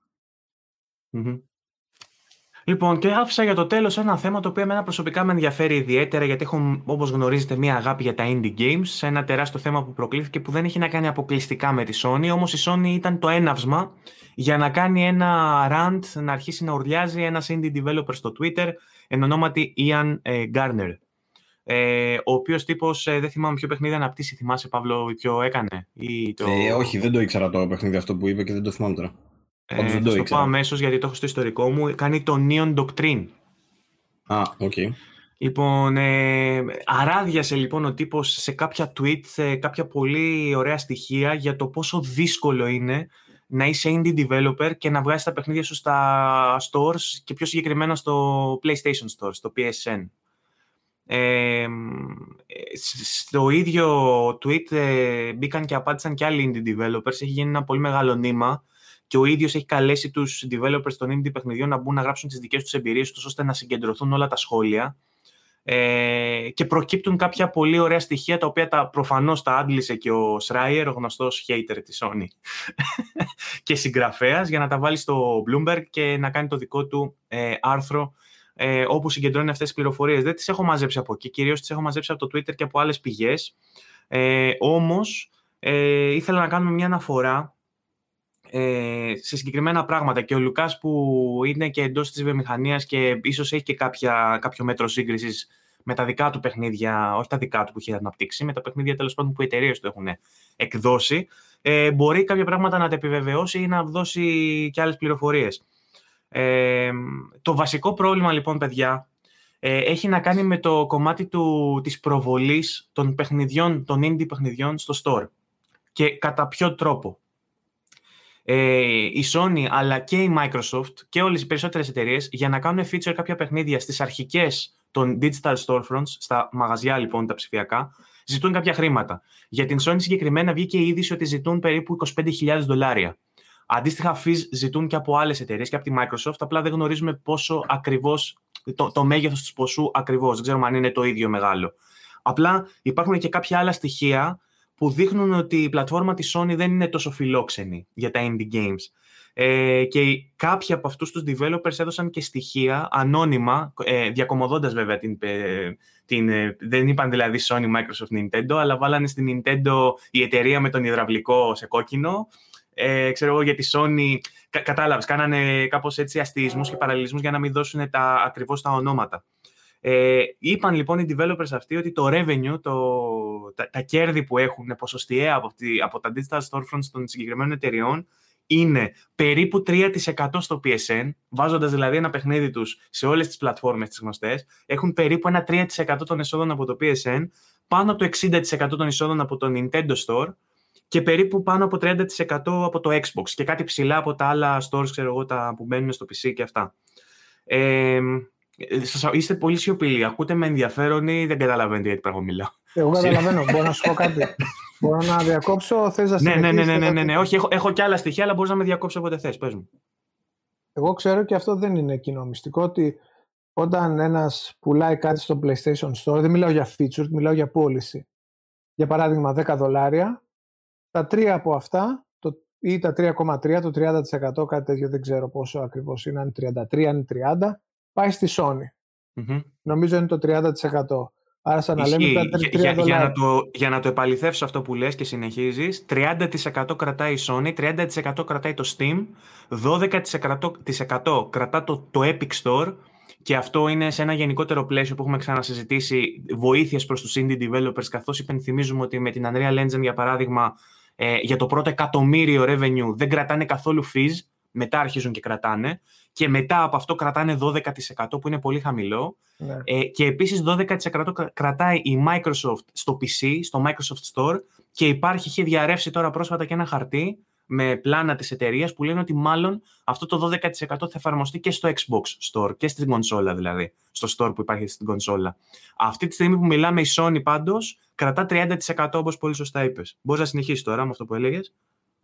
[SPEAKER 1] Λοιπόν, και άφησα για το τέλος ένα θέμα το οποίο εμένα προσωπικά με ενδιαφέρει ιδιαίτερα γιατί έχω, όπως γνωρίζετε, μία αγάπη για τα indie games. Ένα τεράστιο θέμα που προκλήθηκε που δεν έχει να κάνει αποκλειστικά με τη Sony. Όμως η Sony ήταν το έναυσμα για να κάνει ένα rant, να αρχίσει να ουρλιάζει ένας indie developer στο Twitter εν ονόματι Ian ε, Garner. Ε, ο οποίος τύπος ε, δεν θυμάμαι ποιο παιχνίδι αναπτύσσει. Θυμάσαι, Παύλο, ποιο έκανε. Ή το...
[SPEAKER 2] ε, όχι, δεν το ήξερα το παιχνίδι αυτό που είπε και δεν το θυμάμαι τώρα.
[SPEAKER 1] Ε, δεν το, το πω αμέσως γιατί το έχω στο ιστορικό μου. Κάνει το Neon Doctrine.
[SPEAKER 2] Α, OK. Okay.
[SPEAKER 1] Λοιπόν, ε, αράδιασε λοιπόν ο τύπος σε κάποια tweet, σε κάποια πολύ ωραία στοιχεία για το πόσο δύσκολο είναι να είσαι indie developer και να βγάζεις τα παιχνίδια σου στα stores και πιο συγκεκριμένα στο PlayStation Store, στο PSN. Ε, στο ίδιο tweet ε, μπήκαν και απάντησαν και άλλοι indie developers. Έχει γίνει ένα πολύ μεγάλο νήμα και ο ίδιος έχει καλέσει τους developers των indie παιχνιδιών να μπουν να γράψουν τις δικές τους εμπειρίες τους ώστε να συγκεντρωθούν όλα τα σχόλια. Ε, και προκύπτουν κάποια πολύ ωραία στοιχεία τα οποία τα, προφανώς τα άντλησε και ο Σράιερ, ο γνωστός hater της Sony και συγγραφέας για να τα βάλει στο Bloomberg και να κάνει το δικό του ε, άρθρο ε, όπου συγκεντρώνει αυτές τις πληροφορίες. Δεν τις έχω μαζέψει από εκεί, κυρίως τις έχω μαζέψει από το Twitter και από άλλες πηγές. Ε, όμως, ε, ήθελα να κάνουμε μια αναφορά ε, σε συγκεκριμένα πράγματα και ο Λουκάς που είναι και εντός της βιομηχανίας και ίσως έχει και κάποια, κάποιο μέτρο σύγκρισης με τα δικά του παιχνίδια, όχι τα δικά του που έχει αναπτύξει, με τα παιχνίδια τέλος πάντων που οι εταιρείες του έχουν εκδώσει, ε, μπορεί κάποια πράγματα να τα επιβεβαιώσει ή να δώσει και άλλες πληροφορίες. Ε, το βασικό πρόβλημα λοιπόν, παιδιά, ε, έχει να κάνει με το κομμάτι του, της προβολής των παιχνιδιών, των indie παιχνιδιών στο store. Και κατά ποιο τρόπο. Ε, η Sony αλλά και η Microsoft και όλες οι περισσότερες εταιρείες για να κάνουν feature κάποια παιχνίδια στις αρχικές των digital storefronts, στα μαγαζιά λοιπόν τα ψηφιακά, ζητούν κάποια χρήματα. Για την Sony συγκεκριμένα βγήκε η είδηση ότι ζητούν περίπου 25.000 δολάρια. Αντίστοιχα, fees ζητούν και από άλλες εταιρείες και από τη Microsoft. Απλά δεν γνωρίζουμε πόσο ακριβώς, το, το μέγεθος του ποσού ακριβώς. Δεν ξέρουμε αν είναι το ίδιο μεγάλο. Απλά υπάρχουν και κάποια άλλα στοιχεία που δείχνουν ότι η πλατφόρμα της Sony δεν είναι τόσο φιλόξενη για τα indie games. Ε, και κάποιοι από αυτούς τους developers έδωσαν και στοιχεία ανώνυμα, ε, διακομωδώντας βέβαια την, ε, την, ε, δεν είπαν δηλαδή Sony, Microsoft, Nintendo, αλλά βάλανε στην Nintendo η εταιρεία με τον υδραυλικό σε κόκκινο ε, ξέρω εγώ, για τη Sony. Κα, κατάλαβες, κάνανε κάπως έτσι αστεισμούς και παραλληλισμούς για να μην δώσουν τα, ακριβώς τα ονόματα. Ε, είπαν λοιπόν οι developers αυτοί ότι το revenue, το, τα, τα κέρδη που έχουν ποσοστιαία από, από τα digital storefronts των συγκεκριμένων εταιριών είναι περίπου 3% στο PSN, βάζοντας δηλαδή ένα παιχνίδι τους σε όλες τις πλατφόρμες τις γνωστές, έχουν περίπου ένα 3% των εσόδων από το PSN, πάνω από το 60% των εισόδων από το Nintendo Store και περίπου πάνω από 30% από το Xbox και κάτι ψηλά από τα άλλα stores, ξέρω εγώ, τα που μπαίνουν στο PC και αυτά. Ε, είστε πολύ σιωπηλοί. Ακούτε με ενδιαφέρον ή δεν καταλαβαίνετε γιατί πράγμα μιλάω;
[SPEAKER 3] Εγώ καταλαβαίνω. Μπορώ να σου πω κάτι. Μπορώ να διακόψω, θες να
[SPEAKER 1] ναι, ναι, ναι, ναι, ναι, ναι, ναι. Όχι, έχω, έχω και άλλα στοιχεία, αλλά μπορείς να με διακόψει όποτε θες. Πες μου.
[SPEAKER 3] Εγώ ξέρω και αυτό δεν είναι κοινό μυστικό, ότι όταν ένας πουλάει κάτι στο PlayStation Store, δεν μιλάω για feature, μιλάω για πώληση. Για παράδειγμα, 10 δολάρια, τα τρία από αυτά, το, ή τα 3,3, το 30%, κάτι τέτοιο δεν ξέρω πόσο ακριβώς είναι, αν είναι 33, αν είναι 30, πάει στη Sony. mm Νομίζω είναι το 30%. Άρα σαν να λέμε τα 3
[SPEAKER 1] για, για, να το, για να το επαληθεύσω αυτό που λες και συνεχίζεις, 30% κρατάει η Sony, 30% κρατάει το Steam, 12% κρατά το, το Epic Store και αυτό είναι σε ένα γενικότερο πλαίσιο που έχουμε ξανασυζητήσει βοήθειες προς τους indie developers καθώς υπενθυμίζουμε ότι με την Unreal Engine για παράδειγμα ε, για το πρώτο εκατομμύριο revenue δεν κρατάνε καθόλου fees, μετά αρχίζουν και κρατάνε και μετά από αυτό κρατάνε 12% που είναι πολύ χαμηλό ναι. ε, και επίσης 12% κρατάει η Microsoft στο PC, στο Microsoft Store και υπάρχει, είχε διαρρεύσει τώρα πρόσφατα και ένα χαρτί με πλάνα της εταιρείας που λένε ότι μάλλον αυτό το 12% θα εφαρμοστεί και στο Xbox Store και στην κονσόλα δηλαδή, στο store που υπάρχει στην κονσόλα. Αυτή τη στιγμή που μιλάμε η Sony πάντως κρατά 30% όπως πολύ σωστά είπες. Μπορείς να συνεχίσεις τώρα με αυτό που έλεγες;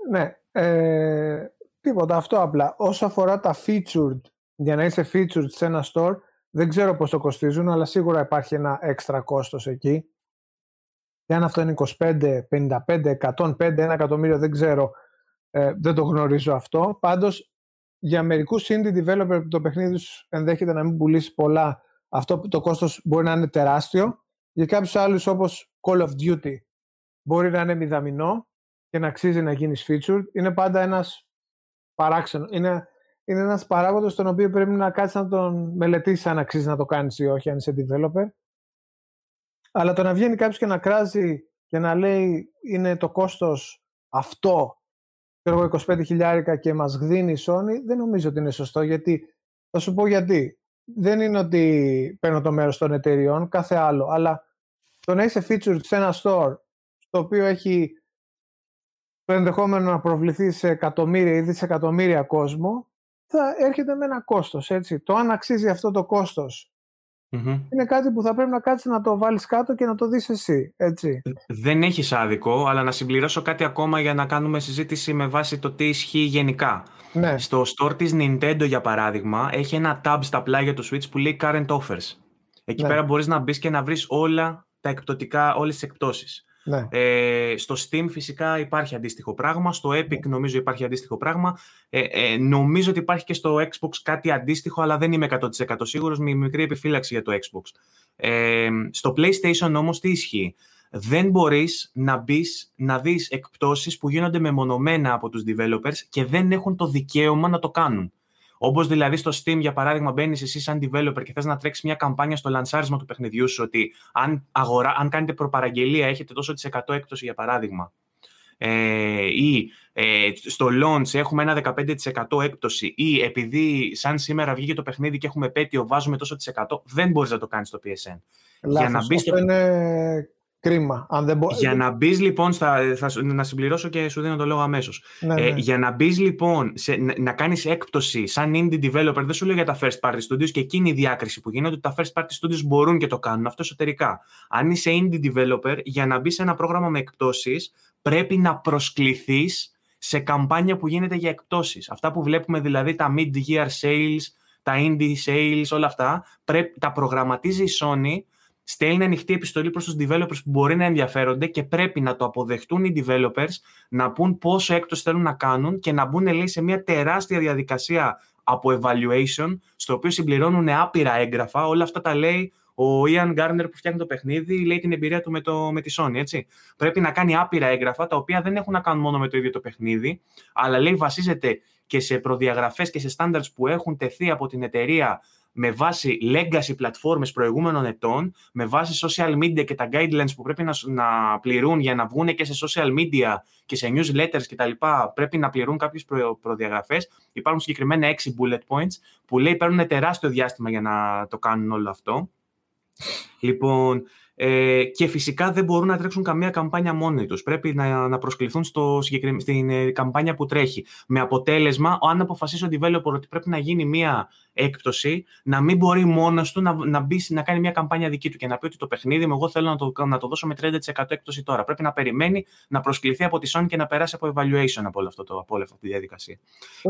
[SPEAKER 3] Ναι, ε, τίποτα αυτό απλά. Όσο αφορά τα featured, για να είσαι featured σε ένα store, δεν ξέρω πόσο κοστίζουν, αλλά σίγουρα υπάρχει ένα έξτρα κόστος εκεί. Και αν αυτό είναι 25, 55, 105, 1 εκατομμύριο, δεν ξέρω ε, δεν το γνωρίζω αυτό. Πάντως, για μερικούς indie developer που το παιχνίδι τους ενδέχεται να μην πουλήσει πολλά, αυτό το κόστος μπορεί να είναι τεράστιο. Για κάποιους άλλους όπως Call of Duty μπορεί να είναι μηδαμινό και να αξίζει να γίνεις featured. Είναι πάντα ένας παράξενο. Είναι, είναι ένας παράγοντας τον οποίο πρέπει να κάτσεις να τον μελετήσεις αν αξίζει να το κάνεις ή όχι, αν είσαι developer. Αλλά το να βγαίνει κάποιος και να κράζει και να λέει είναι το κόστος αυτό ξέρω 25 χιλιάρικα και μας γδίνει η Sony, δεν νομίζω ότι είναι σωστό, γιατί θα σου πω γιατί. Δεν είναι ότι παίρνω το μέρος των εταιριών, κάθε άλλο, αλλά το να είσαι featured σε ένα store, το οποίο έχει το ενδεχόμενο να προβληθεί σε εκατομμύρια ή δισεκατομμύρια κόσμο, θα έρχεται με ένα κόστος, έτσι. Το αν αξίζει αυτό το κόστος είναι κάτι που θα πρέπει να κάτσεις να το βάλεις κάτω και να το δεις εσύ, έτσι.
[SPEAKER 1] Δεν έχεις άδικο, αλλά να συμπληρώσω κάτι ακόμα για να κάνουμε συζήτηση με βάση το τι ισχύει γενικά. Ναι. Στο store της Nintendo, για παράδειγμα, έχει ένα tab στα πλάγια του Switch που λέει Current Offers. Εκεί ναι. πέρα μπορείς να μπεις και να βρεις όλα τα εκπτωτικά, όλες τις εκπτώσεις. Ναι. Ε, στο Steam φυσικά υπάρχει αντίστοιχο πράγμα, στο Epic νομίζω υπάρχει αντίστοιχο πράγμα. Ε, ε, νομίζω ότι υπάρχει και στο Xbox κάτι αντίστοιχο, αλλά δεν είμαι 100% σίγουρος, με μικρή επιφύλαξη για το Xbox. Ε, στο PlayStation όμως τι ισχύει; Δεν μπορείς να μπεις να δεις εκπτώσεις που γίνονται μεμονωμένα από τους developers και δεν έχουν το δικαίωμα να το κάνουν. Όπως δηλαδή στο Steam, για παράδειγμα, μπαίνεις εσύ σαν developer και θες να τρέξεις μια καμπάνια στο λανσάρισμα του παιχνιδιού σου ότι αν, αγορά, αν κάνετε προπαραγγελία έχετε τόσο της 100 έκπτωση, για παράδειγμα. Ε, ή ε, στο launch έχουμε ένα 15% έκπτωση ή επειδή σαν σήμερα βγήκε το παιχνίδι και έχουμε πέτειο βάζουμε τόσο της 100, δεν μπορείς να το κάνεις στο PSN.
[SPEAKER 3] Λάθος, για να μπεις στο... είναι Κρίμα. Αν δεν
[SPEAKER 1] Για να μπεις λοιπόν, στα, θα, να συμπληρώσω και σου δίνω το λόγο αμέσως. Ναι, ε, ναι. για να μπεις λοιπόν, σε, να, να κάνεις έκπτωση σαν indie developer, δεν σου λέω για τα first party studios και εκείνη η διάκριση που γίνεται ότι τα first party studios μπορούν και το κάνουν αυτό εσωτερικά. Αν είσαι indie developer, για να μπεις σε ένα πρόγραμμα με εκπτώσεις, πρέπει να προσκληθείς σε καμπάνια που γίνεται για εκπτώσεις. Αυτά που βλέπουμε δηλαδή τα mid-year sales, τα indie sales, όλα αυτά, πρέπει, τα προγραμματίζει η Sony στέλνει ανοιχτή επιστολή προς τους developers που μπορεί να ενδιαφέρονται και πρέπει να το αποδεχτούν οι developers, να πούν πόσο έκτος θέλουν να κάνουν και να μπουν λέει, σε μια τεράστια διαδικασία από evaluation, στο οποίο συμπληρώνουν άπειρα έγγραφα. Όλα αυτά τα λέει Ο Ian Garner που φτιάχνει το παιχνίδι λέει την εμπειρία του με, το, με τη Sony. Έτσι. Πρέπει να κάνει άπειρα έγγραφα τα οποία δεν έχουν να κάνουν μόνο με το ίδιο το παιχνίδι, αλλά λέει βασίζεται και σε προδιαγραφές και σε standards που έχουν τεθεί από την εταιρεία με βάση legacy πλατφόρμες προηγούμενων ετών, με βάση social media και τα guidelines που πρέπει να, να πληρούν για να βγουν και σε social media και σε newsletters κτλ. Πρέπει να πληρούν κάποιες προ, προδιαγραφές. Υπάρχουν συγκεκριμένα 6 bullet points που λέει παίρνουν τεράστιο διάστημα για να το κάνουν όλο αυτό. Λοιπόν, ε, και φυσικά δεν μπορούν να τρέξουν καμία καμπάνια μόνοι τους. Πρέπει να, να προσκληθούν στο στην ε, καμπάνια που τρέχει. Με αποτέλεσμα, αν αποφασίσει ο developer ότι πρέπει να γίνει μία έκπτωση, να μην μπορεί μόνος του να, να, μπει, να κάνει μία καμπάνια δική του και να πει ότι το παιχνίδι μου εγώ θέλω να το, να το δώσω με 30% έκπτωση τώρα. Πρέπει να περιμένει να προσκληθεί από τη Sony και να περάσει από evaluation από όλο αυτό το, από όλη αυτή τη διαδικασία.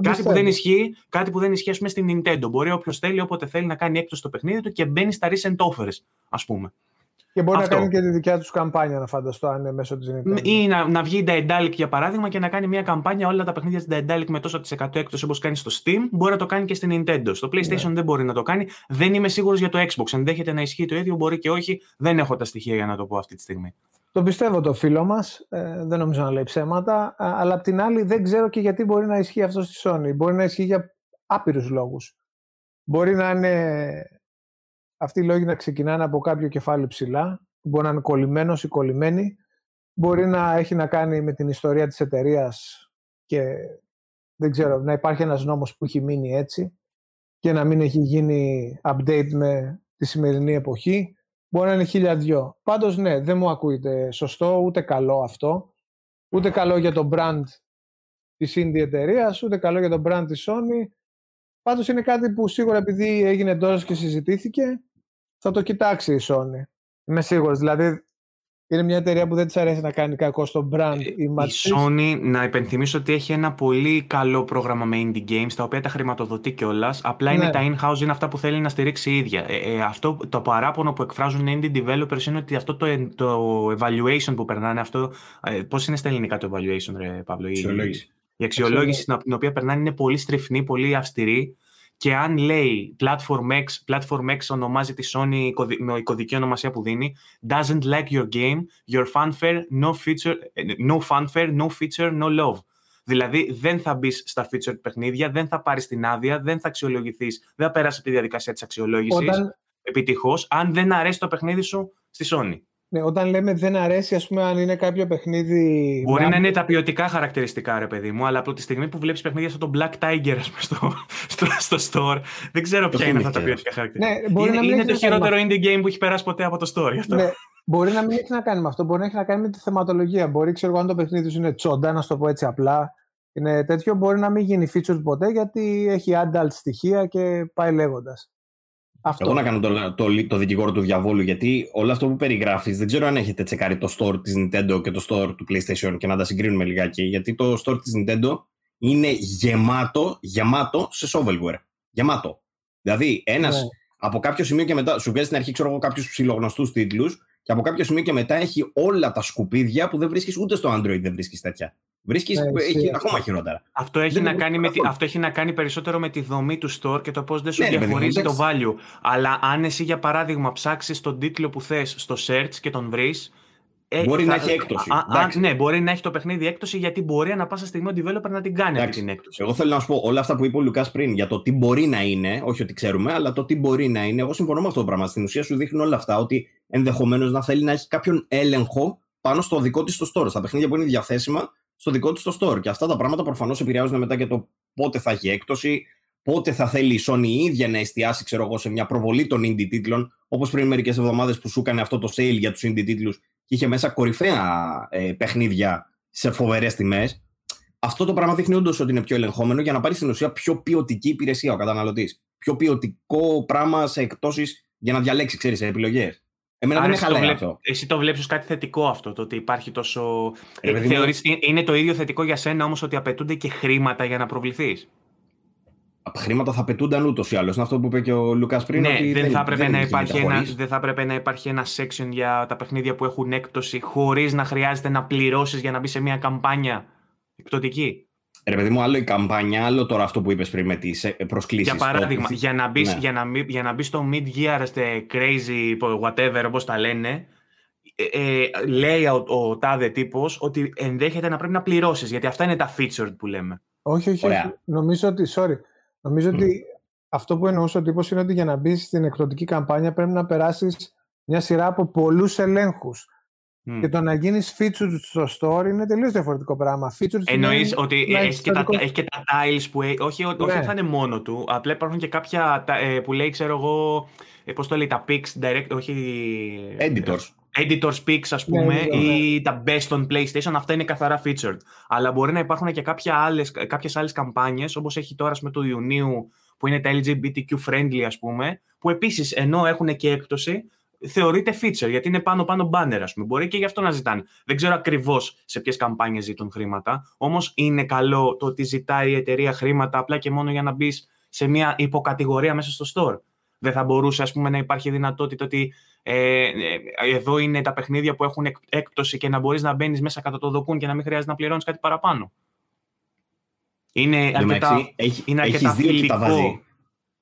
[SPEAKER 1] κάτι που, δεν ισχύει, κάτι που δεν ισχύει, πούμε, στην Nintendo. Μπορεί όποιος θέλει, όποτε θέλει να κάνει έκπτωση στο παιχνίδι του και μπαίνει στα recent offers, ας πούμε.
[SPEAKER 3] Και μπορεί Αυτό. να κάνει και τη δικιά τους καμπάνια, να φανταστώ, αν είναι μέσω της Nintendo.
[SPEAKER 1] Ή να, να βγει η Daedalic για παράδειγμα και να κάνει μια καμπάνια όλα τα παιχνίδια της Daedalic με τόσο τη εκατό έκπτωση όπως κάνει στο Steam. Μπορεί να το κάνει και στην Nintendo. Στο PlayStation ναι. δεν μπορεί να το κάνει. Δεν είμαι σίγουρος για το Xbox. Ενδέχεται να ισχύει το ίδιο, μπορεί και όχι. Δεν έχω τα στοιχεία για να το πω αυτή τη στιγμή.
[SPEAKER 3] Το πιστεύω το φίλο μας. Ε, δεν νομίζω να λέει ψέματα. Αλλά απ' την άλλη δεν ξέρω και γιατί μπορεί να ισχύει αυτό στη Sony. Μπορεί να ισχύει για άπειρους λόγους. Μπορεί να είναι αυτοί οι λόγοι να ξεκινάνε από κάποιο κεφάλι ψηλά, μπορεί να είναι κολλημένος ή κολλημένη, μπορεί να έχει να κάνει με την ιστορία της εταιρείας και δεν ξέρω, να υπάρχει ένας νόμος που έχει μείνει έτσι και να μην έχει γίνει update με τη σημερινή εποχή. Μπορεί να είναι χίλια δυο. Πάντως ναι, δεν μου ακούγεται σωστό, ούτε καλό αυτό. Ούτε καλό για το brand της indie εταιρείας, ούτε καλό για το brand της Sony. Πάντως είναι κάτι που σίγουρα επειδή έγινε τώρα και συζητήθηκε, θα το κοιτάξει η Sony. Είμαι σίγουρος. Δηλαδή, είναι μια εταιρεία που δεν της αρέσει να κάνει κακό στο brand. Ε, η,
[SPEAKER 1] η Sony, να υπενθυμίσω ότι έχει ένα πολύ καλό πρόγραμμα με indie games, τα οποία τα χρηματοδοτεί κιόλας. Απλά είναι ναι. τα in-house, είναι αυτά που θέλει να στηρίξει η ίδια. Ε, ε, αυτό το παράπονο που εκφράζουν οι indie developers είναι ότι αυτό το, το evaluation που περνάνε, αυτό. Ε, Πώς είναι στα ελληνικά το evaluation, ρε Παύλο, η, η αξιολόγηση την οποία περνάνε είναι πολύ στριφνή, πολύ αυστηρή και αν λέει Platform X, Platform X ονομάζει τη Sony με η κωδική ονομασία που δίνει doesn't like your game, your fanfare, no feature, no fanfare, no feature, no love. Δηλαδή δεν θα μπεις στα feature παιχνίδια, δεν θα πάρεις την άδεια, δεν θα αξιολογηθείς, δεν θα περάσεις από τη διαδικασία της αξιολόγησης Όταν... επιτυχώς, αν δεν αρέσει το παιχνίδι σου στη Sony.
[SPEAKER 3] Ναι, όταν λέμε δεν αρέσει, ας πούμε, αν είναι κάποιο παιχνίδι.
[SPEAKER 1] Μπορεί να είναι τα ποιοτικά χαρακτηριστικά, ρε παιδί μου, αλλά από τη στιγμή που βλέπεις παιχνίδια σαν τον Black Tiger, ας πούμε, στο, στο, στο, store, δεν ξέρω ποια είναι αυτά τα ποιοτικά χαρακτηριστικά. Ναι, μπορεί είναι, να μην είναι το χειρότερο indie game που έχει περάσει ποτέ από το store. Αυτό. Ναι,
[SPEAKER 3] μπορεί να μην έχεις να κάνεις με αυτό. Μπορεί να έχεις να κάνεις με τη θεματολογία. Μπορεί, ξέρω αν το παιχνίδι σου είναι τσόντα, να σου το πω έτσι απλά. Είναι τέτοιο, μπορεί να μην γίνει featured ποτέ γιατί έχει adult στοιχεία και πάει λέγοντας.
[SPEAKER 2] Αυτό. Εγώ να κάνω το, το, το, δικηγόρο του διαβόλου, γιατί όλο αυτό που περιγράφεις δεν ξέρω αν έχετε τσεκάρει το store της Nintendo και το store του PlayStation και να τα συγκρίνουμε λιγάκι. Γιατί το store της Nintendo είναι γεμάτο, γεμάτο σε shovelware. Γεμάτο. Δηλαδή, ένας ναι. από κάποιο σημείο και μετά σου βγάζει στην αρχή, ξέρω εγώ, κάποιους ψηλογνωστούς τίτλους και από κάποιο σημείο και μετά έχει όλα τα σκουπίδια που δεν βρίσκεις ούτε στο Android δεν βρίσκεις τέτοια. Βρίσκεις ναι, έχει ακόμα χειρότερα.
[SPEAKER 1] Αυτό έχει, να κάνει με τη, αυτό έχει να κάνει περισσότερο με τη δομή του store και το πώς δεν σου ναι, διαχωρίζει το value. Αλλά αν εσύ για παράδειγμα ψάξεις τον τίτλο που θες στο search και τον βρεις.
[SPEAKER 2] Ε, μπορεί να έχει έκπτωση.
[SPEAKER 1] Α, α, ναι, μπορεί να έχει το παιχνίδι έκπτωση γιατί μπορεί ανα πάσα στιγμή ο developer να την κάνει αυτή την έκπτωση.
[SPEAKER 2] Εγώ θέλω να σου πω όλα αυτά που είπε ο Λουκάς πριν για το τι μπορεί να είναι, όχι ότι ξέρουμε, αλλά το τι μπορεί να είναι. Εγώ συμφωνώ με αυτό το πράγμα. Στην ουσία σου δείχνουν όλα αυτά ότι ενδεχομένως να θέλει να έχεις κάποιον έλεγχο πάνω στο δικό της το store, στα παιχνίδια που είναι διαθέσιμα στο δικό της το store. Και αυτά τα πράγματα προφανώς επηρεάζουν μετά και το πότε θα έχει έκπτωση, πότε θα θέλει η Sony η ίδια να εστιάσει ξέρω εγώ, σε μια προβολή των indie τίτλων, όπως πριν μερικές εβδομάδες που σου έκανε αυτό το sale για τους indie τίτλους και είχε μέσα κορυφαία ε, παιχνίδια σε φοβερές τιμές. Αυτό το πράγμα δείχνει όντως ότι είναι πιο ελεγχόμενο για να πάρει στην ουσία πιο ποιοτική υπηρεσία ο καταναλωτής. Πιο ποιοτικό πράγμα σε εκπτώσεις για να διαλέξει, ξέρεις, επιλογές. Εμένα δεν με αυτό.
[SPEAKER 1] Εσύ το βλέπεις κάτι θετικό αυτό, το ότι υπάρχει τόσο. Ε, θεωρείς, είναι το ίδιο θετικό για σένα όμως ότι απαιτούνται και χρήματα για να προβληθείς;
[SPEAKER 2] Χρήματα θα απαιτούνταν ούτως ή άλλως. Είναι αυτό που είπε και ο Λουκάς πριν.
[SPEAKER 1] Ναι, ότι δεν, δεν, θα έπρεπε να υπάρχει ένα, δεν θα έπρεπε να υπάρχει ένα section για τα παιχνίδια που έχουν έκπτωση χωρίς να χρειάζεται να πληρώσεις για να μπει σε μια καμπάνια εκπτωτική;
[SPEAKER 2] Ρε παιδί μου, άλλο η καμπάνια, άλλο τώρα αυτό που είπες πριν με τις ε, προσκλήσεις.
[SPEAKER 1] Για παράδειγμα, για, να μπεις, ναι. για, να, για να μπεις στο mid-year, crazy, whatever, όπως τα λένε, ε, ε, λέει ο, ο τάδε τύπος ότι ενδέχεται να πρέπει να πληρώσεις, γιατί αυτά είναι τα featured που λέμε.
[SPEAKER 3] Όχι, όχι, όχι. Νομίζω ότι, sorry, νομίζω mm. ότι αυτό που εννοούσε ο τύπος είναι ότι για να μπεις στην εκδοτική καμπάνια πρέπει να περάσεις μια σειρά από πολλούς ελέγχους. Mm. Και το να γίνεις featured στο store είναι τελείως διαφορετικό πράγμα.
[SPEAKER 1] Εννοείς ότι έχεις και, τα, έχεις και τα tiles που. Έχει, όχι, όχι ναι. θα είναι μόνο του. Απλά υπάρχουν και κάποια ε, που λέει, ξέρω εγώ. Ε, Πώς το λέει, τα pics direct. Όχι.
[SPEAKER 2] Editors.
[SPEAKER 1] Editors pics, ας ναι, πούμε, ναι, ναι, ή τα best on PlayStation. Αυτά είναι καθαρά featured. Αλλά μπορεί να υπάρχουν και κάποιες άλλες καμπάνιες, όπως έχει τώρα με του Ιουνίου, που είναι τα LGBTQ friendly, ας πούμε, που επίσης ενώ έχουν και έκπτωση, θεωρείται feature, γιατί είναι πάνω-πάνω banner, ας πούμε. Μπορεί και γι' αυτό να ζητάνε. Δεν ξέρω ακριβώς σε ποιες καμπάνιες ζητούν χρήματα. Όμως είναι καλό το ότι ζητάει η εταιρεία χρήματα απλά και μόνο για να μπεις σε μια υποκατηγορία μέσα στο store. Δεν θα μπορούσε, ας πούμε, να υπάρχει δυνατότητα ότι ε, ε εδώ είναι τα παιχνίδια που έχουν έκπτωση και να μπορείς να μπαίνεις μέσα κατά το δοκούν και να μην χρειάζεται να πληρώνεις κάτι παραπάνω. Είναι αρκετά,
[SPEAKER 2] έχει, είναι αρκετά φιλικό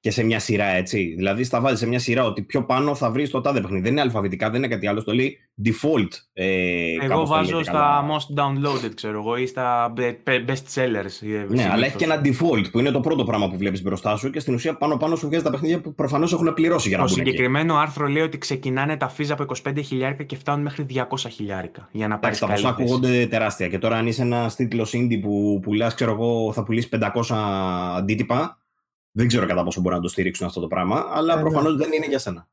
[SPEAKER 2] και σε μια σειρά, έτσι. Δηλαδή, στα βάζει σε μια σειρά ότι πιο πάνω θα βρεις το τάδε παιχνίδι. Δεν είναι αλφαβητικά, δεν είναι κάτι άλλο. Το λέει default. Ε,
[SPEAKER 1] εγώ βάζω στα most downloaded, ξέρω εγώ, ή στα best sellers.
[SPEAKER 2] Ε, ναι, αλλά έχει και ένα default που είναι το πρώτο πράγμα που βλέπεις μπροστά σου και στην ουσία πάνω-πάνω σου βγάζει τα παιχνίδια που προφανώς έχουν πληρώσει για να
[SPEAKER 1] Το συγκεκριμένο εκεί. άρθρο λέει ότι ξεκινάνε τα φύζα από 25 χιλιάρικα και φτάνουν μέχρι 200 χιλιάρικα για να πάρεις
[SPEAKER 2] Τα ποσά ακούγονται τεράστια. Και τώρα, αν είσαι ένας τίτλος indie που πουλάς, ξέρω εγώ, θα πουλήσεις 500 αντίτυπα δεν ξέρω κατά πόσο μπορούν να το στηρίξουν αυτό το πράγμα, αλλά ε, ναι. προφανώς δεν είναι για σένα.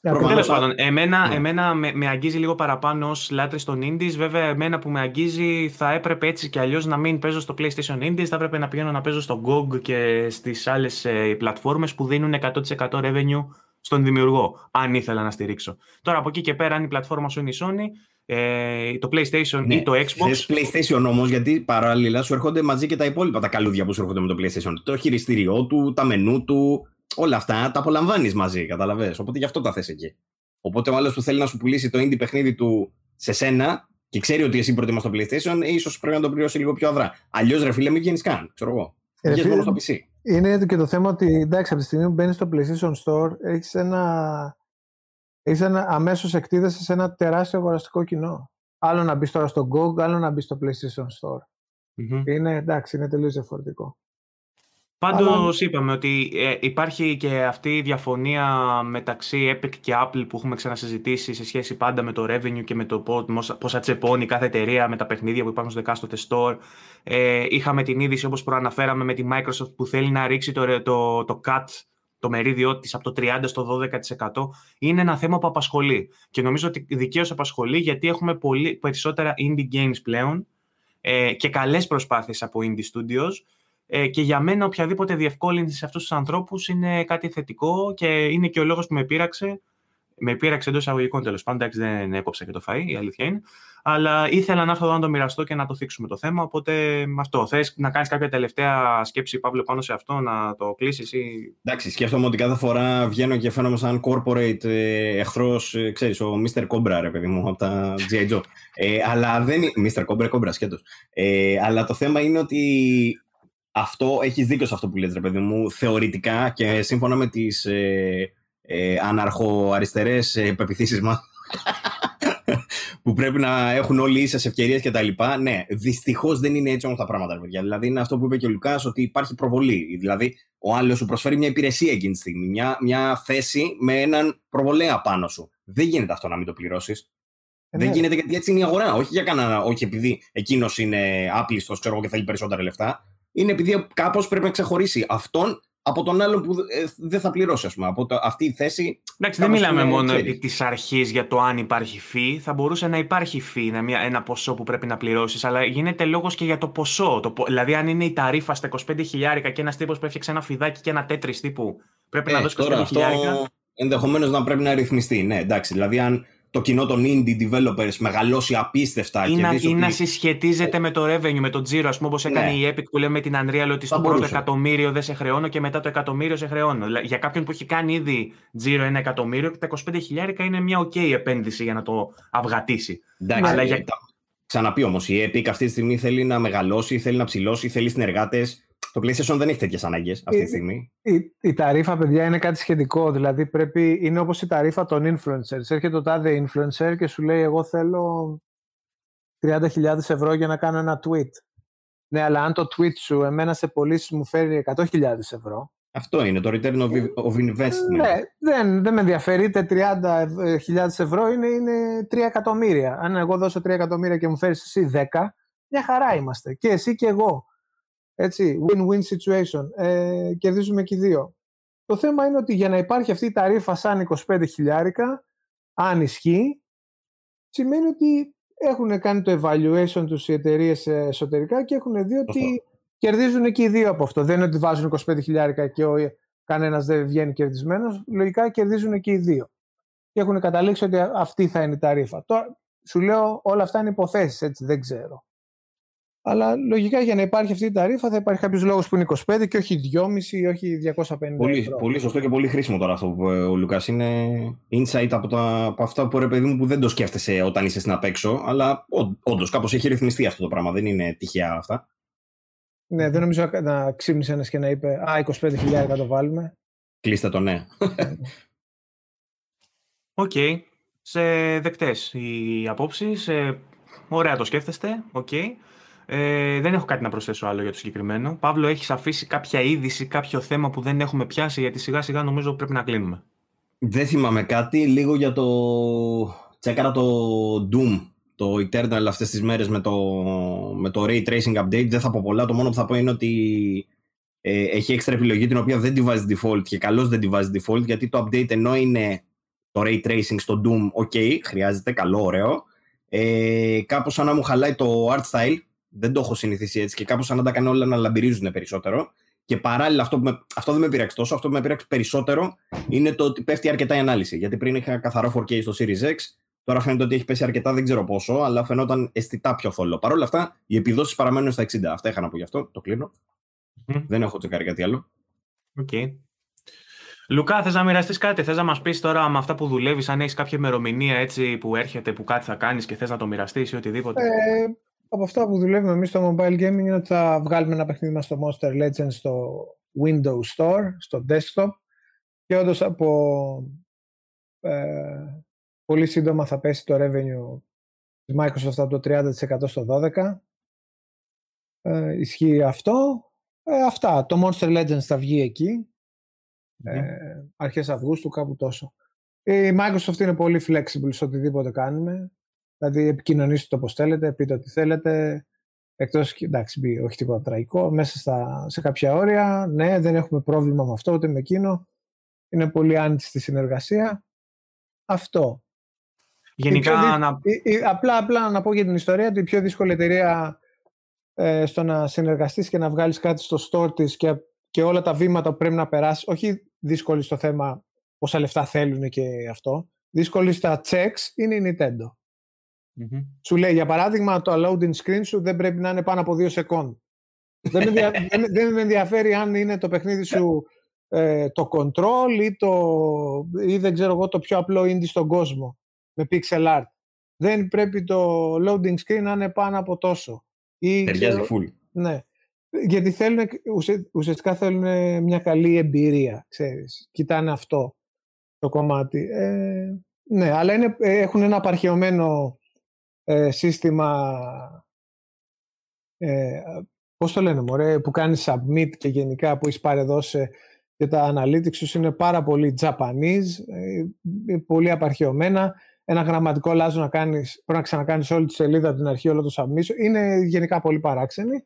[SPEAKER 1] Τέλος πάντων, εμένα, ναι. εμένα με, με, αγγίζει λίγο παραπάνω ως λάτρης των Indies. Βέβαια, εμένα που με αγγίζει θα έπρεπε έτσι κι αλλιώς να μην παίζω στο PlayStation Indies. Θα έπρεπε να πηγαίνω να παίζω στο GOG και στις άλλες ε, πλατφόρμες που δίνουν 100% revenue στον δημιουργό, αν ήθελα να στηρίξω. Τώρα από εκεί και πέρα, αν η πλατφόρμα σου είναι η Sony, ε, το PlayStation ναι, ή το Xbox.
[SPEAKER 2] Θες PlayStation όμως, γιατί παράλληλα σου έρχονται μαζί και τα υπόλοιπα τα καλούδια που σου έρχονται με το PlayStation. Το χειριστήριό του, τα μενού του, όλα αυτά τα απολαμβάνεις μαζί, καταλαβέ. Οπότε γι' αυτό τα θες εκεί. Οπότε ο άλλος που θέλει να σου πουλήσει το indie παιχνίδι του σε σένα και ξέρει ότι εσύ προτιμάς το PlayStation, ίσως πρέπει να το πληρώσει λίγο πιο αδρά. Αλλιώς ρε φίλε, μην βγαίνει καν, ξέρω εγώ. Ε, μόνο στο PC.
[SPEAKER 3] Είναι και το θέμα ότι εντάξει, από τη στιγμή που μπαίνεις στο PlayStation Store, έχεις ένα έχει ένα, αμέσως εκτίδεσαι σε ένα τεράστιο αγοραστικό κοινό. Άλλο να μπεις τώρα στο GOG, άλλο να μπεις στο PlayStation Store. Είναι, εντάξει, είναι τελείως διαφορετικό.
[SPEAKER 1] Πάντως Αλλά... είπαμε ότι ε, υπάρχει και αυτή η διαφωνία μεταξύ Epic και Apple που έχουμε ξανασυζητήσει σε σχέση πάντα με το revenue και με το πόσα τσεπώνει κάθε εταιρεία με τα παιχνίδια που υπάρχουν στο εκάστοτε store. Ε, είχαμε την είδηση όπως προαναφέραμε με τη Microsoft που θέλει να ρίξει το, το, το cut το μερίδιο της από το 30% στο 12% είναι ένα θέμα που απασχολεί. Και νομίζω ότι δικαίως απασχολεί γιατί έχουμε πολύ περισσότερα indie games πλέον ε, και καλές προσπάθειες από indie studios ε, και για μένα οποιαδήποτε διευκόλυνση σε αυτούς τους ανθρώπους είναι κάτι θετικό και είναι και ο λόγος που με πείραξε με πείραξε εντός εισαγωγικών τέλος πάντων. δεν έκοψα και το φαΐ, η αλήθεια είναι. Αλλά ήθελα να έρθω εδώ να το μοιραστώ και να το θίξουμε το θέμα. Οπότε αυτό. Θες να κάνεις κάποια τελευταία σκέψη, Παύλο, πάνω σε αυτό, να το κλείσεις ή.
[SPEAKER 2] Εντάξει, σκέφτομαι ότι κάθε φορά βγαίνω και φαίνομαι σαν corporate ε, εχθρός, ε, ξέρεις, ο Mr. Cobra, ρε παιδί μου, από τα G.I. Joe. Ε, αλλά δεν είναι. Mr. Cobra, Cobra, σκέτος. Ε, αλλά το θέμα είναι ότι αυτό, έχεις δίκιο σε αυτό που λες, ρε παιδί μου, θεωρητικά και σύμφωνα με τις ε, ε, αναρχοαριστερές ε, πεπιθήσεις μας που πρέπει να έχουν όλοι ίσες ευκαιρίες κτλ. Ναι, δυστυχώς δεν είναι έτσι όμως τα πράγματα, παιδιά. Δηλαδή, είναι αυτό που είπε και ο Λουκάς, ότι υπάρχει προβολή. Δηλαδή, ο άλλος σου προσφέρει μια υπηρεσία εκείνη τη στιγμή, μια, μια θέση με έναν προβολέα πάνω σου. Δεν γίνεται αυτό να μην το πληρώσεις. Ε, δεν ναι. γίνεται γιατί έτσι είναι η αγορά. Όχι για κανένα, όχι επειδή εκείνος είναι άπλιστος, ξέρω και θέλει περισσότερα λεφτά. Είναι επειδή κάπως πρέπει να ξεχωρίσει αυτόν από τον άλλον που ε, δεν θα πληρώσει, ας πούμε. Από το, αυτή η θέση.
[SPEAKER 1] Εντάξει, δεν μιλάμε μόνο της αρχής για το αν υπάρχει φύ. Θα μπορούσε να υπάρχει φύ, μια, ένα ποσό που πρέπει να πληρώσεις, αλλά γίνεται λόγος και για το ποσό. Το, δηλαδή, αν είναι η ταρήφα στα 25 χιλιάρικα και ένας τύπος που έφτιαξε ένα φιδάκι και ένα τέτρις τύπου πρέπει να ε, δώσει 25 χιλιάρικα.
[SPEAKER 2] Ενδεχομένως να πρέπει να ρυθμιστεί. Ναι, εντάξει. Δηλαδή, αν το κοινό των indie developers μεγαλώσει απίστευτα.
[SPEAKER 1] Ή, να, ή να συσχετίζεται με το revenue, με το τζίρο, ας πούμε, όπως έκανε ναι. η Epic που λέμε με την Unreal, ότι στο πρώτο εκατομμύριο δεν σε χρεώνω και μετά το εκατομμύριο σε χρεώνω. Για κάποιον που έχει κάνει ήδη τζίρο ένα εκατομμύριο, τα 25 χιλιάρικα είναι μια OK επένδυση για να το αυγατήσει.
[SPEAKER 2] Εντάξει, Αλλά για... ξαναπεί όμως, η Epic αυτή τη στιγμή θέλει να μεγαλώσει, θέλει να ψηλώσει, θέλει συνεργάτες. Το PlayStation δεν έχει τέτοιες ανάγκες αυτή τη στιγμή.
[SPEAKER 3] Η, η, η, ταρήφα, παιδιά, είναι κάτι σχετικό. Δηλαδή, πρέπει, είναι όπως η ταρήφα των influencers. Έρχεται το τάδε influencer και σου λέει: Εγώ θέλω 30.000 ευρώ για να κάνω ένα tweet. Ναι, αλλά αν το tweet σου εμένα σε πωλήσει μου φέρει 100.000 ευρώ.
[SPEAKER 2] Αυτό είναι το return of, of investment.
[SPEAKER 3] Ναι, δεν, δεν με ενδιαφέρει είτε 30.000 ευρώ είναι, είναι 3 εκατομμύρια. Αν εγώ δώσω 3 εκατομμύρια και μου φέρεις εσύ 10, μια χαρά είμαστε. Και εσύ και εγώ. Έτσι, win-win situation. Ε, κερδίζουμε και οι δύο. Το θέμα είναι ότι για να υπάρχει αυτή η ταρήφα σαν 25 χιλιάρικα, αν ισχύει, σημαίνει ότι έχουν κάνει το evaluation τους οι εταιρείες εσωτερικά και έχουν δει ότι κερδίζουν και οι δύο από αυτό. Δεν είναι ότι βάζουν 25 χιλιάρικα και ο, κανένας δεν βγαίνει κερδισμένος. Λογικά κερδίζουν και οι δύο. Και έχουν καταλήξει ότι αυτή θα είναι η ταρήφα. Τώρα, σου λέω όλα αυτά είναι υποθέσεις, έτσι, δεν ξέρω. Αλλά λογικά για να υπάρχει αυτή η ταρήφα θα υπάρχει κάποιος λόγος που είναι 25 και όχι 2,5 ή όχι 250
[SPEAKER 2] πολύ,
[SPEAKER 3] ευρώ.
[SPEAKER 2] Πολύ σωστό και πολύ χρήσιμο τώρα αυτό που ο Λουκάς είναι insight από, τα, από αυτά που ρε παιδί μου που δεν το σκέφτεσαι όταν είσαι στην απέξω. Αλλά όντως κάπως έχει ρυθμιστεί αυτό το πράγμα. Δεν είναι τυχαία αυτά.
[SPEAKER 3] Ναι, δεν νομίζω να ξύπνησε ένας και να είπε Α, 25.000 το βάλουμε.
[SPEAKER 2] Κλείστε το ναι.
[SPEAKER 1] Οκ. Okay. Σε δεκτές οι απόψεις. Ε, ωραία το σκέφτεστε. OK. Okay. Ε, δεν έχω κάτι να προσθέσω άλλο για το συγκεκριμένο. Παύλο, έχεις αφήσει κάποια είδηση, κάποιο θέμα που δεν έχουμε πιάσει, γιατί σιγά σιγά νομίζω πρέπει να κλείνουμε.
[SPEAKER 2] Δεν θυμάμαι κάτι. Λίγο για το. Τσέκαρα το Doom, το Eternal αυτές τις μέρες με το, με το Ray Tracing Update. Δεν θα πω πολλά. Το μόνο που θα πω είναι ότι ε, έχει έξτρα επιλογή την οποία δεν τη βάζει default και καλώς δεν τη βάζει default γιατί το update ενώ είναι το Ray Tracing στο Doom, ok, χρειάζεται, καλό, ωραίο. Ε, κάπως σαν να μου χαλάει το art style δεν το έχω συνηθίσει έτσι και κάπως σαν να τα κάνω όλα να λαμπυρίζουν περισσότερο. Και παράλληλα, αυτό, που με, αυτό δεν με πειράξει τόσο. Αυτό που με πειράξει περισσότερο είναι το ότι πέφτει αρκετά η ανάλυση. Γιατί πριν είχα καθαρό 4K στο Series X, τώρα φαίνεται ότι έχει πέσει αρκετά, δεν ξέρω πόσο, αλλά φαινόταν αισθητά πιο θολό. Παρ' όλα αυτά, οι επιδόσεις παραμένουν στα 60. Αυτά είχα να πω γι' αυτό. Το κλείνω. Δεν έχω τσεκάρει κάτι άλλο.
[SPEAKER 1] Okay. Λουκά, θες να μοιραστείς κάτι, θες να μας πεις τώρα με αυτά που δουλεύεις, αν έχεις κάποια ημερομηνία έτσι που έρχεται, που κάτι θα κάνεις και θες να το μοιραστείς ή οτιδήποτε; Ε,
[SPEAKER 3] από αυτά που δουλεύουμε εμείς στο mobile gaming είναι ότι θα βγάλουμε ένα παιχνίδι μας στο Monster Legends στο Windows Store, στο desktop και όντως από ε, πολύ σύντομα θα πέσει το revenue της Microsoft από το 30% στο 12%. Ε, ισχύει αυτό. Ε, αυτά. Το Monster Legends θα βγει εκεί. Ε, αρχές Αυγούστου, κάπου τόσο. Η Microsoft είναι πολύ flexible σε οτιδήποτε κάνουμε. Δηλαδή επικοινωνήστε το όπως θέλετε, πείτε ό,τι θέλετε. Εκτός, εντάξει, όχι τίποτα τραγικό, μέσα στα, σε κάποια όρια. Ναι, δεν έχουμε πρόβλημα με αυτό, ούτε με εκείνο. Είναι πολύ άνετη στη συνεργασία. Αυτό.
[SPEAKER 1] Γενικά,
[SPEAKER 3] να... απλά, απλά να πω για την ιστορία ότι η πιο δύσκολη εταιρεία ε, στο να συνεργαστείς και να βγάλεις κάτι στο store της και, και όλα τα βήματα που πρέπει να περάσεις, όχι δύσκολη στο θέμα πόσα λεφτά θέλουν και αυτό, δύσκολη στα checks είναι η Nintendo. Mm-hmm. Σου λέει, για παράδειγμα, το loading screen σου δεν πρέπει να είναι πάνω από δύο σεκόντ. δεν, με δεν, δεν με ενδιαφέρει αν είναι το παιχνίδι σου ε, το control ή, το, ή δεν ξέρω εγώ το πιο απλό indie στον κόσμο με pixel art. Δεν πρέπει το loading screen να είναι πάνω από τόσο.
[SPEAKER 2] Ή, Ταιριάζει full.
[SPEAKER 3] Ναι. Γιατί θέλουν, ουσιαστικά θέλουν μια καλή εμπειρία, ξέρεις. Κοιτάνε αυτό το κομμάτι. Ε, ναι, αλλά είναι, έχουν ένα απαρχαιωμένο ε, σύστημα ε, πώς το λένε μωρέ, που κάνεις submit και γενικά που έχεις πάρει εδώ και τα analytics είναι πάρα πολύ Japanese, ε, πολύ απαρχαιωμένα. Ένα γραμματικό λάζο να κάνεις, πρέπει να ξανακάνεις όλη τη σελίδα από την αρχή, όλο το submission. Είναι γενικά πολύ παράξενοι.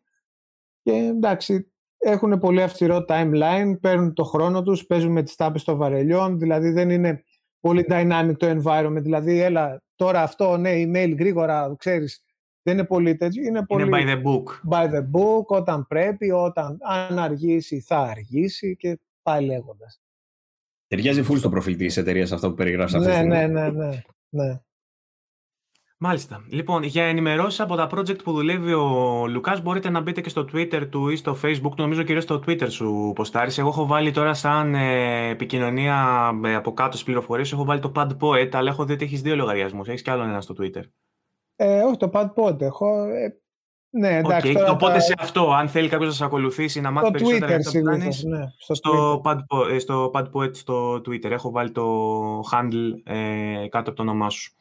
[SPEAKER 3] Και εντάξει, έχουν πολύ αυστηρό timeline, παίρνουν το χρόνο τους, παίζουν με τις τάπες των βαρελιών, δηλαδή δεν είναι πολύ dynamic το environment. Δηλαδή, έλα, τώρα αυτό, ναι, email γρήγορα, ξέρεις, δεν είναι πολύ τέτοιο. Είναι, πολύ
[SPEAKER 1] είναι by the book.
[SPEAKER 3] By the book, όταν πρέπει, όταν αν αργήσει θα αργήσει και πάει λέγοντας.
[SPEAKER 2] Ταιριάζει full στο προφίλ της εταιρείας αυτό που περιγράφει αυτή
[SPEAKER 3] ναι, ναι, ναι, ναι, ναι.
[SPEAKER 1] Μάλιστα. Λοιπόν, για ενημερώσεις από τα project που δουλεύει ο Λουκάς, μπορείτε να μπείτε και στο Twitter του ή στο Facebook του. Νομίζω κυρίως στο Twitter σου ποστάρει. Εγώ έχω βάλει τώρα σαν ε, επικοινωνία ε, από κάτω στις πληροφορίες. Έχω βάλει το Pad Poet, αλλά έχω δει ότι έχεις δύο λογαριασμούς. Έχεις κι άλλο ένα στο Twitter.
[SPEAKER 3] Ε, όχι, το PadPod. Έχω, ε, ναι, εντάξει.
[SPEAKER 1] Okay, οπότε τα... σε αυτό, αν θέλει κάποιος να σε ακολουθήσει, να μάθει περισσότερα
[SPEAKER 3] Twitter, για ναι,
[SPEAKER 1] στο, στο, PadPod, στο PadPod στο Twitter. Έχω βάλει το handle ε, κάτω από το όνομά σου.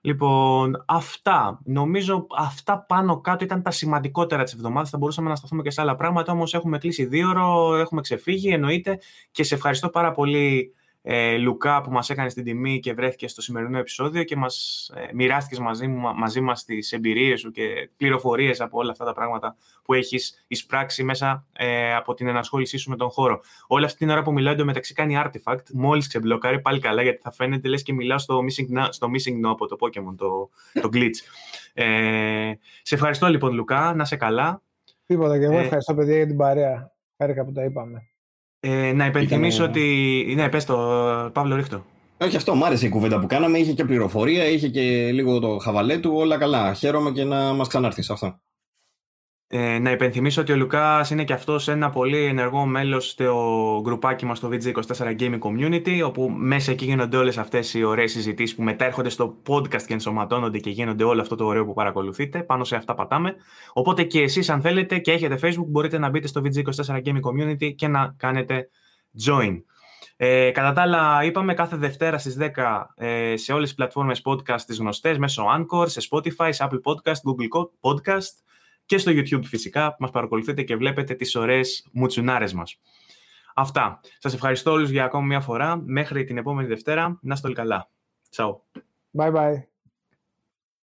[SPEAKER 1] Λοιπόν, αυτά. Νομίζω αυτά πάνω κάτω ήταν τα σημαντικότερα της εβδομάδας. Θα μπορούσαμε να σταθούμε και σε άλλα πράγματα, όμως έχουμε κλείσει δύο ώρο, έχουμε ξεφύγει, εννοείται. Και σε ευχαριστώ πάρα πολύ ε, Λουκά που μας έκανε την τιμή και βρέθηκε στο σημερινό επεισόδιο και μας ε, μοιράστηκες μαζί, μαζί μας τις εμπειρίες σου και πληροφορίες από όλα αυτά τα πράγματα που έχεις εισπράξει μέσα ε, από την ενασχόλησή σου με τον χώρο. Όλη αυτή την ώρα που μιλάω εντωμεταξύ κάνει artifact, μόλις ξεμπλοκάρει πάλι καλά γιατί θα φαίνεται λες και μιλάω στο missing, στο missing no από το Pokemon, το, το glitch. Ε, σε ευχαριστώ λοιπόν Λουκά, να σε καλά.
[SPEAKER 3] Τίποτα και εγώ ε, ευχαριστώ παιδιά για την παρέα. Χάρηκα που τα είπαμε.
[SPEAKER 1] Ε, να υπενθυμίσω Ήταν... ότι. Ναι, πες το, Παύλο Ρίχτο.
[SPEAKER 2] Όχι αυτό, μου άρεσε η κουβέντα που κάναμε. Είχε και πληροφορία, είχε και λίγο το χαβαλέ του. Όλα καλά. Χαίρομαι και να μας ξανάρθεις αυτό.
[SPEAKER 1] Ε, να υπενθυμίσω ότι ο Λουκάς είναι και αυτός ένα πολύ ενεργό μέλος στο γκρουπάκι μας στο VG24 Gaming Community, όπου μέσα εκεί γίνονται όλες αυτές οι ωραίες συζητήσεις που μετά έρχονται στο podcast και ενσωματώνονται και γίνονται όλο αυτό το ωραίο που παρακολουθείτε. Πάνω σε αυτά πατάμε. Οπότε και εσείς, αν θέλετε και έχετε Facebook, μπορείτε να μπείτε στο VG24 Gaming Community και να κάνετε join. Ε, κατά τα άλλα, είπαμε κάθε Δευτέρα στις 10 ε, σε όλες τις πλατφόρμες podcast τις γνωστές, μέσω Anchor, σε Spotify, σε Apple Podcast, Google Podcast και στο YouTube φυσικά, μας παρακολουθείτε και βλέπετε τις ωραίες μουτσουνάρες μας. Αυτά. Σας ευχαριστώ όλους για ακόμη μια φορά. Μέχρι την επόμενη Δευτέρα. Να είστε όλοι καλά. Ciao.
[SPEAKER 3] Bye bye.